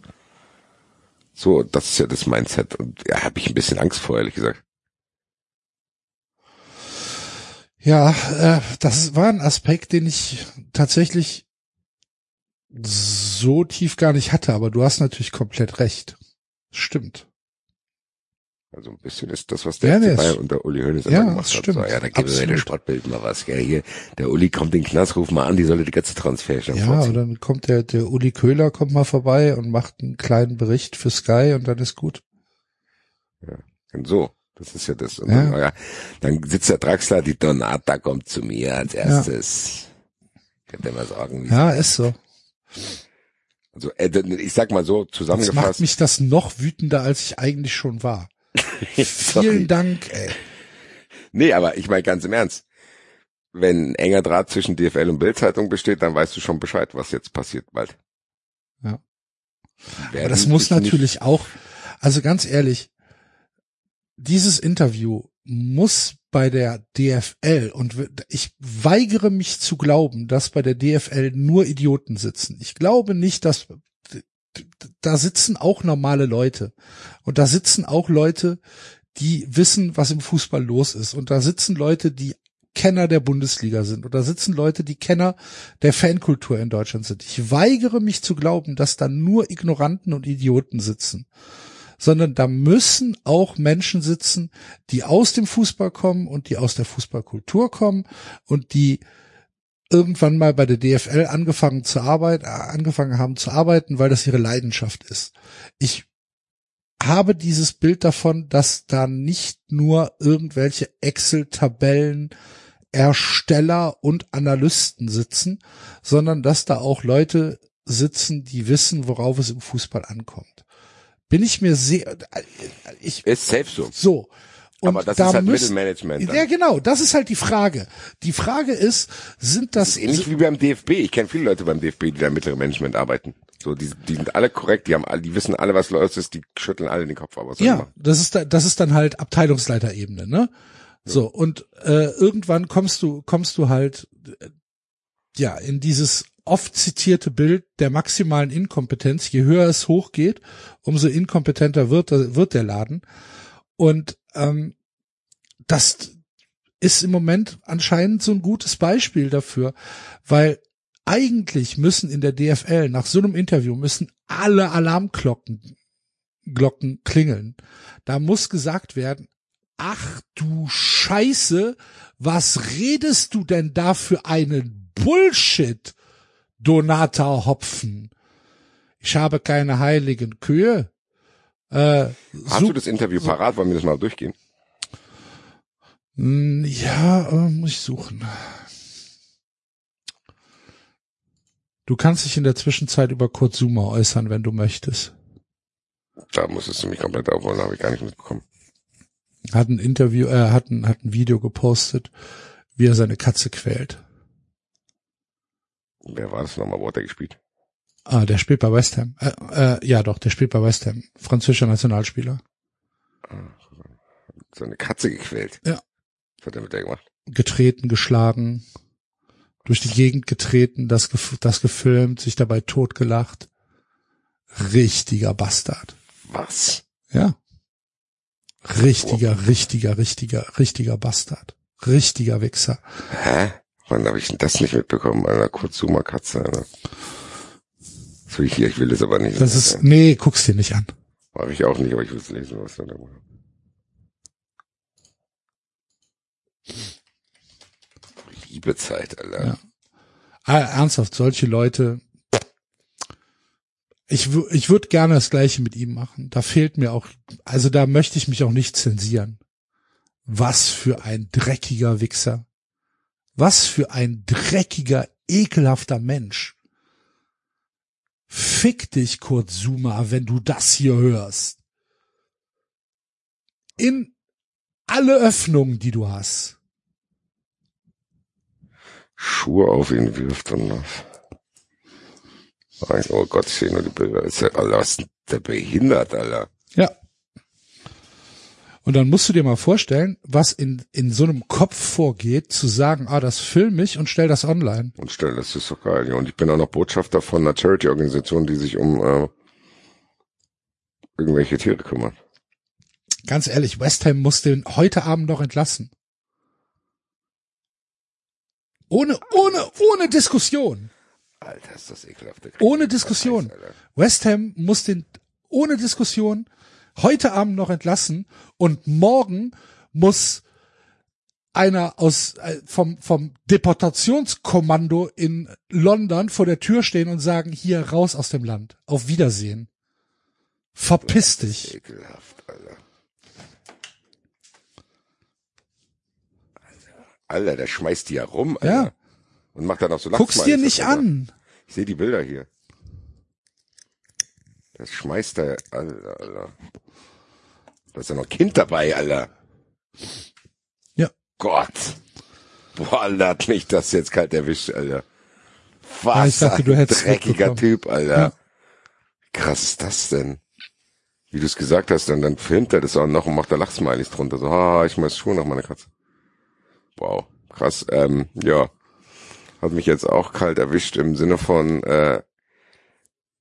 Speaker 4: So, das ist ja das Mindset. Und ja, habe ich ein bisschen Angst vor, ehrlich gesagt.
Speaker 2: Ja, äh, das war ein Aspekt, den ich tatsächlich so tief gar nicht hatte, aber du hast natürlich komplett recht. Stimmt.
Speaker 4: Also ein bisschen ist das, was der ja, FC und der Uli Hoeneß
Speaker 2: ja, gemacht stimmt.
Speaker 4: hat. So, ja, da gibt es ja der Sportbild mal was. Gell? Hier, der Uli kommt in den Knast, ruf mal an, die solle die ganze Transfer
Speaker 2: schon Ja, vorziehen. und dann kommt der, der Uli Köhler kommt mal vorbei und macht einen kleinen Bericht für Sky und dann ist gut.
Speaker 4: Ja, und so. Das ist ja das. Und ja. Dann, ja, dann sitzt der Draxler, die Donata kommt zu mir als erstes. Ja. Könnte man sagen.
Speaker 2: Ja, ist so.
Speaker 4: Also äh, ich sag mal so zusammengefasst. Jetzt
Speaker 2: macht mich das noch wütender, als ich eigentlich schon war. Vielen Dank. Ey.
Speaker 4: Nee, aber ich meine ganz im Ernst. Wenn enger Draht zwischen DFL und Bildzeitung besteht, dann weißt du schon Bescheid, was jetzt passiert bald.
Speaker 2: Ja. Aber das muss natürlich auch, also ganz ehrlich, dieses Interview muss bei der DFL und ich weigere mich zu glauben, dass bei der DFL nur Idioten sitzen. Ich glaube nicht, dass da sitzen auch normale Leute. Und da sitzen auch Leute, die wissen, was im Fußball los ist. Und da sitzen Leute, die Kenner der Bundesliga sind. Und da sitzen Leute, die Kenner der Fankultur in Deutschland sind. Ich weigere mich zu glauben, dass da nur Ignoranten und Idioten sitzen sondern da müssen auch Menschen sitzen, die aus dem Fußball kommen und die aus der Fußballkultur kommen und die irgendwann mal bei der DFL angefangen zu arbeiten, äh, angefangen haben zu arbeiten, weil das ihre Leidenschaft ist. Ich habe dieses Bild davon, dass da nicht nur irgendwelche Excel-Tabellen Ersteller und Analysten sitzen, sondern dass da auch Leute sitzen, die wissen, worauf es im Fußball ankommt bin ich mir sehr, ich,
Speaker 4: ist safe so.
Speaker 2: So.
Speaker 4: Und Aber das da ist halt müssen, Mittelmanagement.
Speaker 2: Dann. Ja, genau, das ist halt die Frage. Die Frage ist, sind das. das ist
Speaker 4: ähnlich wie beim DFB. Ich kenne viele Leute beim DFB, die da im mittleren Management arbeiten. So, die, die sind alle korrekt, die haben alle, die wissen alle, was los ist, die schütteln alle den Kopf. Aber
Speaker 2: ja, das ist da, das ist dann halt Abteilungsleiterebene, ne? So, und äh, irgendwann kommst du, kommst du halt äh, ja in dieses oft zitierte Bild der maximalen Inkompetenz. Je höher es hochgeht, umso inkompetenter wird, wird der Laden. Und ähm, das ist im Moment anscheinend so ein gutes Beispiel dafür, weil eigentlich müssen in der DFL nach so einem Interview müssen alle Alarmglocken Glocken klingeln. Da muss gesagt werden, ach du Scheiße, was redest du denn da für einen Bullshit? Donata Hopfen. Ich habe keine heiligen Kühe.
Speaker 4: Äh, Hast du das Interview parat? Wollen wir das mal durchgehen?
Speaker 2: Hm, ja, äh, muss ich suchen. Du kannst dich in der Zwischenzeit über Kurt Zuma äußern, wenn du möchtest.
Speaker 4: Da musstest du mich komplett aufholen, habe ich gar nicht mitbekommen.
Speaker 2: Hat ein Interview, äh, hat ein, hat ein Video gepostet, wie er seine Katze quält.
Speaker 4: Wer war das nochmal? Wo hat er gespielt?
Speaker 2: Ah, der spielt bei West Ham. Äh, äh, ja, doch, der spielt bei West Ham. Französischer Nationalspieler.
Speaker 4: Seine Katze gequält.
Speaker 2: Ja.
Speaker 4: Was hat er mit der gemacht?
Speaker 2: Getreten, geschlagen, durch die Gegend getreten, das, das gefilmt, sich dabei totgelacht. Richtiger Bastard.
Speaker 4: Was?
Speaker 2: Ja. Richtiger, richtiger, richtiger, richtiger Bastard. Richtiger Wichser.
Speaker 4: Hä? Wann habe ich denn das nicht mitbekommen? Einer Kurzuma Katze, Alter. So hier, ich will das aber nicht.
Speaker 2: Das ist, nee, guck's dir nicht an.
Speaker 4: Habe ich auch nicht, aber ich will es lesen, was da gemacht hat. Liebezeit, Alter.
Speaker 2: Ja. Ah, ernsthaft, solche Leute. Ich, ich würde gerne das Gleiche mit ihm machen. Da fehlt mir auch, also da möchte ich mich auch nicht zensieren. Was für ein dreckiger Wichser. Was für ein dreckiger, ekelhafter Mensch. Fick dich, Kurt Zuma, wenn du das hier hörst. In alle Öffnungen, die du hast.
Speaker 4: Schuhe auf ihn wirft und was. Oh Gott, ich sehe nur die Bilder. Ist Alter, was der behindert, Alter?
Speaker 2: Ja. Und dann musst du dir mal vorstellen, was in, in so einem Kopf vorgeht, zu sagen, ah, das film ich und stell das online.
Speaker 4: Und stell, das ist doch geil. Ja, und ich bin auch noch Botschafter von einer Charity-Organisation, die sich um äh, irgendwelche Tiere kümmert.
Speaker 2: Ganz ehrlich, West Ham muss den heute Abend noch entlassen. Ohne, ohne, ohne Diskussion.
Speaker 4: Alter, ist das ekelhaft.
Speaker 2: Ohne. Diskussion.
Speaker 4: Alter.
Speaker 2: West Ham muss den ohne Diskussion heute Abend noch entlassen und morgen muss einer aus äh, vom vom Deportationskommando in London vor der Tür stehen und sagen hier raus aus dem Land. Auf Wiedersehen. Verpiss dich.
Speaker 4: Ekelhaft, Alter. Alter, der schmeißt die ja rum, Alter.
Speaker 2: Ja.
Speaker 4: Und macht dann auch so
Speaker 2: Guck's dir nicht
Speaker 4: Alter.
Speaker 2: an.
Speaker 4: Ich sehe die Bilder hier. Das schmeißt er, Alter, Alter. Da ist ja noch ein Kind dabei, Alter.
Speaker 2: Ja.
Speaker 4: Gott. Boah, Alter, hat mich das jetzt kalt erwischt, Alter. Was
Speaker 2: Ja, ich dachte, du hättest
Speaker 4: dreckiger. Typ, Alter.
Speaker 2: Ja.
Speaker 4: Krass ist das denn? Wie du es gesagt hast, dann, dann filmt er das auch noch und macht da Lachsmilies drunter. So, ha, ich schmeiß Schuhe nach meiner Katze. Wow, krass. Ähm, ja, hat mich jetzt auch kalt erwischt im Sinne von, äh,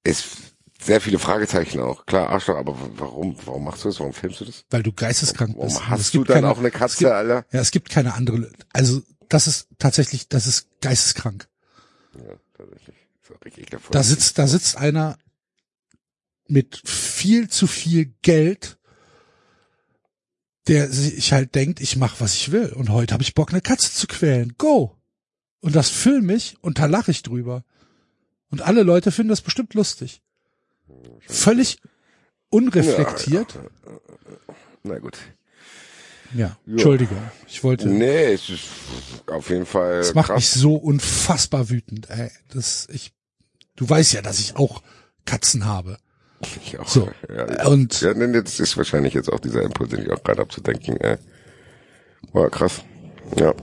Speaker 4: ist sehr viele Fragezeichen auch. Klar, Arschloch, aber warum, warum machst du das? Warum filmst du das?
Speaker 2: Weil du geisteskrank
Speaker 4: Warum
Speaker 2: bist.
Speaker 4: hast du dann
Speaker 2: keine-
Speaker 4: auch eine Katze,
Speaker 2: gibt,
Speaker 4: Alter?
Speaker 2: Ja, es gibt keine andere. Also das ist tatsächlich, das ist geisteskrank.
Speaker 4: Ja, tatsächlich. Davon.
Speaker 2: Da sitzt, da sitzt einer mit viel zu viel Geld, der sich halt denkt, ich mach, was ich will. Und heute habe ich Bock, eine Katze zu quälen. Go! Und das film ich und da lache ich drüber. Und alle Leute finden das bestimmt lustig. Völlig unreflektiert.
Speaker 4: Na gut.
Speaker 2: Ja, Entschuldigung. Ich wollte.
Speaker 4: Nee, es ist auf jeden Fall
Speaker 2: Das macht
Speaker 4: krass.
Speaker 2: mich so unfassbar wütend, ey. Das, ich, du weißt ja, dass ich auch Katzen habe.
Speaker 4: Ich auch.
Speaker 2: So.
Speaker 4: Ja,
Speaker 2: Und-
Speaker 4: ja, nee, das ist wahrscheinlich jetzt auch dieser Impuls, den ich auch gerade abzudenken. Äh, war krass. Ja.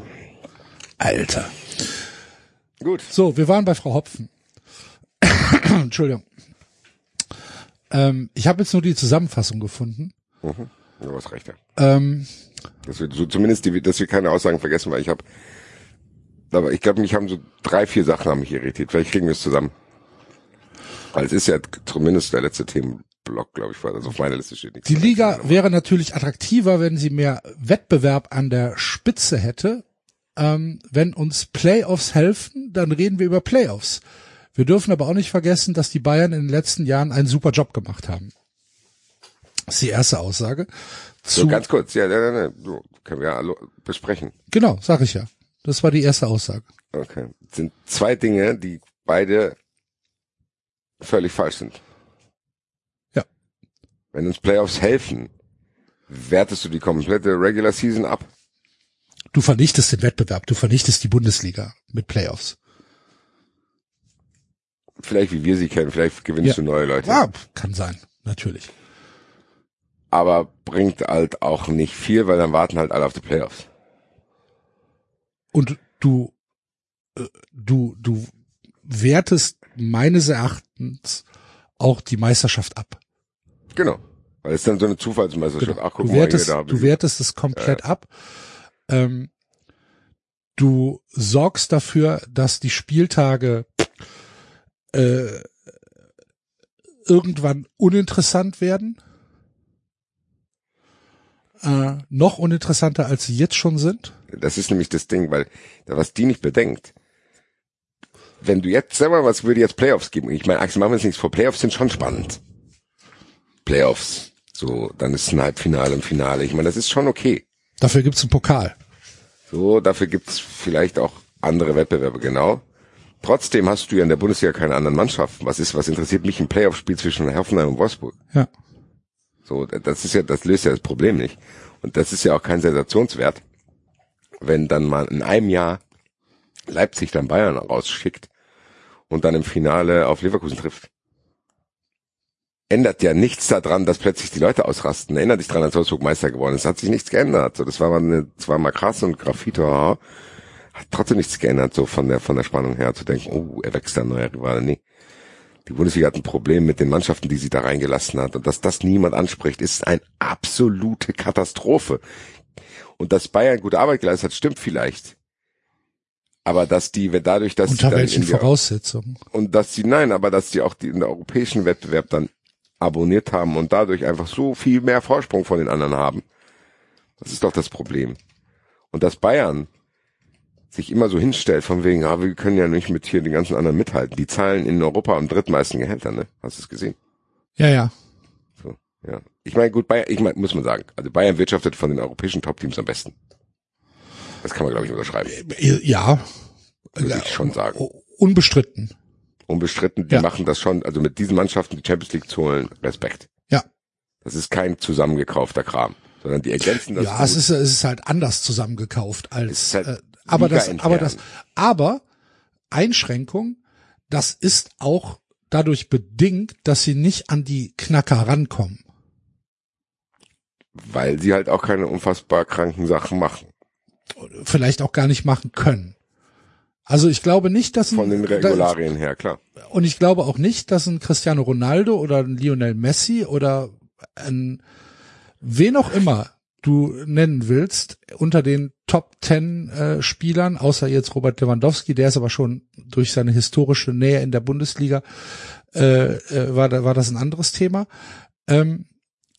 Speaker 2: Alter.
Speaker 4: Gut.
Speaker 2: So, wir waren bei Frau Hopfen. Entschuldigung. Ähm, ich habe jetzt nur die Zusammenfassung gefunden.
Speaker 4: Mhm. Ja, was recht, ja.
Speaker 2: Ähm,
Speaker 4: Dass wir so zumindest, die, dass wir keine Aussagen vergessen, weil ich habe, aber ich glaube, mich haben so drei, vier Sachen haben mich irritiert. Vielleicht kriegen wir es zusammen. Weil es ist ja zumindest der letzte Themenblock, glaube ich, weil also auf meiner Liste steht nichts.
Speaker 2: die Liga wäre natürlich attraktiver, wenn sie mehr Wettbewerb an der Spitze hätte. Ähm, wenn uns Playoffs helfen, dann reden wir über Playoffs. Wir dürfen aber auch nicht vergessen, dass die Bayern in den letzten Jahren einen super Job gemacht haben. Das ist die erste Aussage.
Speaker 4: So,
Speaker 2: Zu,
Speaker 4: ganz kurz, ja, ja, ja, so, können wir ja besprechen.
Speaker 2: genau, sag ich ja. Das war die erste Aussage.
Speaker 4: Okay. Es sind zwei Dinge, die beide völlig falsch sind.
Speaker 2: Ja.
Speaker 4: Wenn uns Playoffs helfen, wertest du die komplette Regular Season ab.
Speaker 2: Du vernichtest den Wettbewerb, du vernichtest die Bundesliga mit Playoffs.
Speaker 4: Vielleicht wie wir sie kennen, vielleicht gewinnst
Speaker 2: Ja.
Speaker 4: du neue Leute.
Speaker 2: Ja, kann sein, natürlich.
Speaker 4: aber bringt halt auch nicht viel, weil dann warten halt alle auf die Playoffs.
Speaker 2: Und du, äh, du, du wertest meines Erachtens auch die Meisterschaft ab.
Speaker 4: Genau. Weil es dann so eine Zufallsmeisterschaft. Ach, guck
Speaker 2: du
Speaker 4: mal,
Speaker 2: wertest,
Speaker 4: da
Speaker 2: du wertest es komplett ab. Ähm, du sorgst dafür, dass die Spieltage äh, irgendwann uninteressant werden. Äh, noch uninteressanter, als sie jetzt schon sind.
Speaker 4: Das ist nämlich das Ding, weil was die nicht bedenkt, wenn du jetzt, sag mal, was würde jetzt Playoffs geben? Ich meine, Axel, machen wir uns nichts vor. Playoffs sind schon spannend. Playoffs. So, dann ist ein Halbfinale und Finale. Ich meine, das ist schon okay.
Speaker 2: Dafür gibt's einen Pokal.
Speaker 4: So, dafür gibt's vielleicht auch andere Wettbewerbe, genau. Trotzdem hast du ja in der Bundesliga keine anderen Mannschaften. Was ist, was interessiert mich ein Playoff-Spiel zwischen Hoffenheim und Wolfsburg?
Speaker 2: Ja.
Speaker 4: So, das ist ja, das löst ja das Problem nicht. Und das ist ja auch kein Sensationswert, wenn dann mal in einem Jahr Leipzig dann Bayern rausschickt und dann im Finale auf Leverkusen trifft. Ändert ja nichts daran, dass plötzlich die Leute ausrasten. Erinnert dich dran, als Wolfsburg Meister geworden ist. Hat sich nichts geändert. So, das war mal eine, zwar mal krass und Graffito, hat trotzdem nichts geändert, so von der, von der Spannung her zu denken, oh, er wächst ein neuer Rivale. Nee. Die Bundesliga hat ein Problem mit den Mannschaften, die sie da reingelassen hat. Und dass das niemand anspricht, ist eine absolute Katastrophe. Und dass Bayern gute Arbeit geleistet hat, stimmt vielleicht. Aber dass die, wenn dadurch, dass
Speaker 2: Unter welchen
Speaker 4: die,
Speaker 2: Voraussetzungen?
Speaker 4: und dass sie, nein, aber dass sie auch die, in der europäischen Wettbewerb dann abonniert haben und dadurch einfach so viel mehr Vorsprung von den anderen haben. Das ist doch das Problem. Und dass Bayern sich immer so hinstellt, von wegen, ah, wir können ja nicht mit hier den ganzen anderen mithalten. Die zahlen in Europa am drittmeisten Gehälter, ne? Hast du es gesehen?
Speaker 2: Ja, ja.
Speaker 4: So, ja. Ich meine, gut, Bayern, ich meine, muss man sagen, also Bayern wirtschaftet von den europäischen Top-Teams am besten. Das kann man, glaube ich, unterschreiben.
Speaker 2: Ja.
Speaker 4: Würde ich schon sagen.
Speaker 2: Unbestritten.
Speaker 4: Unbestritten, die
Speaker 2: Ja.
Speaker 4: machen das schon, also mit diesen Mannschaften die Champions League zu holen, Respekt.
Speaker 2: Ja.
Speaker 4: Das ist kein zusammengekaufter Kram, sondern die ergänzen das.
Speaker 2: ja,
Speaker 4: gut.
Speaker 2: es ist, es ist halt anders zusammengekauft
Speaker 4: Es
Speaker 2: als,
Speaker 4: ist halt
Speaker 2: äh, aber
Speaker 4: Liga
Speaker 2: das, aber
Speaker 4: entfernt.
Speaker 2: das, aber Einschränkung, das ist auch dadurch bedingt, dass sie nicht an die Knacker rankommen.
Speaker 4: weil sie halt auch keine unfassbar kranken Sachen machen.
Speaker 2: Vielleicht auch gar nicht machen können. Also ich glaube nicht, dass ein,
Speaker 4: Von den Regularien her, klar.
Speaker 2: und ich glaube auch nicht, dass ein Cristiano Ronaldo oder ein Lionel Messi oder ein wen auch immer du nennen willst unter den Top Ten äh, Spielern, außer jetzt Robert Lewandowski, der ist aber schon durch seine historische Nähe in der Bundesliga äh, äh, war, war das ein anderes Thema, ähm,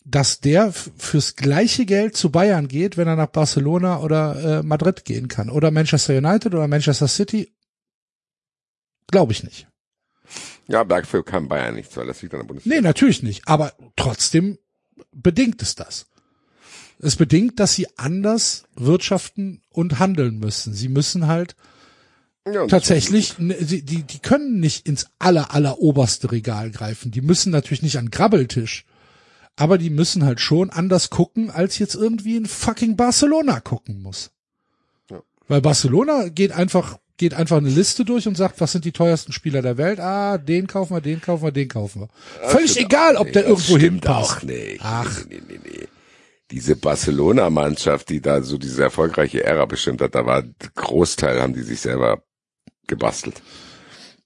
Speaker 2: dass der fürs gleiche Geld zu Bayern geht, wenn er nach Barcelona oder äh, Madrid gehen kann oder Manchester United oder Manchester City, glaube ich nicht.
Speaker 4: Ja, dafür kann Bayern nichts, weil das liegt an der Bundesliga.
Speaker 2: Nee, natürlich nicht. Aber trotzdem bedingt es das. Es bedingt, dass sie anders wirtschaften und handeln müssen. Sie müssen halt
Speaker 4: Ja,
Speaker 2: tatsächlich, ne, sie, die, die können nicht ins aller, aller oberste Regal greifen. Die müssen natürlich nicht an Grabbeltisch. Aber die müssen halt schon anders gucken, als jetzt irgendwie in fucking Barcelona gucken muss.
Speaker 4: Ja.
Speaker 2: Weil Barcelona geht einfach, geht einfach eine Liste durch und sagt, was sind die teuersten Spieler der Welt? Ah, den kaufen wir, den kaufen wir, den kaufen wir.
Speaker 4: Das
Speaker 2: Völlig egal, ob der irgendwo hinpasst. Ach.
Speaker 4: Nee, nee, nee. Diese Barcelona-Mannschaft, die da so diese erfolgreiche Ära bestimmt hat, da war Großteil haben die sich selber gebastelt.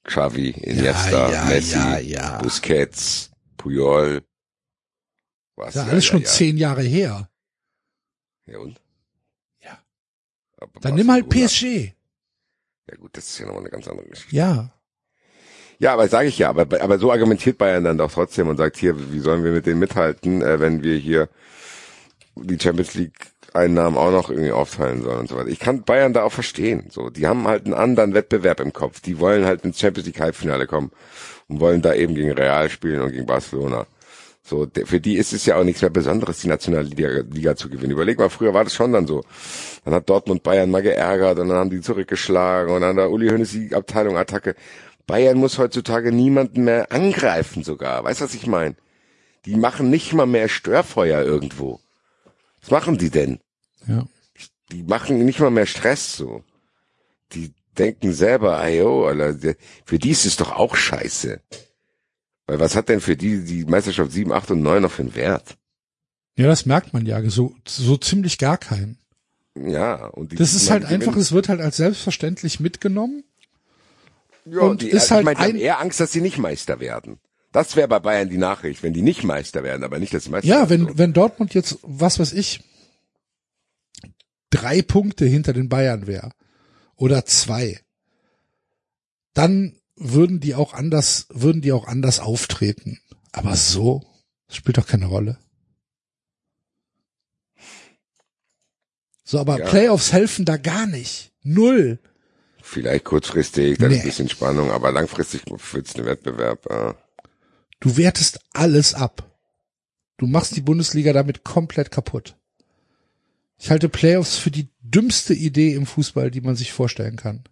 Speaker 4: Xavi, Iniesta,
Speaker 2: ja,
Speaker 4: Messi,
Speaker 2: ja, ja.
Speaker 4: Busquets, Puyol. Was?
Speaker 2: Ja, alles schon zehn Jahre her.
Speaker 4: Ja, und?
Speaker 2: Ja.
Speaker 4: Aber
Speaker 2: Dann nimm halt PSG.
Speaker 4: Ja gut, das ist ja nochmal eine ganz andere Geschichte.
Speaker 2: Ja.
Speaker 4: Ja, aber sage ich ja, aber, aber so argumentiert Bayern dann doch trotzdem und sagt hier, wie sollen wir mit denen mithalten, äh, wenn wir hier die Champions League Einnahmen auch noch irgendwie aufteilen sollen und so weiter. Ich kann Bayern da auch verstehen. So, die haben halt einen anderen Wettbewerb im Kopf. Die wollen halt ins Champions League Halbfinale kommen und wollen da eben gegen Real spielen und gegen Barcelona. So, der, für die ist es ja auch nichts mehr Besonderes, die nationale Liga, zu gewinnen. Überleg mal, früher war das schon dann so. Dann hat Dortmund Bayern mal geärgert und dann haben die zurückgeschlagen und dann da Uli Hoeneß die Abteilung Attacke. Bayern muss heutzutage niemanden mehr angreifen sogar. Weißt du, was ich meine? Die machen nicht mal mehr Störfeuer irgendwo. Was machen die denn?
Speaker 2: Ja.
Speaker 4: Die machen nicht mal mehr Stress so. Die denken selber, ayo, Alter, der- für die ist es doch auch scheiße. Weil was hat denn für die die Meisterschaft 7, 8 und 9 noch für einen Wert?
Speaker 2: Ja, das merkt man ja, so, so ziemlich gar keinen.
Speaker 4: Ja, und die,
Speaker 2: Das ist halt einfach, es wird halt als selbstverständlich mitgenommen.
Speaker 4: ja,
Speaker 2: und
Speaker 4: die,
Speaker 2: ist
Speaker 4: ich
Speaker 2: halt
Speaker 4: meine, die haben
Speaker 2: ein-
Speaker 4: eher Angst, dass sie nicht Meister werden. Das wäre bei Bayern die Nachricht, wenn die nicht Meister werden, aber nicht, sie Meister
Speaker 2: Ja, wenn, wenn Dortmund jetzt, was weiß ich, drei Punkte hinter den Bayern wäre oder zwei, dann würden die auch anders, würden die auch anders auftreten. Aber so, das spielt doch keine Rolle. So, aber
Speaker 4: Ja.
Speaker 2: Playoffs helfen da gar nicht. Null.
Speaker 4: Vielleicht kurzfristig, dann
Speaker 2: Nee.
Speaker 4: ein bisschen Spannung, aber langfristig wird's ein Wettbewerb. Äh.
Speaker 2: Du wertest alles ab. Du machst die Bundesliga damit komplett kaputt. Ich halte Playoffs für die dümmste Idee im Fußball, die man sich vorstellen kann.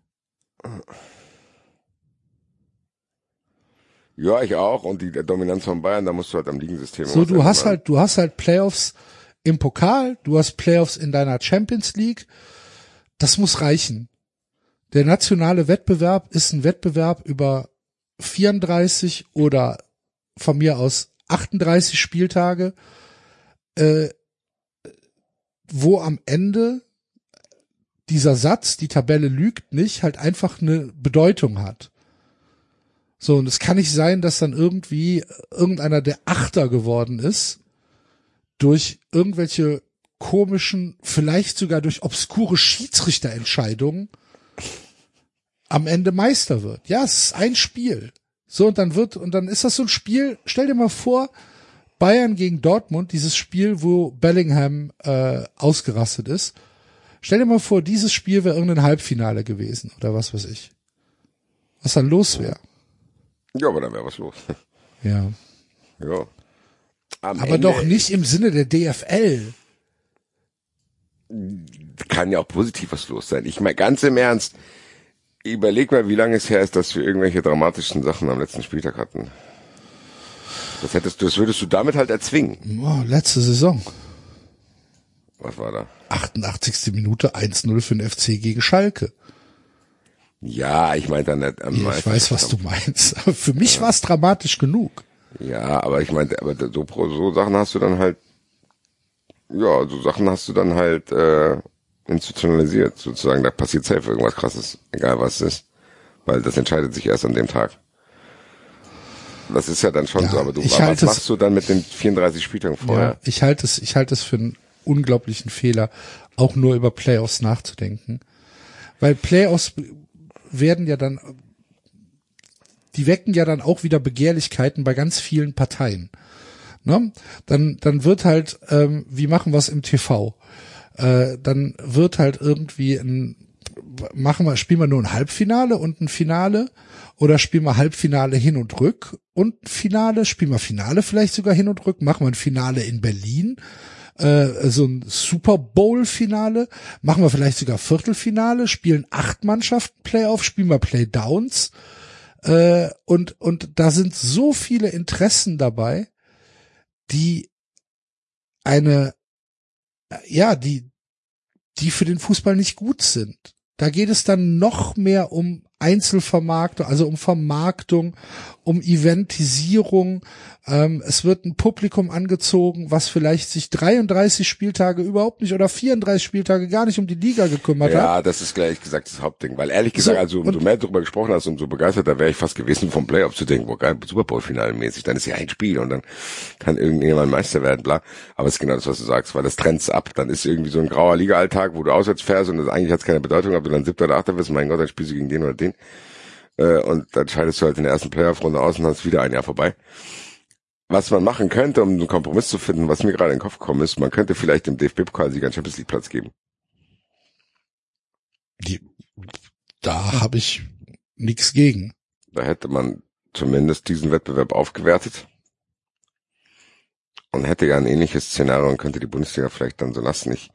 Speaker 4: Ja, ich auch. Und die Dominanz von Bayern, da musst du halt am Ligensystem
Speaker 2: So, du hast
Speaker 4: ändern.
Speaker 2: halt, du hast halt Playoffs im Pokal, du hast Playoffs in deiner Champions League. Das muss reichen. Der nationale Wettbewerb ist ein Wettbewerb über 34 oder von mir aus 38 Spieltage, äh, wo am Ende dieser Satz, die Tabelle lügt nicht, halt einfach eine Bedeutung hat. So, und es kann nicht sein, dass dann irgendwie irgendeiner der Achter geworden ist durch irgendwelche komischen, vielleicht sogar durch obskure Schiedsrichterentscheidungen am Ende Meister wird. Ja, es ist ein Spiel. So, und dann wird, und dann ist das so ein Spiel, stell dir mal vor, Bayern gegen Dortmund, dieses Spiel, wo Bellingham äh, ausgerastet ist. Stell dir mal vor, dieses Spiel wäre irgendein Halbfinale gewesen oder was weiß ich. Was dann los wäre.
Speaker 4: Ja, aber dann wäre was los.
Speaker 2: Ja.
Speaker 4: ja. Am
Speaker 2: Aber
Speaker 4: Ende
Speaker 2: doch nicht im Sinne der DFL.
Speaker 4: kann ja auch positiv was los sein. Ich meine, ganz im Ernst, überleg mal, wie lange es her ist, dass wir irgendwelche dramatischen Sachen am letzten Spieltag hatten. Das hättest du, das würdest du damit halt erzwingen.
Speaker 2: Oh, letzte Saison.
Speaker 4: Was war da?
Speaker 2: 88. Minute 1-0 für den FC gegen Schalke.
Speaker 4: Ja, ich meinte dann nicht am
Speaker 2: Ja, ich weiß, was du meinst. Aber für mich war es dramatisch genug.
Speaker 4: Ja, aber ich meinte, aber so, so Sachen hast du dann halt, ja, so Sachen hast du dann halt äh, institutionalisiert, sozusagen. Da passiert safe irgendwas krasses, egal was es ist. Weil das entscheidet sich erst an dem Tag. Das ist ja dann schon
Speaker 2: Ja,
Speaker 4: so, aber du,
Speaker 2: ich
Speaker 4: was
Speaker 2: halte es-
Speaker 4: machst du dann mit den 34 Spieltagen vorher?
Speaker 2: Ja, ich halte es, ich halte es für einen unglaublichen Fehler, auch nur über Playoffs nachzudenken. Weil Playoffs werden ja dann, die wecken ja dann auch wieder Begehrlichkeiten bei ganz vielen Parteien. Ne? Dann, dann wird halt, ähm, wie machen wir es im TV? Äh, dann wird halt irgendwie ein, machen wir, spielen wir nur ein Halbfinale und ein Finale? Oder spielen wir Halbfinale hin und rück und Finale, spielen wir Finale vielleicht sogar hin und rück, machen wir ein Finale in Berlin, äh, so ein Super Bowl Finale, machen wir vielleicht sogar Viertelfinale, spielen acht Mannschaften Playoff, spielen wir Playdowns? Äh, und und da sind so viele Interessen dabei, die eine ja, die die für den Fußball nicht gut sind. Da geht es dann noch mehr um Einzelvermarktung, also um Vermarktung, um Eventisierung. Ähm, es wird ein Publikum angezogen, was vielleicht sich 33 Spieltage überhaupt nicht oder 34 Spieltage gar nicht um die Liga gekümmert hat.
Speaker 4: Ja, das ist gleich gesagt das Hauptding. Weil ehrlich gesagt,
Speaker 2: So,
Speaker 4: also umso mehr darüber gesprochen hast, umso begeisterter wäre ich fast gewesen, vom Playoff zu denken, wo geil, Super Bowl-Finale mäßig, dann ist ja ein Spiel und dann kann irgendjemand Meister werden, bla. Aber es ist genau das, was du sagst, weil das trennt's ab. Dann ist irgendwie so ein grauer Liga-Alltag, wo du auswärts fährst und das eigentlich hat's keine Bedeutung, ob du dann siebter oder achter bist, mein Gott, dann spielst du gegen den oder den. Äh, und dann scheidest du halt in der ersten Playoff-Runde aus und hast wieder ein Jahr vorbei. Was man machen könnte, um einen Kompromiss zu finden, was mir gerade in den Kopf gekommen ist, man könnte vielleicht dem DFB-Pokalsieger einen Champions League-Platz geben.
Speaker 2: Die, da habe ich nichts gegen.
Speaker 4: Da hätte man zumindest diesen Wettbewerb aufgewertet und hätte ja ein ähnliches Szenario und könnte die Bundesliga vielleicht dann so lassen. Ich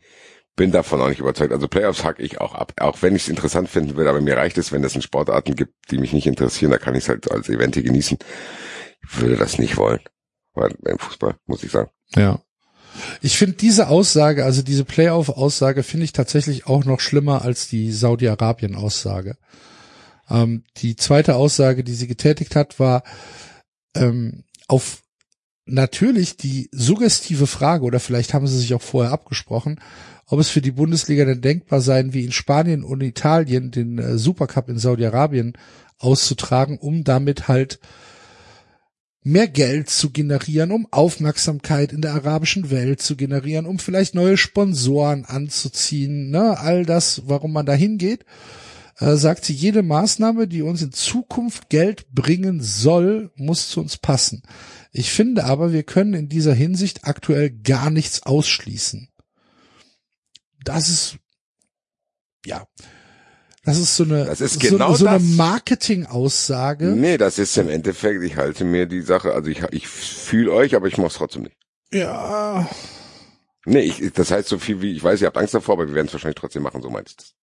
Speaker 4: bin davon auch nicht überzeugt. Also Playoffs hack ich auch ab, auch wenn ich es interessant finden würde, aber mir reicht es, wenn es in Sportarten gibt, die mich nicht interessieren, da kann ich es halt als Event genießen. Ich würde das nicht wollen. Weil im Fußball, muss ich sagen.
Speaker 2: Ja. Ich finde diese Aussage, also diese Playoff-Aussage, finde ich tatsächlich auch noch schlimmer als die Saudi-Arabien-Aussage. Ähm, die zweite Aussage, die sie getätigt hat, war ähm, auf natürlich die suggestive Frage, oder vielleicht haben sie sich auch vorher abgesprochen, ob es für die Bundesliga denn denkbar sein, wie in Spanien und Italien den äh, Supercup in Saudi-Arabien auszutragen, um damit halt mehr Geld zu generieren, um Aufmerksamkeit in der arabischen Welt zu generieren, um vielleicht neue Sponsoren anzuziehen, ne, all das, warum man da hingeht, äh, sagt sie, jede Maßnahme, die uns in Zukunft Geld bringen soll, muss zu uns passen. Ich finde aber, wir können in dieser Hinsicht aktuell gar nichts ausschließen. Das ist, ja, das ist so eine,
Speaker 4: Das ist
Speaker 2: so,
Speaker 4: genau
Speaker 2: so eine
Speaker 4: das.
Speaker 2: Marketing-Aussage.
Speaker 4: Nee, das ist im Endeffekt, ich halte mir die Sache, also ich, ich fühle euch, aber ich mach's trotzdem nicht.
Speaker 2: Ja,
Speaker 4: Nee, ich, das heißt so viel wie, ich weiß, ihr habt Angst davor, aber wir werden es wahrscheinlich trotzdem machen, so meinst du das.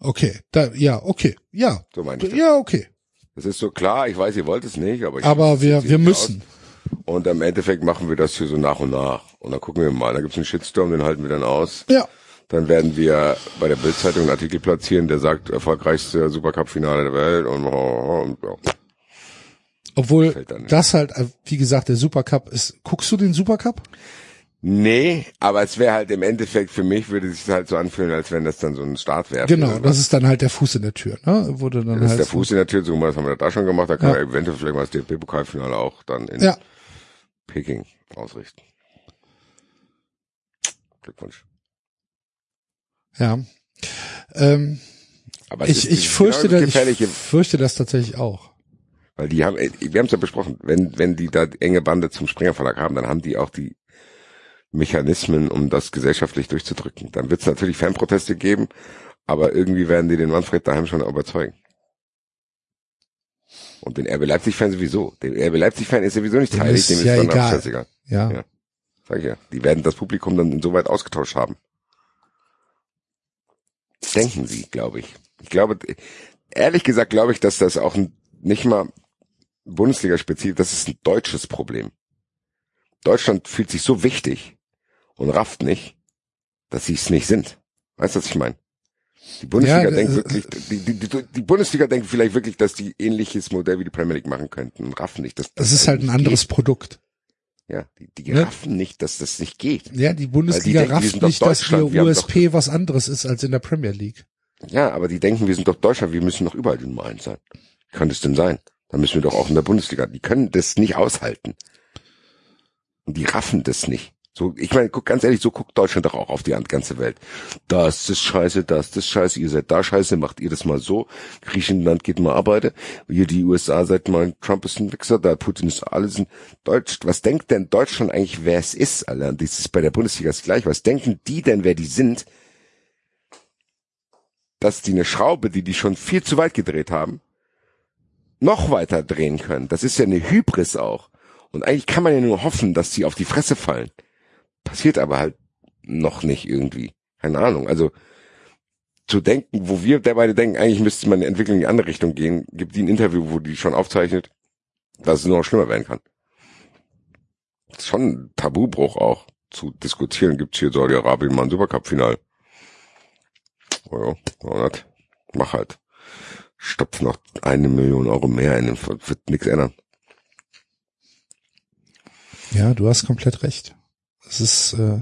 Speaker 2: okay, da, ja, okay, ja,
Speaker 4: So meine ich das.
Speaker 2: ja, okay.
Speaker 4: Das ist so klar, ich weiß, ihr wollt es nicht, aber ich
Speaker 2: Aber wir, wir müssen.
Speaker 4: Aus. Und im Endeffekt machen wir das hier so nach und nach. Und dann gucken wir mal, da gibt's einen Shitstorm, den halten wir dann aus.
Speaker 2: Ja,
Speaker 4: Dann werden wir bei der Bildzeitung einen Artikel platzieren, der sagt, erfolgreichste Supercup-Finale der Welt und, und ja.
Speaker 2: obwohl das halt, wie gesagt, der Supercup ist. Guckst du den Supercup?
Speaker 4: Nee, aber es wäre halt im Endeffekt für mich würde es sich halt so anfühlen, als wenn das dann so ein Start wäre.
Speaker 2: Genau, das ist dann halt der Fuß in der Tür, ne? Wurde dann
Speaker 4: Das ist
Speaker 2: halt
Speaker 4: der Fuß in der Tür, so das haben wir da schon gemacht, da kann
Speaker 2: Ja.
Speaker 4: er eventuell vielleicht mal das DFB-Pokalfinale auch dann in
Speaker 2: Ja,
Speaker 4: Peking ausrichten. Glückwunsch.
Speaker 2: Ja. Ähm,
Speaker 4: Aber
Speaker 2: ich
Speaker 4: ist
Speaker 2: ich
Speaker 4: dieses
Speaker 2: fürchte,
Speaker 4: genau das
Speaker 2: ich fürchte das tatsächlich auch.
Speaker 4: weil die haben, wir haben es ja besprochen, wenn wenn die da enge Bande zum Springer Verlag haben, dann haben die auch die Mechanismen, um das gesellschaftlich durchzudrücken. Dann wird es natürlich Fanproteste geben, aber irgendwie werden die den Manfred daheim schon überzeugen. Und den RB Leipzig-Fan sowieso. Der RB Leipzig-Fan ist sowieso nicht heilig,
Speaker 2: ist
Speaker 4: dem ist
Speaker 2: ja
Speaker 4: dann auch
Speaker 2: egal.
Speaker 4: scheißegal.
Speaker 2: Ja.
Speaker 4: Ja. Sag ich ja. Die werden das Publikum dann insoweit ausgetauscht haben. Denken sie, glaube ich. Ich glaube, ehrlich gesagt glaube ich, dass das auch nicht mal Bundesliga-spezifisch, das ist ein deutsches Problem. Deutschland fühlt sich so wichtig und rafft nicht, dass sie es nicht sind. Weißt du, was ich meine? Die Bundesliga
Speaker 2: Ja,
Speaker 4: denkt
Speaker 2: äh,
Speaker 4: wirklich, die, die, die, die Bundesliga denkt vielleicht wirklich, dass die ähnliches Modell wie die Premier League machen könnten und raffen nicht, dass
Speaker 2: Das ist halt ein anderes Produkt.
Speaker 4: Ja, die, die
Speaker 2: Ne?
Speaker 4: raffen nicht, dass das nicht geht.
Speaker 2: Ja, die Bundesliga
Speaker 4: denken,
Speaker 2: rafft
Speaker 4: sind doch
Speaker 2: nicht, dass
Speaker 4: haben
Speaker 2: USP was anderes ist als in der Premier League.
Speaker 4: Ja, aber die denken, wir sind doch Deutschland, wir müssen doch überall die Nummer eins sein. Wie kann das denn sein? Dann müssen wir doch auch in der Bundesliga. Die können das nicht aushalten. Und die raffen das nicht. So, ich meine, guck ganz ehrlich, so guckt Deutschland doch auch auf die ganze Welt. Das ist scheiße, das ist scheiße, ihr seid da scheiße, macht ihr das mal so. Griechenland geht mal arbeiten. Ihr die USA seid mal, Trump ist ein Wichser, da Putin ist alles ein Deutsch. Was denkt denn Deutschland eigentlich, wer es ist, Alter? Das ist bei der Bundesliga das gleich. Was denken die denn, wer die sind? Dass die eine Schraube, die die schon viel zu weit gedreht haben, noch weiter drehen können. Das ist ja eine Hybris auch. Und eigentlich kann man ja nur hoffen, dass die auf die Fresse fallen. Passiert aber halt noch nicht irgendwie. Keine Ahnung. Also zu denken, wo wir der beide denken, eigentlich müsste man eine Entwicklung in die andere Richtung gehen, gibt die ein Interview, wo die schon aufzeichnet, dass es noch schlimmer werden kann. Ist schon ein Tabubruch auch zu diskutieren. Gibt's hier Saudi-Arabien mal ein Supercup-Final? Oh ja? Mach halt. Stopf noch eine Million Euro mehr in den, wird nichts ändern.
Speaker 2: Ja, du hast komplett recht. Es ist, äh,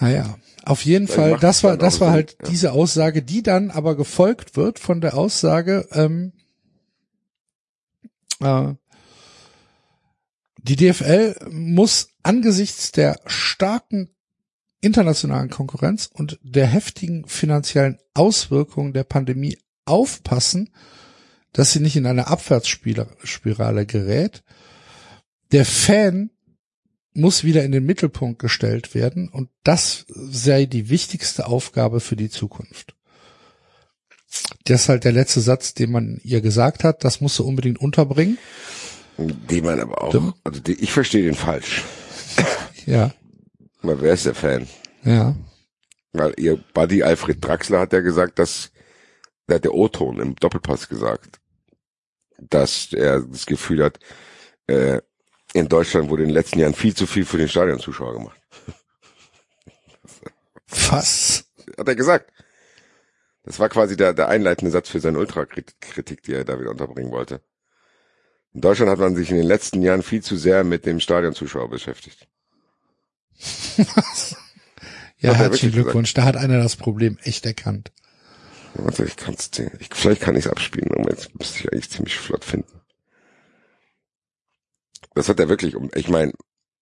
Speaker 2: naja, auf jeden
Speaker 4: Vielleicht
Speaker 2: Fall, das war, das war
Speaker 4: Sinn,
Speaker 2: halt
Speaker 4: ja.
Speaker 2: diese Aussage, die dann aber gefolgt wird von der Aussage, ähm, äh, die DFL muss angesichts der starken internationalen Konkurrenz und der heftigen finanziellen Auswirkungen der Pandemie aufpassen, dass sie nicht in eine Abwärtsspirale gerät. Der Fan muss wieder in den Mittelpunkt gestellt werden und das sei die wichtigste Aufgabe für die Zukunft. Das ist halt der letzte Satz, den man ihr gesagt hat. Das musst du unbedingt unterbringen.
Speaker 4: Die man aber auch, also die, ich verstehe den falsch.
Speaker 2: Ja,
Speaker 4: Weil wer ist der Fan?
Speaker 2: ja.
Speaker 4: Weil ihr Buddy Alfred Draxler hat ja gesagt, dass, der hat der O-Ton im Doppelpass gesagt, dass er das Gefühl hat, äh, in Deutschland wurde in den letzten Jahren viel zu viel für den Stadionzuschauer gemacht.
Speaker 2: Was?
Speaker 4: Hat er gesagt. Das war quasi der, der einleitende Satz für seine Ultrakritik, die er da wieder unterbringen wollte. In Deutschland hat man sich in den letzten Jahren viel zu sehr mit dem Stadionzuschauer beschäftigt.
Speaker 2: ja,
Speaker 4: er
Speaker 2: herzlichen Glückwunsch. Da hat einer das Problem echt erkannt.
Speaker 4: Warte, ich kann's dir, ich, vielleicht kann ich es abspielen, aber jetzt müsste ich eigentlich ziemlich flott finden. Das hat er wirklich, um, ich meine,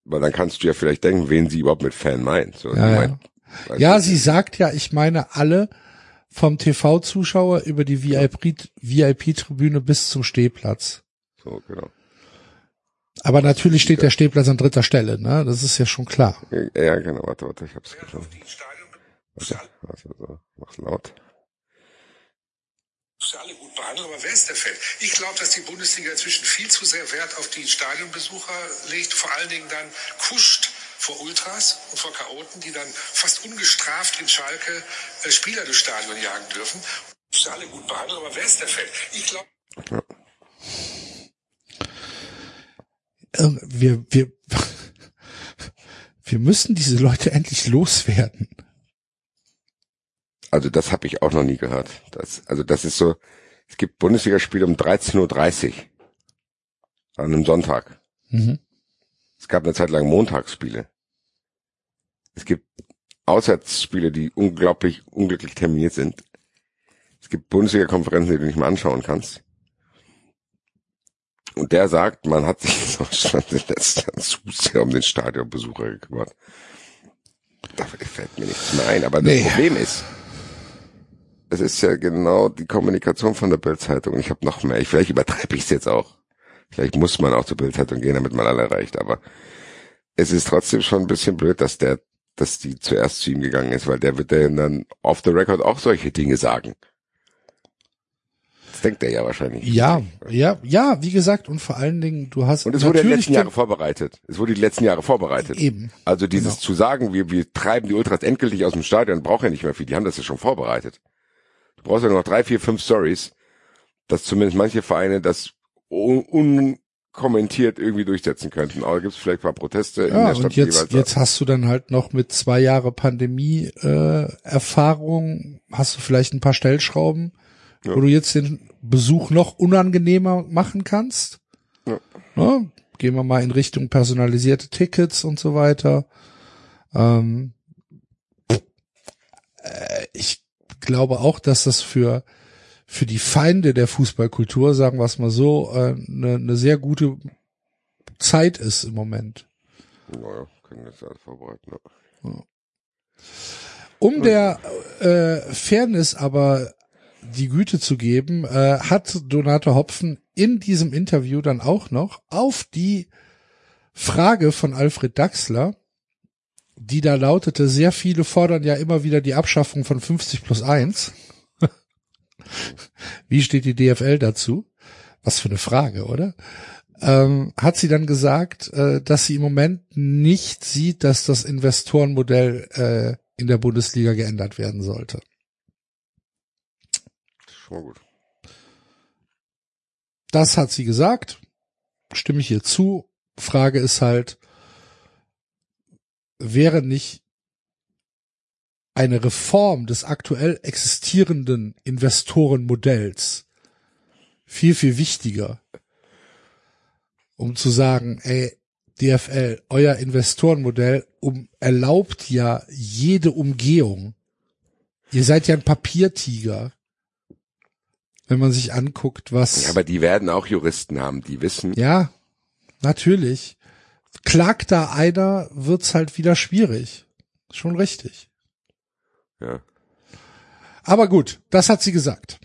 Speaker 4: weil dann kannst du ja vielleicht denken, wen sie überhaupt mit Fan meint. So,
Speaker 2: Ja,
Speaker 4: sie
Speaker 2: ja.
Speaker 4: meint,
Speaker 2: Ja,
Speaker 4: du,
Speaker 2: sie sagt ja, ich meine alle vom TV-Zuschauer über die VIP VIP-Tribüne bis zum Stehplatz.
Speaker 4: So, genau.
Speaker 2: Aber natürlich steht der Stehplatz an dritter Stelle, ne? Das ist ja schon klar.
Speaker 4: Ja, genau, warte, warte, ich hab's gefunden. Warte, warte, so, mach's laut.
Speaker 8: Muss ja alle gut behandeln, aber wer ist der Fan? Ich glaube, dass die Bundesliga inzwischen viel zu sehr Wert auf die Stadionbesucher legt, vor allen Dingen dann kuscht vor Ultras und vor Chaoten, die dann fast ungestraft in Schalke äh, Spieler des Stadions jagen dürfen. Muss ja alle gut behandeln, aber wer ist der Fan? Ich glaube,
Speaker 2: Äh, Wir, wir, wir müssen diese Leute endlich loswerden.
Speaker 4: Also das habe ich auch noch nie gehört. Das, also das ist so, es gibt Bundesligaspiele um 13.30 Uhr an einem Sonntag.
Speaker 2: Mhm.
Speaker 4: Es gab eine Zeit lang Montagsspiele. Es gibt Auswärtsspiele, die unglaublich unglücklich terminiert sind. Es gibt Bundesliga-Konferenzen, die du nicht mehr anschauen kannst. Und der sagt, man hat sich in Deutschland in Jahren zu sehr um den Stadionbesucher gekümmert. Da fällt mir nichts mehr ein. Aber
Speaker 2: Nee.
Speaker 4: das Problem ist, es ist ja genau die Kommunikation von der Bildzeitung. Ich habe noch mehr. Ich, vielleicht übertreibe ich es jetzt auch. Vielleicht muss man auch zur Bildzeitung gehen, damit man alle erreicht. Aber es ist trotzdem schon ein bisschen blöd, dass der, dass die zuerst zu ihm gegangen ist, weil der wird ja dann off the record auch solche Dinge sagen. Das denkt er ja wahrscheinlich.
Speaker 2: Ja, ja, ja, wie gesagt, und vor allen Dingen, du hast
Speaker 4: Und es wurde
Speaker 2: natürlich
Speaker 4: letzten Jahren
Speaker 2: den-
Speaker 4: vorbereitet. Es wurde die letzten Jahre vorbereitet.
Speaker 2: Eben.
Speaker 4: Also dieses
Speaker 2: Genau.
Speaker 4: zu sagen, wir, wir treiben die Ultras endgültig aus dem Stadion, braucht ja nicht mehr viel. Die haben das ja schon vorbereitet. Du brauchst ja noch drei, vier, fünf Stories, dass zumindest manche Vereine das un unkommentiert irgendwie durchsetzen könnten. Aber gibt es vielleicht ein paar Proteste in
Speaker 2: Ja,
Speaker 4: der Stadt
Speaker 2: und jetzt, jetzt hast du dann halt noch mit zwei Jahre Pandemie äh, Erfahrung, hast du vielleicht ein paar Stellschrauben,
Speaker 4: Ja.
Speaker 2: wo du jetzt den Besuch noch unangenehmer machen kannst.
Speaker 4: Ja.
Speaker 2: Ne? Gehen wir mal in Richtung personalisierte Tickets und so weiter. Ähm, äh, ich glaube auch, dass das für für die Feinde der Fußballkultur, sagen wir es mal so, eine äh, ne ne sehr gute Zeit ist im Moment.
Speaker 4: Naja, können jetzt alles vorbereiten. Ja.
Speaker 2: Um der äh, Fairness aber die Güte zu geben, äh, hat Donato Hopfen in diesem Interview dann auch noch auf die Frage von Alfred Daxler, die da lautete, sehr viele fordern ja immer wieder die Abschaffung von 50 plus 1. Wie steht die DFL dazu? Was für eine Frage, oder? Ähm, hat sie dann gesagt, äh, dass sie im Moment nicht sieht, dass das Investorenmodell äh, in der Bundesliga geändert werden sollte.
Speaker 4: Schon gut.
Speaker 2: Das hat sie gesagt. Stimme ich ihr zu. Frage ist halt, wäre nicht eine Reform des aktuell existierenden Investorenmodells viel, viel wichtiger, um zu sagen, ey, DFL, euer Investorenmodell um, erlaubt ja jede Umgehung. Ihr seid ja ein Papiertiger. Wenn man sich anguckt, was.
Speaker 4: Ja, aber die werden auch Juristen haben, die wissen.
Speaker 2: Ja, natürlich. Klagt da einer, wird's halt wieder schwierig. Schon richtig.
Speaker 4: Ja.
Speaker 2: Aber gut, das hat sie gesagt.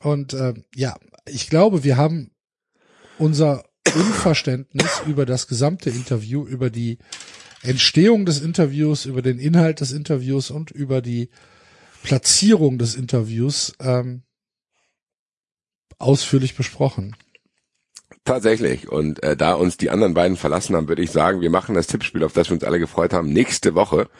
Speaker 2: Und äh, ja, ich glaube, wir haben unser Unverständnis über das gesamte Interview, über die Entstehung des Interviews, über den Inhalt des Interviews und über die Platzierung des Interviews ähm, ausführlich besprochen.
Speaker 4: Tatsächlich. Und äh, da uns die anderen beiden verlassen haben, würde ich sagen, wir machen das Tippspiel, auf das wir uns alle gefreut haben, nächste Woche,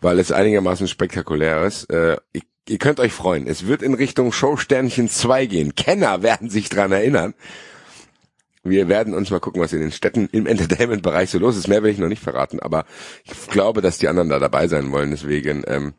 Speaker 4: weil es einigermaßen spektakulär ist. Äh, ihr, ihr könnt euch freuen. Es wird in Richtung Showsternchen 2 gehen. Kenner werden sich dran erinnern. Wir werden uns mal gucken, was in den Städten im Entertainment-Bereich so los ist. Mehr will ich noch nicht verraten, aber ich glaube, dass die anderen da dabei sein wollen. Deswegen ähm,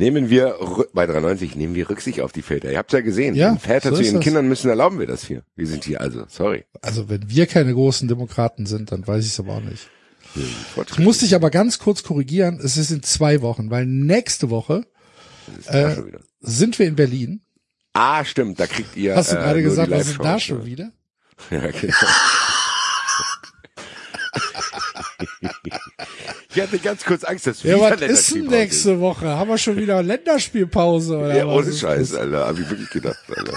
Speaker 4: Nehmen wir bei 93 nehmen wir Rücksicht auf die Väter. Ihr habt's ja gesehen.
Speaker 2: Ja,
Speaker 4: Väter
Speaker 2: so
Speaker 4: zu ihren
Speaker 2: das.
Speaker 4: Kindern müssen, erlauben wir das hier. Wir sind hier also, sorry.
Speaker 2: Also wenn wir keine großen Demokraten sind, dann weiß ich es aber auch nicht. Ich muss dich aber ganz kurz korrigieren. Es ist in zwei Wochen, weil nächste Woche
Speaker 4: wieder.
Speaker 2: sind wir in Berlin.
Speaker 4: Ah, stimmt, da kriegt ihr.
Speaker 2: Hast du
Speaker 4: äh,
Speaker 2: gerade
Speaker 4: die
Speaker 2: gesagt, was ist
Speaker 4: Live-Shows,
Speaker 2: da schon wieder?
Speaker 4: Ja, genau. Ich hatte ganz kurz Angst, dass
Speaker 2: Ja,
Speaker 4: wieder
Speaker 2: was ist denn nächste Woche? Haben wir schon wieder Länderspielpause oder
Speaker 4: Ja,
Speaker 2: was
Speaker 4: ohne
Speaker 2: ist
Speaker 4: Scheiß? Alter. Hab ich wirklich gedacht, Alter.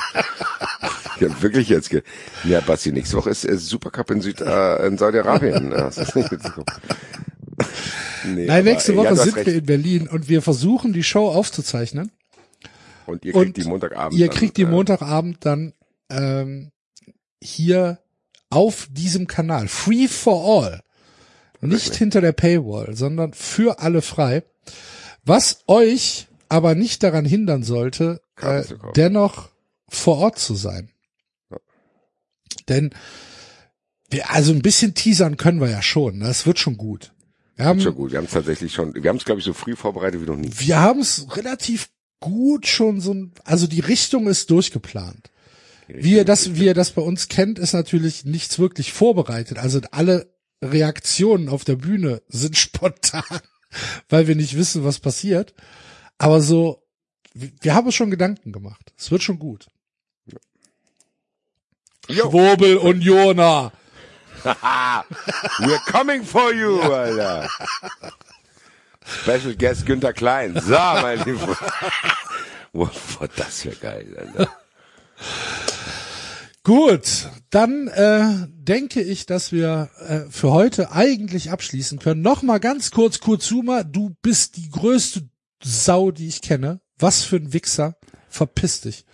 Speaker 4: Ich hab wirklich jetzt ge Ja, Basti, nächste Woche ist, ist Supercup in Süd, äh, in Saudi-Arabien. Nee,
Speaker 2: Nein, nächste Woche
Speaker 4: ja,
Speaker 2: sind
Speaker 4: recht.
Speaker 2: wir in Berlin und wir versuchen die Show aufzuzeichnen.
Speaker 4: Und ihr kriegt
Speaker 2: und
Speaker 4: die Montagabend.
Speaker 2: Ihr
Speaker 4: dann,
Speaker 2: kriegt die
Speaker 4: äh,
Speaker 2: Montagabend dann ähm, hier auf diesem Kanal. Free for all. Nicht
Speaker 4: Wirklich?
Speaker 2: hinter der Paywall, sondern für alle frei. Was euch aber nicht daran hindern sollte, äh, dennoch vor Ort zu sein. Denn wir, also ein bisschen teasern können wir ja schon. ne? Das wird schon gut. Wir haben,
Speaker 4: Schon gut. Wir haben es tatsächlich schon, wir haben es glaube ich so früh vorbereitet wie noch nie.
Speaker 2: wir haben es relativ gut schon so, ein- also die Richtung ist durchgeplant. Wie ihr das, wie ihr das bei uns kennt, ist natürlich nichts wirklich vorbereitet. Also alle Reaktionen auf der Bühne sind spontan, weil wir nicht wissen, was passiert. Aber so, wir haben uns schon Gedanken gemacht. Es wird schon gut.
Speaker 4: Jo.
Speaker 2: Schwurbel und Jona.
Speaker 4: We're coming for you, Alter. Special Guest Günther Klein. So, mein Lieber. Wow, das wäre geil, Alter.
Speaker 2: Gut, dann äh, denke ich, dass wir äh, für heute eigentlich abschließen können. Nochmal ganz kurz, Kurzuma, du bist die größte Sau, die ich kenne. Was für ein Wichser. Verpiss dich.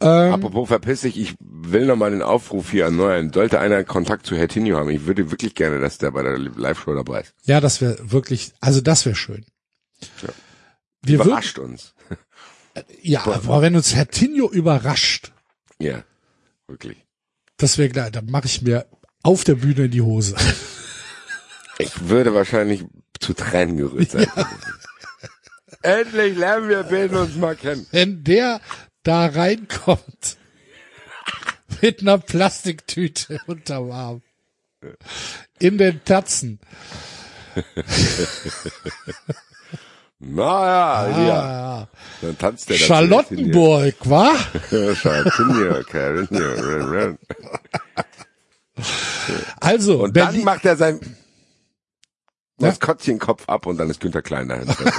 Speaker 2: Ähm,
Speaker 4: Apropos verpiss dich, ich will nochmal den Aufruf hier erneuern. Sollte einer Kontakt zu Hertinho haben, ich würde wirklich gerne, dass der bei der Live-Show dabei ist.
Speaker 2: ja, das wäre wirklich, also das wäre schön. Wir würden,
Speaker 4: Überrascht uns.
Speaker 2: ja, aber wenn uns Herr Tinio überrascht,
Speaker 4: Ja, wirklich.
Speaker 2: das wäre klar, dann mache ich mir auf der Bühne in die Hose.
Speaker 4: Ich würde wahrscheinlich zu Tränen gerührt sein. Endlich lernen wir beiden uns mal kennen.
Speaker 2: wenn der da reinkommt mit einer Plastiktüte unterm Arm in den Tatzen.
Speaker 4: Naja, ja.
Speaker 2: Ah,
Speaker 4: Dann tanzt der.
Speaker 2: Charlottenburg, wa?
Speaker 4: Charlottenburg.
Speaker 2: Also,
Speaker 4: Und dann
Speaker 2: Berlin,
Speaker 4: macht er sein
Speaker 2: Ja.
Speaker 4: Maskottchenkopf ab und dann ist Günther Klein dahinter.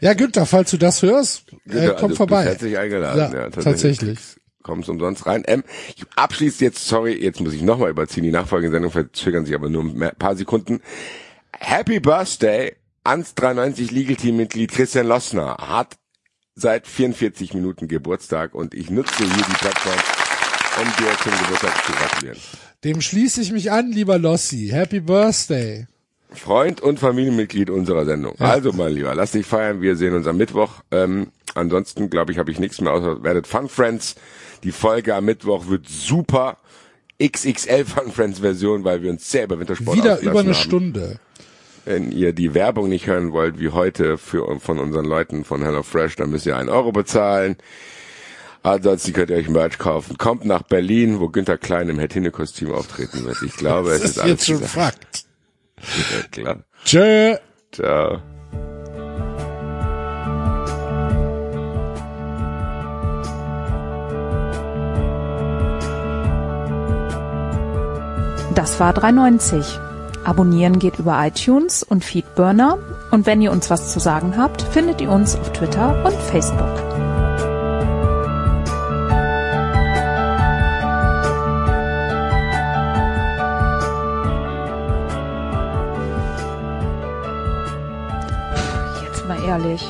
Speaker 2: Ja Günther, falls du das hörst, äh,
Speaker 4: Günther,
Speaker 2: komm
Speaker 4: also,
Speaker 2: vorbei.
Speaker 4: Herzlich eingeladen.
Speaker 2: Ja,
Speaker 4: Ja,
Speaker 2: tatsächlich.
Speaker 4: Kommst umsonst rein. Ähm, ich jetzt, sorry, jetzt muss ich nochmal überziehen. Die nachfolgende Sendung verzögern sich aber nur ein paar Sekunden. Happy Birthday ans 93 Legal Team Mitglied Christian Lossner hat seit 44 Minuten Geburtstag und ich nutze hier die Plattform, um dir zum Geburtstag zu gratulieren.
Speaker 2: Dem schließe ich mich an, lieber Lossi. Happy Birthday.
Speaker 4: Freund und Familienmitglied unserer Sendung. Also, mein Lieber, lass dich feiern. Wir sehen uns am Mittwoch. Ähm, ansonsten, glaube ich, habe ich nichts mehr außer werdet Fun Friends. Die Folge am Mittwoch wird super. XXL Fun Friends Version, weil wir uns sehr über Wintersport
Speaker 2: Wieder über eine
Speaker 4: haben.
Speaker 2: Stunde.
Speaker 4: Wenn ihr die Werbung nicht hören wollt, wie heute für, von unseren Leuten von HelloFresh, dann müsst ihr einen Euro bezahlen. Ansonsten könnt ihr euch Merch kaufen. Kommt nach Berlin, wo Günther Klein im Hertine-Kostüm auftreten wird. Ich glaube, es ist
Speaker 2: ist
Speaker 4: alles
Speaker 2: jetzt schon
Speaker 4: gesagt.
Speaker 2: Fakt.
Speaker 4: Ja, klar.
Speaker 2: Tschö.
Speaker 4: Ciao.
Speaker 1: Das war 390. Abonnieren geht über iTunes und Feedburner. Und wenn ihr uns was zu sagen habt, findet ihr uns auf Twitter und Facebook. Ehrlich,